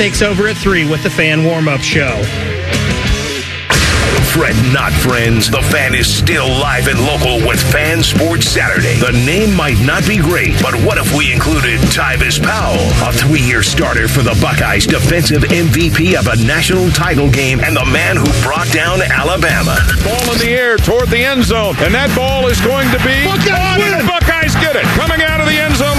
takes over at 3 with the fan warm up show. Fred Not Friends, the fan is still live and local with Fan Sports Saturday. The name might not be great, but what if we included Tyvis Powell, a three year starter for the Buckeyes, defensive MVP of a national title game, and the man who brought down Alabama? Ball in the air toward the end zone, and that ball is going to be. Buckeyes win. Buckeyes get it. Coming out of the end zone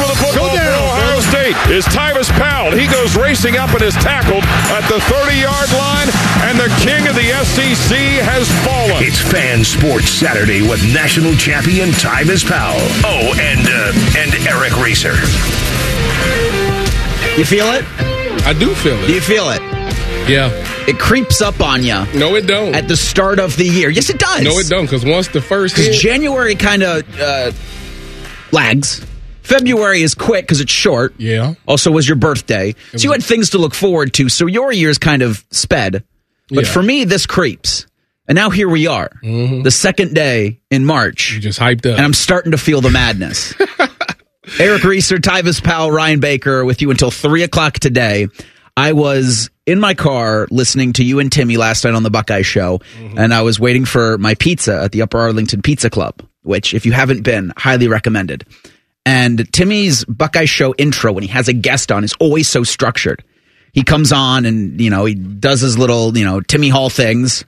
Ohio State is Tyvis Powell. He goes racing up and is tackled at the 30 yard line, and the king of the SEC has fallen. It's Fan Sports Saturday with national champion Tyvis Powell. Oh, and uh, and Eric Racer. You feel it? I do feel Do it. you feel it? Yeah. It creeps up on you No, it don't. at the start of the year. Yes, it does. no, it don't. Because once the first Because hit, January kind of uh, lags. February is quick because it's short. yeah, Also, was your birthday, so you had things to look forward to. So your year's kind of sped. But Yeah. for me, this creeps. And now here we are, mm-hmm. the second day in March, you just hyped up. and I'm starting to feel the madness. Eric Reeser, Tyvis Powell, Ryan Baker with you until three o'clock today. I was in my car listening to you and Timmy last night on the Buckeye Show, mm-hmm. and I was waiting for my pizza at the Upper Arlington Pizza Club, which, if you haven't been, highly recommended. And Timmy's Buckeye Show intro, when he has a guest on, is always so structured. He comes on and, you know, he does his little, you know, Timmy Hall things.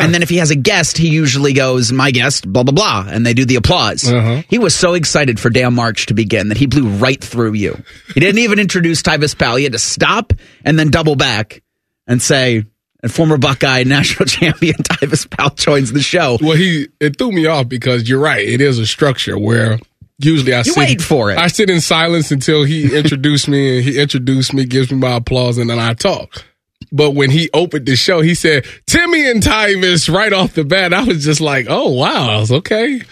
And then if he has a guest, he usually goes, my guest, blah, blah, blah. And they do the applause. Uh-huh. He was so excited for Damn March to begin that he blew right through you. He didn't even introduce Tyvis Powell. He had to stop and then double back and say, and former Buckeye national champion Tyvis Powell joins the show. well, he it threw me off because you're right. It is a structure where usually I You sit, wait for it. I sit in silence until he introduced me, and he introduced me, gives me my applause, and then I talk. But when he opened the show, he said Timmy and Tyvis right off the bat. I was just like, oh wow, I was okay.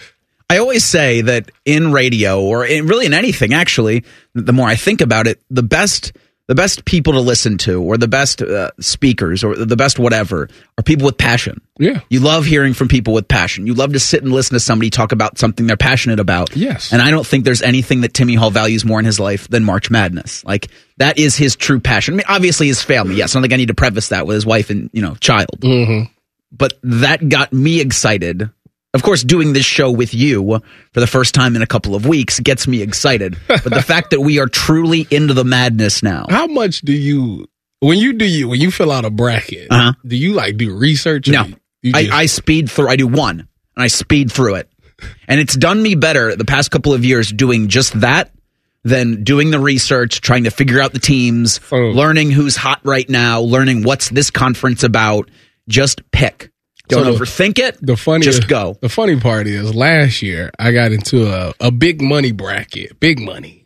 I always say that in radio or in, really in anything, actually, the more I think about it, the best the best people to listen to or the best uh, speakers or the best whatever are people with passion. Yeah. You love hearing from people with passion. You love to sit and listen to somebody talk about something they're passionate about. Yes. And I don't think there's anything that Timmy Hall values more in his life than March Madness. Like that is his true passion. I mean, obviously his family. Yes, I don't think I need to preface that with his wife and you know child. Mm-hmm. But that got me excited. Of course, doing this show with you for the first time in a couple of weeks gets me excited. But the fact that we are truly into the madness now. How much do you when you do you when you fill out a bracket? Uh-huh. Do you like do research? No, you- you I, I speed through. I do one, and I speed through it, and it's done me better the past couple of years doing just that than doing the research, trying to figure out the teams, Oh. learning who's hot right now, learning what's this conference about. Just pick. Don't So the- overthink it. the funny just go. The funny part is last year I got into a, a big money bracket, big money.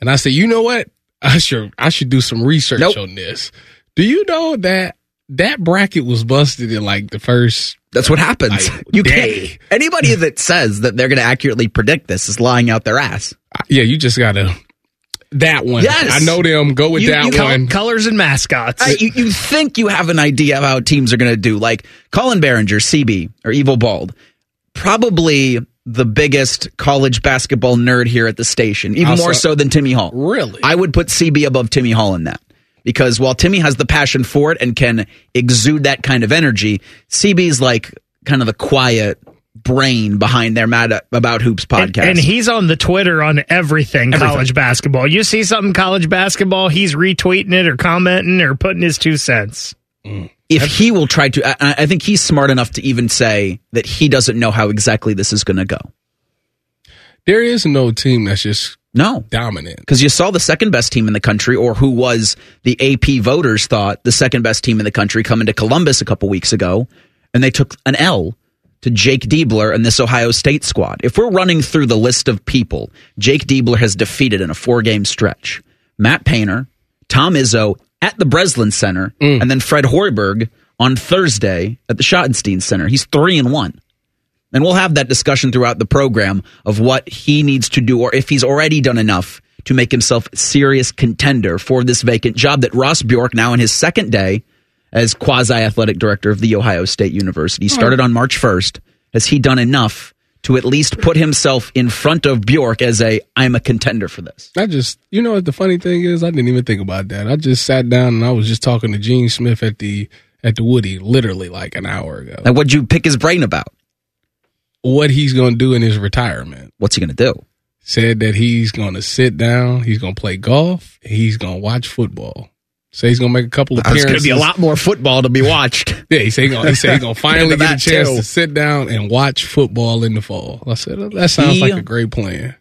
And I said, you know what? I should I should do some research Nope. on this. Do you know that that bracket was busted in like the first That's what happens. Like, you day. can't. Anybody that says that they're going to accurately predict this is lying out their ass. Yeah, you just gotta that one. Yes. I know them. Go with You- that you Col- one. colors and mascots. Uh, you, you think you have an idea of how teams are going to do. Like Colin Behringer, CB, or Evil Bald, probably the biggest college basketball nerd here at the station, even Also- more so than Timmy Hall. Really? I would put CB above Timmy Hall in that. Because while Timmy has the passion for it and can exude that kind of energy, CB's like kind of the quiet brain behind their Mad About Hoops podcast. and he's on the Twitter on everything, Everything. college basketball. You see something college basketball, he's retweeting it or commenting or putting his two cents. if he will try to, I, I think he's smart enough to even say that he doesn't know how exactly this is going to go. there is no team that's just No, dominant. because you saw the second best team in the country, or who was the AP voters thought the second best team in the country, come into Columbus a couple weeks ago, and they took an L to Jake Diebler and this Ohio State squad. If we're running through the list of people Jake Diebler has defeated in a four game stretch, Matt Painter, Tom Izzo at the Breslin Center, mm. and then Fred Hoiberg on Thursday at the Schottenstein Center. He's three and one. And we'll have that discussion throughout the program of what he needs to do or if he's already done enough to make himself a serious contender for this vacant job that Ross Bjork, now in his second day as quasi athletic director of the Ohio State University, started on March 1st. Has he done enough to at least put himself in front of Bjork as a I'm a contender for this. I just, you know what the funny thing is? I didn't even think about that. I just sat down and I was just talking to Gene Smith at the at the Woody literally like an hour ago. And what'd you pick his brain about? What he's going to do in his retirement. What's he going to do? Said that he's going to sit down, he's going to play golf, he's going to watch football. Say he's going to make a couple of There's appearances. going to be a lot more football to be watched. Yeah, he said he's going he said he's to finally get a chance too. to sit down and watch football in the fall. I said that sounds He- like a great plan.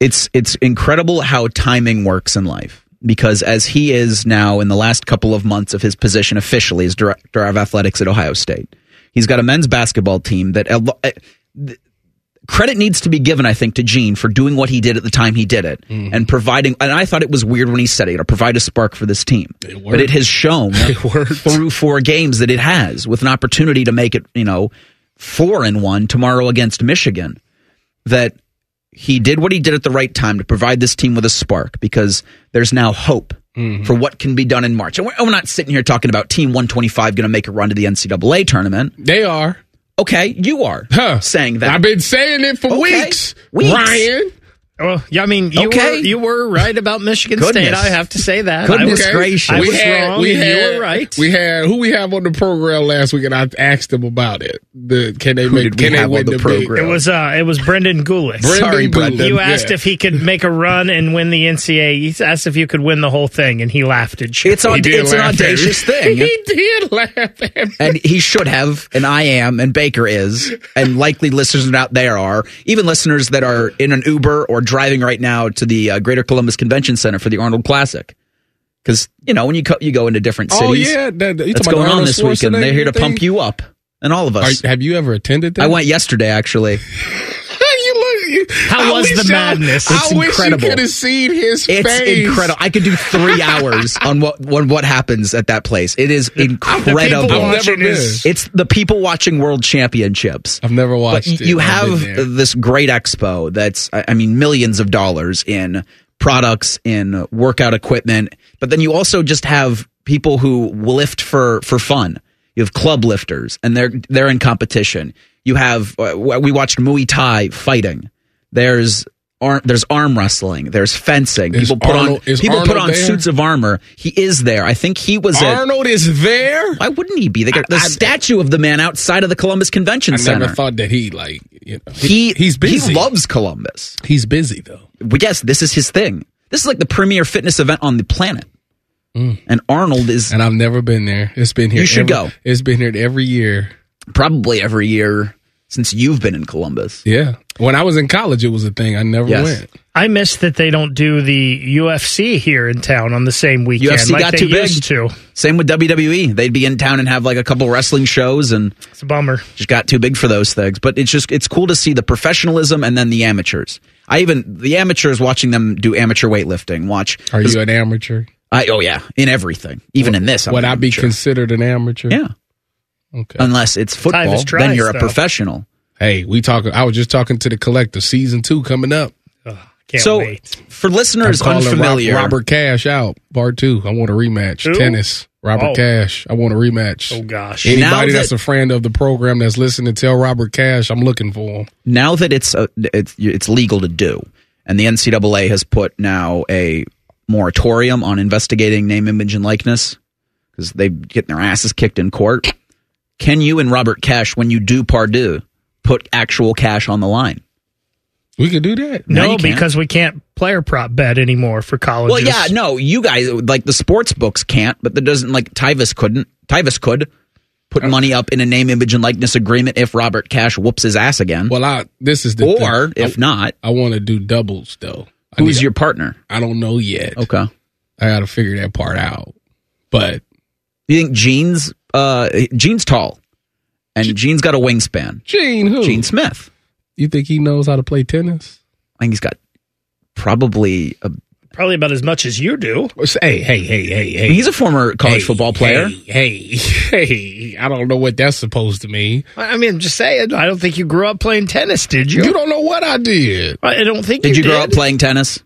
it's it's incredible how timing works in life because as he is now in the last couple of months of his position officially as director of athletics at Ohio State, he's got a men's basketball team that uh, credit needs to be given, I think, to Gene for doing what he did at the time he did it mm-hmm. and providing. And I thought it was weird when he said it, to provide a spark for this team, It but it has shown worked. through four games that it has, with an opportunity to make it, you know, four and one tomorrow against Michigan. That he did what he did at the right time to provide this team with a spark because there's now hope mm-hmm. for what can be done in March. And we're, we're not sitting here talking about Team 125 going to make a run to the NCAA tournament. They are. Okay, you are Huh. saying that. I've been saying it for Okay. weeks. Weeks. Ryan. Well, yeah, I mean, you Okay. were you were right about Michigan Goodness. State. I have to say that. Goodness I was, gracious. I we was had, wrong. we had, you were right. We had who we have on the program last week, and I asked them about it. The can they make? did we Can they have win on the big- program? it was uh, it was Brendan Gulis. Brendan Sorry, Brendan. You asked yeah. if he could make a run and win the NCAA. He asked if you could win the whole thing, and he laughed at you. it's He on, it's an laugh at audacious thing. he did laugh at me. and he should have, and I am, and Baker is, and likely listeners out there are, even listeners that are in an Uber or driving right now to the uh, Greater Columbus Convention Center for the Arnold Classic. Because you know when you co- you go into different Oh cities, yeah, that, that's going on this weekend. They're here to Schwarzenegger pump you up, and all of us. Are, have you ever attended that? I went yesterday, actually. you How I was the y'all- madness? I It's wish incredible. you could have seen his It's face. incredible. I could do three hours on what, what what happens at that place. It is incredible. I've never watching been. It's the people watching World Championships. I've never watched y- it. you I've have been there. this great expo that's, I I mean, millions of dollars in products, in workout equipment, but then you also just have people who lift for for fun. You have club lifters, and they're they're in competition. You have uh, we watched Muay Thai fighting. There's arm there's arm wrestling. There's fencing. Is people put Arnold- on people put on there? suits of armor. He is there. I think he was. Arnold is there. Why wouldn't he be? They got the I- I- statue of the man outside of the Columbus Convention I Center. I never thought that he like. You know, he he's busy. He loves Columbus. He's busy though. But yes, this is his thing. This is like the premier fitness event on the planet. Mm. And Arnold is And I've never been there. It's been here. You should every- go. It's been here every year. probably every year since you've been in Columbus. Yeah. When I was in college, it was a thing. I never Yes. went. I miss that they don't do the UFC here in town on the same weekend UFC like got they too big. used to. Same with WWE. They'd be in town and have like a couple wrestling shows and It's a bummer. just got too big for those things. But it's just it's cool to see the professionalism and then the amateurs. I even the amateurs watching them do amateur weightlifting. Watch. Are you an amateur? I, oh yeah, in everything, even in this. I'm Would I be considered an amateur? Yeah, Okay. unless it's football, Tyvis tries, then you're a though. professional. hey, we talk. I was just talking to the collective. Season two coming up. Can't so wait. for listeners I'm calling Rob- unfamiliar, Robert Cash out. Part two. I want a rematch. Who? Tennis. Robert Oh. Cash. I want a rematch. Oh gosh. Now Anybody that- that's a friend of the program that's listening, tell Robert Cash I'm looking for him. now that it's a, it's it's legal to do, and the NCAA has put now a moratorium on investigating name, image, and likeness because they getting their asses kicked in court. Can you and Robert Cash, when you do Pardue, put actual cash on the line? We could do that. No, No, because we can't player prop bet anymore for colleges. Well, yeah, no, you guys like the sports books can't, but that doesn't like Tyvis couldn't. Tyvis could put money up in a name, image, and likeness agreement if Robert Cash whoops his ass again, Well, I this is the or thing. if not, I, want to do doubles though. I who's need- your partner? I don't know yet. Okay. I got to figure that part out. But You think Gene's uh Gene's tall, and Gene's got a wingspan. Gene, who? Gene Smith. You think he knows how to play tennis? I think he's got probably. A, Probably about as much as you do. Hey, hey, hey, hey, hey. he's a former college Hey, football player. Hey, hey, hey, I don't know what that's supposed to mean. I I mean, I'm just saying. I don't think you grew up playing tennis, did you? You don't know what I did. I don't think Did you, you grow up playing tennis?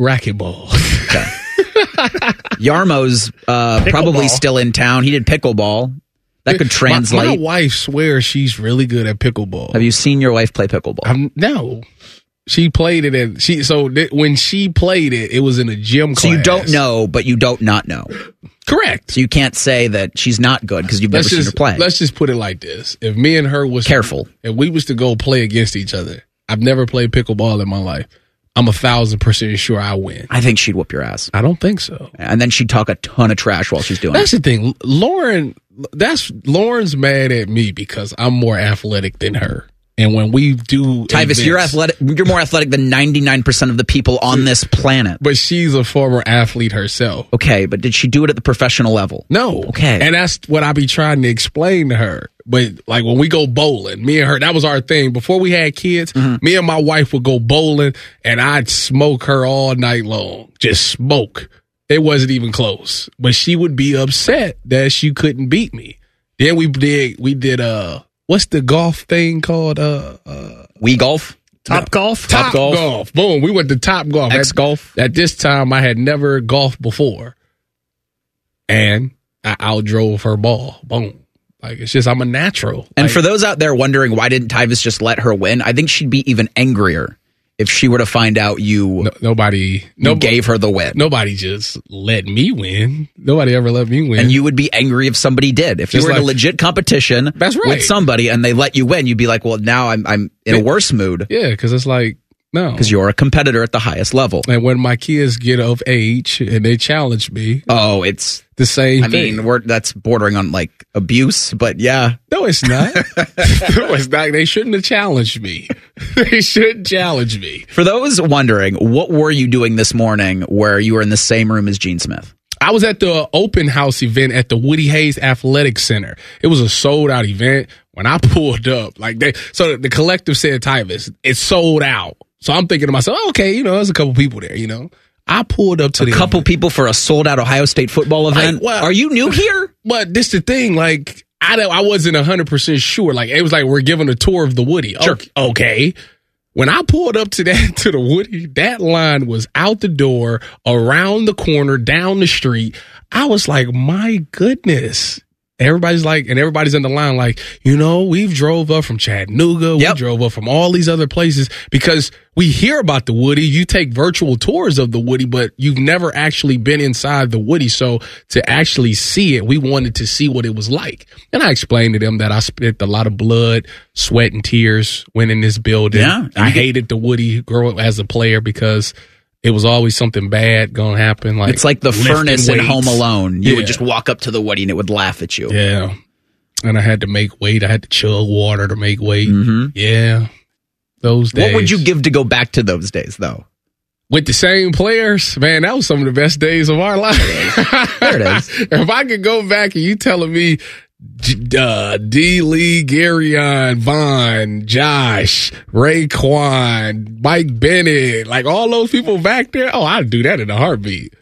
Racquetball. Yarmo's uh, probably still in town. He did pickleball. That could translate. My, wife swears she's really good at pickleball. Have you seen your wife play pickleball? I'm, no, she played it and she. So th- when she played it, it was in a gym class. so you don't know, but you don't not know. Correct. So you can't say that she's not good because you've never let's seen just her play. let's just put it like this: If me and her was Careful. if we was to go play against each other, I've never played pickleball in my life. I'm a thousand percent sure I win. I think she'd whoop your ass, I don't think so. and then she'd talk a ton of trash while she's doing That's it. the thing, Lauren. That's Lauren's mad at me because I'm more athletic than her. And when we do, Tyvis, you're athletic. You're more athletic than 99 percent of the people on this planet. but she's a former athlete herself. Okay, but did she do it at the professional level? No. Okay. And that's what I be trying to explain to her. But like when we go bowling, me and her, that was our thing. Before we had kids, Mm-hmm. me and my wife would go bowling and I'd smoke her all night long. Just smoke. It wasn't even close. But she would be upset that she couldn't beat me. Then we did, we did, uh, what's the golf thing called? Uh, uh, We golf. Top golf. Top, golf. Boom. We went to Top Golf. X At- golf. At this time, I had never golfed before, and I outdrove her ball. Boom. Like it's just I'm a natural. And Like, for those out there wondering why didn't Tyvis just let her win, I think she'd be even angrier if she were to find out you, no, nobody, you no, gave her the win. nobody just let me win. Nobody ever let me win. And you would be angry if somebody did. If you Just were in a legit competition That's right. with somebody and they let you win, you'd be like, well, now I'm, I'm in a worse mood yeah, because it's like no. because you're a competitor at the highest level. and when my kids get of age and they challenge me, Oh, it's, the same. I thing. mean, we're, that's bordering on like abuse, but yeah. No, it's not. no, it's not. They shouldn't have challenged me. they shouldn't challenge me. For those wondering, what were you doing this morning where you were in the same room as Gene Smith? I was at the open house event at the Woody Hayes Athletic Center. It was a sold out event. When I pulled up, like they, so the collective said, Tyvis, it's sold out. So I'm thinking to myself, oh, okay, you know, there's a couple people there, you know. I pulled up to A the couple event. people for a sold out Ohio State football event. well- Are you new here? But this the thing, like I don't, I wasn't hundred percent sure. Like it was like we're giving a tour of the Woody. Sure. Okay. When I pulled up to that to the Woody, that line was out the door, around the corner, down the street. I was like, my goodness. Everybody's like, and everybody's in the line, like, you know, we've drove up from Chattanooga, Yep. we drove up from all these other places because we hear about the Woody. You take virtual tours of the Woody, but you've never actually been inside the Woody. So to actually see it, we wanted to see what it was like. And I explained to them that I spent a lot of blood, sweat, and tears when in this building. Yeah, I hated the Woody growing as a player because it was always something bad going to happen. Like It's like the furnace in. Home Alone. You Yeah. would just walk up to the Woody and it would laugh at you. Yeah. And I had to make weight. I had to chug water to make weight. Mhm. Yeah. Those days. What would you give to go back to those days, though? with the same players? Man, that was some of the best days of our life. There it is. if I could go back and you telling me uh, D. Lee, Gareon, Vonn, Josh, Raekwon, Mike Bennett, like all those people back there. Oh, I'd do that in a heartbeat.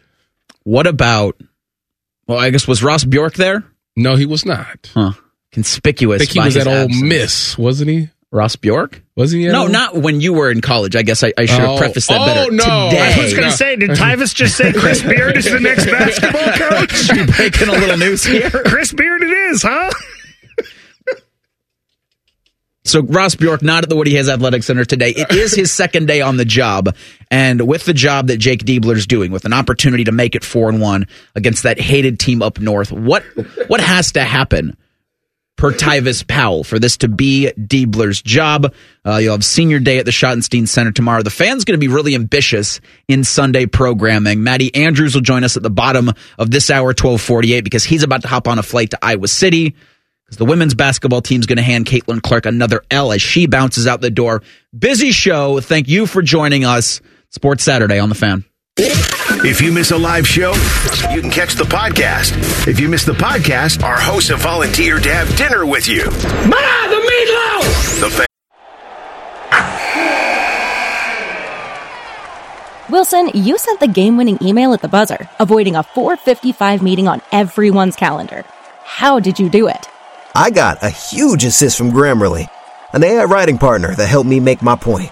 What about? Well, I guess was Ross Bjork there? No, he was not. Huh. Conspicuous. I think he was at Ole. Miss, wasn't he? Ross Bjork? Wasn't he? At No, Ole- not when you were in college. I guess I, I should have Oh. prefaced that Oh, better. no. Today. I was going to say, did Tyvis just say Chris Beard is the next basketball coach? You're breaking a little news here. Chris Beard it is, huh? So Ross Bjork not at the Woody Hayes Athletic Center today. It is his second day on the job, and with the job that Jake Diebler's doing, with an opportunity to make it four and one against that hated team up north, what what has to happen per Tyvis Powell for this to be Diebler's job? Uh, you'll have senior day at the Schottenstein Center tomorrow. The fans going to be really ambitious in Sunday programming. Maddie Andrews will join us at the bottom of this hour, twelve forty eight, because he's about to hop on a flight to Iowa City because the women's basketball team's going to hand Caitlin Clark another L as she bounces out the door. Busy show. Thank you for joining us. Sports Saturday on the fan. If you miss a live show, you can catch the podcast. If you miss the podcast, our hosts have volunteered to have dinner with you. Ma, the meatloaf! The fan. Wilson, you sent the game-winning email at the buzzer, avoiding a 4:55 meeting on everyone's calendar. How did you do it? I got a huge assist from Grammarly, an AI writing partner that helped me make my point.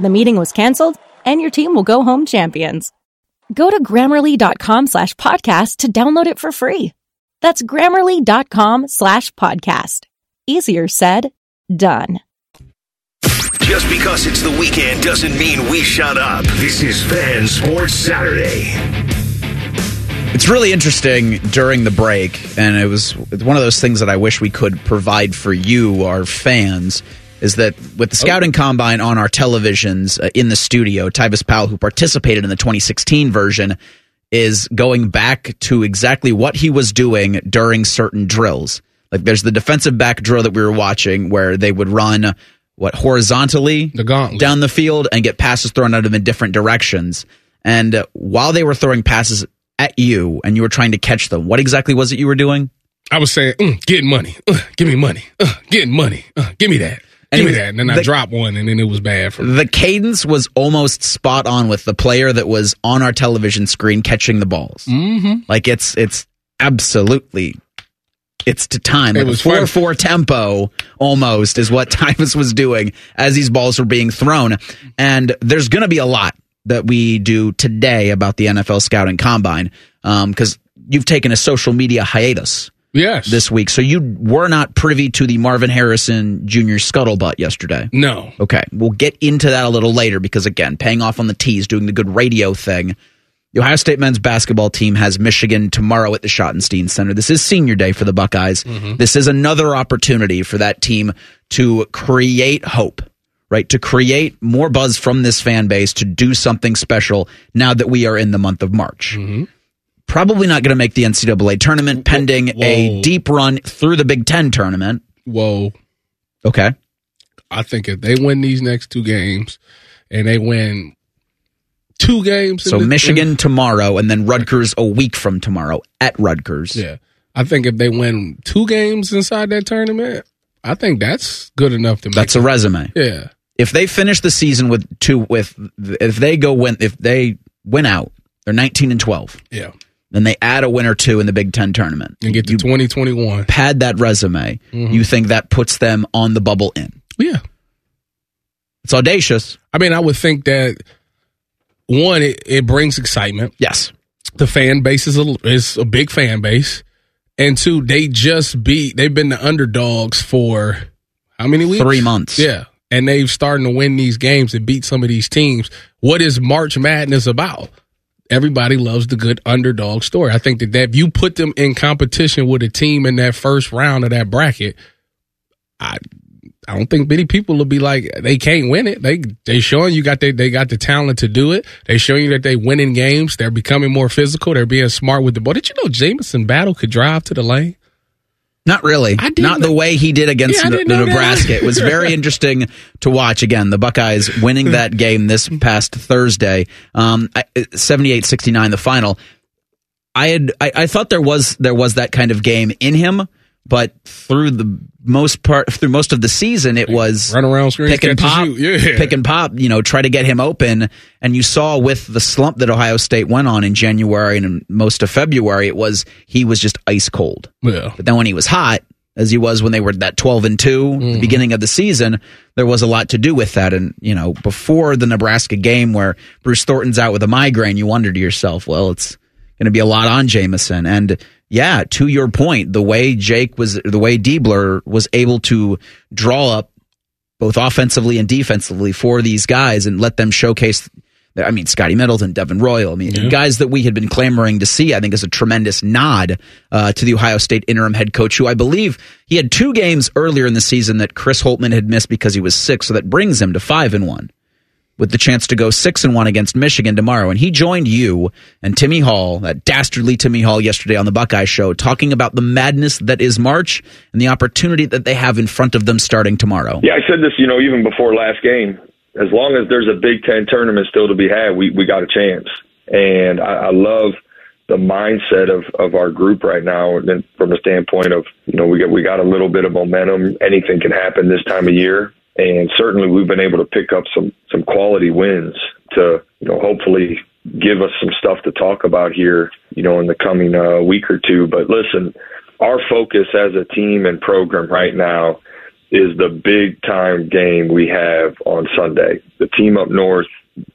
The meeting was canceled, and your team will go home champions. Go to grammarly.com slash podcast to download it for free. That's grammarly.com slash podcast. Easier said, done. Just because it's the weekend doesn't mean we shut up. This is Fan Sports Saturday. It's really interesting during the break, and it was one of those things that I wish we could provide for you, our fans. Is that with the scouting combine on our televisions uh, in the studio, Tyvis Powell, who participated in the 2016 version, is going back to exactly what he was doing during certain drills. Like there's the defensive back drill that we were watching where they would run what horizontally The gauntlet. down the field and get passes thrown at them in different directions. And uh, while they were throwing passes at you and you were trying to catch them, what exactly was it you were doing? I was saying, mm, getting money, uh, give me money, uh, getting money, uh, give me that, And give me that, and then I the- dropped one, and then it was bad for me. The cadence was almost spot on with the player that was on our television screen catching the balls. Mm-hmm. Like it's it's absolutely it's to time. It Like was four four tempo almost is what Tyvis was doing as these balls were being thrown. And there's going to be a lot that we do today about the NFL scouting combine because you've taken a social media hiatus Yes, this week, so you were not privy to the Marvin Harrison Jr. scuttlebutt yesterday. no, Okay, we'll get into that a little later because again, paying off on the tees, doing the good radio thing. The Ohio State men's basketball team has Michigan tomorrow at the Schottenstein Center. This is senior day for the Buckeyes. Mm-hmm. This is another opportunity for that team to create hope, right? To create more buzz from this fan base to do something special now that we are in the month of March. Mm-hmm. Probably not going to make the NCAA tournament pending a deep run through the Big Ten tournament. whoa. Okay. I think if they win these next two games, and they win two games, in So the- Michigan tomorrow, and then Rutgers a week from tomorrow at Rutgers. yeah, I think if they win two games inside that tournament, I think that's good enough to make. That's a resume. yeah. If they finish the season with two, with if they go win, if they win out, they're nineteen and twelve. Yeah, Then they add a win or two in the Big Ten tournament. and get to you twenty twenty one. pad that resume. Mm-hmm. You think that puts them on the bubble in? Yeah, It's audacious. I mean, I would think that one, it, it brings excitement. Yes. The fan base is a is a big fan base, and two, they just beat. They've been the underdogs for how many weeks? Three months. Yeah, and they've starting to win these games and beat some of these teams. What is March Madness about? Everybody loves the good underdog story. I think that, that if you put them in competition with a team in that first round of that bracket, I I don't think many people will be like they can't win it. They they showing you got they they got the talent to do it. They showing you that they winning games. They're becoming more physical. They're being smart with the ball. Did you know Jamison Battle could drive to the lane? Not really. Not the way he did against Yeah, I the, the. Nebraska. it was very interesting to watch. Again, the Buckeyes winning that game this past Thursday, um, 78-69 the final. I had I, I thought there was there was that kind of game in him, but through the most part through most of the season, it was Run around screens, pick and pop. Yeah. pick and pop. You know, try to get him open. And you saw with the slump that Ohio State went on in January and most of February, it was he was just ice cold. Yeah. But then when he was hot, as he was when they were that 12 and 2, Mm-hmm. the beginning of the season, there was a lot to do with that. And, you know, before the Nebraska game where Bruce Thornton's out with a migraine, you wonder to yourself, well, it's going to be a lot on Jamison. And yeah, to your point, the way Jake was, the way Diebler was able to draw up both offensively and defensively for these guys and let them showcase. I mean, Scotty Middleton, Devin Royal. I mean, guys that we had been clamoring to see. I think is a tremendous nod uh, to the Ohio State interim head coach, who I believe he had two games earlier in the season that Chris Holtmann had missed because he was sick, so that brings him to five and one, with the chance to go six and one against Michigan tomorrow. And he joined you and Timmy Hall, that dastardly Timmy Hall, yesterday on the Buckeye Show, talking about the madness that is March and the opportunity that they have in front of them starting tomorrow. Yeah, I said this, you know, even before last game. As long as there's a Big Ten tournament still to be had, we we got a chance. And I, I love the mindset of, of our group right now, and from the standpoint of you know we got we got a little bit of momentum. Anything can happen this time of year, and certainly we've been able to pick up some some quality wins to you know hopefully give us some stuff to talk about here, you know, in the coming uh, week or two. But listen, our focus as a team and program right now is the big time game we have on Sunday. The team up north,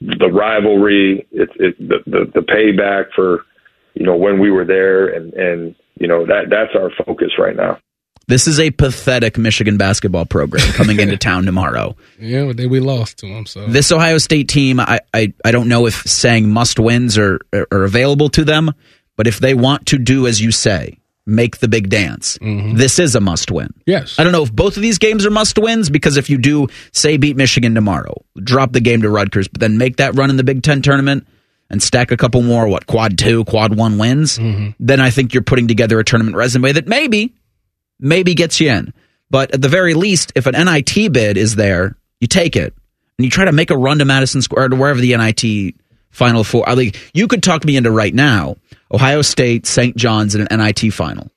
the rivalry, it, it, the, the the payback for you know when we were there, and and you know that that's our focus right now. This is a pathetic Michigan basketball program coming into town tomorrow. Yeah, but then we lost to them. So This Ohio State team, I, I, I don't know if saying must wins are, are available to them, but if they want to do as you say, make the big dance, mm-hmm. this is a must win. yes, I don't know if both of these games are must wins because if you do, say, beat Michigan tomorrow, drop the game to Rutgers, but then make that run in the Big Ten tournament and stack a couple more, what, quad two, quad one wins, mm-hmm. then I think you're putting together a tournament resume that maybe, maybe gets you in. But at the very least, if an NIT bid is there, you take it and you try to make a run to Madison Square to wherever the NIT Final Four. I think you could talk me into right now Ohio State, St. John's in an NIT final.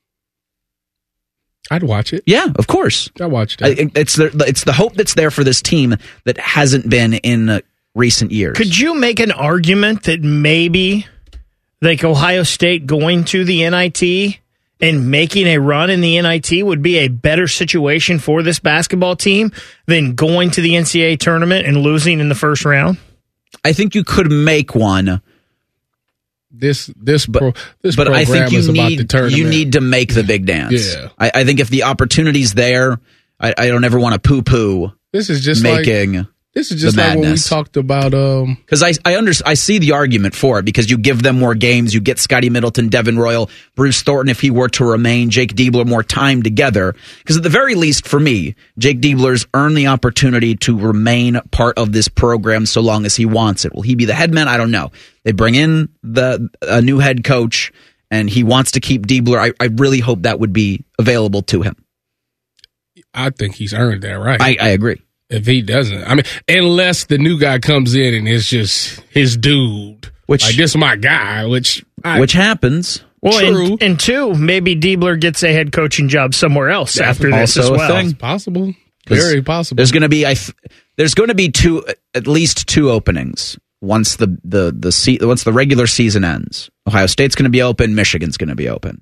I'd watch it. Yeah, of course. I watched it. it- it's the it's the hope that's there for this team that hasn't been in uh, recent years. Could you make an argument that maybe, like Ohio State going to the NIT and making a run in the NIT would be a better situation for this basketball team than going to the NCAA tournament and losing in the first round? I think you could make one, this this but pro, this but I program think you is about the need tournament. you need to make the big dance. Yeah. I, I think if the opportunity's there, I, I don't ever want to poo poo This is just like making this is just the like when we talked about um because I I under, I see the argument for it because you give them more games, you get Scotty Middleton, Devin Royal, Bruce Thornton if he were to remain, Jake Diebler more time together. Because at the very least, for me, Jake Diebler's earned the opportunity to remain part of this program so long as he wants it. Will he be the head man? I don't know. They bring in the a new head coach, and he wants to keep Diebler. I, I really hope that would be available to him. I think he's earned that right. I, I agree. If he doesn't, I mean, unless the new guy comes in and it's just his dude, Which- like this is my guy, which I, Which happens. Well, True. and, and two, maybe Diebler gets a head coaching job somewhere else after this also as well. thing. it's possible, 'Cause very possible. There's going to be I th- there's going to be two at least two openings once the the the se- once the regular season ends. Ohio State's going to be open, Michigan's going to be open.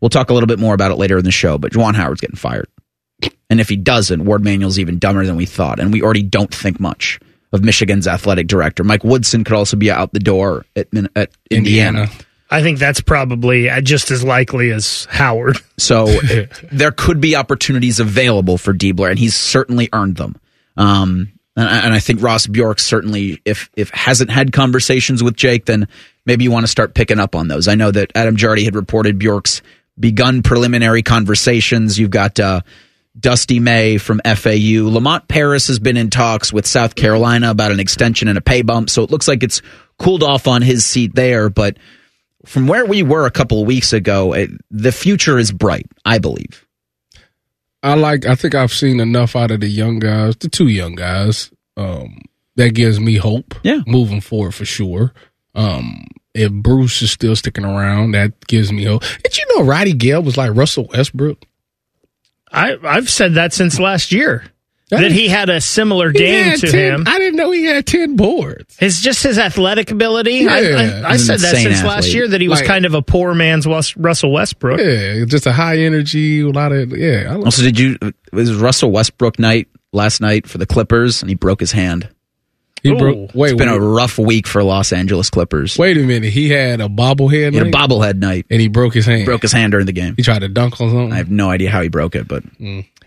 We'll talk a little bit more about it later in the show, but Juwan Howard's getting fired. And if he doesn't, Warde Manuel's even dumber than we thought, and we already don't think much of Michigan's athletic director. Mike Woodson could also be out the door at at Indiana. Indiana. I think that's probably uh, just as likely as Howard. So there could be opportunities available for Diebler, and he's certainly earned them. Um, and, I- and I think Ross Bjork certainly, if if hasn't had conversations with Jake, then maybe you want to start picking up on those. I know that Adam Jardy had reported Bjork's begun preliminary conversations. You've got uh, Dusty May from FAU. Lamont Paris has been in talks with South Carolina about an extension and a pay bump, so it looks like it's cooled off on his seat there, but from where we were a couple of weeks ago, it, the future is bright, I believe. I like. I think I've seen enough out of the young guys, the two young guys. Um, that gives me hope. Yeah. moving forward for sure. Um, if Bruce is still sticking around, that gives me hope. Did you know Roddy Gayle was like Russell Westbrook? I, I've said that since last year. That That is- he had a similar game to 10 him. I didn't know he had ten boards. It's just his athletic ability. I, Yeah. I, I He's said that insane since last year that he was Like- kind of a poor man's Wes- Russell Westbrook. Yeah, just a high energy, a lot of yeah. I, Also, did you? It was Russell Westbrook night last night for the Clippers, and he broke his hand. He Ooh. broke. Wait, It's been a rough week for Los Angeles Clippers. wait a minute. He had a bobblehead He had a night, bobblehead night. and he broke his hand. Broke his hand during the game. He tried to dunk on something. I have no idea how he broke it, but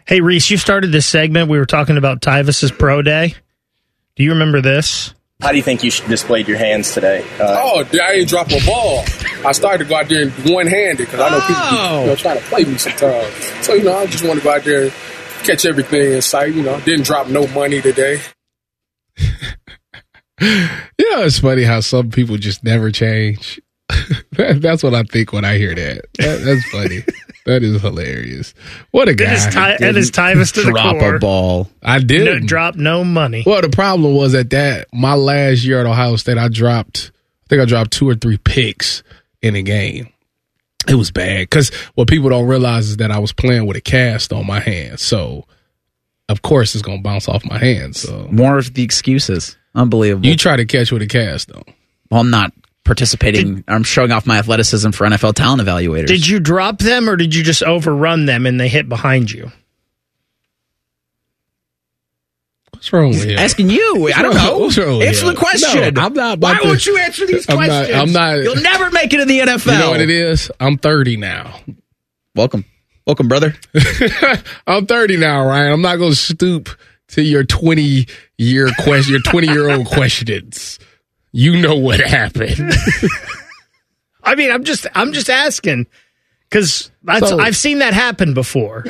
Hey, Reese, you started this segment. We were talking about Tyvis's pro day. Do you remember this? How do you think you displayed your hands today? Uh, Oh, I ain't drop a ball. I started to go out there one handed because I know people be, you know, trying to play me sometimes. So, you know, I just want to go out there and catch everything in sight. You know, didn't drop no money today. you know, it's funny how some people just never change. that, that's what I think when I hear that. that that's funny. that is hilarious. What a And guy. his, Ty- and his Tyvis to the drop core. a ball. I did. No, drop no money. Well, the problem was at that my last year at Ohio State, I dropped. I think I dropped two or three picks in a game. It was bad because what people don't realize is that I was playing with a cast on my hand, so of course it's gonna bounce off my hand. So More of the excuses. Unbelievable. you try to catch with a cast though. well, I'm not participating. I'm showing off my athleticism for NFL talent evaluators. Did you drop them or did you just overrun them and they hit behind you? What's wrong with you? Asking you. I don't know. What's wrong with Answer you? the question. No, I'm not. Why to- won't you answer these I'm not- questions? I'm not- You'll never make it in the NFL. You know what it is? I'm 30 now. Welcome. Welcome, brother. I'm 30 now, Ryan. I'm not going to stoop to your 20 year question, your 20 year old questions. You know what happened. I mean, I'm just I'm just asking because So- I've seen that happen before.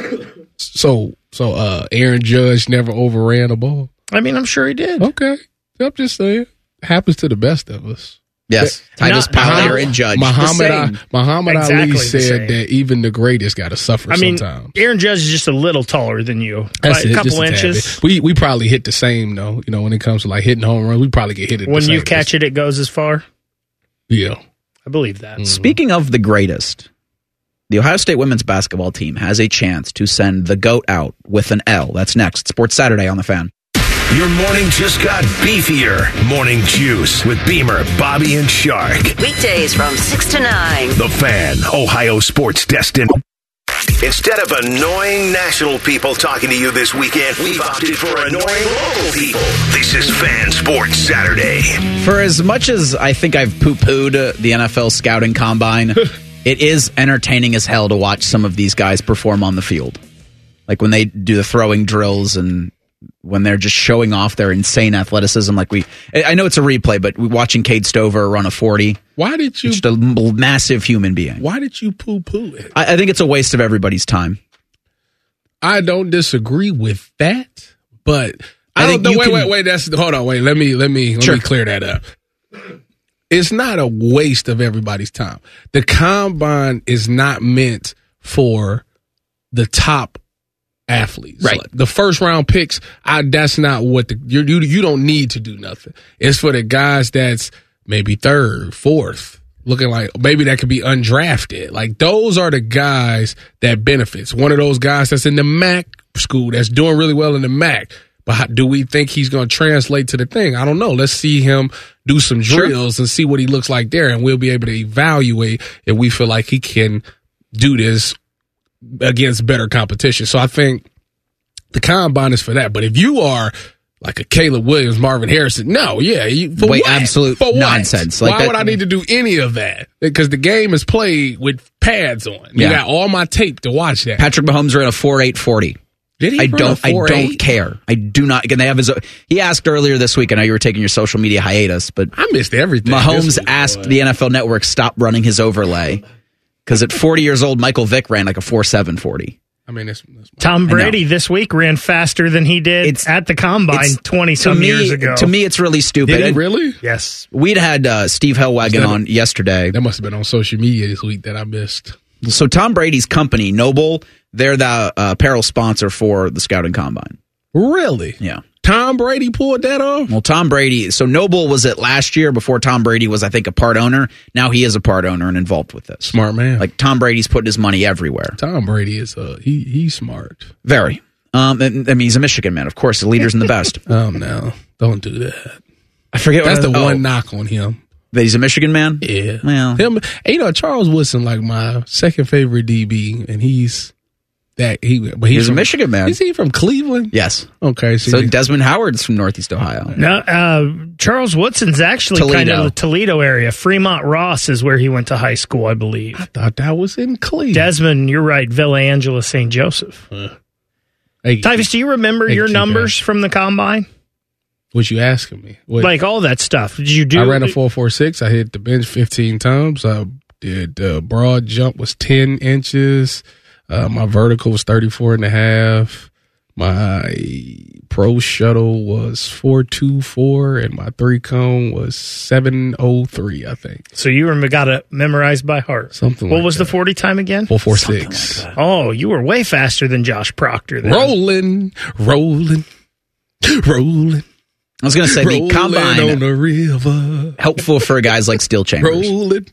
so, so, uh, Aaron Judge never overran a ball. I mean, I'm sure he did. Okay. I'm just saying. Happens to the best of us. Yes. Titus Not- Powell and Judge. Muhammad, The Ali, same. Muhammad Exactly Ali said that even the greatest got to suffer I mean, sometimes. Aaron Judge is just a little taller than you, That's by it, a couple just inches. bit. We we probably hit the same though. You know, when it comes to like hitting home runs, we probably get hit at When the you same catch it, it goes as far. Yeah. I believe that. Mm-hmm. Speaking of the greatest, the Ohio State women's basketball team has a chance to send the GOAT out with an L. That's next. Sports Saturday on the fan. Your morning just got beefier. Morning Juice with Beamer, Bobby, and Shark. Weekdays from 6 to 9. The Fan, Ohio sports destined. Instead of annoying national people talking to you this weekend, we've opted for annoying local people. This is Fan Sports Saturday. For as much as I think I've poo pooed the NFL scouting combine, it is entertaining as hell to watch some of these guys perform on the field. Like when they do the throwing drills and when they're just showing off their insane athleticism. Like we, I know it's a replay, but we watching Cade Stover run a 40. Why did you Just a massive human being. why did you poo poo it? I, I think it's a waste of everybody's time. I don't disagree with that, but I I, think don't you Wait, can- wait, wait. That's hold on. Wait, let me let me let Sure. me clear that up. It's not a waste of everybody's time. The combine is not meant for the top athletes. Right. Like, the first round picks, I, that's not what the you, you you don't need to do nothing. It's for the guys that's maybe third, fourth, looking like maybe that could be undrafted. Like those are the guys that benefits. One of those guys that's in the MAC school that's doing really well in the MAC. But how, do we think he's going to translate to the thing? I don't know. Let's see him do some drills and see what he looks like there, and we'll be able to evaluate if we feel like he can do this against better competition. So I think the combine is for that. But if you are like a Caleb Williams, Marvin Harrison, no, yeah, you, for Wait, what? absolute for what? nonsense. Like Why that- would I need to do any of that? Because the game is played with pads on. You Yeah. got all my tape to watch that. Patrick Mahomes ran a 4.840. Did he I don't. I don't care. I do not. Again, they have his. He asked earlier this week. I know you were taking your social media hiatus, but I missed everything. Mahomes week, asked boy. the NFL Network stop running his overlay because at 40 years old, Michael Vick ran like a 4.740. I mean, it's, it's Tom. Brady this week ran faster than he did It's- at the combine twenty some me, years ago. To me, it's really stupid. Did he really? yes. We'd had uh, Steve Helwagen that- on yesterday. That must have been on social media this week that I missed. So Tom Brady's company, NOBULL, they're the uh, apparel sponsor for the Scouting Combine. Really? Yeah. Tom Brady pulled that off? Well, Tom Brady. So NOBULL was it last year before Tom Brady was, I think, a part owner. Now he is a part owner and involved with this. Smart man. Like Tom Brady's putting his money everywhere. Tom Brady is a he he's smart. Very. Um, I mean, he's a Michigan man, of course. The leaders in the best. Oh no, don't do that. I forget. That's the one oh, knock on him. that he's a Michigan man. Yeah. Well, Him, you know, Charles Woodson, like my second favorite DB, and he's that he. But he's, He's a Michigan man. Is he from Cleveland? Yes. Okay, so, So Desmond Howard's from Northeast Ohio. No, uh, Charles Woodson's actually kind of the Toledo area. Fremont Ross is where he went to high school, I believe. I thought that was in Cleveland. Desmond, you're right. Villa Angela St. Joseph. hey, Tyvis, do you remember Hey, your keep numbers from the combine? what you asking me? What, Like all that stuff. Did you do? I ran a four four six. I hit the bench fifteen times. I did uh, broad jump was ten inches. Uh, my vertical was 34 and a half. My pro shuttle was four two four, and my three cone was seven oh three. I think So you were got it memorized by heart. something. What like was that. the 40 time again? four four six? Oh, you were way faster than Josh Proctor. Then. Rolling, rolling, rolling. I was going to say the rolling on combine the river. helpful for guys like Steele Chambers. Rolling.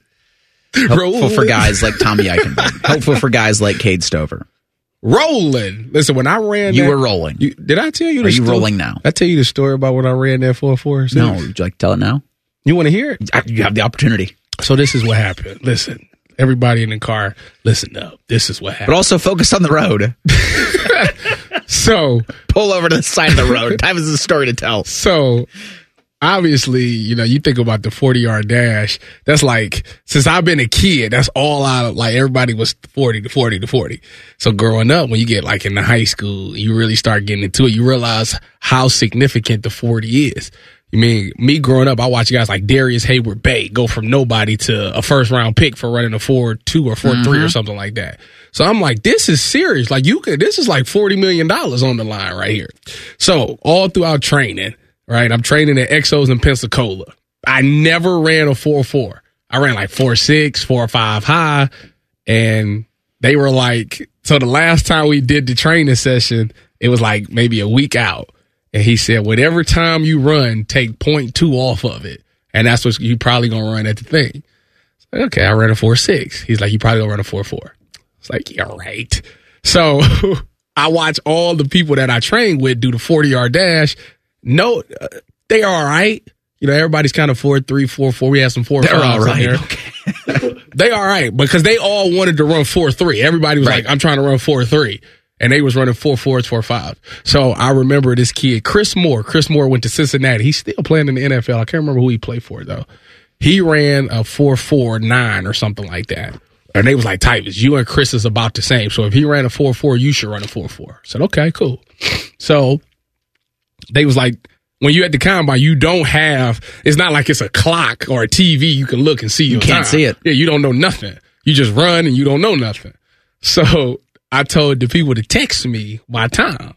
Hopeful for guys like Tommy Eichenberg. Hopeful for guys like Cade Stover. rolling. Listen, when I ran, You that- were rolling. You, did I tell you? The Are you story? rolling now? I tell you the story about when I ran that four four. No, would you like to tell it now? You want to hear it? I- You have the opportunity. So this is what happened. Listen, everybody in the car, listen up. This is what happened. But also focus on the road. So, Pull over to the side of the road. Time is a story to tell. so obviously, you know, you think about the 40 yard dash. That's like, since I've been a kid, that's all I, like everybody was 40 to 40 to 40. So growing up, when you get like in the high school, you really start getting into it. You realize how significant the 40 is. I mean, me growing up, I watch guys like Darrius Heyward-Bey go from nobody to a first round pick for running a four two or 4 three or mm-hmm. something like that. So I'm like, this is serious. Like you could, this is like forty million dollars on the line right here. So all throughout training, right? I'm training at Exos in Pensacola. I never ran a four four. I ran like four six, four five high, and they were like, so the last time we did the training session, it was like maybe a week out. And he said, whatever time you run, take point two off of it. And that's what you probably gonna run at the thing. Okay, I ran a four six. He's like, you probably gonna run a four four. It's like, yeah, right. So I watch all the people that I train with do the 40 yard dash. No, uh, they are all right. You know, everybody's kind of four, three, four, four. We have some four, They're all right. there. they all right because they all wanted to run four, three. Everybody was Right. like, I'm trying to run four, three. And they was running four fours, four five. So I remember this kid, Chris Moore. Chris Moore went to Cincinnati. He's still playing in the NFL. I can't remember who he played for though. He ran a four four nine or something like that. And they was like, Tyvis, you and Chris is about the same. So if he ran a four four, you should run a four four. I said, okay, cool. So they was like, when you at the combine, you don't have. It's not like it's a clock or a TV. You can look and see. You can't see it. Yeah, you don't know nothing. You just run and you don't know nothing. So I told the people to text me my time.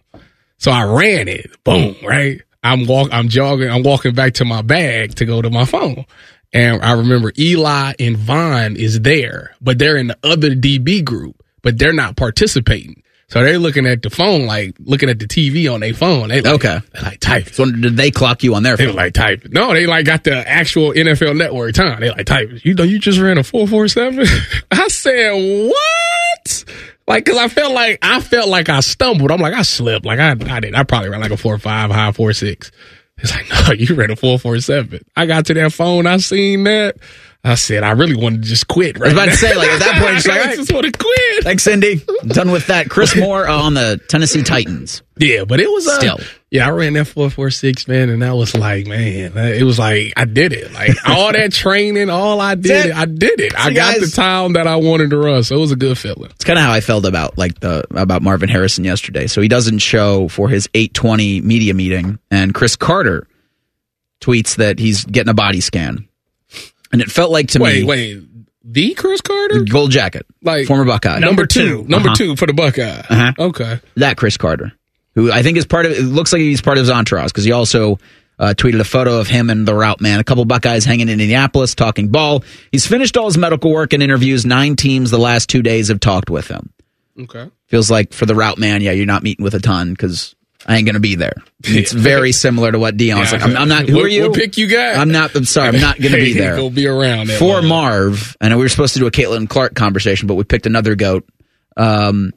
So I ran it. Boom. Right. I'm walk. I'm jogging. I'm walking back to my bag to go to my phone. And I remember Eli and Vonn is there, but they're in the other DB group, but they're not participating. So they're looking at the phone, like looking at the TV on their phone. They like, Okay. They like type. So did they clock you on their They phone? like type. No, they like got the actual NFL Network time. They like type. You know, you just ran a four four seven. I said what? Like, cause I felt like I felt like I stumbled. I'm like I slipped. Like I I did. I probably ran like a four five high four six. It's like no, you ran a four four seven. I got to that phone. I seen that. I said I really wanted to just quit. Right I was about to say, like, at that point, like, I just want to quit. Thanks, Cindy. Done with that. Chris Moore uh, on the Tennessee Titans. Yeah, but it was uh, Still. Yeah, I ran that four four six man, and that was like, man, it was like I did it. Like all that training, all I did, it. I did it. I got the time that I wanted to run, so it was a good feeling. It's kind of how I felt about like the about Marvin Harrison yesterday. So he doesn't show for his 820 media meeting, and Cris Carter tweets that he's getting a body scan, and it felt like to Wait, me, wait, wait. the Cris Carter, gold jacket, like former Buckeye, number two, number Uh-huh. two for the Buckeye. Uh-huh. Okay, that Cris Carter, who I think is part of. It looks like he's part of his entourage because he also uh, tweeted a photo of him and the route man, a couple Buckeyes hanging in Indianapolis talking ball. He's finished all his medical work and interviews. Nine teams the last two days have talked with him. okay. Feels like for the route man, yeah, you're not meeting with a ton because I ain't gonna be there. It's very similar to what Deion's like. I'm, I'm not. Who are you? What pick you guys. I'm not. I'm sorry. I'm not gonna be there. Go be around For. Marv, and we were supposed to do a Caitlin Clark conversation, but we picked another goat. Um,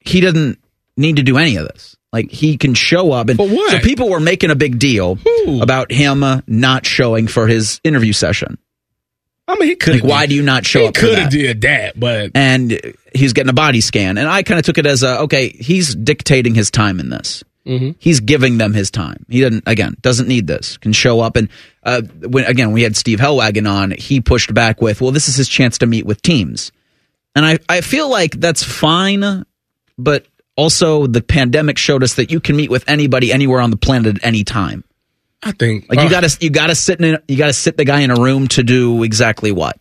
he doesn't need to do any of this. Like he can show up, and what? so people were making a big deal Who? about him uh, not showing for his interview session. I mean, he could. Like, why do you not show He up? for could have did that, but and he's getting a body scan. And I kind of took it as a okay, he's dictating his time in this. Mm-hmm. He's giving them his time. He doesn't again doesn't need this. Can show up and uh, when again we had Steve Helwagen on, he pushed back with, well, this is his chance to meet with teams, and I I feel like that's fine, but also the pandemic showed us that you can meet with anybody anywhere on the planet at any time. I think Like you uh, got to you got to sit in you got to sit the guy in a room to do exactly what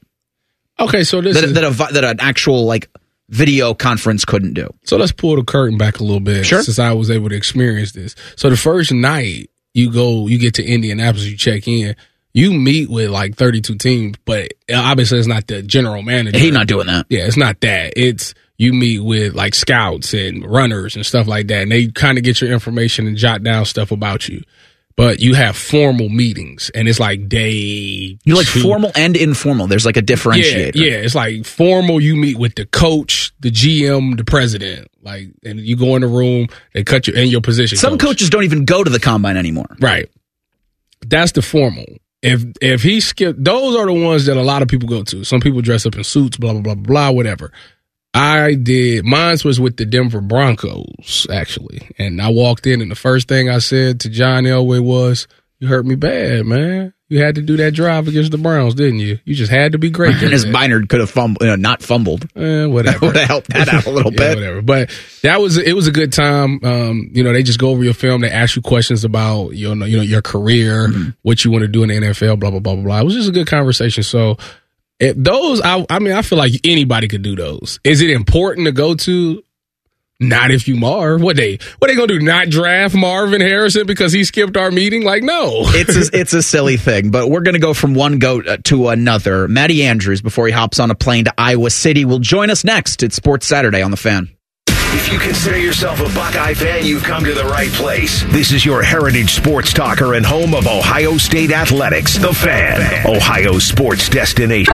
Okay, so this that is, that, a, that an actual like video conference couldn't do. So let's pull the curtain back a little bit. Sure. Since I was able to experience this. So the first night you go, you get to Indianapolis, you check in, you meet with like 32 teams, but obviously it's not the general manager. He's not doing that. Yeah, it's not that. It's you meet with like scouts and runners and stuff like that, and they kind of get your information and jot down stuff about you. But you have formal meetings, and it's like day. You like two. formal and informal. There's like a differentiator. Yeah, yeah, it's like formal. You meet with the coach, the GM, the president, like, and you go in the room. They cut you in your position. Some coach. coaches don't even go to the combine anymore. Right. That's the formal. If if he skipped, those are the ones that a lot of people go to. Some people dress up in suits, blah blah blah blah, whatever. I did. Mine was with the Denver Broncos actually, and I walked in, and the first thing I said to John Elway was, "You hurt me bad, man. You had to do that drive against the Browns, didn't you? You just had to be great." And his Byner could have fumbled, you know, not fumbled. Eh, whatever. would have helped that out a little Yeah, bit. Whatever. But that was it was a good time. Um, you know, they just go over your film. They ask you questions about you know, you know your career, Mm-hmm. what you want to do in the NFL, blah blah blah blah blah. It was just a good conversation. So it, those, I, I mean, I feel like anybody could do those. Is it important to go to? Not if you Marv. What they what they gonna do? Not draft Marvin Harrison because he skipped our meeting? Like no. it's a, it's a silly thing, but we're going to go from one goat uh, to another. Matty Andrews, before he hops on a plane to Iowa City, will join us next at Sports Saturday on the Fan. If you consider yourself a Buckeye fan, you've come to the right place. This is your heritage sports talker and home of Ohio State Athletics, The Fan, Ohio sports destination.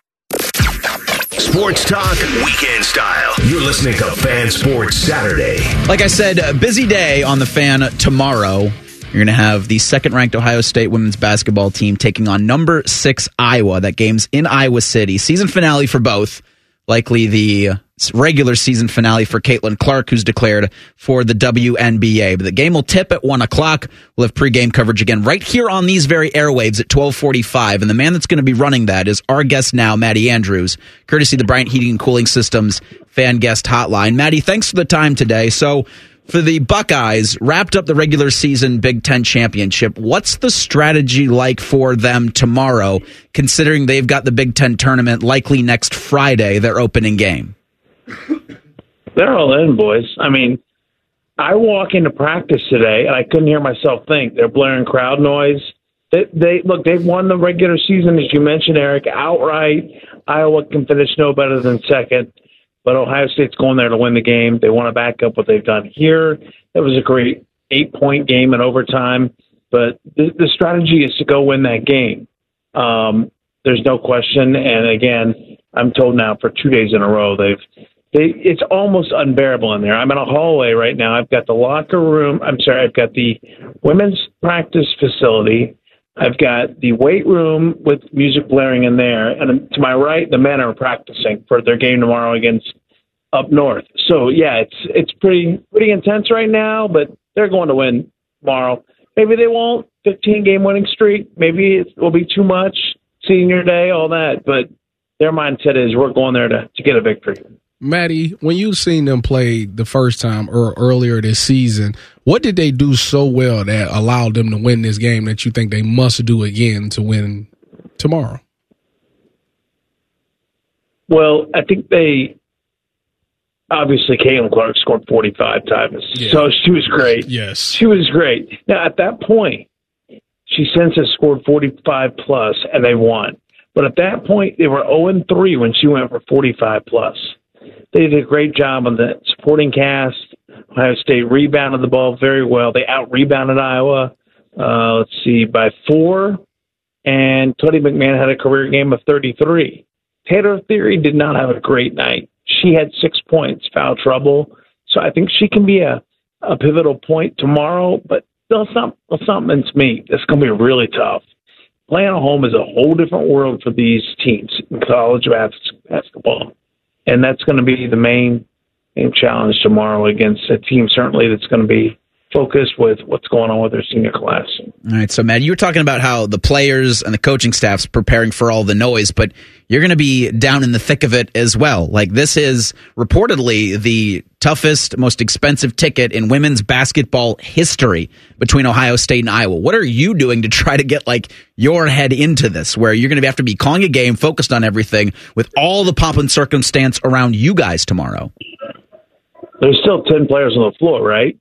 Sports talk, weekend style. You're listening to Fan Sports Saturday. Like I said, a busy day on the Fan tomorrow. You're going to have the second ranked Ohio State women's basketball team taking on number six Iowa. That game's in Iowa City. Season finale for both. Likely the regular season finale for Caitlin Clark, who's declared for the WNBA. But the game will tip at one o'clock. We'll have pregame coverage again right here on these very airwaves at 1245. And the man that's going to be running that is our guest now, Maddie Andrews, courtesy of the Bryant Heating and Cooling Systems fan guest hotline. Maddie, thanks for the time today. So for the Buckeyes, wrapped up the regular season Big Ten championship. What's the strategy like for them tomorrow, considering they've got the Big Ten tournament likely next Friday, their opening game? They're all in, boys. I mean, I walk into practice today and I couldn't hear myself think. They're blaring crowd noise. They, they look. They've won the regular season, as you mentioned, Eric, outright. Iowa can finish no better than second, but Ohio State's going there to win the game. They want to back up what they've done here. It was a great eight-point game in overtime, but the, the strategy is to go win that game. Um, there's no question. And again, I'm told now for two days in a row they've they it's almost unbearable in there. I'm in a hallway right now. I've got the locker room. I'm sorry. I've got the women's practice facility. I've got the weight room with music blaring in there, and to my right, the men are practicing for their game tomorrow against up north. So yeah, it's it's pretty pretty intense right now, but they're going to win tomorrow. Maybe they won't. 15 game winning streak. Maybe it will be too much. Senior day, all that, but their mindset is we're going there to to get a victory. Maddie, when you seen them play the first time or earlier this season, what did they do so well that allowed them to win this game that you think they must do again to win tomorrow? Well, I think they obviously Caitlin Clark scored 45 times, Yeah. so she was great. Yes. She was great. Now at that point, she since has scored 45 plus, and they won. But at that point, they were 0 and 3 when she went for 45 plus. They did a great job on the supporting cast. Ohio State rebounded the ball very well. They out rebounded Iowa. Uh, let's see, by four. And Cotie McMahon had a career game of 33. Taylor Thierry did not have a great night. She had six points, foul trouble. So I think she can be a, a pivotal point tomorrow. But let's not let's not mince meat. It's going to be really tough. Playing at home is a whole different world for these teams in college basketball, and that's going to be the main challenge tomorrow against a team certainly that's going to be focused with what's going on with their senior class. All right, so Matt, you were talking about how the players and the coaching staff's preparing for all the noise, but you're going to be down in the thick of it as well. Like this is reportedly the toughest, most expensive ticket in women's basketball history between Ohio State and Iowa. What are you doing to try to get like your head into this, where you're going to have to be calling a game, focused on everything, with all the pomp and circumstance around you guys tomorrow? There's still ten players on the floor, right?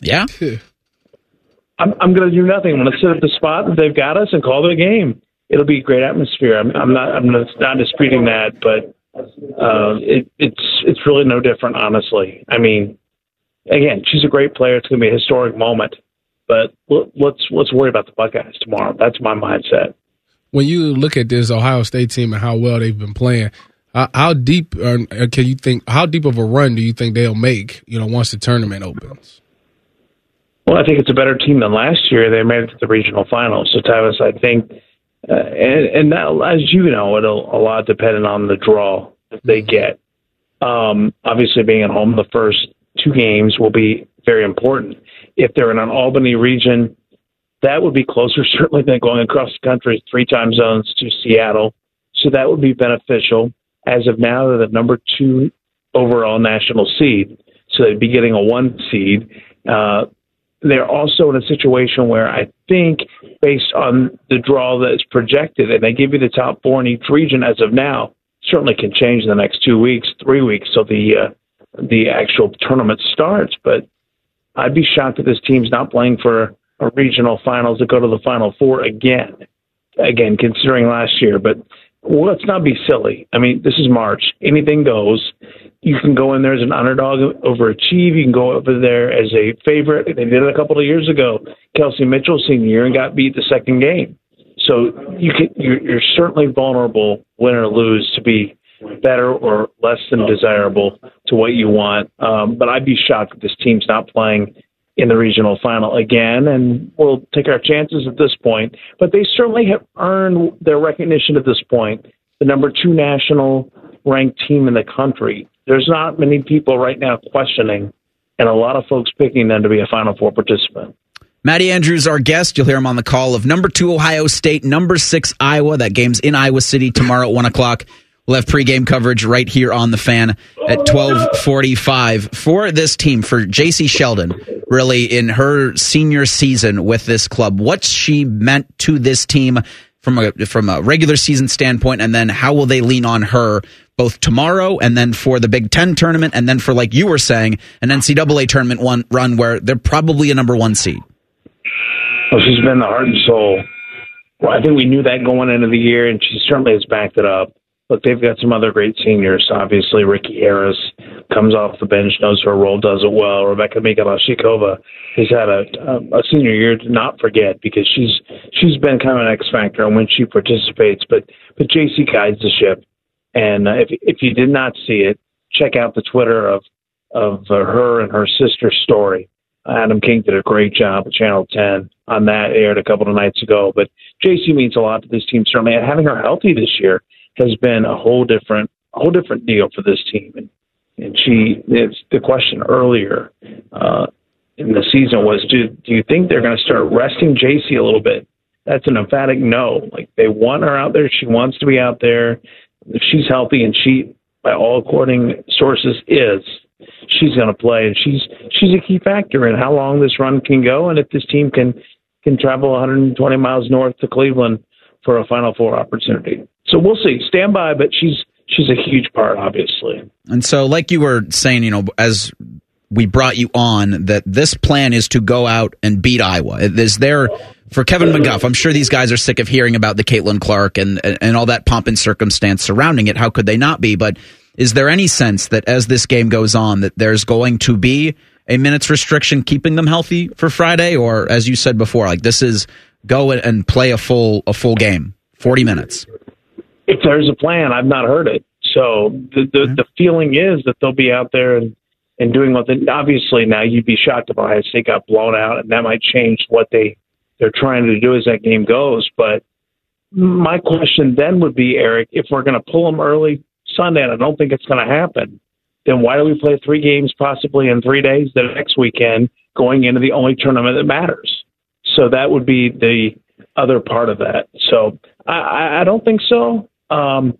Yeah. I'm, I'm going to do nothing. I'm going to sit at the spot that they've got us and call the game. It'll be a great atmosphere. I'm, I'm not. I'm not, not disputing that, but uh, it, it's it's really no different, honestly. I mean, again, she's a great player. It's going to be a historic moment, but let's let's worry about the Buckeyes tomorrow. That's my mindset. When you look at this Ohio State team and how well they've been playing, uh, how deep uh, can you think? How deep of a run do you think they'll make? You know, once the tournament opens. Well, I think it's a better team than last year. They made it to the regional finals. So, Tyvis, I think, uh, and, and now, as you know, it'll a lot dependent on the draw that they get. Um, obviously, being at home the first two games will be very important. If they're in an Albany region, that would be closer, certainly, than going across the country three time zones to Seattle. So that would be beneficial. As of now, they're the number two overall national seed. So they'd be getting a one seed. Uh, they're also in a situation where I think, based on the draw that is projected, and they give you the top four in each region as of now, certainly can change in the next two weeks, three weeks, so the uh, the actual tournament starts. But I'd be shocked if this team's not playing for a regional finals to go to the final four again. Again, considering last year, but well, let's not be silly. I mean, this is March. Anything goes. You can go in there as an underdog, overachieve. You can go over there as a favorite. They did it a couple of years ago. Kelsey Mitchell senior year and got beat the second game. So you can you're, you're certainly vulnerable, win or lose, to be better or less than desirable to what you want. Um, but I'd be shocked if this team's not playing in the regional final again, and we'll take our chances at this point. But they certainly have earned their recognition at this point. The number two national ranked team in the country. There's not many people right now questioning, and a lot of folks picking them to be a Final Four participant. Matty Andrews, our guest. You'll hear him on the call of number two Ohio State, number six Iowa. That game's in Iowa City tomorrow at one o'clock. We'll have pregame coverage right here on the fan at twelve forty-five for this team for Jacy Sheldon. Really, in her senior season with this club, what's she meant to this team from a from a regular season standpoint, and then how will they lean on her both tomorrow and then for the Big Ten tournament, and then for like you were saying, an NCAA tournament one run where they're probably a number one seed. Well, she's been the heart and soul. Well, I think we knew that going into the year, and she certainly has backed it up. Look, they've got some other great seniors. Obviously, Rikki Harris comes off the bench, knows her role, does it well. Rebeka Mikulasikova has had a, a senior year to not forget because she's she's been kind of an X factor when she participates. But but Jacy guides the ship, and uh, if if you did not see it, check out the Twitter of of uh, her and her sister's story. Adam King did a great job at Channel 10 on that aired a couple of nights ago. But Jacy means a lot to this team certainly, and having her healthy this year has been a whole different a whole different deal for this team. And and she it's the question earlier uh, in the season was do do you think they're going to start resting Jacy a little bit? That's an emphatic no. Like they want her out there. She wants to be out there. If she's healthy and she, by all according sources, is, she's going to play, and she's she's a key factor in how long this run can go, and if this team can can travel 120 miles north to Cleveland for a Final Four opportunity. So we'll see. Stand by, but she's she's a huge part, obviously. And so, like you were saying, you know, as we brought you on, that this plan is to go out and beat Iowa. Is there for Kevin McGuff? I'm sure these guys are sick of hearing about the Caitlin Clark and and all that pomp and circumstance surrounding it. How could they not be? But is there any sense that as this game goes on, that there's going to be a minutes restriction keeping them healthy for Friday, or as you said before, like this is go and play a full a full game, 40 minutes? If there's a plan, I've not heard it. So the the, the feeling is that they'll be out there and and doing what. The, obviously, now you'd be shocked if Ohio State got blown out, and that might change what they they're trying to do as that game goes. But my question then would be, Eric, if we're going to pull them early Sunday, and I don't think it's going to happen, then why do we play three games possibly in three days the next weekend, going into the only tournament that matters? So that would be the other part of that. So I, I don't think so. Um,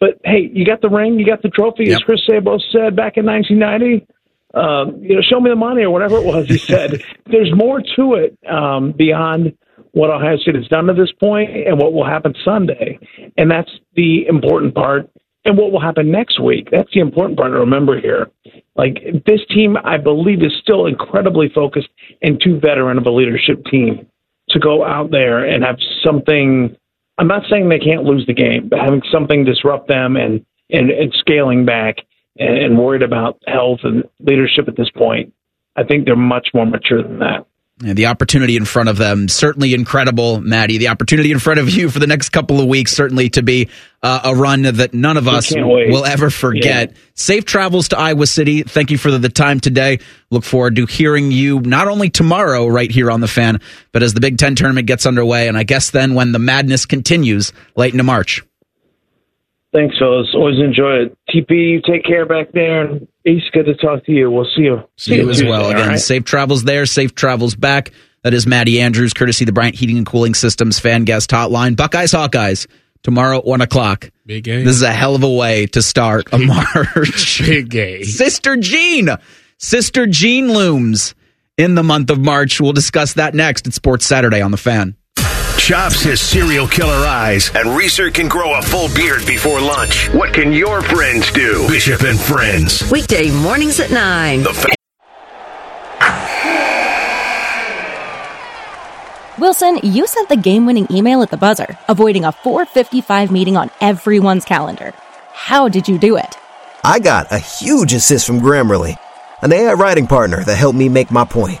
but hey, you got the ring, you got the trophy, yep. as Chris Sabo said back in 1990. Um, you know, show me the money or whatever it was he said. There's more to it um, beyond what Ohio State has done to this point and what will happen Sunday, and that's the important part. And what will happen next week? That's the important part to remember here. Like this team, I believe, is still incredibly focused and too veteran of a leadership team to go out there and have something. I'm not saying they can't lose the game, but having something disrupt them and and, and scaling back and, and worried about health and leadership at this point. I think they're much more mature than that. The opportunity in front of them certainly incredible, Maddie. The opportunity in front of you for the next couple of weeks certainly to be uh, a run that none of us will ever forget. Yeah. Safe travels to Iowa City. Thank you for the, the, time today. Look forward to hearing you not only tomorrow right here on the fan, but as the Big Ten tournament gets underway, and I guess then when the madness continues late into March. Thanks, fellas. Always enjoy it. TP, you take care back there. And East, good to talk to you. We'll see you. See you, you as Tuesday, well. Again, right? safe travels there, safe travels back. That is Maddie Andrews, courtesy the Bryant Heating and Cooling Systems fan guest hotline. Buckeyes, Hawkeyes, tomorrow at 1 o'clock. Big game. This is a hell of a way to start a March. Big game. Sister Jean. Sister Jean looms in the month of March. We'll discuss that next at Sports Saturday on the fan. Chops has serial killer eyes, and Reeser can grow a full beard before lunch. What can your friends do? Bishop and Friends. Weekday mornings at 9. The fa- Wilson, you sent the game-winning email at the buzzer, avoiding a 4:55 meeting on everyone's calendar. How did you do it? I got a huge assist from Grammarly, an AI writing partner that helped me make my point.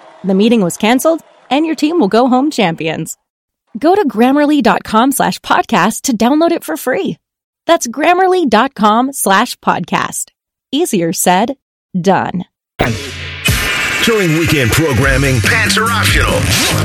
The meeting was canceled, and your team will go home champions. Go to grammarly.com slash podcast to download it for free. That's grammarly.com slash podcast. Easier said, done. During weekend programming, pants are optional.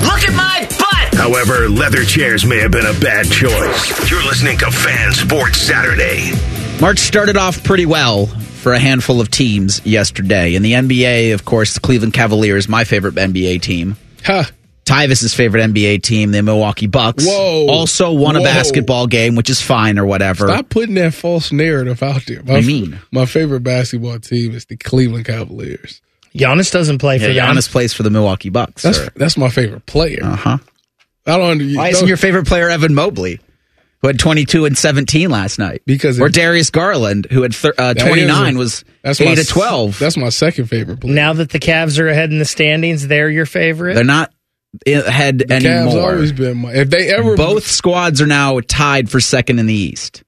Look at my butt! However, leather chairs may have been a bad choice. You're listening to Fan Sports Saturday. March started off pretty well for a handful of teams yesterday. In the NBA, of course, the Cleveland Cavaliers, my favorite NBA team. Huh. Tyvis's favorite NBA team, the Milwaukee Bucks, Whoa. also won Whoa. a basketball game, which is fine or whatever. Stop putting that false narrative out there. My, I mean, my favorite basketball team is the Cleveland Cavaliers. Giannis doesn't play for yeah, Giannis plays for the Milwaukee Bucks. That's that's my favorite player. Uh huh. I don't. Why isn't your favorite player Evan Mobley? Who had 22 and 17 last night. Because or Darius Garland, who had thir- uh, 29, a, was that's 8 to 12. That's my second favorite player. Now that the Cavs are ahead in the standings, they're your favorite? They're not ahead the anymore. Cavs always been my, if they ever both squads are now tied for second in the East.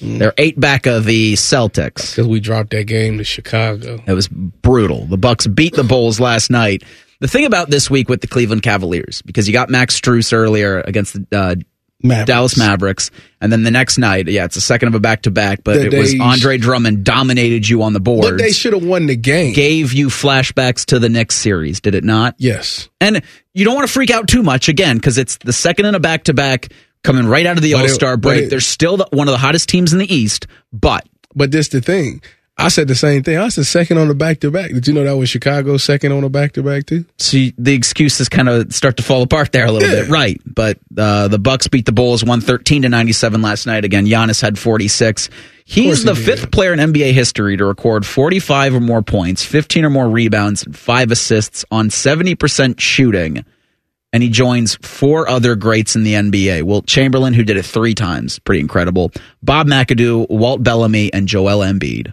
Mm. They're eight back of the Celtics because we dropped that game to Chicago. It was brutal. The Bucks beat the Bulls last night. The thing about this week with the Cleveland Cavaliers, because you got Max Strus earlier against the uh, Mavericks. Dallas Mavericks. And then the next night, yeah, it's a second of a back to back, but it was Andre Drummond dominated you on the board. But they should have won the game. Gave you flashbacks to the next series, did it not? Yes. And you don't want to freak out too much again because it's the second in a back to back coming right out of the All Star break. It, They're still the, one of the hottest teams in the East, but. But this the thing. I said the same thing. I said second on the back to back. Did you know that was Chicago second on the back to back too? See, the excuses kind of start to fall apart there a little yeah. bit, right? But uh, the Bucks beat the Bulls one thirteen to ninety seven last night. Again, Giannis had forty six. He's the he fifth player in NBA history to record 45 or more points, 15 or more rebounds, and five assists on 70% shooting. And he joins four other greats in the NBA. Wilt Chamberlain, who did it three times, pretty incredible. Bob McAdoo, Walt Bellamy, and Joel Embiid.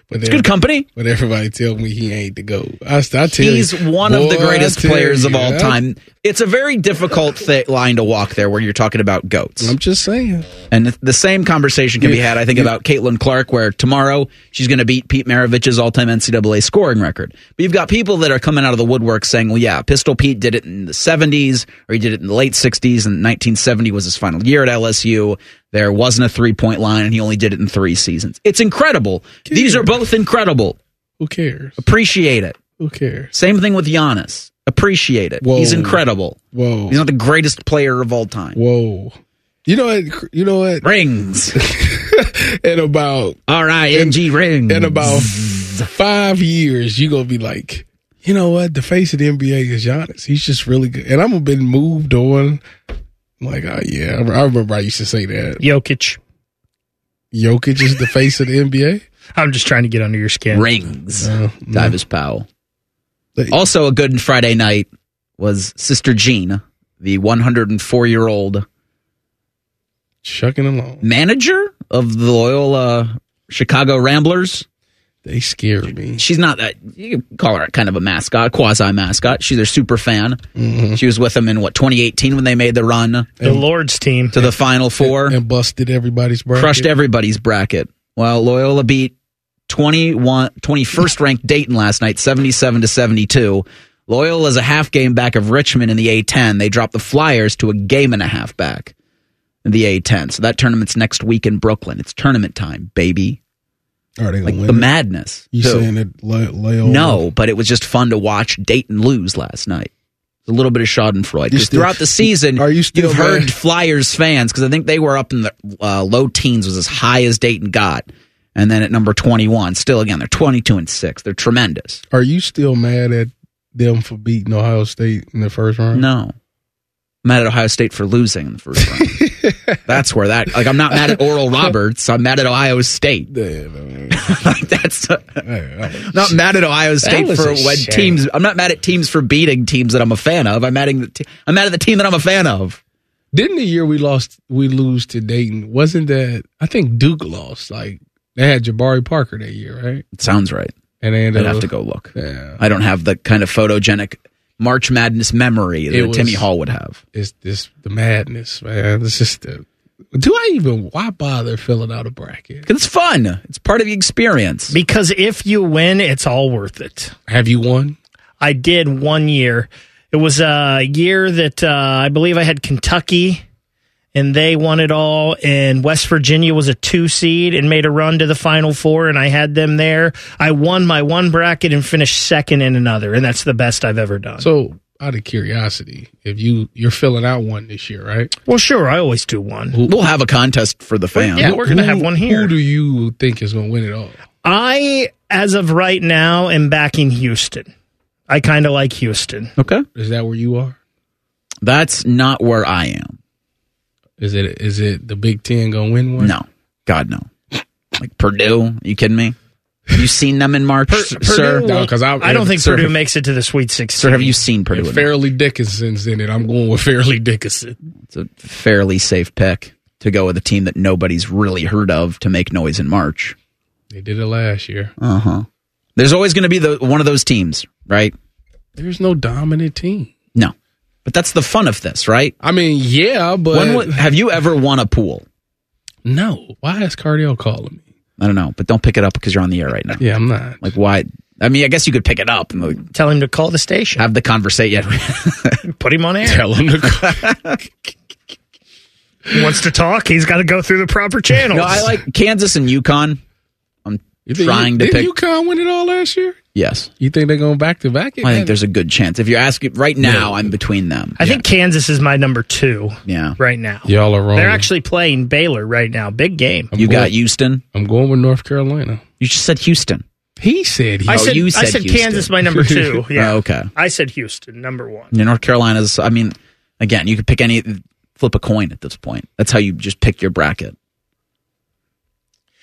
But It's good company. But everybody tell me he ain't the GOAT. I, I tell He's you, one of the greatest players of all I- time. It's a very difficult th- line to walk there where you're talking about goats. I'm just saying. And the same conversation can be had, I think, yeah. about Caitlin Clark, where tomorrow she's going to beat Pete Maravich's all-time NCAA scoring record. But you've got people that are coming out of the woodwork saying, "Well, yeah, Pistol Pete did it in the '70s, or he did it in the late '60s, and 1970 was his final year at LSU. There wasn't a three-point line, and he only did it in three seasons. It's incredible. These are both incredible. Who cares? Appreciate it. Who cares? Same thing with Giannis. Appreciate it. Whoa. He's incredible. Whoa. He's not the greatest player of all time. Whoa. You know what? You know what? Rings. in about R I N G rings. in about five years, you're gonna be like, you know what? The face of the NBA is Giannis. He's just really good, and I'm been moved on. I'm like, oh yeah, I I remember I used to say that. Jokic. Jokic is the face of the NBA. I'm just trying to get under your skin. Rings. Uh, Tyvis Powell. Also, a good Friday night was Sister Jean, the 104 year old Shucking along, manager of the Loyola Chicago Ramblers. they scare me. She's not that, you could call her kind of a mascot, quasi mascot. She's their super fan. Mm-hmm. She was with them in what, 2018 when they made the run The Lord's team. to the Final Four. and busted everybody's bracket. crushed everybody's bracket. Well, Loyola beat 21, 21st ranked Dayton last night, 77 to 72. Loyola is a half game back of Richmond in the A10. They dropped the Flyers to a game and a half back in the A10. So that tournament's next week in Brooklyn. It's tournament time, baby. Are they Like the it? madness. You Who? saying that Loyola? No, but it was just fun to watch Dayton lose last night. A little bit of Schadenfreude because throughout the season, Are you still you've heard? Flyers fans because I think they were up in the uh, low teens was as high as Dayton got, and then at number twenty one, still again they're twenty two and six. They're tremendous. Are you still mad at them for beating Ohio State in the first round? No, I'm mad at Ohio State for losing in the first round. that's where that like I'm not mad at Oral Roberts. I'm mad at Ohio State. Yeah, man. like that's Hey, not mad at Ohio State for a when shame. teams. I'm not mad at teams for beating teams that I'm a fan of. I'm mad at the te- I'm mad at the team that I'm a fan of. Didn't the year we lost, we lose to Dayton? Wasn't that? I think Duke lost. Like they had Jabari Parker that year, right? It sounds right. And they ended I'd have to go look. Yeah, I don't have the kind of photogenic March Madness memory that was- Timmy Hall would have. it's this the madness, man. It's just the. Do I even? Why bother filling out a bracket? 'Cause it's fun. It's part of the experience. Because if you win, it's all worth it. Have you won? I did one year. It was a year that uh, I believe I had Kentucky, and they won it all. And West Virginia was a two seed and made a run to the Final Four, and I had them there. I won my one bracket and finished second in another, and that's the best I've ever done. So, out of curiosity, if you you're filling out one this year, right? well, sure, I always do one. We'll have a contest for the fans. Yeah, we're gonna Who- have one here. Who do you think is going to win it all? I, as of right now, am backing Houston. I kind of like Houston. Okay. Is that where you are? That's not where I am. Is it is it the Big Ten going to win one? No. God, no. Like Purdue? you kidding me? Have you seen them in March, Per- sir? Purdue No, 'cause I- I don't think sir, Purdue makes it to the Sweet Sixteen. Sir, have you seen Purdue? If in- Fairleigh Dickinson's in it, I'm going with Fairleigh Dickinson. It's a fairly safe pick to go with a team that nobody's really heard of to make noise in March. They did it last year. Uh huh. There's always going to be the one of those teams, right? There's no dominant team. No, but that's the fun of this, right? I mean, yeah, but when would- have you ever won a pool? no. Why is Cardio calling me? I don't know, but don't pick it up because you're on the air right now. Yeah, I'm not. Like why? I mean, I guess you could pick it up and like, Tell him to call the station. have the conversation. Put him on air. Tell him to call. He wants to talk. He's got to go through the proper channels. no, I like Kansas and UConn. I'm You think trying you, to didn't pick. UConn win it all last year? Yes, You think they're going back to back? I think there's a good chance. If you're asking right now, I'm between them. I think Kansas is my number two Yeah, right now. y'all are wrong. They're actually playing Baylor right now. Big game. I'm you going, got Houston. I'm going with North Carolina. You just said Houston. He said he. I Oh, said, you I said said Houston. Kansas my number two. Yeah. Oh, okay. I said Houston number one. Yeah, North Carolina's. I mean, again, you could pick any, flip a coin at this point. That's how you just pick your bracket.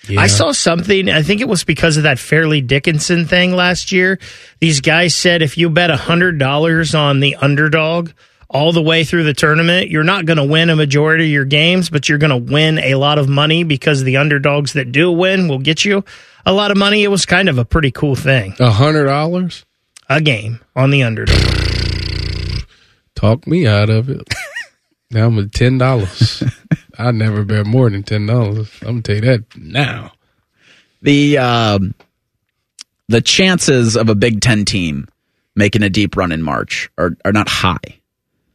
Yeah. I saw something. I think it was because of that Fairleigh Dickinson thing last year. These guys said if you bet hundred dollars on the underdog, all the way through the tournament. You're not going to win a majority of your games, but you're going to win a lot of money because the underdogs that do win will get you a lot of money. It was kind of a pretty cool thing. A hundred dollars a game on the underdog. Talk me out of it. now I'm at ten dollars. I never bet more than ten dollars. I'm gonna tell you that now. The um, the chances of a Big Ten team making a deep run in March are, are not high.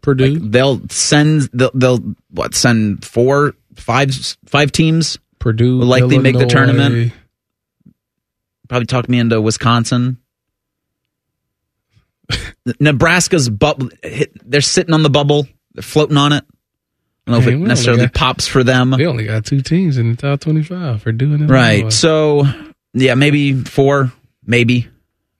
Purdue, like they'll send they'll, they'll what send four five five teams. Purdue will likely Illinois. make the tournament. Probably talk me into Wisconsin. Nebraska's bubble. They're sitting on the bubble. They're floating on it. I don't know if it necessarily got, pops for them. They only got two teams in the top twenty-five for doing it. Right. So, yeah, maybe four, maybe,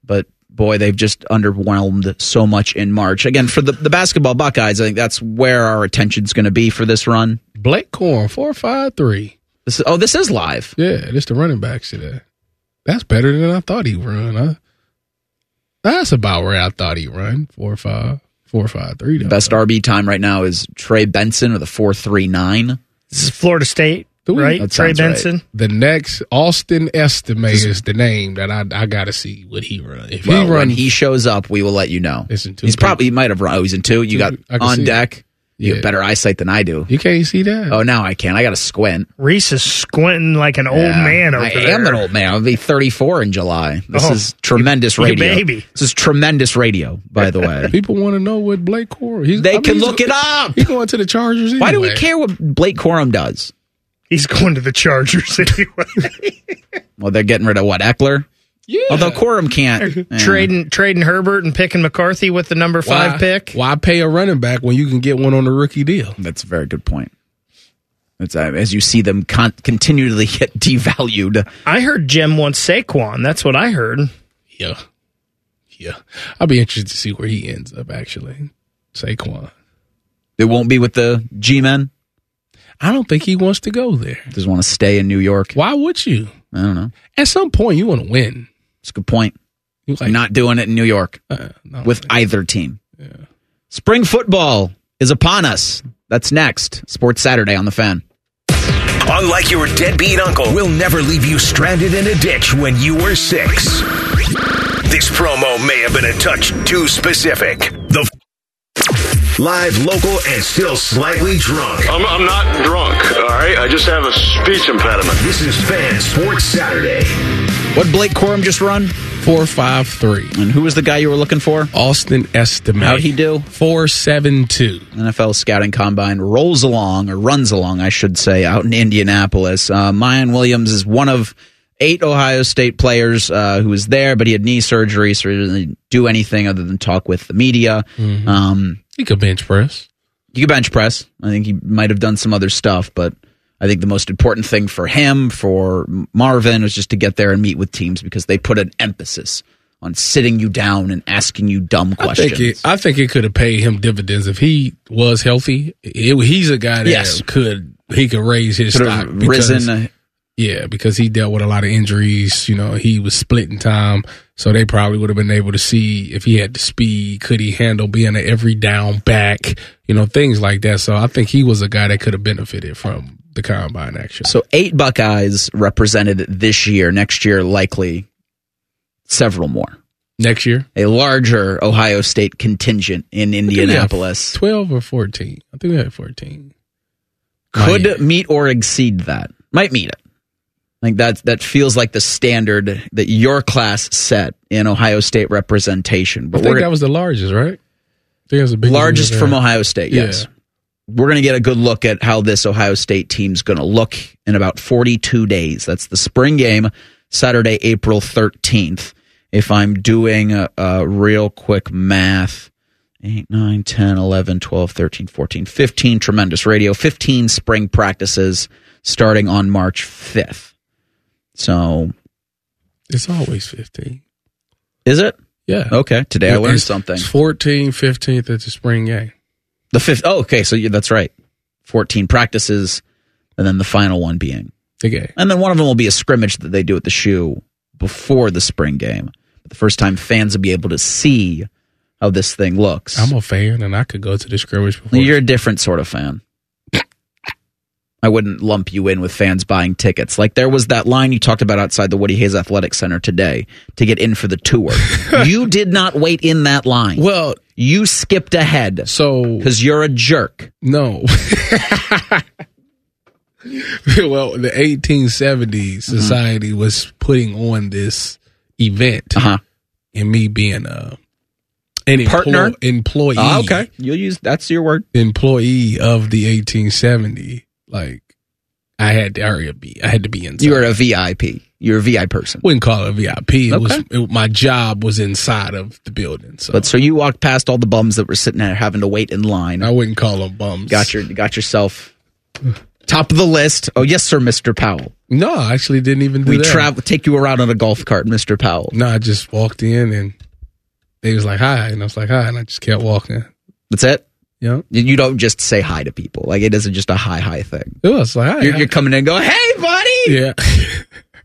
but boy, they've just underwhelmed so much in March. Again, for the, the basketball Buckeyes, I think that's where our attention's going to be for this run. Blake five three. This is, oh, this is live. Yeah, this the running backs today. That's better than I thought he'd run. Huh? That's about where I thought he'd run. Four five, four five three. Best RB time right now is Trey Benson with a four three nine. This is Florida State. right, that Trey Benson. Right. The next Audric Estimé is the name that I I got to see what he run. If well, he run, when he shows up, we will let you know. He's probably he might have run. Oh, he's in two. You got on deck. You yeah. have better eyesight than I do. You can't see that. Oh, now I can. I got to squint. Reese is squinting like an yeah, old man over I there. am an old man. I'll be 34 in July. This oh, is tremendous you, radio. baby. This is tremendous radio, by the way. People want to know what Blake Corum. He's, they I mean, can look it up. He's going to the Chargers anyway. Why do we care what Blake Corum does? He's going to the Chargers anyway. well, they're getting rid of what Ekeler. Yeah. Although Corum can't yeah. trading trading Herbert and picking McCarthy with the number five why, pick. Why pay a running back when you can get one on a rookie deal? That's a very good point. It's, uh, as you see them con- continually get devalued. I heard Jim wants Saquon. That's what I heard. Yeah, yeah. I'll be interested to see where he ends up. Actually, Saquon. It won't be with the G men. I don't think he wants to go there. Does want to stay in New York? Why would you? I don't know. At some point, you want to win. It's a good point. Like, You're not doing it in New York uh, with either team. Yeah. Spring football is upon us. That's next. Sports Saturday on the fan. Unlike your deadbeat uncle, we'll never leave you stranded in a ditch when you were six. This promo may have been a touch too specific. The Live, local, and still slightly drunk. I'm, I'm not drunk, all right? I just have a speech impediment. This is Fan Sports Saturday. What Blake Corum just run? Four five three. And who was the guy you were looking for? Audric Estimé. How'd he do? Four seven two. NFL scouting combine rolls along or runs along, I should say, out in Indianapolis. Uh, Miyan Williams is one of eight Ohio State players uh, who was there, but he had knee surgery, so he didn't do anything other than talk with the media. Mm-hmm. Um, he could bench press. You could bench press. I think he might have done some other stuff, but I think the most important thing for him, for Marvin, was just to get there and meet with teams because they put an emphasis on sitting you down and asking you dumb questions. I think it, I think it could have paid him dividends if he was healthy. It, he's a guy that yes. could he could raise his could stock. Because, risen. Yeah, because he dealt with a lot of injuries. You know, he was splitting time. So they probably would have been able to see if he had the speed, could he handle being an every down back, you know, things like that. So I think he was a guy that could have benefited from the combine action. So eight Buckeyes represented this year. Next year, likely several more. Next year, a larger Ohio State contingent in Indianapolis. Twelve or fourteen? I think we had fourteen. Could meet or exceed that. Might meet it. I think that that feels like the standard that your class set in Ohio State representation. But I think that was the largest, right? I think it was the largest from Ohio State. Yes. Yeah. We're going to get a good look at how this Ohio State team's going to look in about 42 days. That's the spring game, Saturday, April 13th. If I'm doing a, a real quick math, 8, 9, 10, 11, 12, 13, 14, 15 tremendous radio, 15 spring practices starting on March 5th. So it's always 15. Is it? Yeah. Okay. Today I learned something. It's 14, 15th at the spring game. The fifth. Oh, okay. So that's right. 14 practices, and then the final one being game. And then one of them will be a scrimmage that they do at the shoe before the spring game. But the first time fans will be able to see how this thing looks. I'm a fan, and I could go to the scrimmage before. You're a different sort of fan. I wouldn't lump you in with fans buying tickets. Like there was that line you talked about outside the Woody Hayes Athletic Center today to get in for the tour. you did not wait in that line. Well, you skipped ahead. So because you're a jerk. No. well, the 1870s society mm-hmm. was putting on this event, uh-huh. and me being a an emplo- Partner? employee. Oh, okay, you'll use that's your word. Employee of the 1870. Like I had to. Be I had to be inside. You were a VIP. You're a VI person. Wouldn't call it a VIP. It was it, my job was inside of the building. So But so you walked past all the bums that were sitting there having to wait in line. I wouldn't call them bums. Got your got yourself top of the list. Oh yes, sir, Mister Powell. No, I actually didn't even do We that. travel take you around on a golf cart, Mister Powell. No, I just walked in and they was like hi, and I was like hi, and I just kept walking. That's it. Yeah, You don't just say hi to people. Like it isn't just a hi hi thing. it was like hi. You're, hi. you're coming in and go, hey buddy, yeah.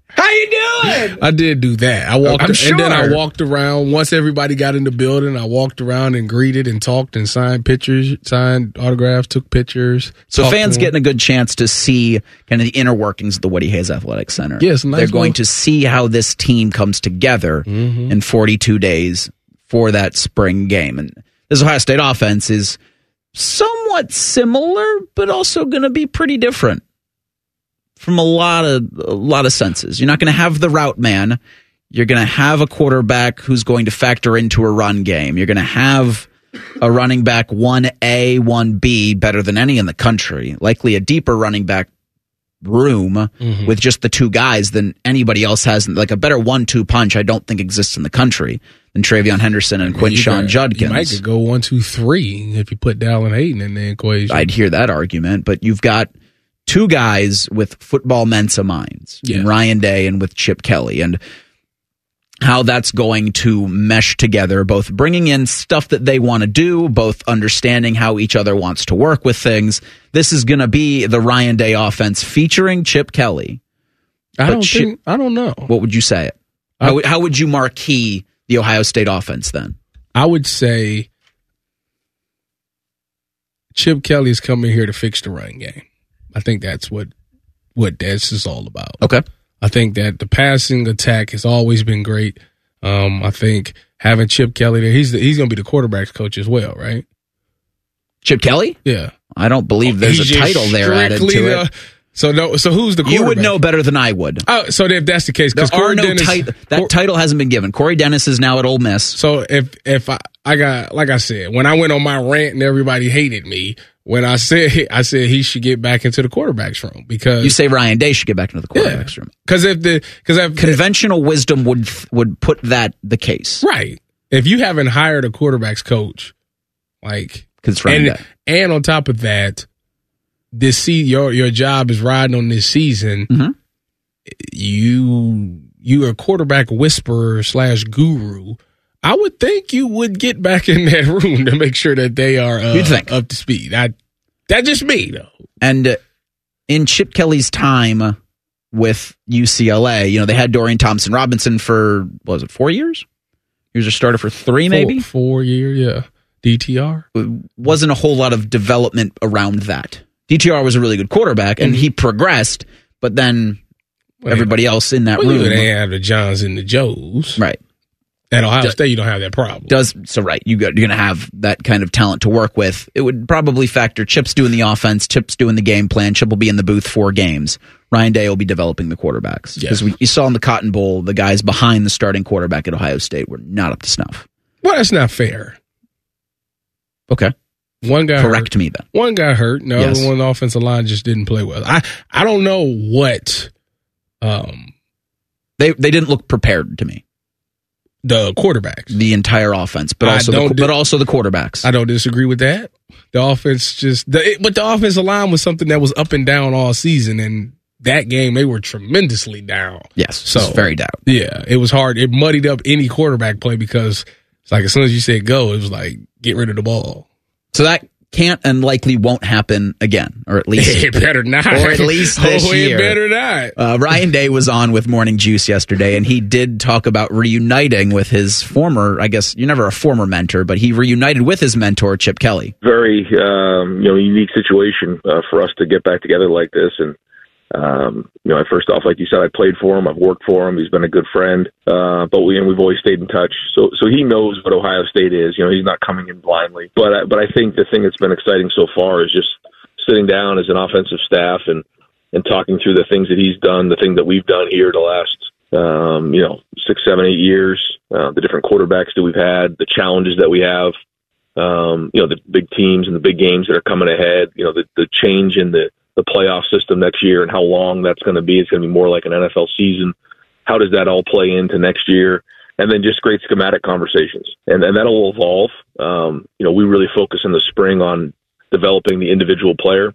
how you doing? I did do that. I walked, I'm and then I walked around. Once everybody got in the building, I walked around and greeted and talked and signed pictures, signed autographs, took pictures. So fans getting a good chance to see kind of the inner workings of the Woody Hayes Athletic Center. Yes, nice they're going little- to see how this team comes together Mm-hmm. in 42 days for that spring game. And this Ohio State offense is somewhat similar, but also going to be pretty different from a lot of a lot of senses. You're not going to have the route man. You're going to have a quarterback who's going to factor into a run game. You're going to have a running back 1A, 1B better than any in the country. Likely a deeper running back room mm-hmm. with just the two guys than anybody else has. Like a better one-two punch, I don't think exists in the country than TreVeyon Henderson and You Quinshon Judkins. You might could go one, two, three if you put Dallan Hayden in the equation. I'd hear that argument, but you've got two guys with football Mensa minds, in Ryan Day and with Chip Kelly, and how that's going to mesh together, both bringing in stuff that they want to do, both understanding how each other wants to work with things. This is going to be the Ryan Day offense featuring Chip Kelly. I But don't Chip- think. I don't know. What would you say it? How, would- how would you marquee the Ohio State offense then? I would say Chip Kelly's coming here to fix the run game. I think that's what what this is all about. Okay. I think that the passing attack has always been great. Um, I think having Chip Kelly there, he's the, he's going to be the quarterbacks coach as well, right? Chip Kelly? Yeah. I don't believe there's a title there added to it. So no, so who's the quarterback? You would know better than I would. Oh, so if that's the case, There because are no Dennis, title. That title hasn't been given. Corey Dennis is now at Ole Miss. So if if I I got like I said when I went on my rant and everybody hated me when I said I said he should get back into the quarterbacks room because You say Ryan Day should get back into the quarterbacks room. because if the because if Conventional wisdom would would put that the case. right if you haven't hired a quarterbacks coach like 'Cause it's Ryan and Day. and on top of that this see your your job is riding on this season Mm-hmm. you you are a quarterback whisperer slash guru. I would think you would get back in that room to make sure that they are uh, up to speed. I, that's just me though. And uh, in Chip Kelly's time with UCLA, you know, they had Dorian Thompson Robinson for what was it, four years? He was a starter for three, maybe. four, four year, yeah. DTR wasn't a whole lot of development around that. DTR was a really good quarterback, and he progressed, but then everybody else in that well, room, they have the Johns and the Joes, right? At Ohio Does- State, you don't have that problem. does so right. You got, you're going to have that kind of talent to work with. It would probably factor Chip's doing the offense, Chip's doing the game plan. Chip will be in the booth four games. Ryan Day will be developing the quarterbacks because you saw in the Cotton Bowl the guys behind the starting quarterback at Ohio State were not up to snuff. Well, that's not fair. Okay, One guy correct hurt. me then. One guy hurt. No, The Yes. one, the offensive line just didn't play well. I I don't know what um They they didn't look prepared to me. The quarterbacks. The entire offense, but I also the, but also the quarterbacks. I don't disagree with that. The offense just, the, it- but the offensive line was something that was up and down all season, and that game they were tremendously down. yes, So very doubt. Yeah, it was hard. It muddied up any quarterback play because it's like as soon as you said go, it was like get rid of the ball. So that can't and likely won't happen again, or at least it better not, or at least this oh, year. Better not. Uh, Ryan Day was on with Morning Juice yesterday, and he did talk about reuniting with his former. I guess you're never a former mentor, but he reunited with his mentor Chip Kelly. Very um, you know unique situation uh, for us to get back together like this, and um, you know, first off, like you said, I played for him. I've worked for him. He's been a good friend. Uh, but we and we've always stayed in touch. So so he knows what Ohio State is. You know, he's not coming in blindly. But I, but I think the thing that's been exciting so far is just sitting down as an offensive staff and and talking through the things that he's done, the thing that we've done here the last um, you know six, seven, eight years, uh, the different quarterbacks that we've had, the challenges that we have. Um, you know, the big teams and the big games that are coming ahead. You know, the the change in the the playoff system next year and how long that's going to be. It's going to be more like an NFL season. How does that all play into next year? And then just great schematic conversations, and and that'll evolve. Um, you know, we really focus in the spring on developing the individual player.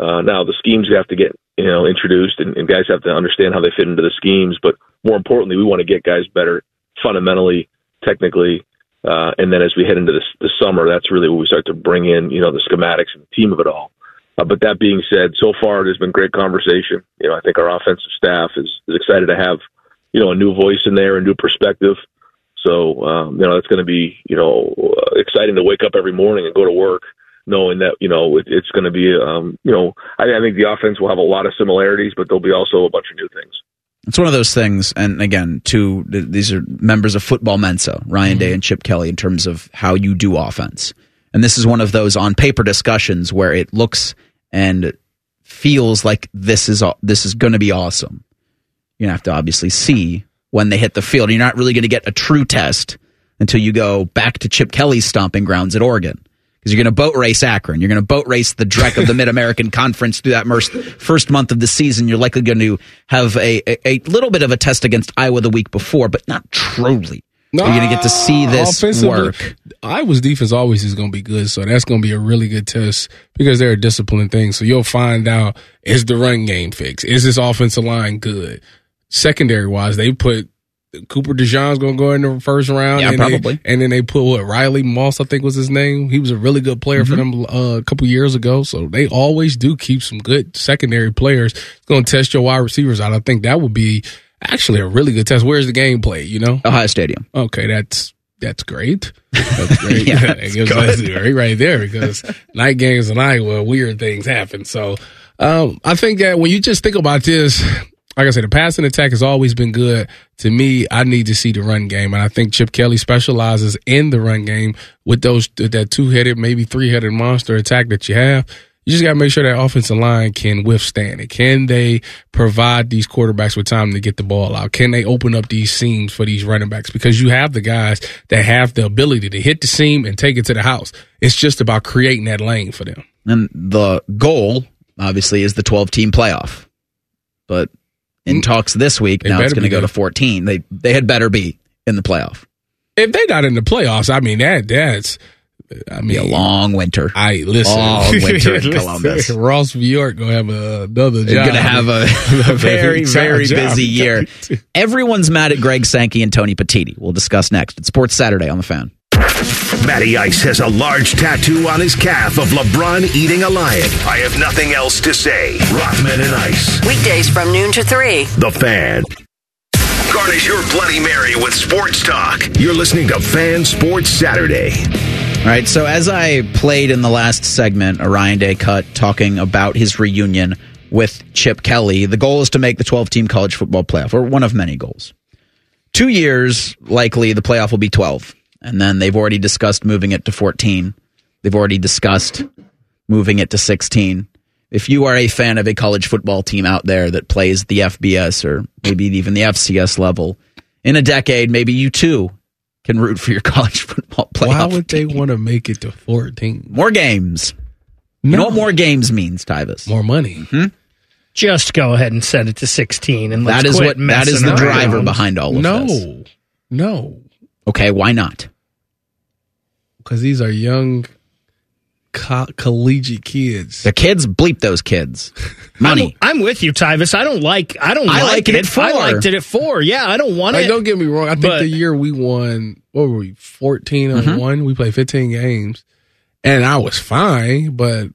Uh, now the schemes have to get you know introduced, and, and guys have to understand how they fit into the schemes. But more importantly, we want to get guys better fundamentally, technically, uh, and then as we head into the summer, that's really when we start to bring in, you know, the schematics and the team of it all. Uh, but that being said, so far there's been great conversation. You know, I think our offensive staff is, is excited to have, you know, a new voice in there, a new perspective. So, um, you know, it's going to be, you know, uh, exciting to wake up every morning and go to work knowing that, you know, it, it's going to be, um, you know, I, I think the offense will have a lot of similarities, but there'll be also a bunch of new things. It's one of those things, and again, two these are members of Football Mensa, Ryan mm-hmm. Day and Chip Kelly, in terms of how you do offense. And this is one of those on paper discussions where it looks and feels like this is this is going to be awesome. You have to obviously see when they hit the field. You're not really going to get a true test until you go back to Chip Kelly's stomping grounds at Oregon. Because you're going to boat race Akron. You're going to boat race the Drek of the Mid American Conference through that first month of the season. You're likely going to have a, a, a little bit of a test against Iowa the week before, but not truly. No, You're going to get to see this work. Iowa's defense always is going to be good, so that's going to be a really good test because they're a disciplined thing. So you'll find out is the run game fixed? Is this offensive line good? Secondary wise, they put Cooper DeJean's going to go in the first round. Yeah, and probably. They, and then they put what Riley Moss, I think was his name. He was a really good player mm-hmm. for them uh, a couple years ago. So they always do keep some good secondary players. It's going to test your wide receivers out. I think that would be actually a really good test. Where's the game play? You know, Ohio Stadium. Okay, that's that's great. That's great. yeah, that's right, right there because night games in Iowa, weird things happen. So um, I think that when you just think about this, like I said, the passing attack has always been good. To me, I need to see the run game, and I think Chip Kelly specializes in the run game with those that two headed, maybe three headed monster attack that you have you just got to make sure that offensive line can withstand it. Can they provide these quarterbacks with time to get the ball out? Can they open up these seams for these running backs? Because you have the guys that have the ability to hit the seam and take it to the house. It's just about creating that lane for them. And the goal, obviously, is the 12 team playoff. But in mm. talks this week, now it's going to go to 14. They they had better be in the playoff. If they're not in the playoffs, I mean that that's I mean, Be a long winter. I listen. Long winter in Columbus. Ross Bjork gonna have a, another job. Going to have a, a very very busy year. Everyone's mad at Greg Sankey and Tony Petitti. We'll discuss next. It's Sports Saturday on the Fan. Matty Ice has a large tattoo on his calf of LeBron eating a lion. I have nothing else to say. Rothman and Ice. Weekdays from noon to three. The Fan. Garnish your Bloody Mary with sports talk. You're listening to Fan Sports Saturday. All right, so as I played in the last segment, Ryan Day cut talking about his reunion with Chip Kelly, the goal is to make the 12 team college football playoff, or one of many goals. Two years, likely, the playoff will be 12. And then they've already discussed moving it to 14. They've already discussed moving it to 16. If you are a fan of a college football team out there that plays the FBS or maybe even the FCS level, in a decade, maybe you too can root for your college football playoff. Why would team. they want to make it to 14? More games. No. You know what more games means, Tyvis? More money. Mm-hmm. Just go ahead and set it to 16 and that is what that is the around. driver behind all of no. this. No. No. Okay, why not? Because these are young co- collegiate kids. The kids bleep those kids. Money. I'm, I'm, with you, Tyvis. I don't like. I don't. I like, it, it. I liked it at four. Yeah, I don't want like, it. Don't get me wrong. I think but, the year we won, what were we, 14 on mm-hmm. one? We played 15 games, and I was fine, but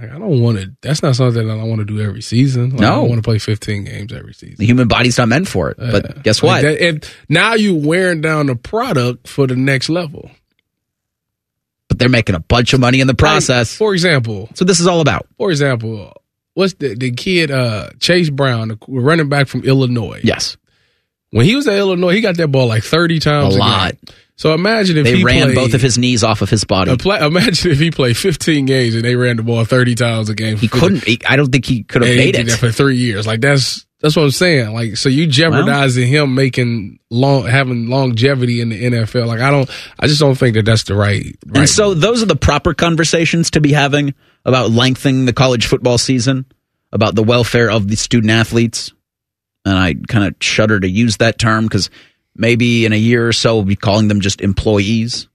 like I don't want to. That's not something that I want to do every season. Like, I No. don't want to play 15 games every season. The human body's not meant for it. But guess what? Like that- and now you're wearing down the product for the next level. They're making a bunch of money in the process. Like, for example, so this is all about. For example, what's the the kid uh, Chase Brown, the running back from Illinois? Yes. When he was at Illinois, he got that ball like 30 times A a, lot. game. So imagine if They he ran played, both of his knees off of his body. imagine if he played 15 games and they ran the ball 30 times a game. He couldn't. He, I don't think he could have made it. for three years. Like that's that's what I'm saying. Like so, you jeopardizing him making long having longevity in the NFL. Like I don't. I just don't think that that's the right. And so those are the proper conversations to be having about lengthening the college football season, about the welfare of the student athletes. And I kind of shudder to use that term because maybe in a year or so we'll be calling them just employees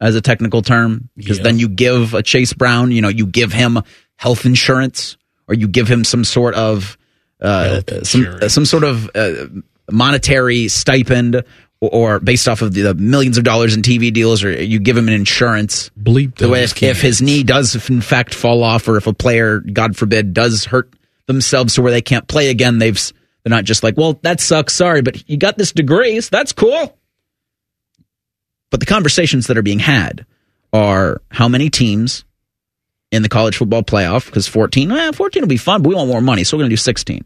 as a technical term. Because then you give a Chase Brown, you know, you give him health insurance or you give him some sort of uh, some some sort of uh, monetary stipend or, or based off of the, the millions of dollars in TV deals, or you give him an insurance. Bleep the way if, if his knee does in fact fall off, or if a player, God forbid, does hurt themselves to where they can't play again, they've they're not just like, well, that sucks, sorry, but you got this degree, so that's cool. But the conversations that are being had are how many teams in the college football playoff, because 14, eh, 14 will be fun, but we want more money, so we're going to do 16.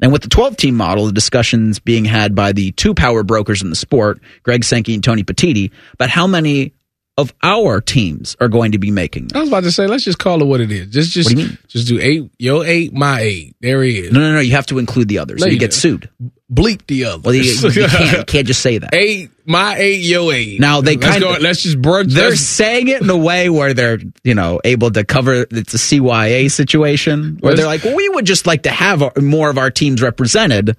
And with the 12 team model, the discussions being had by the two power brokers in the sport, Greg Sankey and Tony Petitti, about how many of our teams are going to be making. I was about to say, let's just call it what it is. Just just do just do eight, your eight, my eight. There he is. No, no, no. You have to include the others. No, or you get sued. Bleep the others. Well, you, you can't, you can't just say that. eight, my eight, your eight. Now they let's kind go, of let's just brunch. they're let's- saying it in a way where they're you know able to cover it's a CYA situation where they're like, well, we would just like to have our, more of our teams represented,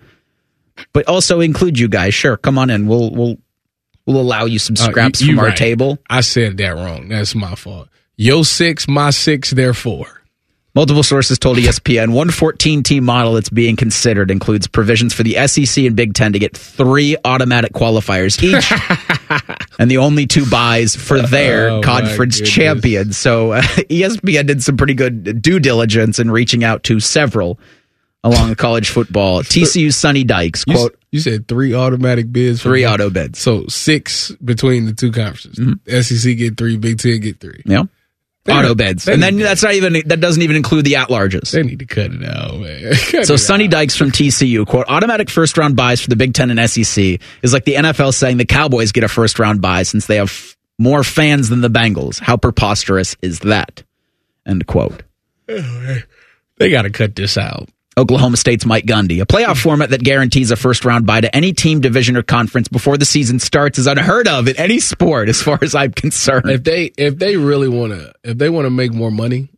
but also include you guys. Sure, come on in. We'll we'll we'll allow you some Uh, you- scraps you from our right. table. I said that wrong. That's my fault. Yo six, my six, therefore. Multiple sources told ESPN one 14 team model that's being considered includes provisions for the SEC and Big Ten to get three automatic qualifiers each, and the only two buys for their Oh, conference champions. So uh, ESPN did some pretty good due diligence in reaching out to several along college football. TCU Sonny Dykes quote you said three automatic bids. three auto bids. So six between the two conferences. Mm-hmm. SEC get three, Big Ten get three. Yeah. They Auto need- bids, and then that's not even that doesn't even include the at larges. They need to cut it out, man. Cut So Sonny. Dykes from TCU quote automatic first round buys for the Big Ten and SEC is like the NFL saying the Cowboys get a first round buy since they have f- more fans than the Bengals. How preposterous is that? End quote. They got to cut this out. Oklahoma State's Mike Gundy. A playoff format that guarantees a first round bye to any team, division, or conference before the season starts is unheard of in any sport, as far as I'm concerned. If they if they really want to if they want to make more money,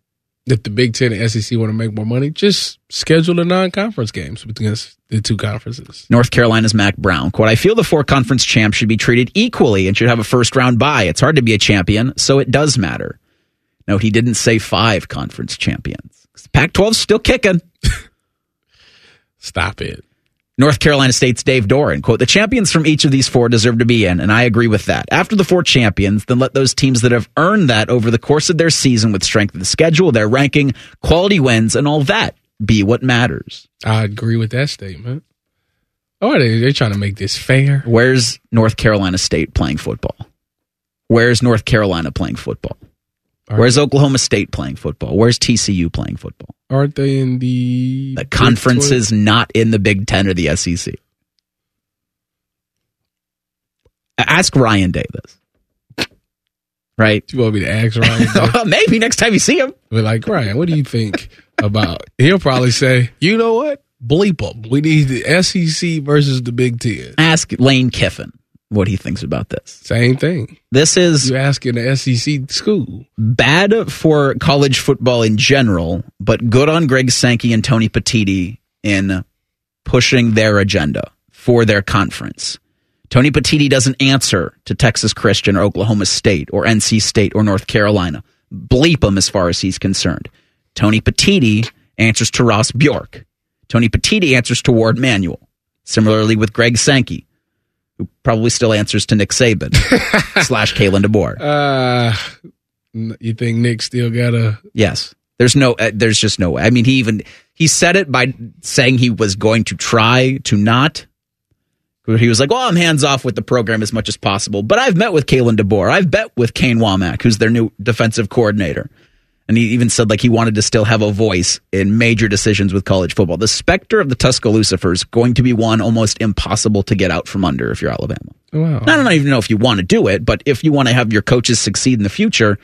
if the Big Ten and SEC want to make more money, just schedule the non conference games against the two conferences. North Carolina's Mack Brown. Quote, I feel the four conference champs should be treated equally and should have a first round bye. It's hard to be a champion, so it does matter. No, he didn't say five conference champions. Pac 12's still kicking. Stop it. North Carolina State's Dave Doeren. Quote, the champions from each of these four deserve to be in, and I agree with that. After the four champions, then let those teams that have earned that over the course of their season with strength of the schedule, their ranking, quality wins, and all that be what matters. I agree with that statement. Oh, they they're trying to make this fair. Where's North Carolina State playing football? Where's North Carolina playing football? Where's Oklahoma State playing football? Where's TCU playing football? Aren't they in the The conference is not in the Big Ten or the SEC. Ask Ryan Davis. Right? You want me to ask Ryan? Maybe next time you see him. But like Ryan, what do you think about? He'll probably say, you know what? Bleep them. We need the SEC versus the Big Ten. Ask Lane Kiffin what he thinks about this. Same thing. This is You asking the SEC school. bad for college football in general, but good on Greg Sankey and Tony Petitti in pushing their agenda for their conference. Tony Petitti doesn't answer to Texas Christian or Oklahoma State or NC State or North Carolina. Bleep him as far as he's concerned. Tony Petitti answers to Ross Bjork. Tony Petitti answers to Warde Manuel. Similarly with Greg Sankey, who probably still answers to Nick Saban slash Kalen DeBoer. Uh, You think Nick still got a? Yes. There's no uh, there's just no way. I mean, he even he said it by saying he was going to try to not. He was like, "Well, I'm hands off with the program as much as possible." But I've met with Kalen DeBoer. I've bet with Kane Wommack, who's their new defensive coordinator, and he even said like he wanted to still have a voice in major decisions with college football. The specter of the Tuscaloosa is going to be one almost impossible to get out from under if you're Alabama. Wow. I don't even know if you want to do it, but if you want to have your coaches succeed in the future,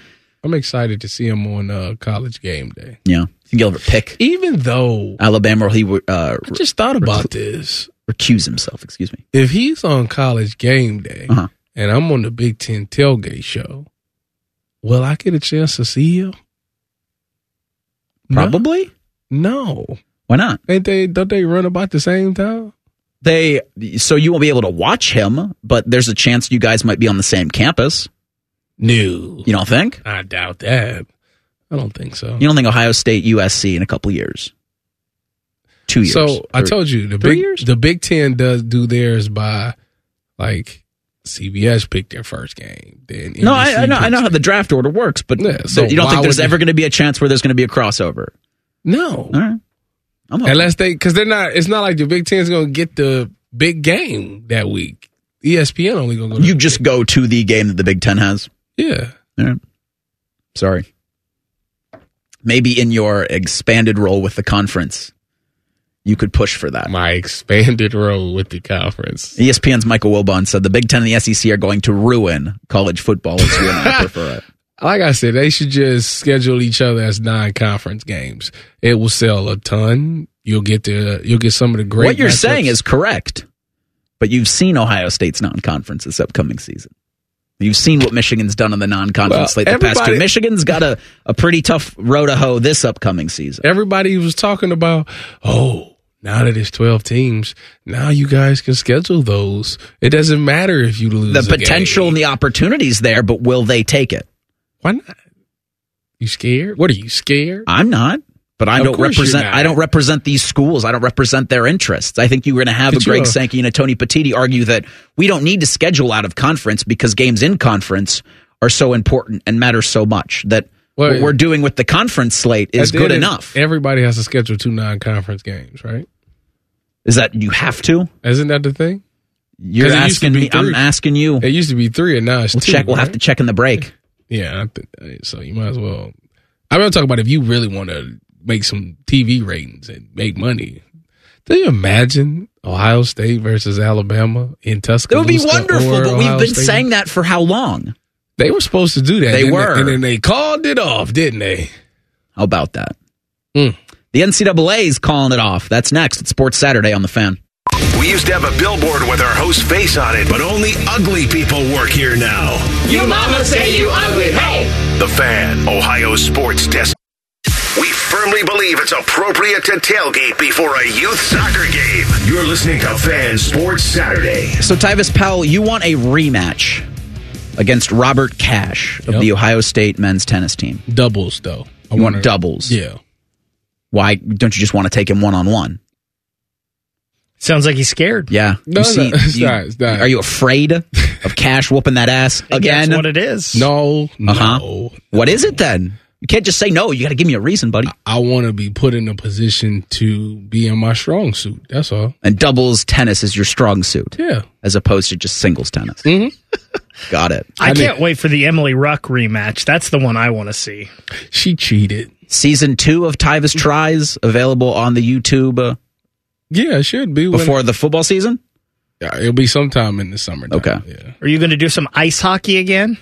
I'm excited to see him on uh, college game day. yeah, think he'll ever pick Even though Alabama or he would uh, I just thought about this. recuse himself. Excuse me. If he's on college game day Uh-huh. and I'm on the Big Ten tailgate show, will I get a chance to see him? Probably. No. Why not? Ain't they? Don't they run about the same time? They so you won't be able to watch him, but there's a chance you guys might be on the same campus. No. You don't think? I doubt that. I don't think so. You don't think Ohio State USC in a couple years? Two years. So I told you the big years? the Big Ten does do theirs by like CBS picked their first game. Then No, I, I know I know how the draft order works, but Yeah, so you don't think there's ever going to be a chance where there's going to be a crossover? No, All right. I'm unless they because they're not. It's not like the Big Ten's going to get the big game that week. ESPN only going to go. to you just go to the game that the Big Ten has. yeah. All right. Sorry. Maybe in your expanded role with the conference, you could push for that. My expanded role with the conference. ESPN's Michael Wilbon said the Big Ten and the SEC are going to ruin college football. As you and I prefer it. Like I said, they should just schedule each other as non-conference games. It will sell a ton. You'll get the you'll get some of the great. what you're matchups. saying is correct, but you've seen Ohio State's non-conference this upcoming season. You've seen what Michigan's done on the non-conference Well, slate the past two. Michigan's got a, a pretty tough road to hoe this upcoming season. everybody was talking about, oh, now that it's 12 teams, now you guys can schedule those. It doesn't matter if you lose The potential and the opportunities there, but will they take it? Why not? You scared? What are you scared? I'm not. But I Of don't represent. I don't represent these schools. I don't represent their interests. I think you're going to have But a Greg. Sankey and a Tony Petitti argue that we don't need to schedule out of conference because games in conference are so important and matter so much that Well, what we're doing with the conference slate is good enough. Everybody has to schedule two non-conference games, right? Is that you have to? Isn't that the thing? You're 'Cause it used to asking me. I'm asking you. It used to be three, and now it's We'll two. check. We'll have to check in the break. Yeah, I think, so you might as well. I'm going to talk about if you really want to make some TV ratings and make money. Do you imagine Ohio State versus Alabama in Tuscaloosa? It would be wonderful, but we've Ohio been State? saying that for how long? They were supposed to do that. They didn't were. and then they called it off, didn't they? How about that? Mm. The NCAA is calling it off. That's next at Sports Saturday on the Fan. We used to have a billboard with our host's face on it, but only ugly people work here now. You mama say you ugly, hey! The Fan, Ohio sports desk. We firmly believe it's appropriate to tailgate before a youth soccer game. You're listening to Fan Sports Saturday. So, Tyvis Powell, you want a rematch against Robert Cash of Yep. the Ohio State men's tennis team. Doubles, though. I You want wanna- doubles. Yeah. Why don't you just want to take him one on one? Sounds like he's scared. Yeah. No, you see, no, it's you- not, it's not. Are you afraid of Cash whooping that ass I think again? That's what it is. No, no. Uh-huh. What is it then? You can't just say no. You got to give me a reason, buddy. I want to be put in a position to be in my strong suit. That's all. And doubles tennis is your strong suit, Yeah. as opposed to just singles tennis. Mhm. Got it. I, I mean- can't wait for the Emily Ruck rematch. That's the one I want to see. She cheated. Season two of Tyvis Tries available on the YouTube uh, Yeah, it should be. when- before the football season. Yeah, it'll be sometime in the summer. Okay. Yeah. Are you going to do some ice hockey again?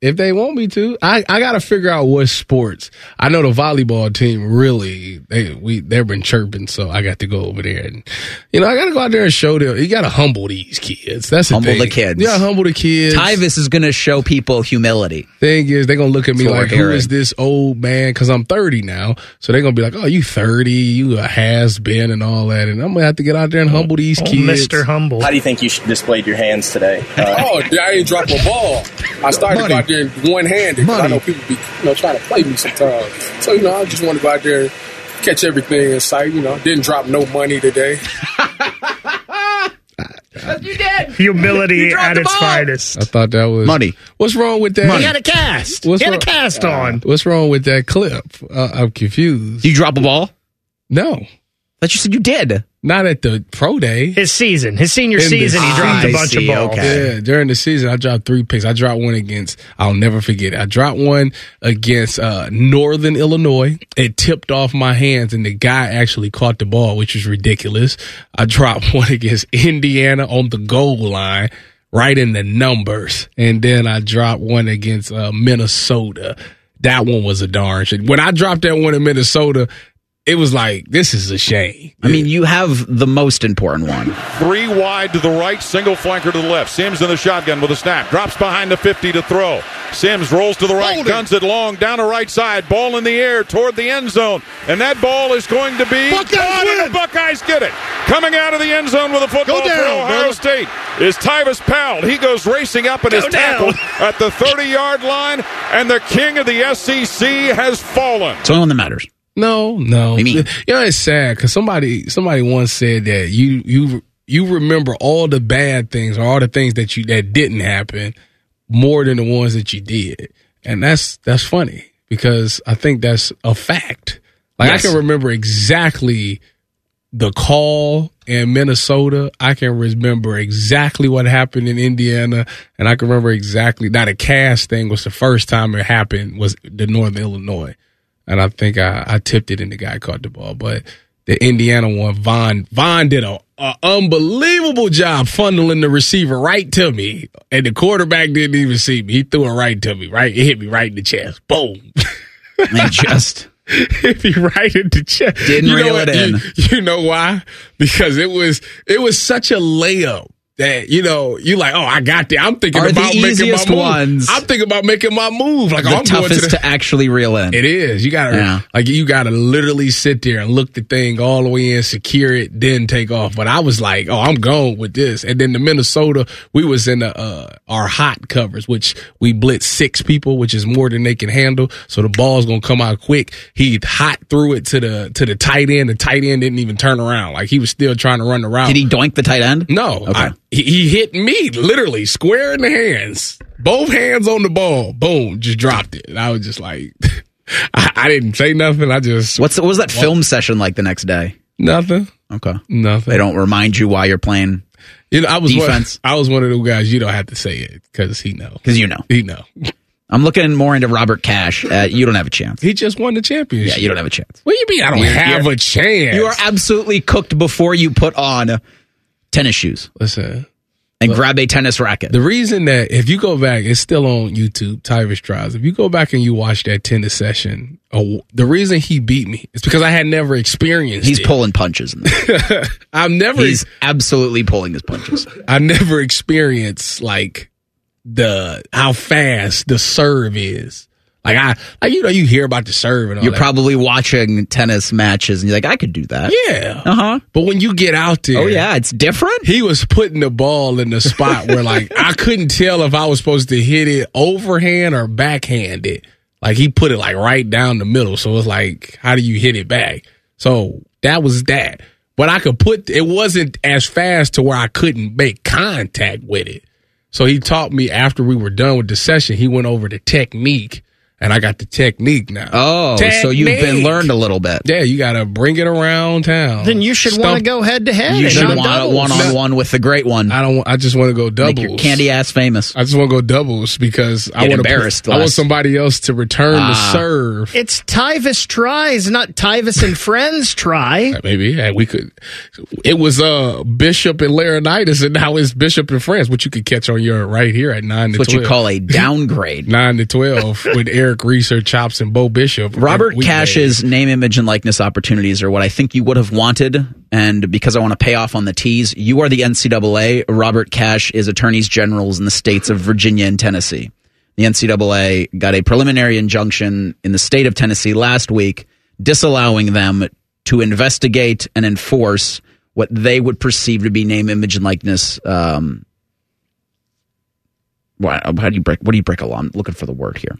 If they want me to, I, I got to figure out what sports. I know the volleyball team really they we they've been chirping, so I got to go over there and you know I got to go out there and show them. You got to humble these kids. That's the Humble thing. the kids. Yeah, humble the kids. Tyvis is going to show people humility. thing is, they're gonna look at me That's like, we're "Who hearing. is this old man?" Because I'm 30 now, so they're gonna be like, "Oh, you 30? You a has been and all that." And I'm gonna have to get out there and humble these Oh, kids. Mr. Humble. How do you think you displayed your hands today? Uh, Oh, I ain't drop a ball. I started to go out there one handed. I know people be you know trying to play me sometimes. So you know, I just want to go out there and catch everything in sight. You know, didn't drop no money today. You did. Humility You at its ball. finest. I thought that was Money. What's wrong with that? He had a cast. What's he had a wrong- cast on. What's wrong with that clip? Uh, I'm confused. You drop a ball? No, That you said you did. not at the pro day. His season, his senior In the season, he dropped I a bunch see, of balls. okay. Yeah, during the season, I dropped three picks. I dropped one against, I'll never forget it. I dropped one against uh, Northern Illinois. It tipped off my hands, and the guy actually caught the ball, which was ridiculous. I dropped one against Indiana on the goal line, right in the numbers. And then I dropped one against uh, Minnesota. That one was a darn shit. When I dropped that one in Minnesota, it was like, this is a shame. I mean, you have the most important one. Three wide to the right, single flanker to the left. Sims in the shotgun with a snap. Drops behind the 50 to throw. Sims rolls to the right, guns it long, down the right side. Ball in the air toward the end zone. And that ball is going to be. Buckeyes caught, and the Buckeyes get it. Coming out of the end zone with a football Go down, for Ohio brother. State is Tyvis Powell. He goes racing up and is Go down. tackled at the 30 yard line. And the king of the SEC has fallen. It's the only one that matters. No, no. you mean? You know, it's sad because somebody somebody once said that you you you remember all the bad things or all the things that you that didn't happen more than the ones that you did, and that's that's funny because I think that's a fact. Like Yes. I can remember exactly the call in Minnesota. I can remember exactly what happened in Indiana, and I can remember exactly. Now the cast thing was the first time it happened was the Northern Illinois, and I think I, I tipped it and the guy caught the ball. But the Indiana one, Vonn Vonn did a, a unbelievable job funneling the receiver right to me, and the quarterback didn't even see me. He threw it right to me, right. It hit me right in the chest. Boom. And just hit me right in the chest. Didn't know reel what? it in. You, you know why? Because it was it was such a layup that you know you like. Oh, I got there. I'm thinking Are about making my move. ones I'm thinking about making my move. Like the oh, I'm going to toughest the. to actually reel in. it is. You gotta Yeah. like you gotta literally sit there and look the thing all the way in, secure it, then take off. But I was like, oh, I'm going with this. And then the Minnesota, we was in the uh, our hot covers, which we blitz six people, which is more than they can handle. So the ball's gonna come out quick. He hot threw it to the to the tight end. The tight end didn't even turn around. Like he was still trying to run the route. Did he doink the tight end? No, Okay. I- he, hit me literally square in the hands, both hands on the ball. Boom, just dropped it. And I was just like, I, I didn't say nothing. I just What's what was that film session like the next day? nothing, Okay. nothing. They don't remind you why you're playing You know, I was Defense. One, I was one of those guys. You don't have to say it because he know. because you know. He know. I'm looking more into Robert Cash. Uh, you don't have a chance. He just won the championship. Yeah, you don't have a chance. What do you mean? I don't You're- have a chance. You are absolutely cooked before you put on tennis shoes Listen, and grab a tennis racket. The reason that if you go back, it's still on YouTube, Tyvis Tries. If you go back and you watch that tennis session, oh, the reason he beat me is because I had never experienced He's it. pulling punches. In. I've never He's absolutely pulling his punches. I never experienced like the how fast the serve is. Like I like you know you hear about the serve and all You're that. probably watching tennis matches and you're like, I could do that. yeah. Uh huh. But when you get out there, Oh yeah, it's different. he was putting the ball in the spot where like I couldn't tell if I was supposed to hit it overhand or backhand it. Like he put it like right down the middle. So it's like, how do you hit it back? So that was that. But I could put it wasn't as fast to where I couldn't make contact with it. So he taught me after we were done with the session, he went over the technique and I got the technique now. Oh, so you've been learned a little bit. Yeah, you gotta bring it around town. Then you should want to go head to head. You should want doubles. one on one with the great one. I don't. I just want to go doubles. Make your candy ass famous. I just want to go doubles because I want to. embarrassed I want somebody else to return Ah. the serve. It's Tyvis tries, not Tyvis and friends try. Maybe yeah, we could. It was uh Bishop and Laurinaitis, and now it's Bishop and Friends, which you could catch on your right here at nine to That's what twelve. you call a downgrade. nine to twelve with Eric Reeser, Chops, and Bo Bishop. Robert. Cash's name, image, and likeness opportunities are what I think you would have wanted. And because I want to pay off on the T's, you are the NCAA. Robert Cash is attorneys generals in the states of Virginia and Tennessee. The NCAA got a preliminary injunction in the state of Tennessee last week, disallowing them to investigate and enforce what they would perceive to be name, image, and likeness. Um, what, how do you break? What do you break a law? I'm looking for the word here.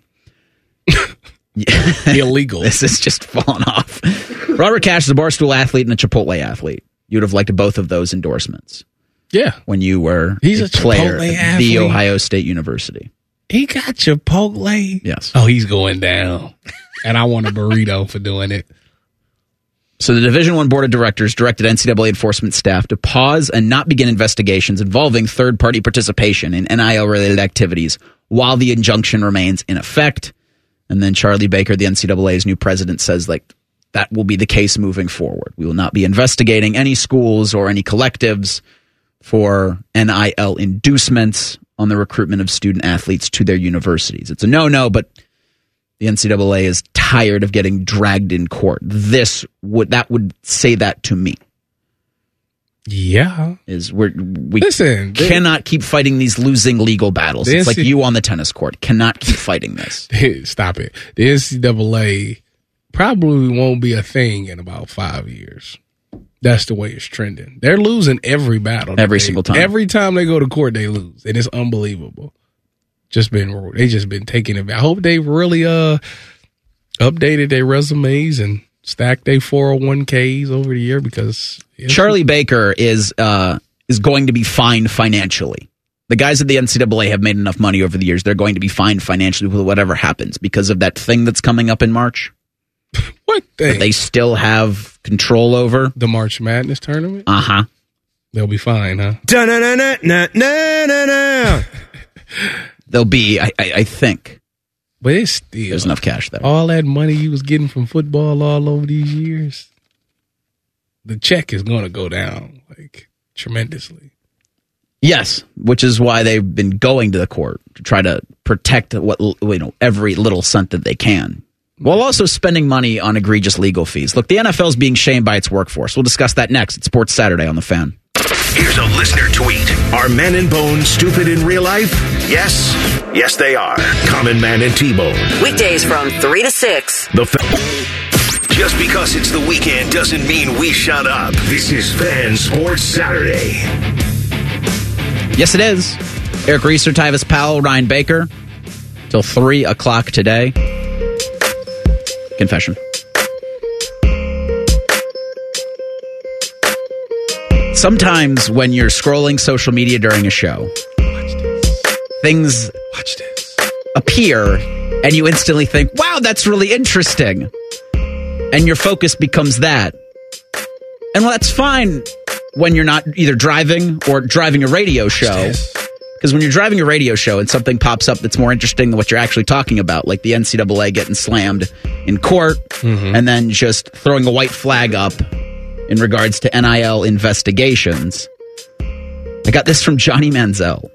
Illegal. This is just falling off. Robert Cash is a barstool athlete and a Chipotle athlete. You'd have liked both of those endorsements. Yeah. when you were He's a player Chipotle at the. Ohio State University. He got Chipotle. Yes. Oh, he's going down. and I want a burrito for doing it. So the Division One Board of Directors directed NCAA enforcement staff to pause and not begin investigations involving third-party participation in NIL-related activities while the injunction remains in effect. And then Charlie Baker, the NCAA's new president, says like that will be the case moving forward. We will not be investigating any schools or any collectives for NIL inducements on the recruitment of student athletes to their universities. It's a no-no, but the NCAA is tired of getting dragged in court. This would that would say that to me. Yeah. Is we're we Listen, they- cannot keep fighting these losing legal battles. It's like you on the tennis court. Cannot keep fighting this. Stop it. The NCAA probably won't be a thing in about five years. That's the way it's trending. They're losing every battle. Every they- single time. Every time they go to court, they lose, and it's unbelievable. Just been they just been taking it. I hope they really uh updated their resumes and stacked their four hundred one ks over the year because Charlie Baker is uh is going to be fined financially. The guys at the NCAA have made enough money over the years. They're going to be fined financially with whatever happens because of that thing that's coming up in March. what thing? they still have control over. the March Madness tournament. Uh huh. They'll be fine, huh? They'll be, I, I, I think, But it's still there's enough cash there. all that money you was getting from football all over these years, the check is going to go down like tremendously. Yes, which is why they've been going to the court to try to protect what you know every little cent that they can, while also spending money on egregious legal fees. Look, the NFL is being shamed by its workforce. We'll discuss that next at Sports Saturday on the Fan. Here's a listener tweet. Are men and Bone stupid in real life? Yes. Yes, they are. Common Man and T-Bone. Weekdays from 3 to 6. The fa- Just because it's the weekend doesn't mean we shut up. This is Fan Sports Saturday. Yes, it is. Eric Reeser, Tyvis Powell, Ryan Baker, till three o'clock today. Confession. Sometimes when you're scrolling social media during a show, things Watch this. appear and you instantly think, wow, that's really interesting. And your focus becomes that. And well, that's fine when you're not either driving or driving a radio show. Because when you're driving a radio show and something pops up that's more interesting than what you're actually talking about, like the NCAA getting slammed in court mm-hmm. and then just throwing a white flag up in regards to NIL investigations. I got this from Johnny Manziel.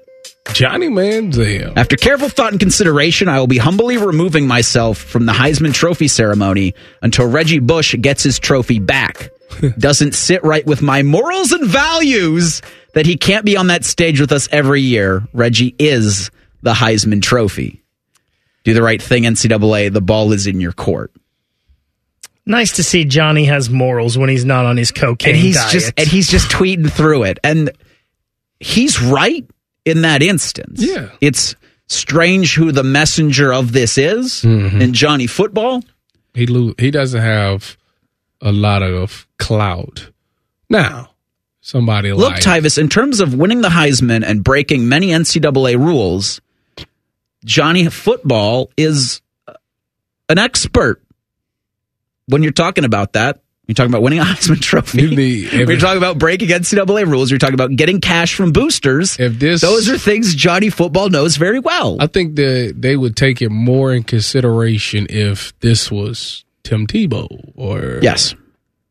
Johnny Manziel. After careful thought and consideration, I will be humbly removing myself from the Heisman Trophy ceremony until Reggie Bush gets his trophy back. Doesn't sit right with my morals and values that he can't be on that stage with us every year. Reggie is the Heisman Trophy. Do the right thing, NCAA. The ball is in your court. Nice to see Johnny has morals when he's not on his cocaine and he's diet. just and he's just tweeting through it and he's right in that instance Yeah. it's strange who the messenger of this is Mm-hmm. in johnny football He lo- he doesn't have a lot of clout. Now, somebody look like tyvis in terms of winning the heisman and breaking many ncaa rules johnny football is an expert when you're talking about that you're talking about winning a Heisman Trophy. You need- When you're talking about breaking NCAA rules. You're talking about getting cash from boosters. if this Those are things Johnny Football knows very well. I think that they would take it more in consideration if this was Tim Tebow or yes,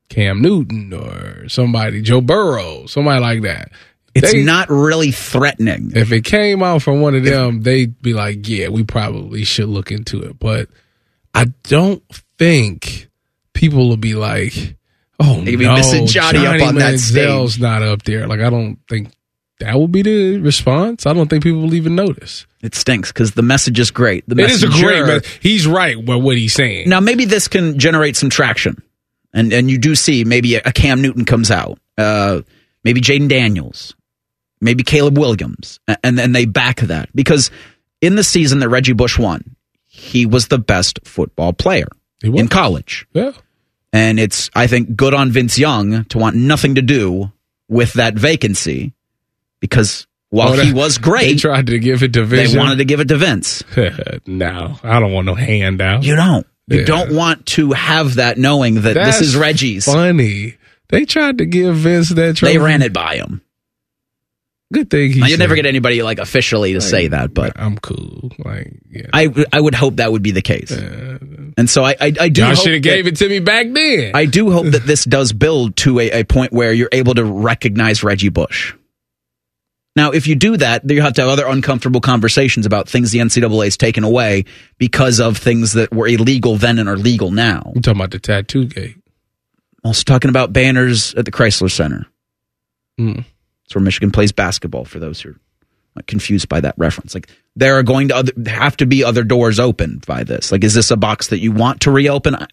Cam Newton or somebody, Joe Burrow, somebody like that. it's They- not really threatening. If it came out from one of them, they'd be like, "Yeah, we probably should look into it." But I don't think people will be like, "Oh They'd be no, missing Johnny up on that Manziel's stage." not up there." Like I don't think that will be the response. I don't think people will even notice. It stinks because the message is great. The It is a great. But he's right with what he's saying. Now maybe this can generate some traction, and and you do see maybe a, a Cam Newton comes out, uh, maybe Jayden Daniels, maybe Caleb Williams, and then they back that because in the season that Reggie Bush won, he was the best football player. In college. Yeah. And it's, I think, good on Vince Young to want nothing to do with that vacancy because while Oh, he was They great, tried to give it to Vince. they wanted to give it to Vince. no, I don't want no handout. You don't. You Yeah. don't want to have that knowing that That's this is Reggie's. Funny. They tried to give Vince that. They ran it by him. Good thing he. Now, you'd never get anybody like officially to say that, but I'm cool. Like, yeah. I I would hope that would be the case. And so I I, I do. Y'all should have gave it to me back then. I do hope that this does build to a, a point where you're able to recognize Reggie Bush. Now, if you do that, you have to have other uncomfortable conversations about things the NCAA has taken away because of things that were illegal then and are legal now. I'm talking about the tattoo gate. Also talking about banners at the Crisler Center. Hmm. It's where Michigan plays basketball. For those who are like, confused by that reference, like there are going to other, have to be other doors opened by this. Like, is this a box that you want to reopen? I-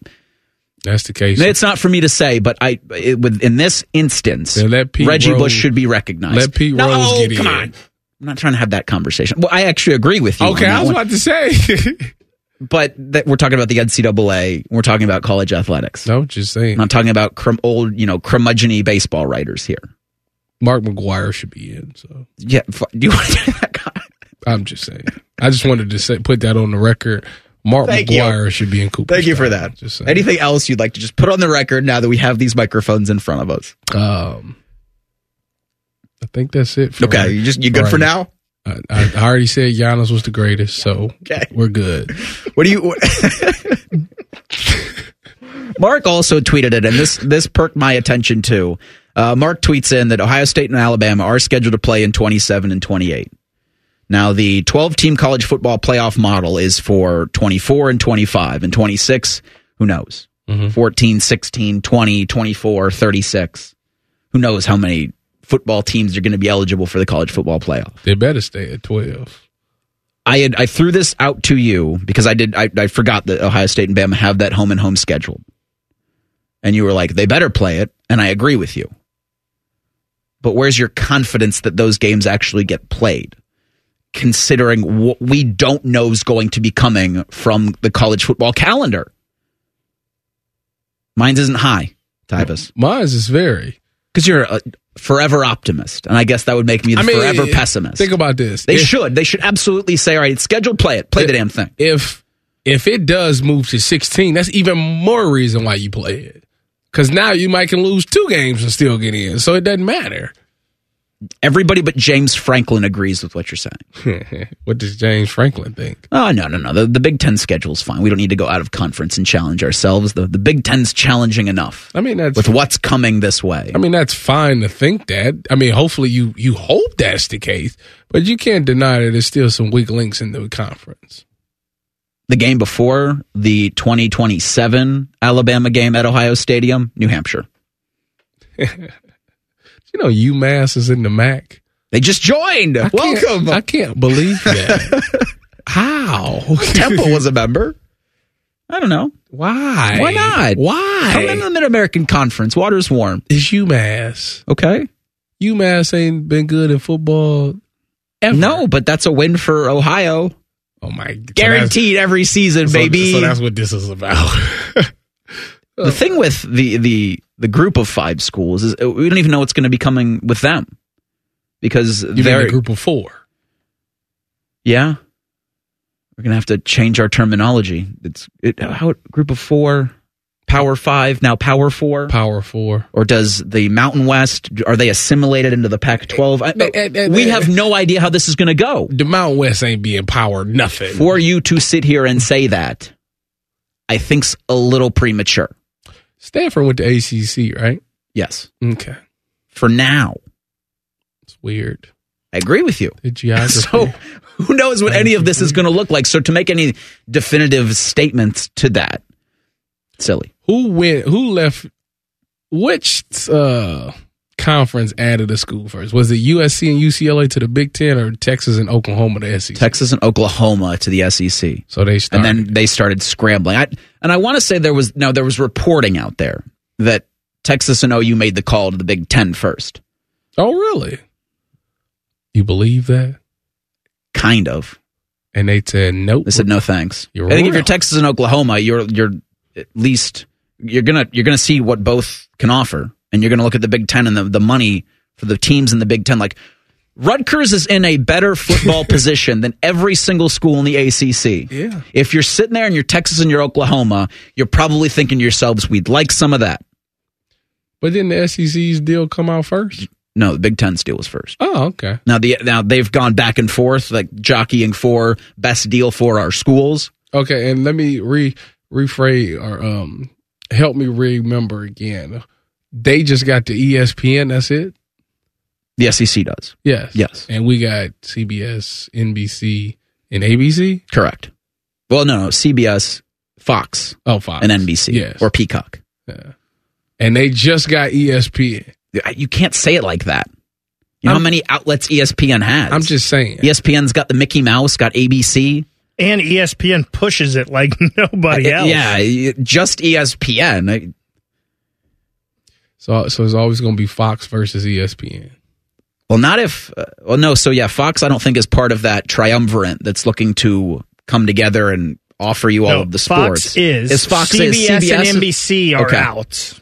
That's the case. It's not for me to say, but I it, with in this instance, Then let Pete Reggie Rose- Bush should be recognized. let Pete no, Rose get come in. on. I'm not trying to have that conversation. Well, I actually agree with you. Okay, I was one. about to say. but that we're talking about the NCAA. We're talking about college athletics. no, just saying. I'm not talking about crum, old, you know, curmudgeony baseball writers here. Mark McGwire should be in. So Yeah, do you want to that guy? I'm just saying. I just wanted to say, put that on the record. Mark Thank you. McGwire should be in Cooper. Thank you for that. Just saying. Anything else you'd like to just put on the record now that we have these microphones in front of us? Um, I think that's it. For Okay, you just you good for now? I, I I already said Giannis was the greatest, so Okay. we're good. What do you? Mark also tweeted it, and this this perked my attention too. Uh, Mark tweets in that Ohio State and Alabama are scheduled to play in 27 and 28. Now, the 12 team college football playoff model is for 24 and 25 and 26. Who knows? 14, 16, 20, 24, 36. Who knows how many football teams are going to be eligible for the college football playoff? They better stay at twelve. I had I threw this out to you because I did I, I forgot that Ohio State and Bama have that home and home scheduled. And you were like, they better play it, and I agree with you. But where's your confidence that those games actually get played? Considering what we don't know is going to be coming from the college football calendar. Mine isn't high, Tyvis. Mine's is very. Because you're a forever optimist. And I guess that would make me the I mean, forever pessimist. Think about this. They If- should. They should absolutely say, all right, it's scheduled, play it. Play the damn thing. If if it does move to sixteen, that's even more reason why you play it. Because now you might can lose two games and still get in, so it doesn't matter. Everybody but James Franklin agrees with what you're saying. what does James Franklin think? Oh no, no, no. The, the Big Ten schedule is fine. We don't need to go out of conference and challenge ourselves. The the Big Ten's challenging enough I mean, that's with what's coming this way. I mean, that's fine to think that. I mean, hopefully you you hope that's the case, but you can't deny that there's still some weak links in the conference. The game before the 2027 Alabama game at Ohio Stadium, New Hampshire. You know, UMass is in the MAC. They just joined. I can't- Welcome. I can't believe that. How? Temple was a member. I don't know. Why? Why not? Why? Come in the Mid American Conference. Water's warm. It's UMass. Okay. UMass ain't been good in football ever. No, but that's a win for Ohio. Oh my! so Guaranteed every season, so- baby. So that's what this is about. the thing with the the the group of five schools is we don't even know what's going to be coming with them because You they're a group of four? yeah we're going to have to change our terminology. It's it how group of four, power five now power four, Power four. or does the Mountain West are they assimilated into the Pac-12? I, eh, eh, we eh, have no idea how this is going to go. The Mountain West ain't being powered nothing. For you to sit here and say that, I think's a little premature. Stanford went to ACC, right? Yes, Okay, for now. it's weird. I agree with you. The geography. So who knows what any of this is going to look like? So to make any definitive statements to that, silly. who went? Who left? Which uh, conference added a school first? Was it USC and UCLA to the Big Ten, or Texas and Oklahoma to SEC? Texas and Oklahoma to the SEC, So they started. and then they started scrambling. I, and I want to say there was no there was reporting out there that Texas and OU made the call to the Big Ten first, oh, really? You believe that? kind of. And they said nope. They said no thanks. You're I think if you're Texas and Oklahoma, you're you're at least you're gonna you're gonna see what both can offer, and you're gonna look at the Big Ten and the the money for the teams in the Big Ten. Like Rutgers is in a better football position than every single school in the ACC. Yeah. If you're sitting there and you're Texas and you're Oklahoma, you're probably thinking to yourselves, we'd like some of that. But didn't the SEC's deal come out first? No, the Big Ten's deal was first. Oh, okay. Now the now they've gone back and forth, like jockeying for best deal for our schools. Okay, and let me re rephrase or um help me remember again. They just got the ESPN. That's it. The SEC does. Yes. Yes. And we got CBS, NBC, and ABC. Correct. Well, no, no, CBS, Fox, Oh, Fox and NBC, Yes. or Peacock. Yeah. and they just got ESPN. You can't say it like that. You know how many outlets ESPN has? I'm just saying. ESPN's got the Mickey Mouse, got ABC. And ESPN pushes it like nobody else. Yeah, just ESPN. So, so it's always going to be Fox versus ESPN. Well, not if. Uh, well, no. So yeah, Fox. I don't think is part of that triumvirate that's looking to come together and offer you all No, of the sports. Fox is. is Fox CBS, is, CBS and NBC are Okay. out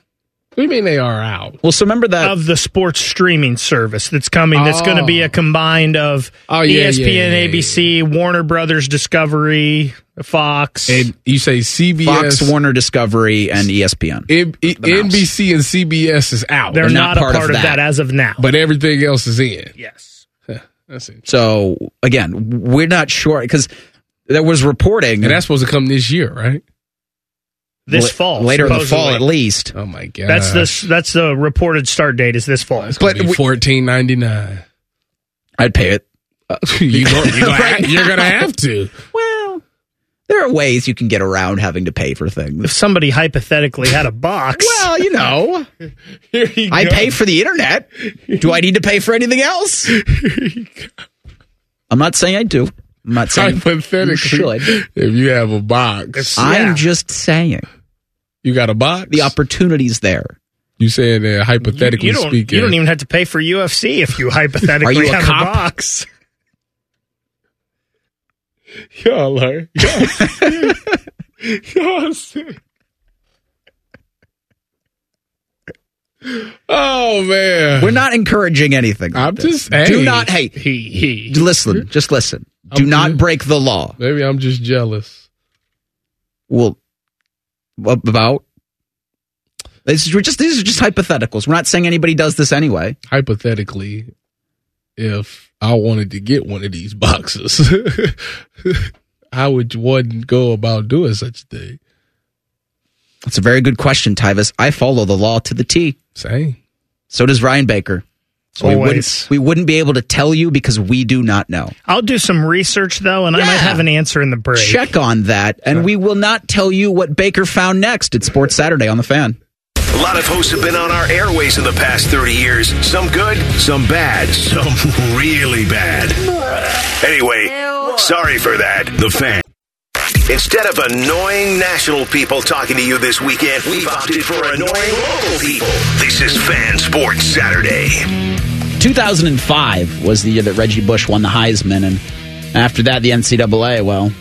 What do you mean they are out? Well, so remember that of the sports streaming service that's coming. That's going to be a oh. combined of Oh, yeah, ESPN, yeah, yeah, ABC, Warner Brothers, Discovery, Fox. And you say CBS, Fox, Warner, Discovery, and ESPN. N- E- NBC, and CBS is out. They're not, a part of that. as of now. but everything else is in. yes. That's. So again, we're not sure because there was reporting, And that's supposed to come this year, right? This la- fall, later in the fall at least. Oh my god, That's the that's the reported start date is this fall. It's But fourteen ninety nine. I'd pay it. Uh, you go, you're, gonna have, you're gonna have to. Well, there are ways you can get around having to pay for things. If somebody hypothetically had a box, Well, you know, Here you I go. pay for the internet. Do I need to pay for anything else? I'm not saying I do. I'm not saying you hypothetically. should. If you have a box, I'm just saying you got a box. the opportunity's there. You said that hypothetically you don't speaking. you don't even have to pay for UFC if you hypothetically you a have cop? a box. Y'all are. Y'all, y'all sick. Oh man. We're not encouraging anything. like I'm just hey, do not. Hey, He he. listen. Just listen. Do I'm not good. break the law. Maybe I'm just jealous. Well, what about? This, we're just these are just hypotheticals. We're not saying anybody does this anyway. Hypothetically, if I wanted to get one of these boxes, how would one go about doing such a thing? That's a very good question, Tyvis. I follow the law to the T. Same. So does Ryan Baker. So we wouldn't, we wouldn't be able to tell you because we do not know. I'll do some research though, and I might have an answer in the break. Check on that, and we will not tell you what Baker found next at Sports Saturday on the Fan. A lot of hosts have been on our airways in the past 30 years. Some good, some bad, some really bad. Anyway, sorry for that. The fan. Instead of annoying national people talking to you this weekend, we've opted for annoying local people. This is Fan Sports Saturday. 2005 was the year that Reggie Bush won the Heisman, and after that, the NCAA. Well,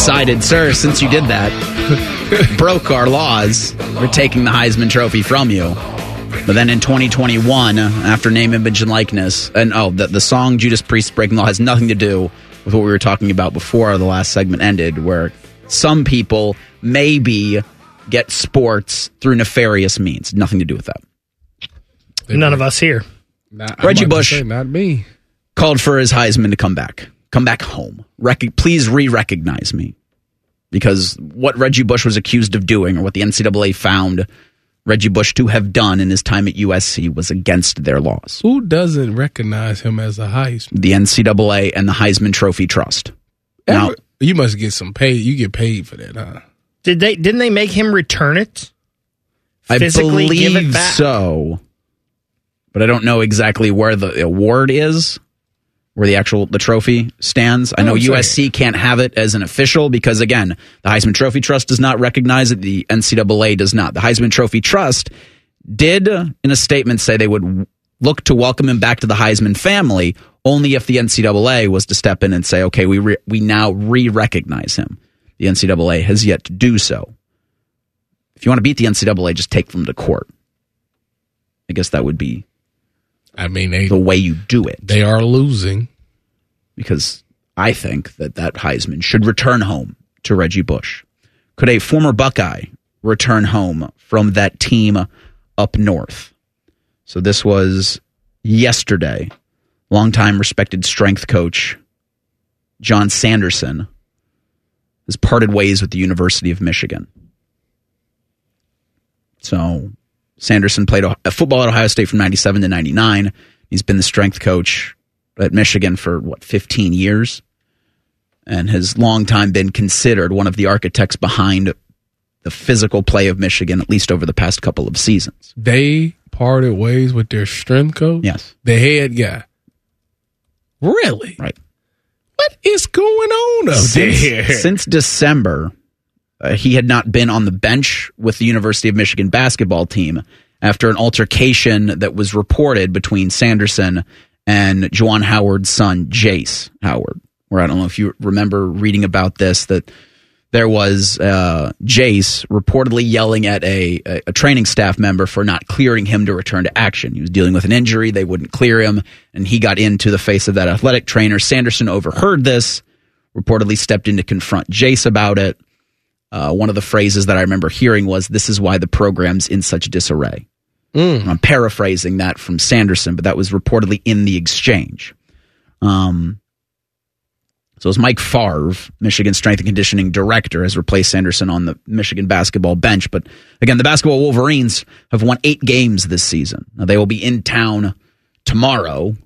decided, sir, since you did that, broke our laws, we're taking the Heisman Trophy from you. But then in 2021, after name, image, and likeness, and oh, the, the song Judas Priest Breaking the Law has nothing to do with what we were talking about before the last segment ended, where some people maybe get sports through nefarious means. Nothing to do with that. None of us here. Not, Reggie I'm about to Bush. say, not me. Called for his Heisman to come back. Come back home. Rec- please re recognize me. Because what Reggie Bush was accused of doing, or what the NCAA found Reggie Bush to have done in his time at USC, was against their laws. Who doesn't recognize him as a Heisman? The NCAA and the Heisman Trophy Trust. Now, Every- you must get some pay. You get paid for that, huh? Did they? Didn't they make him return it? I Physically give it believe back? so, but I don't know exactly where the award is, where the actual the trophy stands. I oh, know Oh, I'm sorry. USC can't have it as an official because again, the Heisman Trophy Trust does not recognize it. The NCAA does not. The Heisman Trophy Trust did, in a statement, say they would look to welcome him back to the Heisman family only if the NCAA was to step in and say, okay, we re- we now re-recognize him. The NCAA has yet to do so. If you want to beat the NCAA, just take them to court. I guess that would be I mean, they, the way you do it. They are losing. Because I think that that Heisman should return home to Reggie Bush. Could a former Buckeye return home from that team up north? So this was yesterday. Longtime respected strength coach John Sanderson has parted ways with the University of Michigan. So Sanderson played uh, football at Ohio State from 97 to 99. He's been the strength coach at Michigan for what 15 years and has long time been considered one of the architects behind the physical play of Michigan at least over the past couple of seasons. They parted ways with their strength coach? Yes. The head guy. Really? Right. What is going on up since, there? Since December, uh, he had not been on the bench with the University of Michigan basketball team after an altercation that was reported between Sanderson and Juwan Howard's son, Jace Howard. Where I don't know if you remember reading about this, that there was uh, Jace reportedly yelling at a, a, a training staff member for not clearing him to return to action. He was dealing with an injury, they wouldn't clear him, and he got into the face of that athletic trainer. Sanderson overheard this, reportedly stepped in to confront Jace about it. Uh, one of the phrases that I remember hearing was, This is why the program's in such disarray. Mm. I'm paraphrasing that from Sanderson, but that was reportedly in the exchange. Um, so as Mike Favre, Michigan strength and conditioning director, has replaced Sanderson on the Michigan basketball bench. But again, the basketball Wolverines have won eight games this season. Now they will be in town tomorrow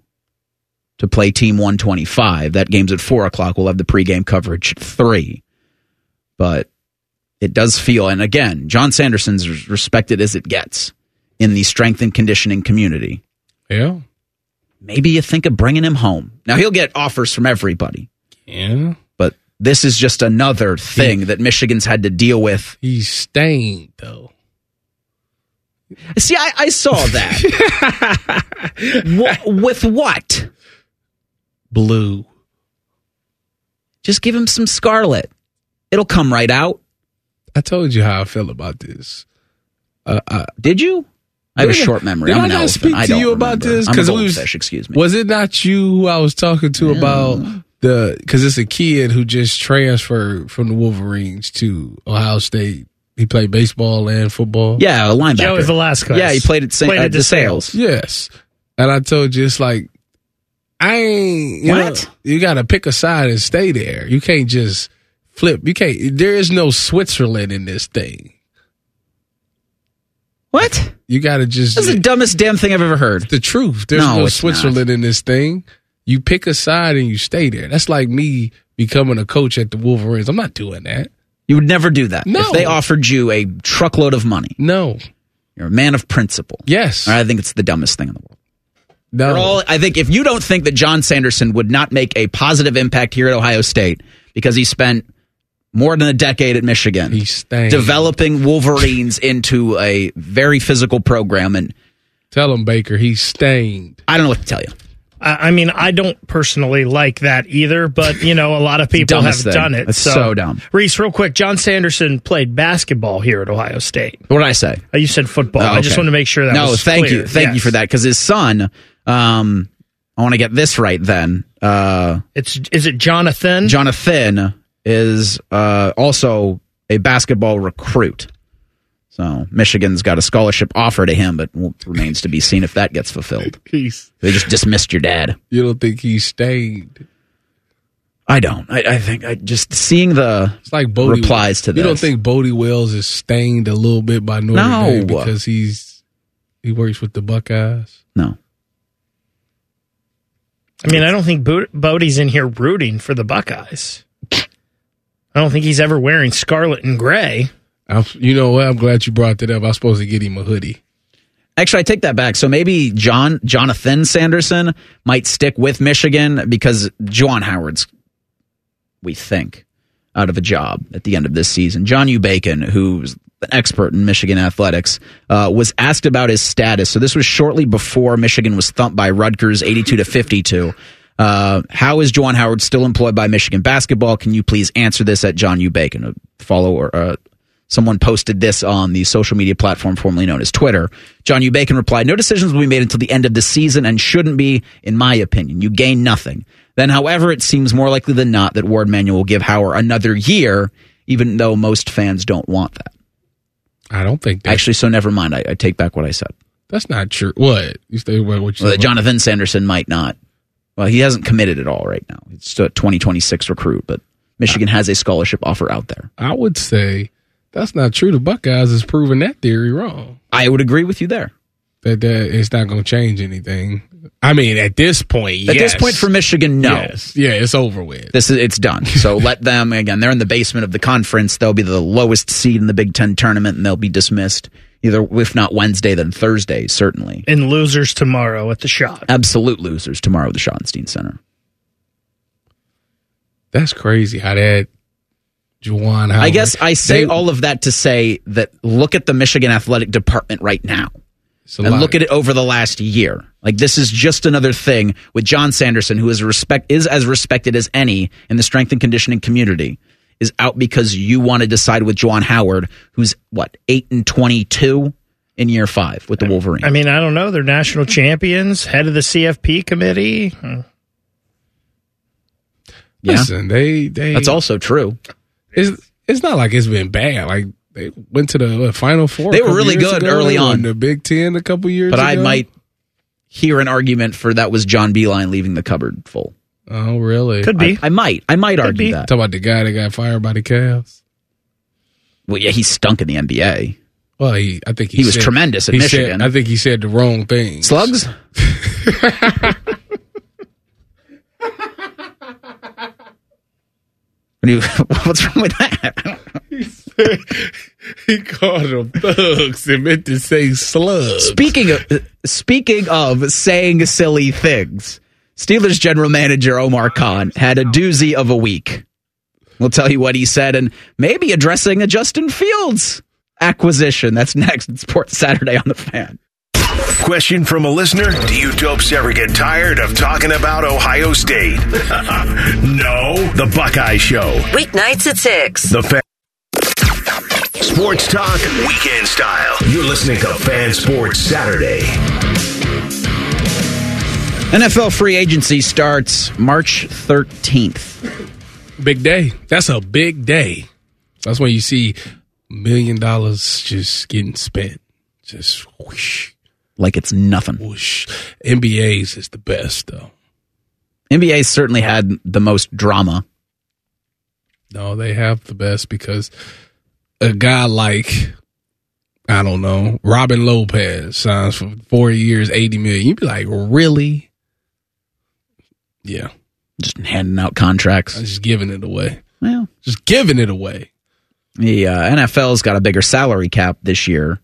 to play Team 125. That game's at four o'clock. We'll have the pregame coverage at three. But it does feel, and again, John Sanderson's as respected as it gets in the strength and conditioning community. Yeah. Maybe you think of bringing him home. Now he'll get offers from everybody. Yeah. But this is just another thing that Michigan's had to deal with. He's stained, though. See, I, I saw that. Wh- with what? Blue. Just give him some scarlet. It'll come right out. I told you how I feel about this. Uh, uh, Did you? I have a short memory. Did I'm I an not elephant. speak to you about remember. this? Because excuse me. Was it not you who I was talking to about the? Because it's a kid who just transferred from the Wolverines to Ohio State. He played baseball and football. Yeah, a linebacker. Joey Velasquez. Yeah, he played at, Sa- Played at at DeSales. Yes, and I told you it's like I ain't. You What? Know, you got to pick a side and stay there. You can't just flip. You can't. There is no Switzerland in this thing. What? You got to just. That's the dumbest damn thing I've ever heard. the truth. There's No, no, it's Switzerland in this thing. You pick a side and you stay there. That's like me becoming a coach at the Wolverines. I'm not doing that. You would never do that. No. If they offered you a truckload of money, No. you're a man of principle. Yes. I think it's the dumbest thing in the world. No. All, I think if you don't think that John Sanderson would not make a positive impact here at Ohio State because he spent more than a decade at Michigan developing Wolverines into a very physical program, and Tell him Baker he's stained. I don't know what to tell you. I I mean, I don't personally like that either, but you know, a lot of people have thing. done it. It's so dumb. Reese, real quick, John Sanderson played basketball here at Ohio State. What did I say? Oh, you said football. Oh, I just okay. want to make sure that was no, thank clear. you, thank you for that. Because his son, um, I want to get this right. Then, uh, It's is it Jonathan? Jonathan is uh, also a basketball recruit. So Michigan's got a scholarship offer to him, but well, remains to be seen if that gets fulfilled. He's. They just dismissed your dad. You don't think he's stained? I don't. I, I think I just seeing the It's like Bodie replies to You this. You don't think Bodie Wells is stained a little bit by Notre No. Dame because he's he works with the Buckeyes? no. I mean, I don't think Bo- Bodie's in here rooting for the Buckeyes. I don't think he's ever wearing scarlet and gray. I'm, you know what? I'm glad you brought that up. I was supposed to get him a hoodie. Actually, I take that back. So maybe John Jonathan Sanderson might stick with Michigan because Juwan Howard's, we think, out of a job at the end of this season. John U. Bacon, who's an expert in Michigan athletics, uh, was asked about his status. So this was shortly before Michigan was thumped by Rutgers, eighty-two to fifty-two. Uh, how is Juwan Howard still employed by Michigan basketball? Can you please answer this at John U. Bacon? A follower, uh, someone posted this on the social media platform formerly known as Twitter. John U. Bacon replied, No decisions will be made until the end of the season and shouldn't be, in my opinion. You gain nothing. Then, however, it seems more likely than not that Warde Manuel will give Howard another year, even though most fans don't want that. I don't think that. Actually, so never mind. I, I take back what I said. That's not true. What you say? What, what you Well? Jonathan Sanderson might not. Well, he hasn't committed at all right now. It's a 2026 recruit, but Michigan has a scholarship offer out there. I would say that's not true. The Buckeyes has proven that theory wrong. I would agree with you there. That that it's not going to change anything. I mean, at this point, At this point for Michigan, no. Yes. Yeah, it's over with. This is it's done. So let them again. They're in the basement of the conference. They'll be the lowest seed in the Big Ten tournament, and they'll be dismissed either if not Wednesday, then Thursday, certainly. And losers tomorrow at the shot. Absolute losers tomorrow at the Schottenstein Center. That's crazy how that Juwan. Howard, I guess I say they- all of that to say that look at the Michigan athletic department right now. And lot. look at it over the last year. Like this is just another thing with John Sanderson, who is respect is as respected as any in the strength and conditioning community, is out because you want to decide with Juwan Howard, who's what eight and twenty two in year five with the Wolverines. I mean, I don't know. They're national champions, head of the CFP committee. Hmm. Yeah. Listen, they they That's also true. It's it's not like it's been bad. Like they went to the what, final four. They were really good ago. early They won on. the Big Ten a couple years. But I might hear an argument for that was John Beilein leaving the cupboard full. Oh, really? Could be. I, I might. I might argue that. Talk about the guy that got fired by the Cavs. Well, yeah, he stunk in the NBA. Well, he, I think he, He was tremendous at he said- Michigan. I think he said the wrong thing. Slugs? What do you- What's wrong with that? he called them thugs and meant to say slugs. Speaking of speaking of saying silly things, Steelers general manager Omar Khan had a doozy of a week. We'll tell you what he said and maybe addressing a Justin Fields acquisition. That's next in Sports Saturday on the Fan. Question from a listener Do you dopes ever get tired of talking about Ohio State? no. The Buckeye Show. Weeknights at 6. The Fan. Sports Talk Weekend Style. You're listening to Fan Sports Saturday. NFL free agency starts March 13th. Big day. That's a big day. That's when you see million dollars just getting spent. Just whoosh, Like it's nothing. whoosh. NBA's is the best though. NBA certainly had the most drama. No, they have the best because a guy like I don't know Robin Lopez signs for four years, eighty million. You'd be like, really? Yeah, Just handing out contracts. just giving it away. Well, Just giving it away. The uh, NFL's got a bigger salary cap this year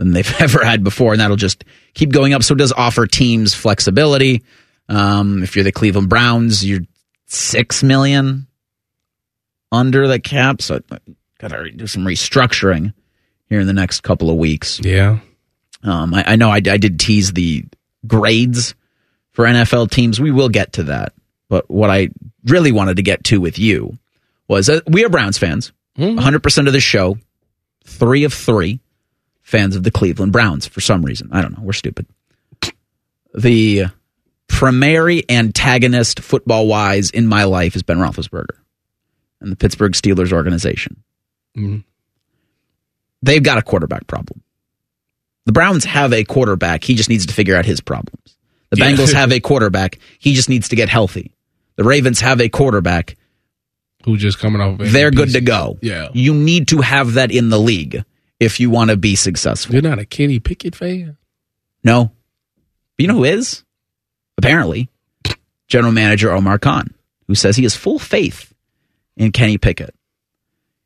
than they've ever had before, and that'll just keep going up. So it does offer teams flexibility. Um, if you're the Cleveland Browns, you're six million under the cap, so got to do some restructuring here in the next couple of weeks. Yeah, Um, I, I know I, I did tease the grades for NFL teams. We will get to that. But what I really wanted to get to with you was uh, we are Browns fans. 100% of the show, three of three fans of the Cleveland Browns for some reason. I don't know. We're stupid. The primary antagonist football wise in my life has Ben Roethlisberger and the Pittsburgh Steelers organization. Mhm. They've got a quarterback problem. The Browns have a quarterback. He just needs to figure out his problems. The Yeah. Bengals have a quarterback. He just needs to get healthy. The Ravens have a quarterback. who just coming off? of They're good to go. Yeah, You need to have that in the league if you want to be successful. you're not a Kenny Pickett fan. No. But you know who is? Apparently, General Manager Omar Khan, who says he has full faith in Kenny Pickett.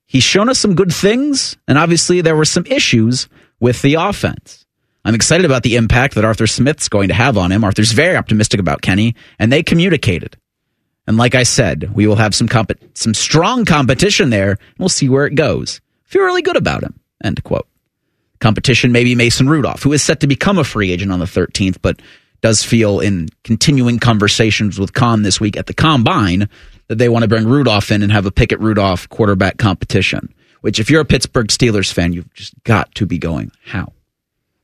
He's shown us some good things, and obviously there were some issues with the offense. I'm excited about the impact that Arthur Smith's going to have on him. Arthur's very optimistic about Kenny, and they communicated. And like I said, we will have some comp- some strong competition there, and we'll see where it goes. Feel really good about him. End quote competition maybe Mason Rudolph, who is set to become a free agent on the 13th, but does feel in continuing conversations with Khan this week at the combine that they want to bring Rudolph in and have a Pickett Rudolph quarterback competition. Which, if you're a Pittsburgh Steelers fan, you've just got to be going, how?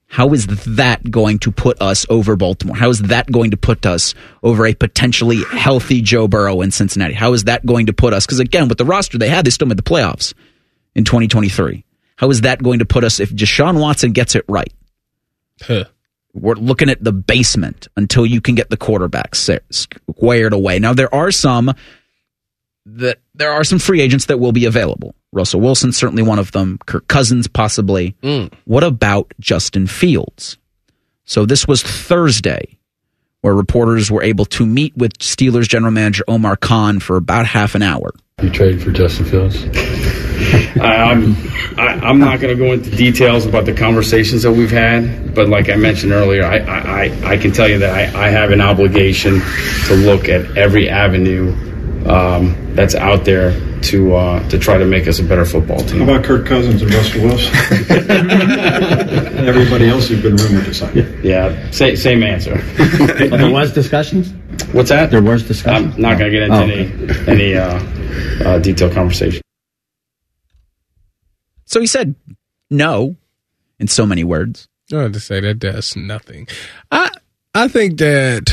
How is that going to put us over Baltimore? How is that going to put us over a potentially healthy Joe Burrow in Cincinnati? How is that going to put us? Because again, with the roster they had, they still made the playoffs in 2023. How is that going to put us if Deshaun Watson gets it right? Huh. We're looking at the basement until you can get the quarterback squared away. Now there are some that there are some free agents that will be available. Russell Wilson certainly one of them. Kirk Cousins possibly. Mm. What about Justin Fields? So this was Thursday, where reporters were able to meet with Steelers general manager Omar Khan for about half an hour. You traded for Justin Fields. I, I'm I, I'm not going to go into details about the conversations that we've had, but like I mentioned earlier, I I, I- I can tell you that I, I have an obligation to look at every avenue um, that's out there to uh, to try to make us a better football team. How about Kirk Cousins and Russell Wilson? everybody else who's been rumored to sign. Yeah, same, same answer. there was discussions. What's that? There was discussions. I'm not going to get into Oh, any any uh, uh, detailed conversation. So he said no in so many words. I have to say that does nothing. I I think that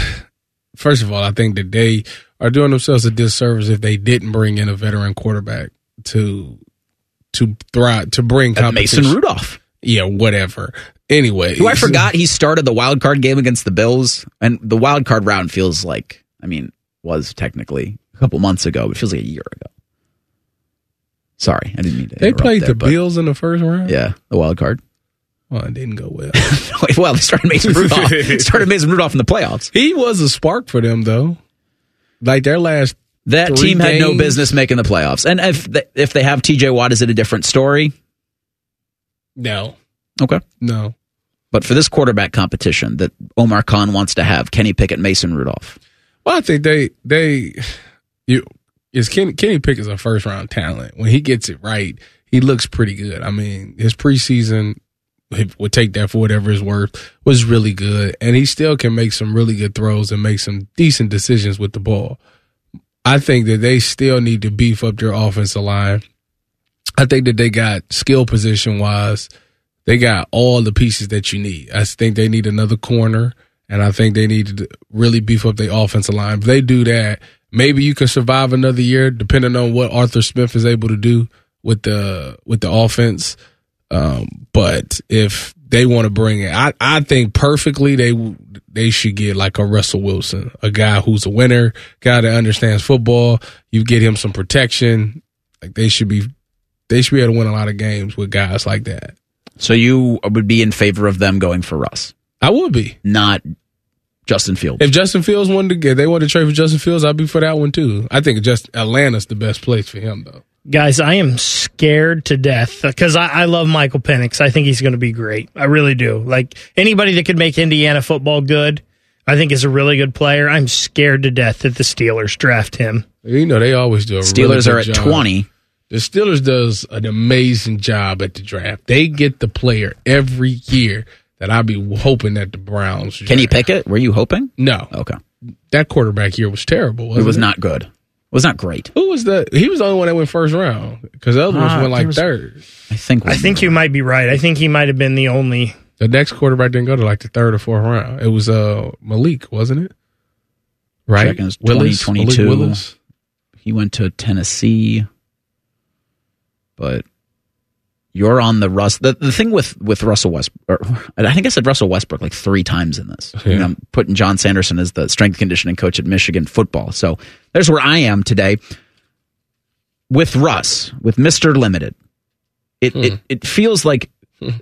first of all, I think that they are doing themselves a disservice if they didn't bring in a veteran quarterback to to thrive to bring Uh, Mason. Rudolph. Yeah, whatever. Anyway, Who I forgot he started the wild card game against the Bills, and the wild card round feels like I mean was technically a couple months ago, but it feels like a year ago. Sorry, I didn't mean to. They played there, the but- Bills in the first round. Yeah, the wild card. Well, it didn't go well. well, they started Mason Rudolph. They started Mason Rudolph in the playoffs. He was a spark for them, though. Like their last That three team had no business making the playoffs. And if they, if they have T.J. Watt, is it a different story? No, Okay. no. But for this quarterback competition that Omar Khan wants to have, Kenny Pickett, Mason Rudolph. Well, I think they they you is Kenny Kenny Pickett's a first round talent. When he gets it right, he looks pretty good. I mean, his preseason would take that for whatever it's worth was really good, and he still can make some really good throws and make some decent decisions with the ball. I think that they still need to beef up their offensive line. I think that they got skill position wise, they got all the pieces that you need. I think they need another corner, and I think they need to really beef up their offensive line. If they do that, maybe you can survive another year, depending on what Arthur Smith is able to do with the with the offense. Um, but if they want to bring it, I I think perfectly they they should get like a Russell Wilson, a guy who's a winner, guy that understands football. You get him some protection. Like they should be, they should be able to win a lot of games with guys like that. So you would be in favor of them going for Russ, I would be. not Justin Fields. If Justin Fields wanted to get, they wanted to trade for Justin Fields, I'd be for that one too. I think just Atlanta's the best place for him though. Guys, I am scared to death because I, I love Michael Penix. I think he's going to be great. I really do. Like anybody that could make Indiana football good, I think is a really good player. I'm scared to death that the Steelers draft him. You know they always do. A really Steelers good are at job. 20. The Steelers does an amazing job at the draft. They get the player every year that I'd be hoping that the Browns. Kenny draft. it. were you hoping? No, Okay. that quarterback year was terrible. It Wasn't was not good. It was not great. Who was the? He was the only one that went first round because the other ones Ah, went like there was- third. I think. I think you might be right. I think he might have been the only. The next quarterback didn't go to like the third or fourth round. It was uh Malik, wasn't it? Right, Willis, 2022. Willis. He went to Tennessee, but you're on the Russ. The, the thing with with Russell Westbrook, I think I said Russell Westbrook like three times in this. You know, I'm putting John Sanderson as the strength conditioning coach at Michigan football. So there's where I am today with Russ, with Mister Limited. It it hmm. it feels like an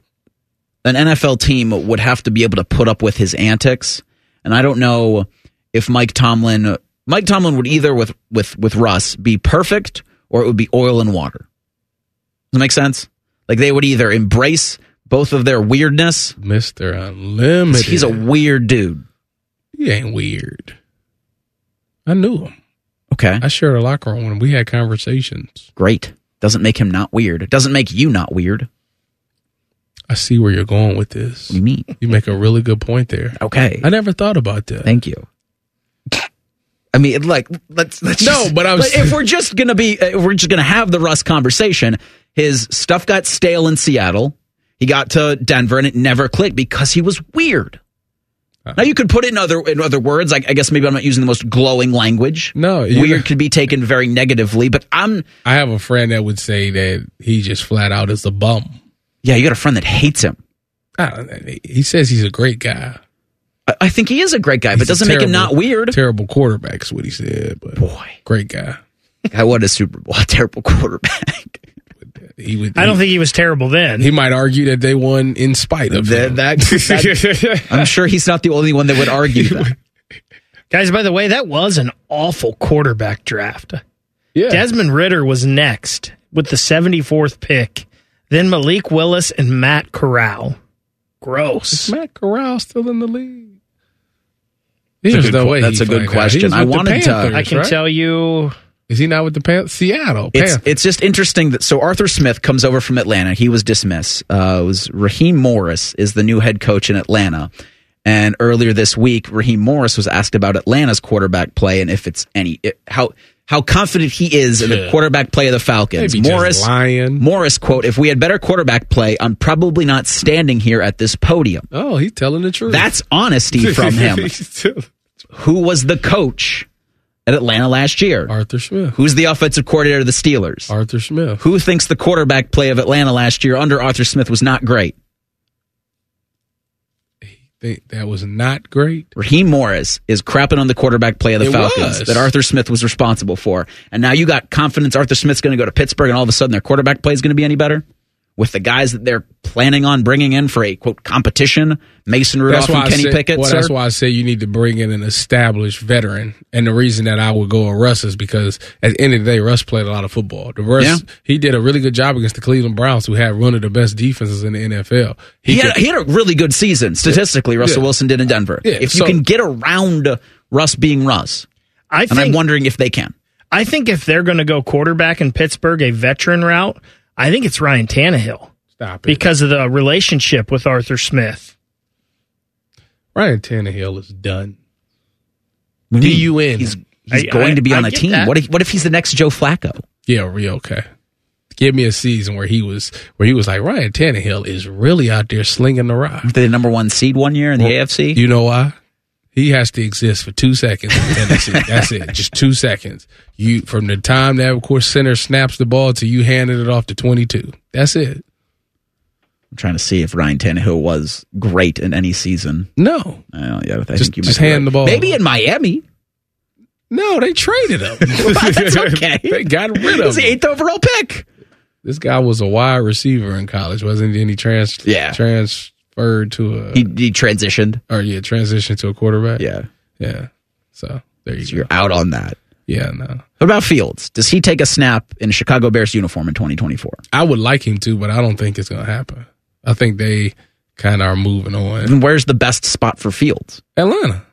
NFL team would have to be able to put up with his antics, and I don't know if Mike Tomlin Mike Tomlin would either with with with Russ be perfect or it would be oil and water. Does that make sense? Like they would either embrace both of their weirdness. Mister Unlimited. He's a weird dude. He ain't weird. I knew him. Okay, I shared a locker room when we had conversations. great. Doesn't make him not weird. It doesn't make you not weird. I see where you're going with this. What do you mean? You make a really good point there. Okay. I never thought about that. Thank you. I mean, like, let's, let's No, just- but I was- if we're just gonna be, if we're just gonna have the Russ conversation. His stuff got stale in Seattle. He got to Denver and it never clicked because he was weird. Uh-huh. Now you could put it in other in other words. Like I guess maybe I'm not using the most glowing language. No, weird could be taken very negatively. But I'm I have a friend that would say that he just flat out is a bum. yeah. You got a friend that hates him. I. He says he's a great guy. I, I think he is a great guy, but He's a doesn't make him not weird. Terrible quarterback is what he said, but Boy, great guy. I won a Super Bowl. A terrible quarterback. He would. I don't think he was terrible then. He might argue that they won in spite of That, that, that- I'm sure he's not the only one that would argue that. Guys, by the way, that was an awful quarterback draft. Yeah. Desmond Ridder was next with the 74th pick. Then Malik Willis and Matt Corral. Gross. Is Gross. Matt Corral still in the league? That's a There's good no que- way. that's a good question. I with the wanted to- I can right? tell you. Is he not with the Pan- Seattle? It's Panthers. it's just interesting that so Arthur Smith comes over from Atlanta. He was dismissed. Uh, it was Raheem Morris is the new head coach in Atlanta. And earlier this week, Raheem Morris was asked about Atlanta's quarterback play and if it's any it, how how confident he is in the quarterback play of the Falcons. Maybe Morris. Morris quote: If we had better quarterback play, I'm probably not standing here at this podium. oh, he's telling the truth. That's honesty from him. Who was the coach at Atlanta last year? Arthur Smith. Who's the offensive coordinator of the Steelers? Arthur Smith. Who thinks the quarterback play of Atlanta last year under Arthur Smith was not great? Think that was not great. Raheem Morris is crapping on the quarterback play of the It Falcons was. that Arthur Smith was responsible for. And now you got confidence Arthur Smith's going to go to Pittsburgh and all of a sudden their quarterback play is going to be any better? With the guys that they're planning on bringing in for a quote competition, Mason Rudolph and I Kenny say, Pickett. Well, sir? that's why I say you need to bring in an established veteran. And the reason that I would go with Russ is because at the end of the day, Russ played a lot of football. The Russ, Yeah. he did a really good job against the Cleveland Browns, who had one of the best defenses in the NFL. He, had, could- he had a really good season statistically. Russell Yeah. Wilson did in Denver. Yeah, if so- you can get around Russ being Russ, I and I'm wondering if they can. I think if they're going to go quarterback in Pittsburgh, a veteran route, I think it's Ryan Tannehill Stop it. because of the relationship with Arthur Smith. Ryan Tannehill is done. Do you mean? D-U-N. He's, he's I- going I- to be on I a get team. that. What if what if he's the next Joe Flacco? Yeah, real okay. Give me a season where he was where he was like Ryan Tannehill is really out there slinging the rock. The number one seed one year in the AFC. You know why? He has to exist for two seconds. in Tennessee. That's it. Just two seconds. You from the time that of course center snaps the ball to you handing it off to twenty two. That's it. I'm trying to see if Ryan Tannehill was great in any season. No, Uh, yeah, I Just- think you just might hand right. the ball. Maybe in Miami. no, they traded him. That's okay. they got rid He of was the eighth overall pick. This guy was a wide receiver in college, wasn't he? And he trans Yeah. Transferred to a He, he transitioned. or yeah, transitioned to a quarterback. Yeah, Yeah. So there you so go. you're out on that. Yeah, no. What about Fields? Does he take a snap in a Chicago Bears uniform in 2024? I would like him to, but I don't think it's going to happen. I think they kind of are moving on. And where's the best spot for Fields? Atlanta.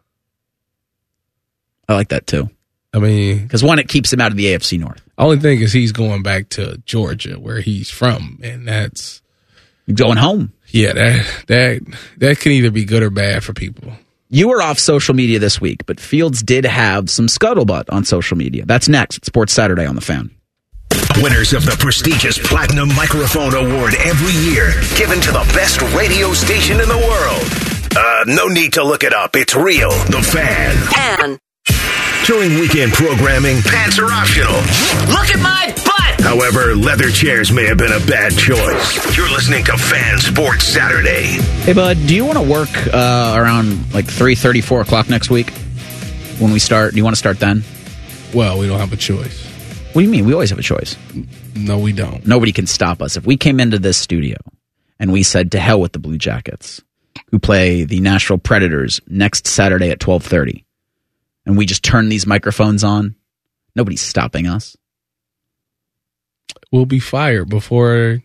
I like that too. I mean, Because one, it keeps him out of the AFC North. only thing is he's going back to Georgia, where he's from, and that's Going home. Yeah, that that that can either be good or bad for people. You were off social media this week, but Fields did have some scuttlebutt on social media. That's next at Sports Saturday on the Fan. Winners of the prestigious Platinum Microphone Award every year, given to the best radio station in the world. Uh, no need to look it up. It's real. The Fan. And During weekend programming, pants are optional. Look at my butt! However, leather chairs may have been a bad choice. You're listening to Fan Sports Saturday. Hey, bud, do you want to work uh, around like 3.30, 4 o'clock next week when we start? Do you want to start then? Well, we don't have a choice. What do you mean? We always have a choice. No, we don't. Nobody can stop us. If we came into this studio and we said to hell with the Blue Jackets, who play the Nashville Predators next Saturday at 12:30, and we just turn these microphones on, nobody's stopping us. We'll be fired before.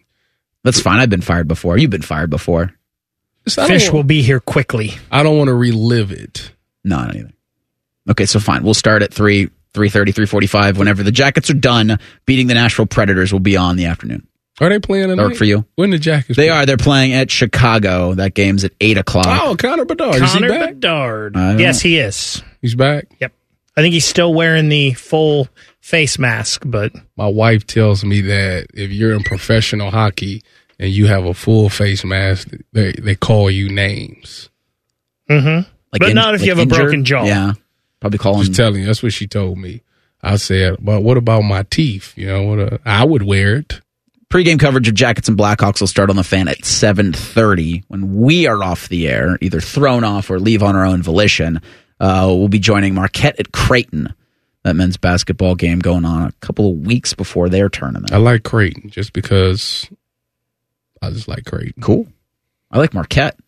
That's fine. I've been fired before. You've been fired before. I don't Fish want- will be here quickly. I don't want to relive it. No, not either. Okay, so fine. We'll start at 3 3.30, 3.45. Whenever the Jackets are done beating the Nashville Predators, we'll be on the afternoon. Are they playing tonight? Dark for you. When the Jackets? They are. They're playing at Chicago. That game's at eight o'clock. Oh, Connor Bedard. Is he Connor back? Bedard. Yes, know. he is. He's back. Yep. I think he's still wearing the full face mask, but My wife tells me that if you're in professional hockey and you have a full face mask, they they call you names. mm-hmm. Like but in- not if you like have a broken jaw. Yeah, probably call Just him. telling you, that's what she told me. I said, but what about my teeth? You know, what? A, I would wear it. Pre-game coverage of Jackets and Blackhawks will start on the fan at 7:30 when we are off the air, either thrown off or leave on our own volition. Uh, we'll be joining Marquette at Creighton. That men's basketball game going on a couple of weeks before their tournament. I like Creighton just because I just like Creighton. Cool. I like Marquette.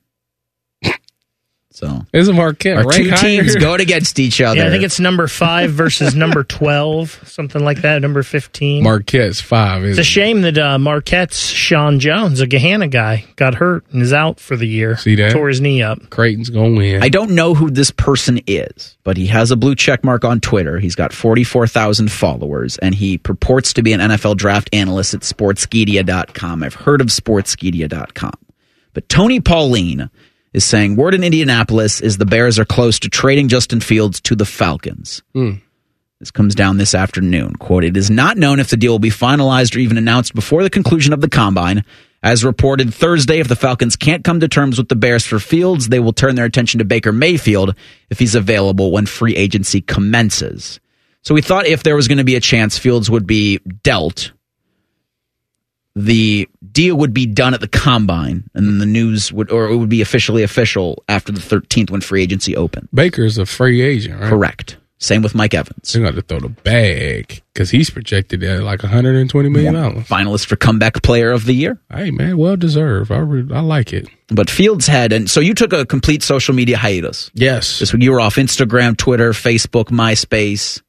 So Isn't Marquette our two higher? teams going against each other. Yeah, I think it's number five versus number 12, something like that, number 15. Marquette's five. it's Isn't a shame that uh, Marquette's Sean Jones, a Gahanna guy, got hurt and is out for the year. See that? Tore his knee up. Creighton's gonna win. I don't know who this person is, but he has a blue check mark on Twitter. He's got 44,000 followers, and he purports to be an NFL draft analyst at Sportskeeda.com. I've heard of Sportskeeda.com. But Tony Pauline is saying word in Indianapolis is the Bears are close to trading Justin Fields to the Falcons. Hmm. This comes down this afternoon. Quote, it is not known if the deal will be finalized or even announced before the conclusion of the combine. As reported Thursday, if the Falcons can't come to terms with the Bears for Fields, they will turn their attention to Baker Mayfield if he's available when free agency commences. So we thought if there was going to be a chance Fields would be dealt, the deal would be done at the combine, and then the news would, or it would be officially official after the 13th when free agency opened. Baker's a free agent, right? Correct. Same with Mike Evans. They're going to throw the bag because he's projected at like 120 million dollars. Finalist for comeback player of the year. Hey man, well deserved. I re- I like it. But Fields had, and so you took a complete social media hiatus. Yes. This week you were off Instagram, Twitter, Facebook, MySpace,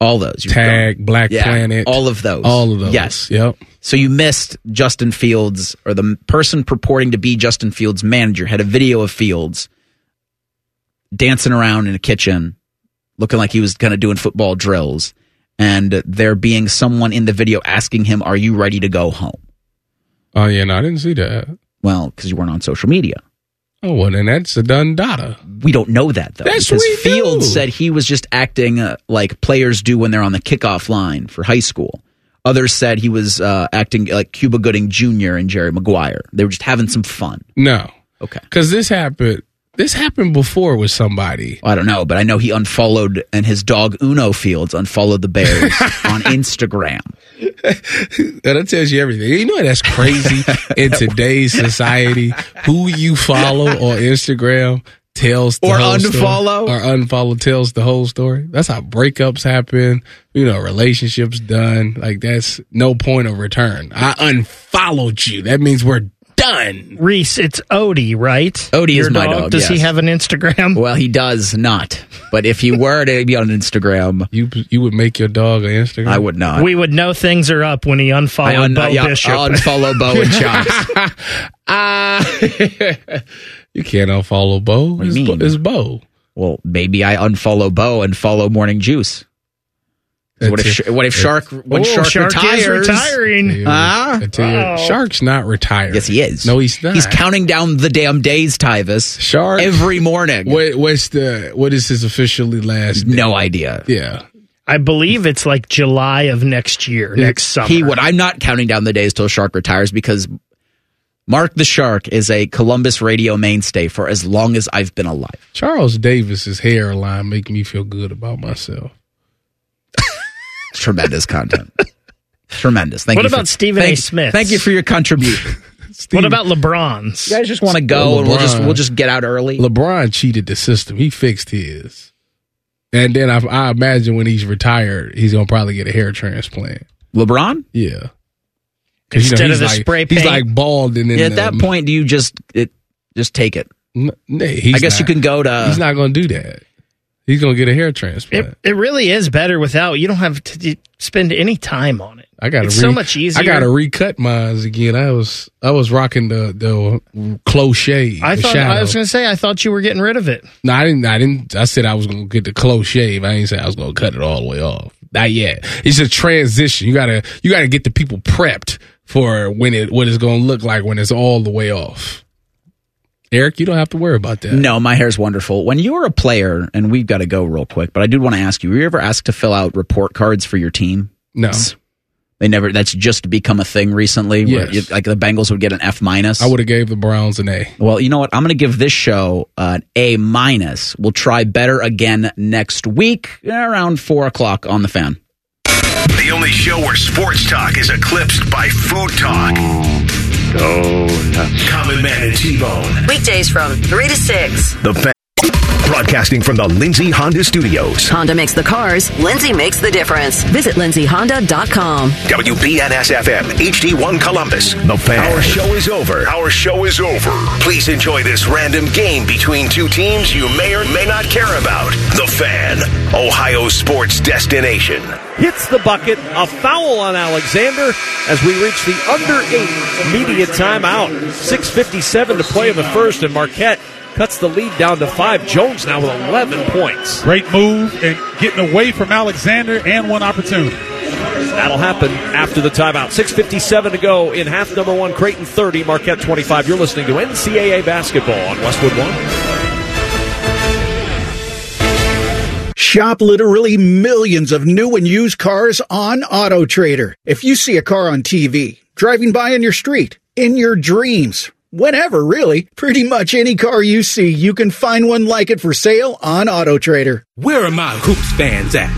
all those. Tag. Black Yeah, Planet, all of those. all of those. Yes. Yep. So you missed Justin Fields, or the person purporting to be Justin Fields' manager had a video of Fields dancing around in a kitchen, looking like he was kind of doing football drills, and there being someone in the video asking him, "Are you ready to go home?" Oh yeah, no, I didn't see that. Well, because you weren't on social media. Oh well, then that's a done data. We don't know that though, Yes, because Fields do. said he was just acting uh, like players do when they're on the kickoff line for high school. Others said he was uh, acting like Cuba Gooding Jr. and Jerry Maguire. They were just having some fun. No, Okay. because this happened. This happened before with somebody. I don't know, but I know he unfollowed and his dog Uno Fields unfollowed the Bears on Instagram. That tells you everything. You know that's crazy in today's society. Who you follow on Instagram tells the Or whole story. unfollow. or unfollow tells the whole story. That's how breakups happen. You know, relationships done. Like that's no point of return. I unfollowed you. That means we're done. Reese, it's Odie, right? Odie Your is my dog, Does he have an Instagram? Well, he does not. But if he were to be on Instagram, You you would make your dog an Instagram. I would not. we would know things are up when he unfollowed I un- Bo yeah, Bishop. I'll unfollow Bo and Chops. Ah, you can't unfollow Bo. do you It's, mean? Bo- it's Bo. Well, maybe I unfollow Bo and follow Morning Juice. 'Cause What if That's it. Sh- what if Shark when Oh, Shark, Shark is retires? retiring. Ah. I tell you, Oh. Shark's not retired. Yes, he is. No, he's not. He's counting down the damn days, Tyvis. Shark every morning. What, what's the what is his officially last? day? No idea. Yeah, I believe it's like July of next year, next summer. He would. I'm not counting down the days till Shark retires because Mark the Shark is a Columbus radio mainstay for as long as I've been alive. Charles Davis's hairline make me feel good about myself. Tremendous content. Tremendous. Thank What you. What about Stephen A. Smith? Thank you for your contribution. what about LeBron's? You guys just want to go and we'll just we'll just get out early. LeBron cheated the system. He fixed his, and then I, I imagine when he's retired, he's gonna probably get a hair transplant. LeBron? Yeah, 'Cause, Instead he's of the like, spray he's like bald, and then Yeah, at that um, point, do you just it just take it? n- nah, he's I guess you can go to. He's not gonna do that. He's gonna get a hair transplant. It, it really is better without. You don't have to spend any time on it. I got to It's so much easier. I got to recut mine again. I was I was rocking the the close shave. I the thought shadow. I was going to say I thought you were getting rid of it. No, I didn't. I didn't. I said I was gonna get the close shave. I didn't say I was gonna cut it all the way off. Not yet. It's a transition. You gotta you gotta get the people prepped for when it what it's going to look like when it's all the way off. Eric, you don't have to worry about that. No, my hair's wonderful. When you were a player, and we've got to go real quick, but I did want to ask you: Were you ever asked to fill out report cards for your team? No. They never. That's just become a thing recently. Where Yes. you, like the Bengals would get an F minus. I would have gave the Browns an A. Well, you know what? I'm going to give this show an A minus. We'll try better again next week around four o'clock on the fan. The only show where sports talk is eclipsed by food talk. Go nuts. Common Man and T-Bone. Weekdays from 3 to 6. The fan. Broadcasting from the Lindsay Honda Studios. Honda makes the cars, Lindsay makes the difference. Visit lindsayhonda.com. WBNS FM, HD1 Columbus. The fan. Our show is over. Our show is over. Please enjoy this random game between two teams you may or may not care about. The fan, Ohio sports destination. Hits the bucket. A foul on Alexander as we reach the under eight media timeout. 6.57 to play in the first, and Marquette cuts the lead down to five. Jones now with 11 points. Great move and getting away from Alexander and one opportunity. That'll happen after the timeout. 6.57 to go in half number one. Creighton 30, Marquette 25. You're listening to NCAA basketball on Westwood One. Shop literally millions of new and used cars on AutoTrader. If you see a car on TV, driving by on your street, in your dreams, whenever really, pretty much any car you see, you can find one like it for sale on AutoTrader. Where are my hoops fans at?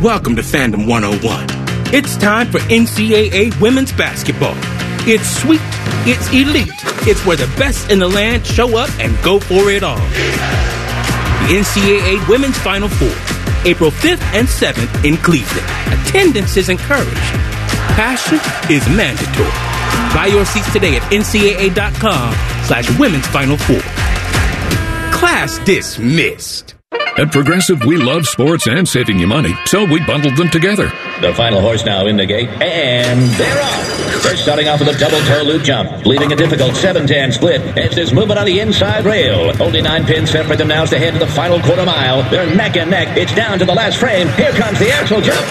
Welcome to Fandom 101. It's time for NCAA women's basketball. It's sweet, it's elite, it's where the best in the land show up and go for it all. The NCAA Women's Final Four, April 5th and 7th in Cleveland. Attendance is encouraged. Passion is mandatory. Buy your seats today at ncaa.com slash women's final four. Class dismissed. At Progressive, we love sports and saving you money, so we bundled them together. The final horse now in the gate, and they're off. They're starting off with a double toe loop jump, leaving a difficult 7-10 split. It's this movement on the inside rail. Only nine pins separate them now as they head to the final quarter mile. They're neck and neck. It's down to the last frame. Here comes the axle jump.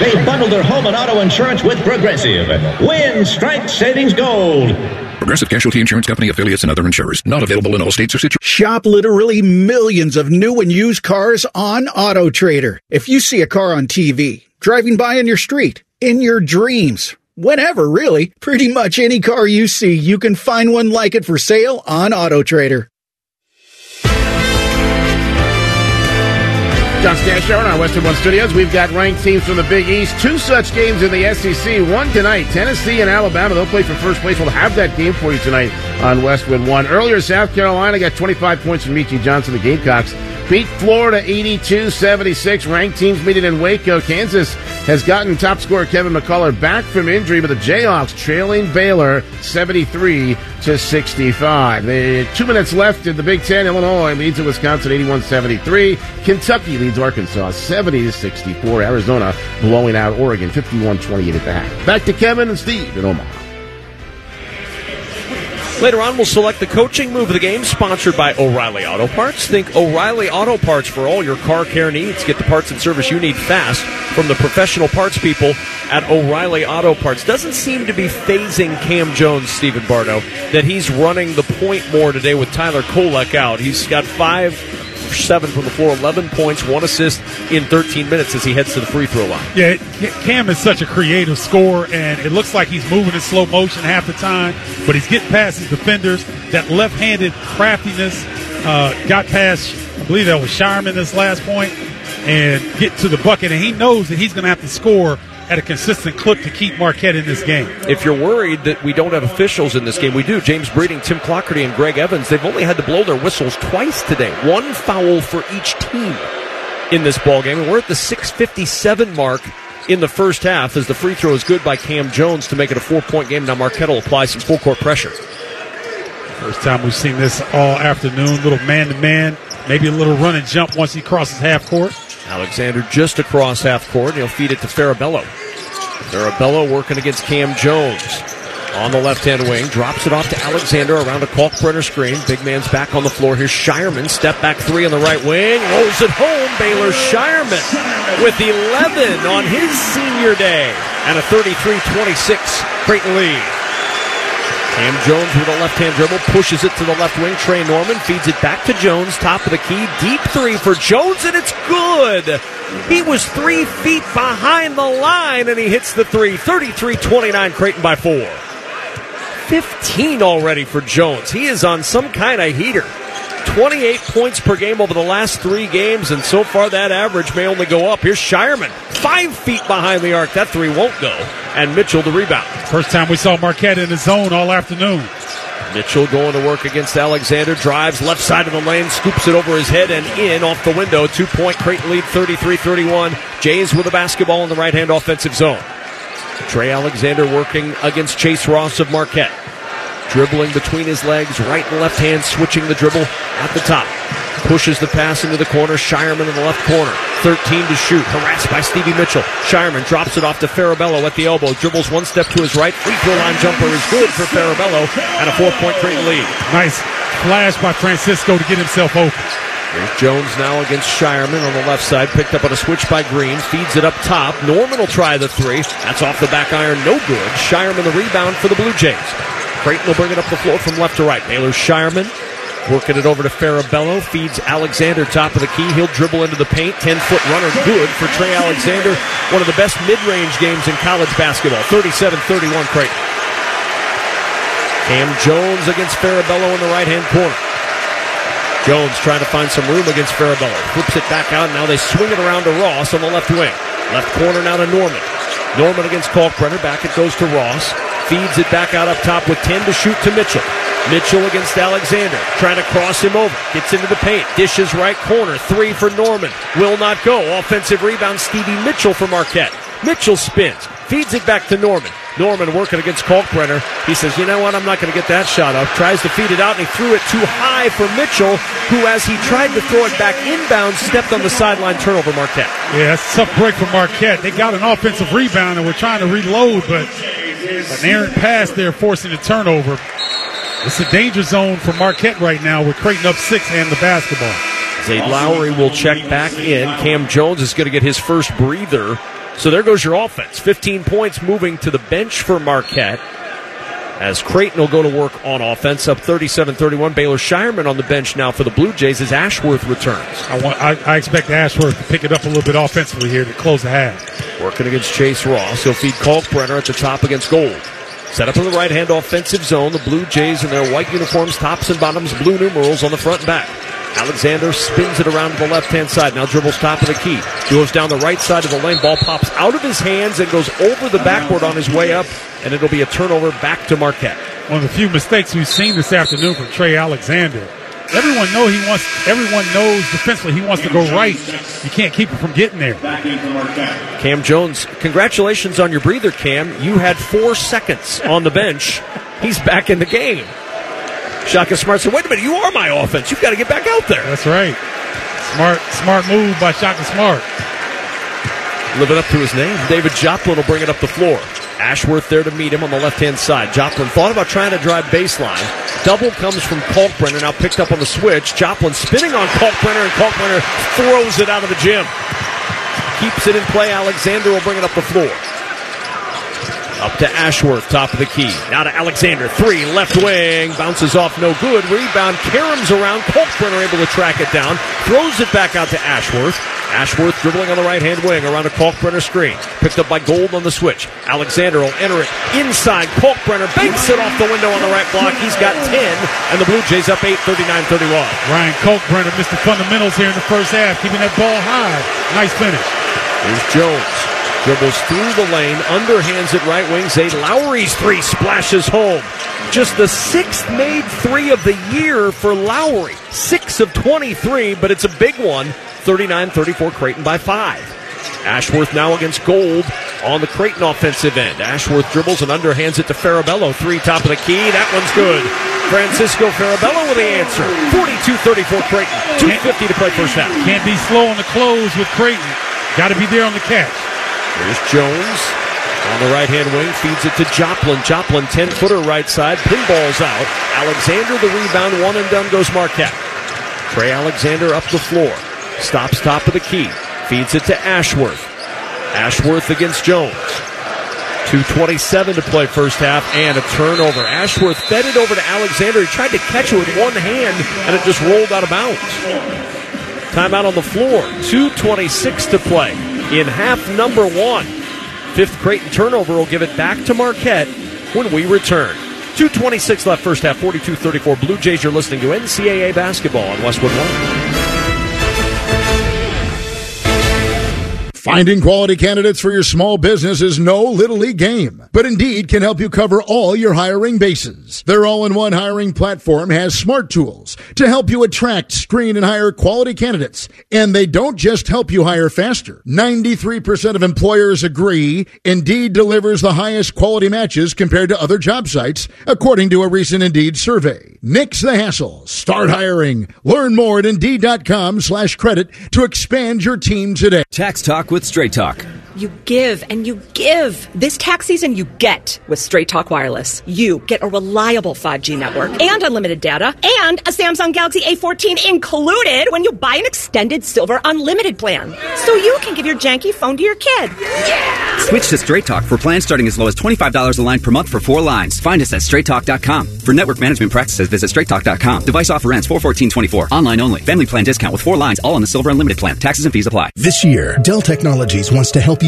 They bundled their home and auto insurance with Progressive. Win strike savings gold. Progressive Casualty Insurance Company affiliates and other insurers. Not available in all states or situations. Shop literally millions of new and used cars on AutoTrader. If you see a car on TV, driving by on your street, in your dreams, whenever really, pretty much any car you see, you can find one like it for sale on AutoTrader. John Stashower in our Westwood One Studios. We've got ranked teams from the Big East. Two such games in the SEC. One tonight, Tennessee and Alabama. They'll play for first place. We'll have that game for you tonight on Westwood One. Earlier, South Carolina got 25 points from Meechie Johnson. The Gamecocks beat Florida 82-76. Ranked teams meeting in Waco. Kansas has gotten top scorer Kevin McCullar back from injury, but the Jayhawks trailing Baylor 73 to 65. The two minutes left in the Big Ten. Illinois leads Wisconsin 81-73. Kentucky leads Arkansas 70 to 64. Arizona blowing out Oregon 51-28 at the half. Back to Kevin and Steve in Omaha. Later on, we'll select the coaching move of the game, sponsored by O'Reilly Auto Parts. Think O'Reilly Auto Parts for all your car care needs. Get the parts and service you need fast from the professional parts people at O'Reilly Auto Parts. Doesn't seem to be phasing Cam Jones, Stephen Bardo, that he's running the point more today with Tyler Kolek out. He's got five, seven from the floor, 11 points, one assist in 13 minutes as he heads to the free throw line. Yeah, Cam is such a creative scorer, and it looks like he's moving in slow motion half the time, but he's getting past his defenders. That left-handed craftiness uh, got past, I believe that was Scheierman this last point, and get to the bucket. And he knows that he's going to have to score at a consistent clip to keep Marquette in this game. If you're worried that we don't have officials in this game, we do. James Breeding, Tim Clougherty, and Greg Evans, they've only had to blow their whistles twice today. One foul for each team in this ball game. And we're at the 657 mark in the first half as the free throw is good by Cam Jones to make it a four-point game. Now Marquette will apply some full-court pressure. First time we've seen this all afternoon. Little man-to-man, maybe a little run and jump once he crosses half court. Alexander just across half court. He'll feed it to Farabello. Farabello working against Cam Jones. on the left hand wing, drops it off to Alexander around a Kalkbrenner screen. Big man's back on the floor. Here's Scheierman, step back three on the right wing, rolls it home. Baylor Scheierman with 11 on his senior day and a 33 26 Creighton lead. Cam Jones with a left hand dribble, pushes it to the left wing. Trey Norman feeds it back to Jones, top of the key. Deep three for Jones, and it's good. He was three feet behind the line, and he hits the three. 33 29, Creighton by four. 15 already for Jones. He is on some kind of heater. 28 points per game over the last three games, and so far that average may only go up. Here's Scheierman, five feet behind the arc. That three won't go. And Mitchell the rebound. First time we saw Marquette in the zone all afternoon. Mitchell going to work against Alexander, drives left side of the lane, scoops it over his head and in off the window. Two point Creighton lead 33 31. Jays with the basketball in the right hand offensive zone. Trey Alexander working against Chase Ross of Marquette. Dribbling between his legs, right and left hand, switching the dribble at the top. Pushes the pass into the corner. Scheierman in the left corner. 13 to shoot. Harassed by Stevie Mitchell. Scheierman drops it off to Farabello at the elbow. Dribbles one step to his right. Free throw line jumper is good for Farabello. And a four point Creighton lead. Nice flash by Francisco to get himself open. Here's Jones now against Scheierman on the left side. Picked up on a switch by Green. Feeds it up top. Norman will try the three. That's off the back iron. No good. Scheierman the rebound for the Blue Jays. Creighton will bring it up the floor from left to right. Baylor Scheierman working it over to Farabello. Feeds Alexander top of the key. He'll dribble into the paint. 10 foot runner. Good for Trey Alexander. One of the best mid range games in college basketball. 37 31 Creighton. Cam Jones against Farabello in the right hand corner. Jones trying to find some room against Farabello. Flips it back out. Now they swing it around to Ross on the left wing. Left corner now to Norman. Norman against Kalkbrenner. Back it goes to Ross. Feeds it back out up top with 10 to shoot to Mitchell. Mitchell against Alexander. Trying to cross him over. Gets into the paint. Dishes right corner. Three for Norman. Will not go. Offensive rebound. Stevie Mitchell for Marquette. Mitchell spins. Feeds it back to Norman. Norman working against Kalkbrenner. He says, you know what? I'm not going to get that shot up. Tries to feed it out, and he threw it too high for Mitchell, who, as he tried to throw it back inbound, stepped on the sideline turnover Marquette. Yeah, that's a tough break for Marquette. They got an offensive rebound, and we're trying to reload, but an errant pass there forcing a turnover. It's a danger zone for Marquette right now with Creighton up six and the basketball. Zay Lowry will check back in. Cam Jones is going to get his first breather. So there goes your offense. 15 points moving to the bench for Marquette. As Creighton will go to work on offense, up 37-31. Baylor Scheierman on the bench now for the Blue Jays as Ashworth returns. I, want, I, I expect Ashworth to pick it up a little bit offensively here to close the half. Working against Chase Ross. He'll feed Kalkbrenner at the top against Gold. Set up in the right hand offensive zone. The Blue Jays in their white uniforms, tops and bottoms, blue numerals on the front and back. Alexander spins it around to the left hand side. Now dribbles top of the key. Goes down the right side of the lane. Ball pops out of his hands and goes over the backboard on his way up. And it'll be a turnover back to Marquette. One of the few mistakes we've seen this afternoon from Trey Alexander. Everyone know he wants. Everyone knows defensively he wants to go right. You can't keep him from getting there. Cam Jones, congratulations on your breather, Cam. You had four seconds on the bench. He's back in the game. Shaka Smart said, "Wait a minute, you are my offense. You've got to get back out there." That's right. Smart, smart move by Shaka Smart. Living up to his name, David Joplin will bring it up the floor. Ashworth there to meet him on the left hand side. Joplin thought about trying to drive baseline. Double comes from Kalkbrenner, now picked up on the switch. Joplin spinning on Kalkbrenner, and Kalkbrenner throws it out of the gym. Keeps it in play. Alexander will bring it up the floor. Up to Ashworth, top of the key. Now to Alexander. Three, left wing. Bounces off, no good. Rebound, caroms around. Kalkbrenner able to track it down. Throws it back out to Ashworth. Ashworth dribbling on the right hand wing around a Kalkbrenner screen. Picked up by Gold on the switch. Alexander will enter it inside. Kalkbrenner banks it off the window on the right block. He's got 10, and the Blue Jays up 8, 39 31. Ryan Kalkbrenner missed the fundamentals here in the first half, keeping that ball high. Nice finish. Here's Jones. Dribbles through the lane, underhands it right wing. Zay Lowry's three splashes home. Just the sixth made three of the year for Lowry. Six of 23, but it's a big one. 39 34 Creighton by five. Ashworth now against Gold on the Creighton offensive end. Ashworth dribbles and underhands it to Farabello. Three top of the key. That one's good. Francisco Farabello with the answer. 42 34 Creighton. 250 to play first half. Can't be slow on the close with Creighton. Got to be there on the catch. Here's Jones. On the right hand wing, feeds it to Joplin. Joplin, 10 footer right side, pinballs out. Alexander, the rebound, one and done goes Marquette. Trey Alexander up the floor. Stops top of the key. Feeds it to Ashworth. Ashworth against Jones. 2.27 to play first half and a turnover. Ashworth fed it over to Alexander. He tried to catch it with one hand and it just rolled out of bounds. Timeout on the floor. 2.26 to play in half number one. Fifth Creighton turnover will give it back to Marquette when we return. 2.26 left first half, 42 34. Blue Jays, you're listening to NCAA basketball on Westwood One. Finding quality candidates for your small business is no little league game, but Indeed can help you cover all your hiring bases. Their all-in-one hiring platform has smart tools to help you attract, screen, and hire quality candidates. And they don't just help you hire faster. 93% of employers agree Indeed delivers the highest quality matches compared to other job sites, according to a recent Indeed survey. Nix the hassle. Start hiring. Learn more at Indeed.com slash credit to expand your team today. Tax Talk with Straight Talk. You give and you give. This tax season, you get with Straight Talk Wireless. You get a reliable 5G network and unlimited data and a Samsung Galaxy A14 included when you buy an extended silver unlimited plan. So you can give your janky phone to your kid. Yeah! Switch to Straight Talk for plans starting as low as $25 a line per month for four lines. Find us at straighttalk.com. For network management practices, visit straighttalk.com. Device offer ends 41424. Online only. Family plan discount with four lines, all on the silver unlimited plan. Taxes and fees apply. This year, Dell Technologies wants to help you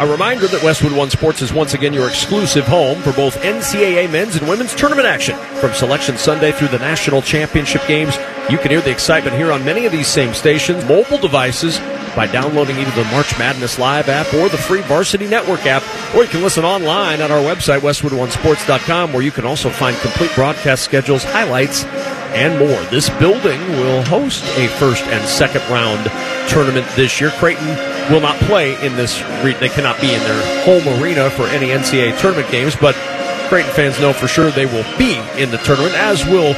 A reminder that Westwood One Sports is once again your exclusive home for both NCAA men's and women's tournament action. From Selection Sunday through the national championship games, you can hear the excitement here on many of these same stations, mobile devices, by downloading either the March Madness Live app or the free Varsity Network app, or you can listen online at our website, westwoodonesports.com, where you can also find complete broadcast schedules, highlights, and more. This building will host a first and second round tournament this year. Creighton will not play in this. Re- they cannot be in their home arena for any NCAA tournament games, but Creighton fans know for sure they will be in the tournament, as will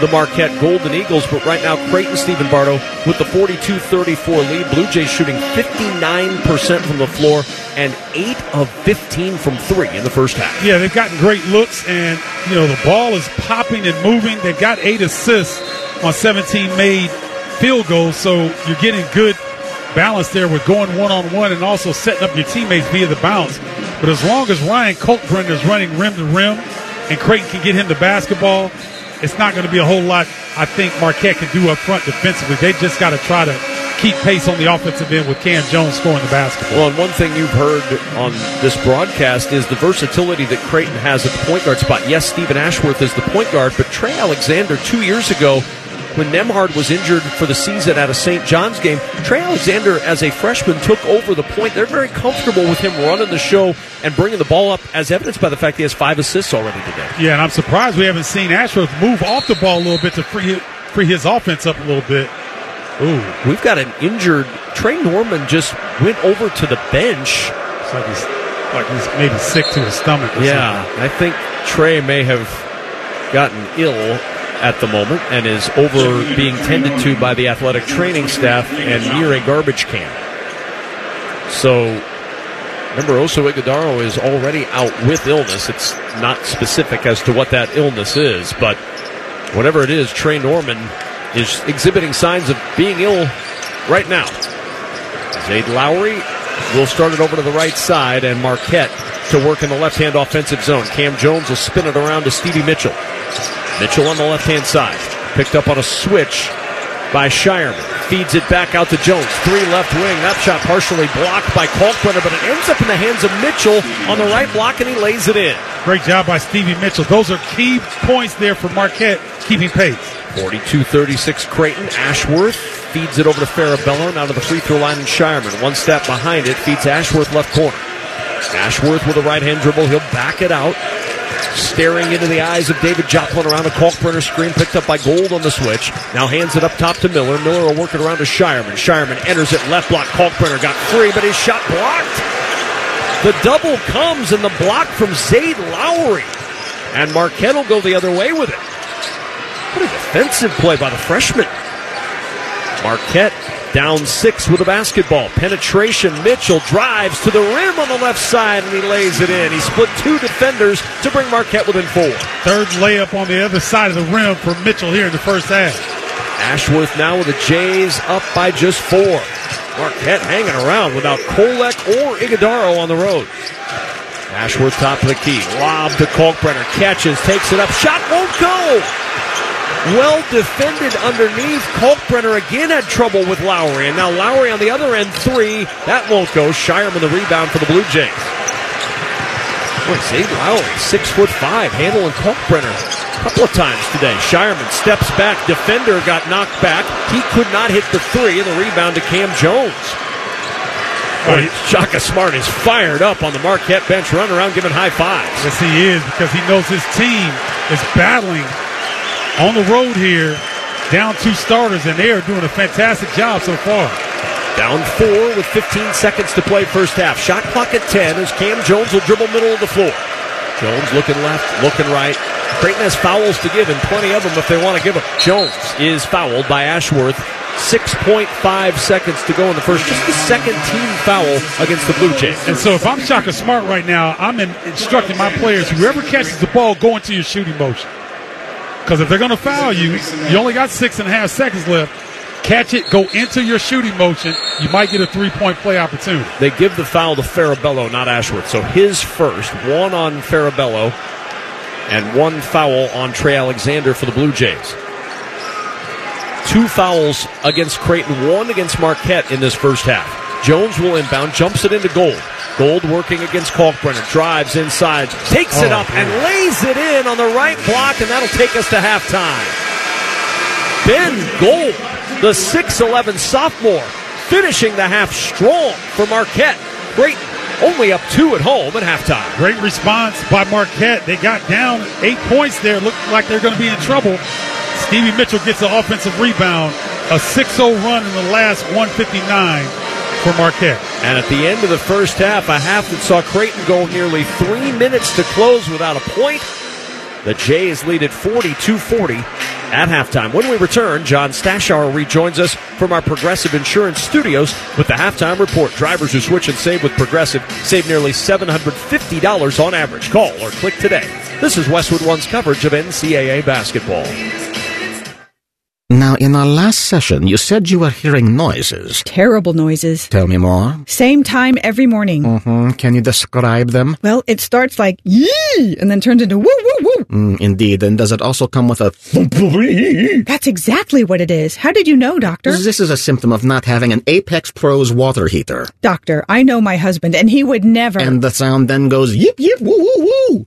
the Marquette Golden Eagles. But right now, Creighton Stephen Bardo with the 42-34 lead. Blue Jays shooting 59% from the floor and 8 of 15 from 3 in the first half. Yeah, they've gotten great looks, and, you know, the ball is popping and moving. They've got 8 assists on 17 made field goals, so you're getting good balance there with going one-on-one and also setting up your teammates via the bounce. But as long as Ryan Kalkbrenner is running rim to rim and Creighton can get him the basketball, it's not going to be a whole lot, I think, Marquette can do up front defensively. They just got to try to keep pace on the offensive end with Cam Jones scoring the basketball. Well, and one thing you've heard on this broadcast is the versatility that Creighton has at the point guard spot. Yes, Stephen Ashworth is the point guard, but Trey Alexander two years ago when Nembhard was injured for the season at a St. John's game, Trey Alexander, as a freshman, took over the point. They're very comfortable with him running the show and bringing the ball up, as evidenced by the fact he has five assists already today. Yeah, and I'm surprised we haven't seen Ashworth move off the ball a little bit to free free his offense up a little bit. Ooh, we've got an injured Trey Norman just went over to the bench. It's like he's like he's maybe sick to his stomach. yeah, something. I think Trey may have gotten ill at the moment and is over being tended to by the athletic training staff and near a garbage can. So, remember, Oso Ighodaro is already out with illness. It's not specific as to what that illness is, but whatever it is, Trey Norman is exhibiting signs of being ill right now. Zaide Lowery will start it over to the right side, and Marquette to work in the left hand offensive zone. Cam Jones will spin it around to Stevie Mitchell. Mitchell on the left hand side. Picked up on a switch by Scheierman. Feeds it back out to Jones. Three left wing. That shot partially blocked by Kalkbrenner, but it ends up in the hands of Mitchell on the right block, and he lays it in. Great job by Stevie Mitchell. Those are key points there for Marquette keeping pace. 42-36 Creighton. Ashworth feeds it over to Farabello. Now to the free throw line and Scheierman. One step behind it. Feeds Ashworth left corner. Ashworth with a right hand dribble. He'll back it out. Staring into the eyes of David Joplin around a Kalkbrenner screen, picked up by Gold on the switch. Now hands it up top to Miller. Miller will work it around to Scheierman. Scheierman enters it left block. Kalkbrenner got free, but his shot blocked. The double comes and the block from Zaide Lowery. And Marquette will go the other way with it. What a defensive play by the freshman. Marquette down six with a basketball. Penetration. Mitchell drives to the rim on the left side and he lays it in. He split two defenders to bring Marquette within four. Third layup on the other side of the rim for Mitchell here in the first half. Ashworth now with the Jays up by just four. Marquette hanging around without Kolek or Ighodaro on the road. Ashworth top of the key. Lob to Kalkbrenner. Catches, takes it up. Shot won't go. Well defended underneath. Kalkbrenner again had trouble with Lowry. And now Lowry on the other end, three. That won't go. Scheierman the rebound for the Blue Jays. Boy, Zaide Lowery, six foot five, handling Kalkbrenner a couple of times today. Scheierman steps back. Defender got knocked back. He could not hit the three, and the rebound to Cam Jones. Boy, Shaka Smart is fired up on the Marquette bench, running around giving high fives. Yes, he is because he knows his team is battling on the road here, down two starters, and they are doing a fantastic job so far. Down four with 15 seconds to play first half. Shot clock at 10 as Cam Jones will dribble middle of the floor. Jones looking left, looking right. Creighton has fouls to give, and plenty of them if they want to give them. Jones is fouled by Ashworth. 6.5 seconds to go in the first. Just the second team foul against the Blue Jays. And so if I'm Shaka Smart right now, I'm in, instructing my players, whoever catches the ball, go into your shooting motion. Because if they're going to foul you, you only got six and a half seconds left. Catch it, go into your shooting motion. You might get a three point play opportunity. They give the foul to Farabello, not Ashworth. So his first, one on Farabello, and one foul on Trey Alexander for the Blue Jays. Two fouls against Creighton, one against Marquette in this first half. Jones will inbound, jumps it into Gold. Gold working against Kalkbrenner, drives inside, takes it Oh, up, and lays it in on the right block, and that'll take us to halftime. Ben Gold, the 6'11 sophomore, finishing the half strong for Marquette. Great only up two at home at halftime. Great response by Marquette. They got down eight points there. Looked like they're going to be in trouble. Stevie Mitchell gets an offensive rebound. A 6 0 run in the last 159 for Marquette. And at the end of the first half, a half that saw Creighton go nearly three minutes to close without a point. The Jays lead at 42 40 at halftime. When we return, John Stashower rejoins us from our Progressive Insurance studios with the halftime report. Drivers who switch and save with Progressive save nearly $750 on average. Call or click today. This is Westwood One's coverage of NCAA basketball. Now, in our last session, you said you were hearing noises. Terrible noises. Tell me more. Same time every morning. hmm Can you describe them? Well, it starts like yee and then turns into woo woo woo. Mm, indeed. And does it also come with a That's exactly what it is. How did you know, doctor? This is a symptom of not having an Apex Pros water heater. Doctor, I know my husband and he would never. And the sound then goes yip yip woo woo woo.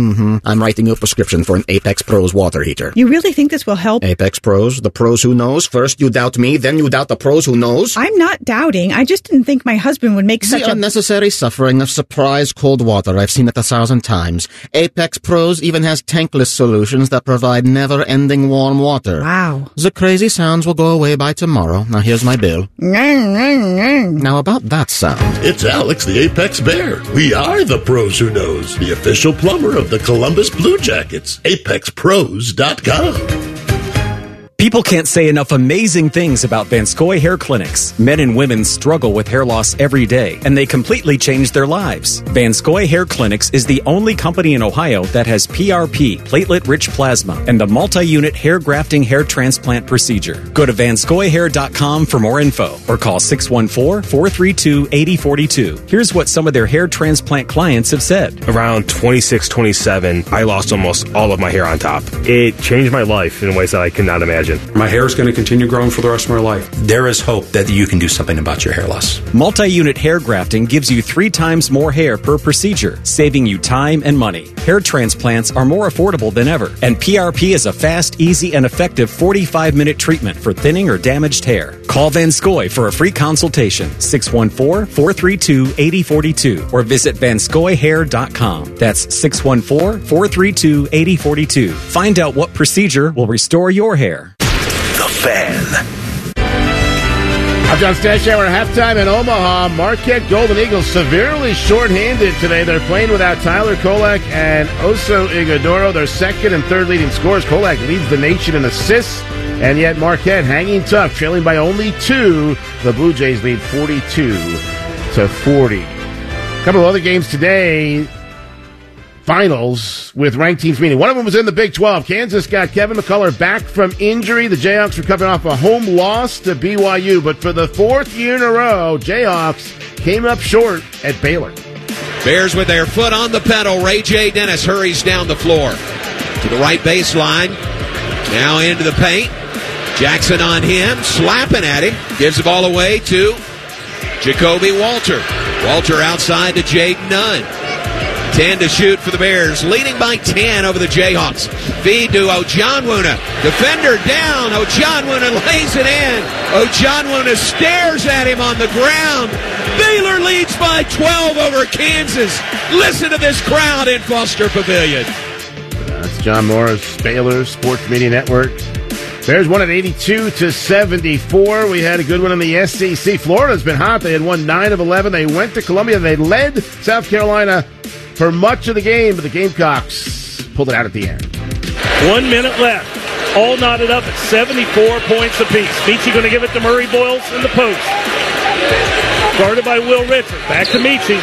Mm-hmm. I'm writing you a prescription for an Apex Pros water heater. you really think this will help? Apex Pros, the pros who knows. First you doubt me, then you doubt the pros who knows. I'm not doubting. I just didn't think my husband would make such the a unnecessary suffering of surprise cold water. I've seen it a thousand times. Apex Pros even has tankless solutions that provide never-ending warm water. Wow. The crazy sounds will go away by tomorrow. Now here's my bill. Now about that sound. It's Alex, the Apex Bear. We are the pros who knows, the official plumber of the Columbus Blue Jackets. ApexPros.com. People can't say enough amazing things about Van Scoy Hair Clinics. Men and women struggle with hair loss every day, and they completely change their lives. Van Scoy Hair Clinics is the only company in Ohio that has PRP, platelet rich plasma, and the multi unit hair grafting hair transplant procedure. Go to vanscoyhair.com for more info or call 614 432 8042. Here's what some of their hair transplant clients have said. Around 26, 27, I lost almost all of my hair on top. It changed my life in ways that I could not imagine. My hair is going to continue growing for the rest of my life. There is hope that you can do something about your hair loss. Multi unit hair grafting gives you three times more hair per procedure, saving you time and money. Hair transplants are more affordable than ever, and PRP is a fast, easy, and effective 45 minute treatment for thinning or damaged hair. Call Van Scoy for a free consultation, 614-432-8042, or visit vanscoyhair.com. That's 614-432-8042. Find out what procedure will restore your hair. Fan. I'm John Stashower at halftime in Omaha. Marquette Golden Eagles severely shorthanded today. They're playing without Tyler Kolek and Oso Ighodaro, their second and third leading scorers. Kolek leads the nation in assists, and yet Marquette hanging tough, trailing by only two. The Blue Jays lead 42 to 40. A couple of other games today finals with ranked teams meeting. One of them was in the Big 12. Kansas got Kevin McCullar back from injury. The Jayhawks were coming off a home loss to BYU, but for the fourth year in a row, Jayhawks came up short at Baylor. Bears with their foot on the pedal. Ray J. Dennis hurries down the floor to the right baseline. Now into the paint. Jackson on him, slapping at him. Gives the ball away to Ja'Kobe Walter. Walter outside to Jade Nunn. 10 to shoot for the Bears, leading by 10 over the Jayhawks. Feed to Ojianwuna. Defender down. Ojianwuna lays it in. Ojianwuna stares at him on the ground. Baylor leads by 12 over Kansas. Listen to this crowd in Foster Pavilion. That's John Morris, Baylor Sports Media Network. Bears won at 82 to 74. We had a good one in the SEC. Florida's been hot. They had won 9 of 11. They went to Columbia. They led South Carolina for much of the game, but the Gamecocks pulled it out at the end. One minute left. All knotted up at 74 points apiece. Meechie going to give it to Murray Boyles in the post. Guarded by Will Richard. Back to Meechie.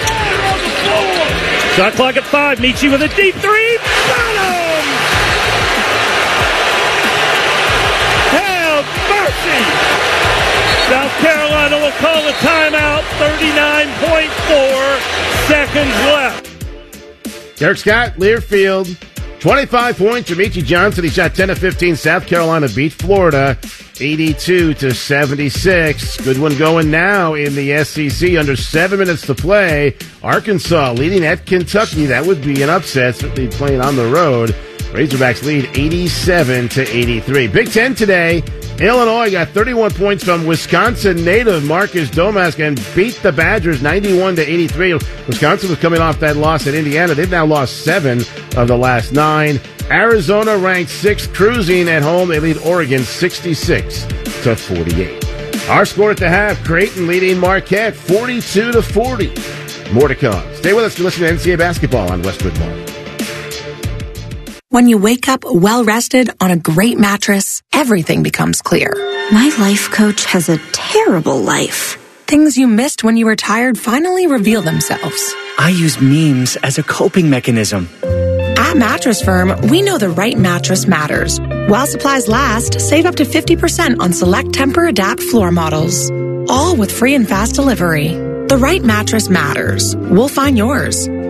Shot clock at five. Meechie with a deep three. Carolina will call a timeout. 39.4 seconds left. Derek Scott, Learfield, 25 points from Johnson. He shot 10 of 15. South Carolina beat Florida 82 to 76. Good one going now in the SEC. Under seven minutes to play. Arkansas leading at Kentucky. That would be an upset, certainly playing on the road. Razorbacks lead 87 to 83. Big Ten today. Illinois got 31 points from Wisconsin native Marcus Domask and beat the Badgers 91 to 83. Wisconsin was coming off that loss at Indiana. They've now lost seven of the last nine. Arizona ranked sixth, cruising at home. They lead Oregon 66 to 48. Our score at the half: Creighton leading Marquette 42 to 40. More to come. Stay with us to listen to NCAA basketball on Westwood One. When you wake up well rested on a great mattress, everything becomes clear. My life coach has a terrible life. Things you missed when you were tired finally reveal themselves. I use memes as a coping mechanism. At Mattress Firm, we know the right mattress matters. While supplies last, save up to 50% on select Tempur Adapt floor models. All with free and fast delivery. The right mattress matters. We'll find yours.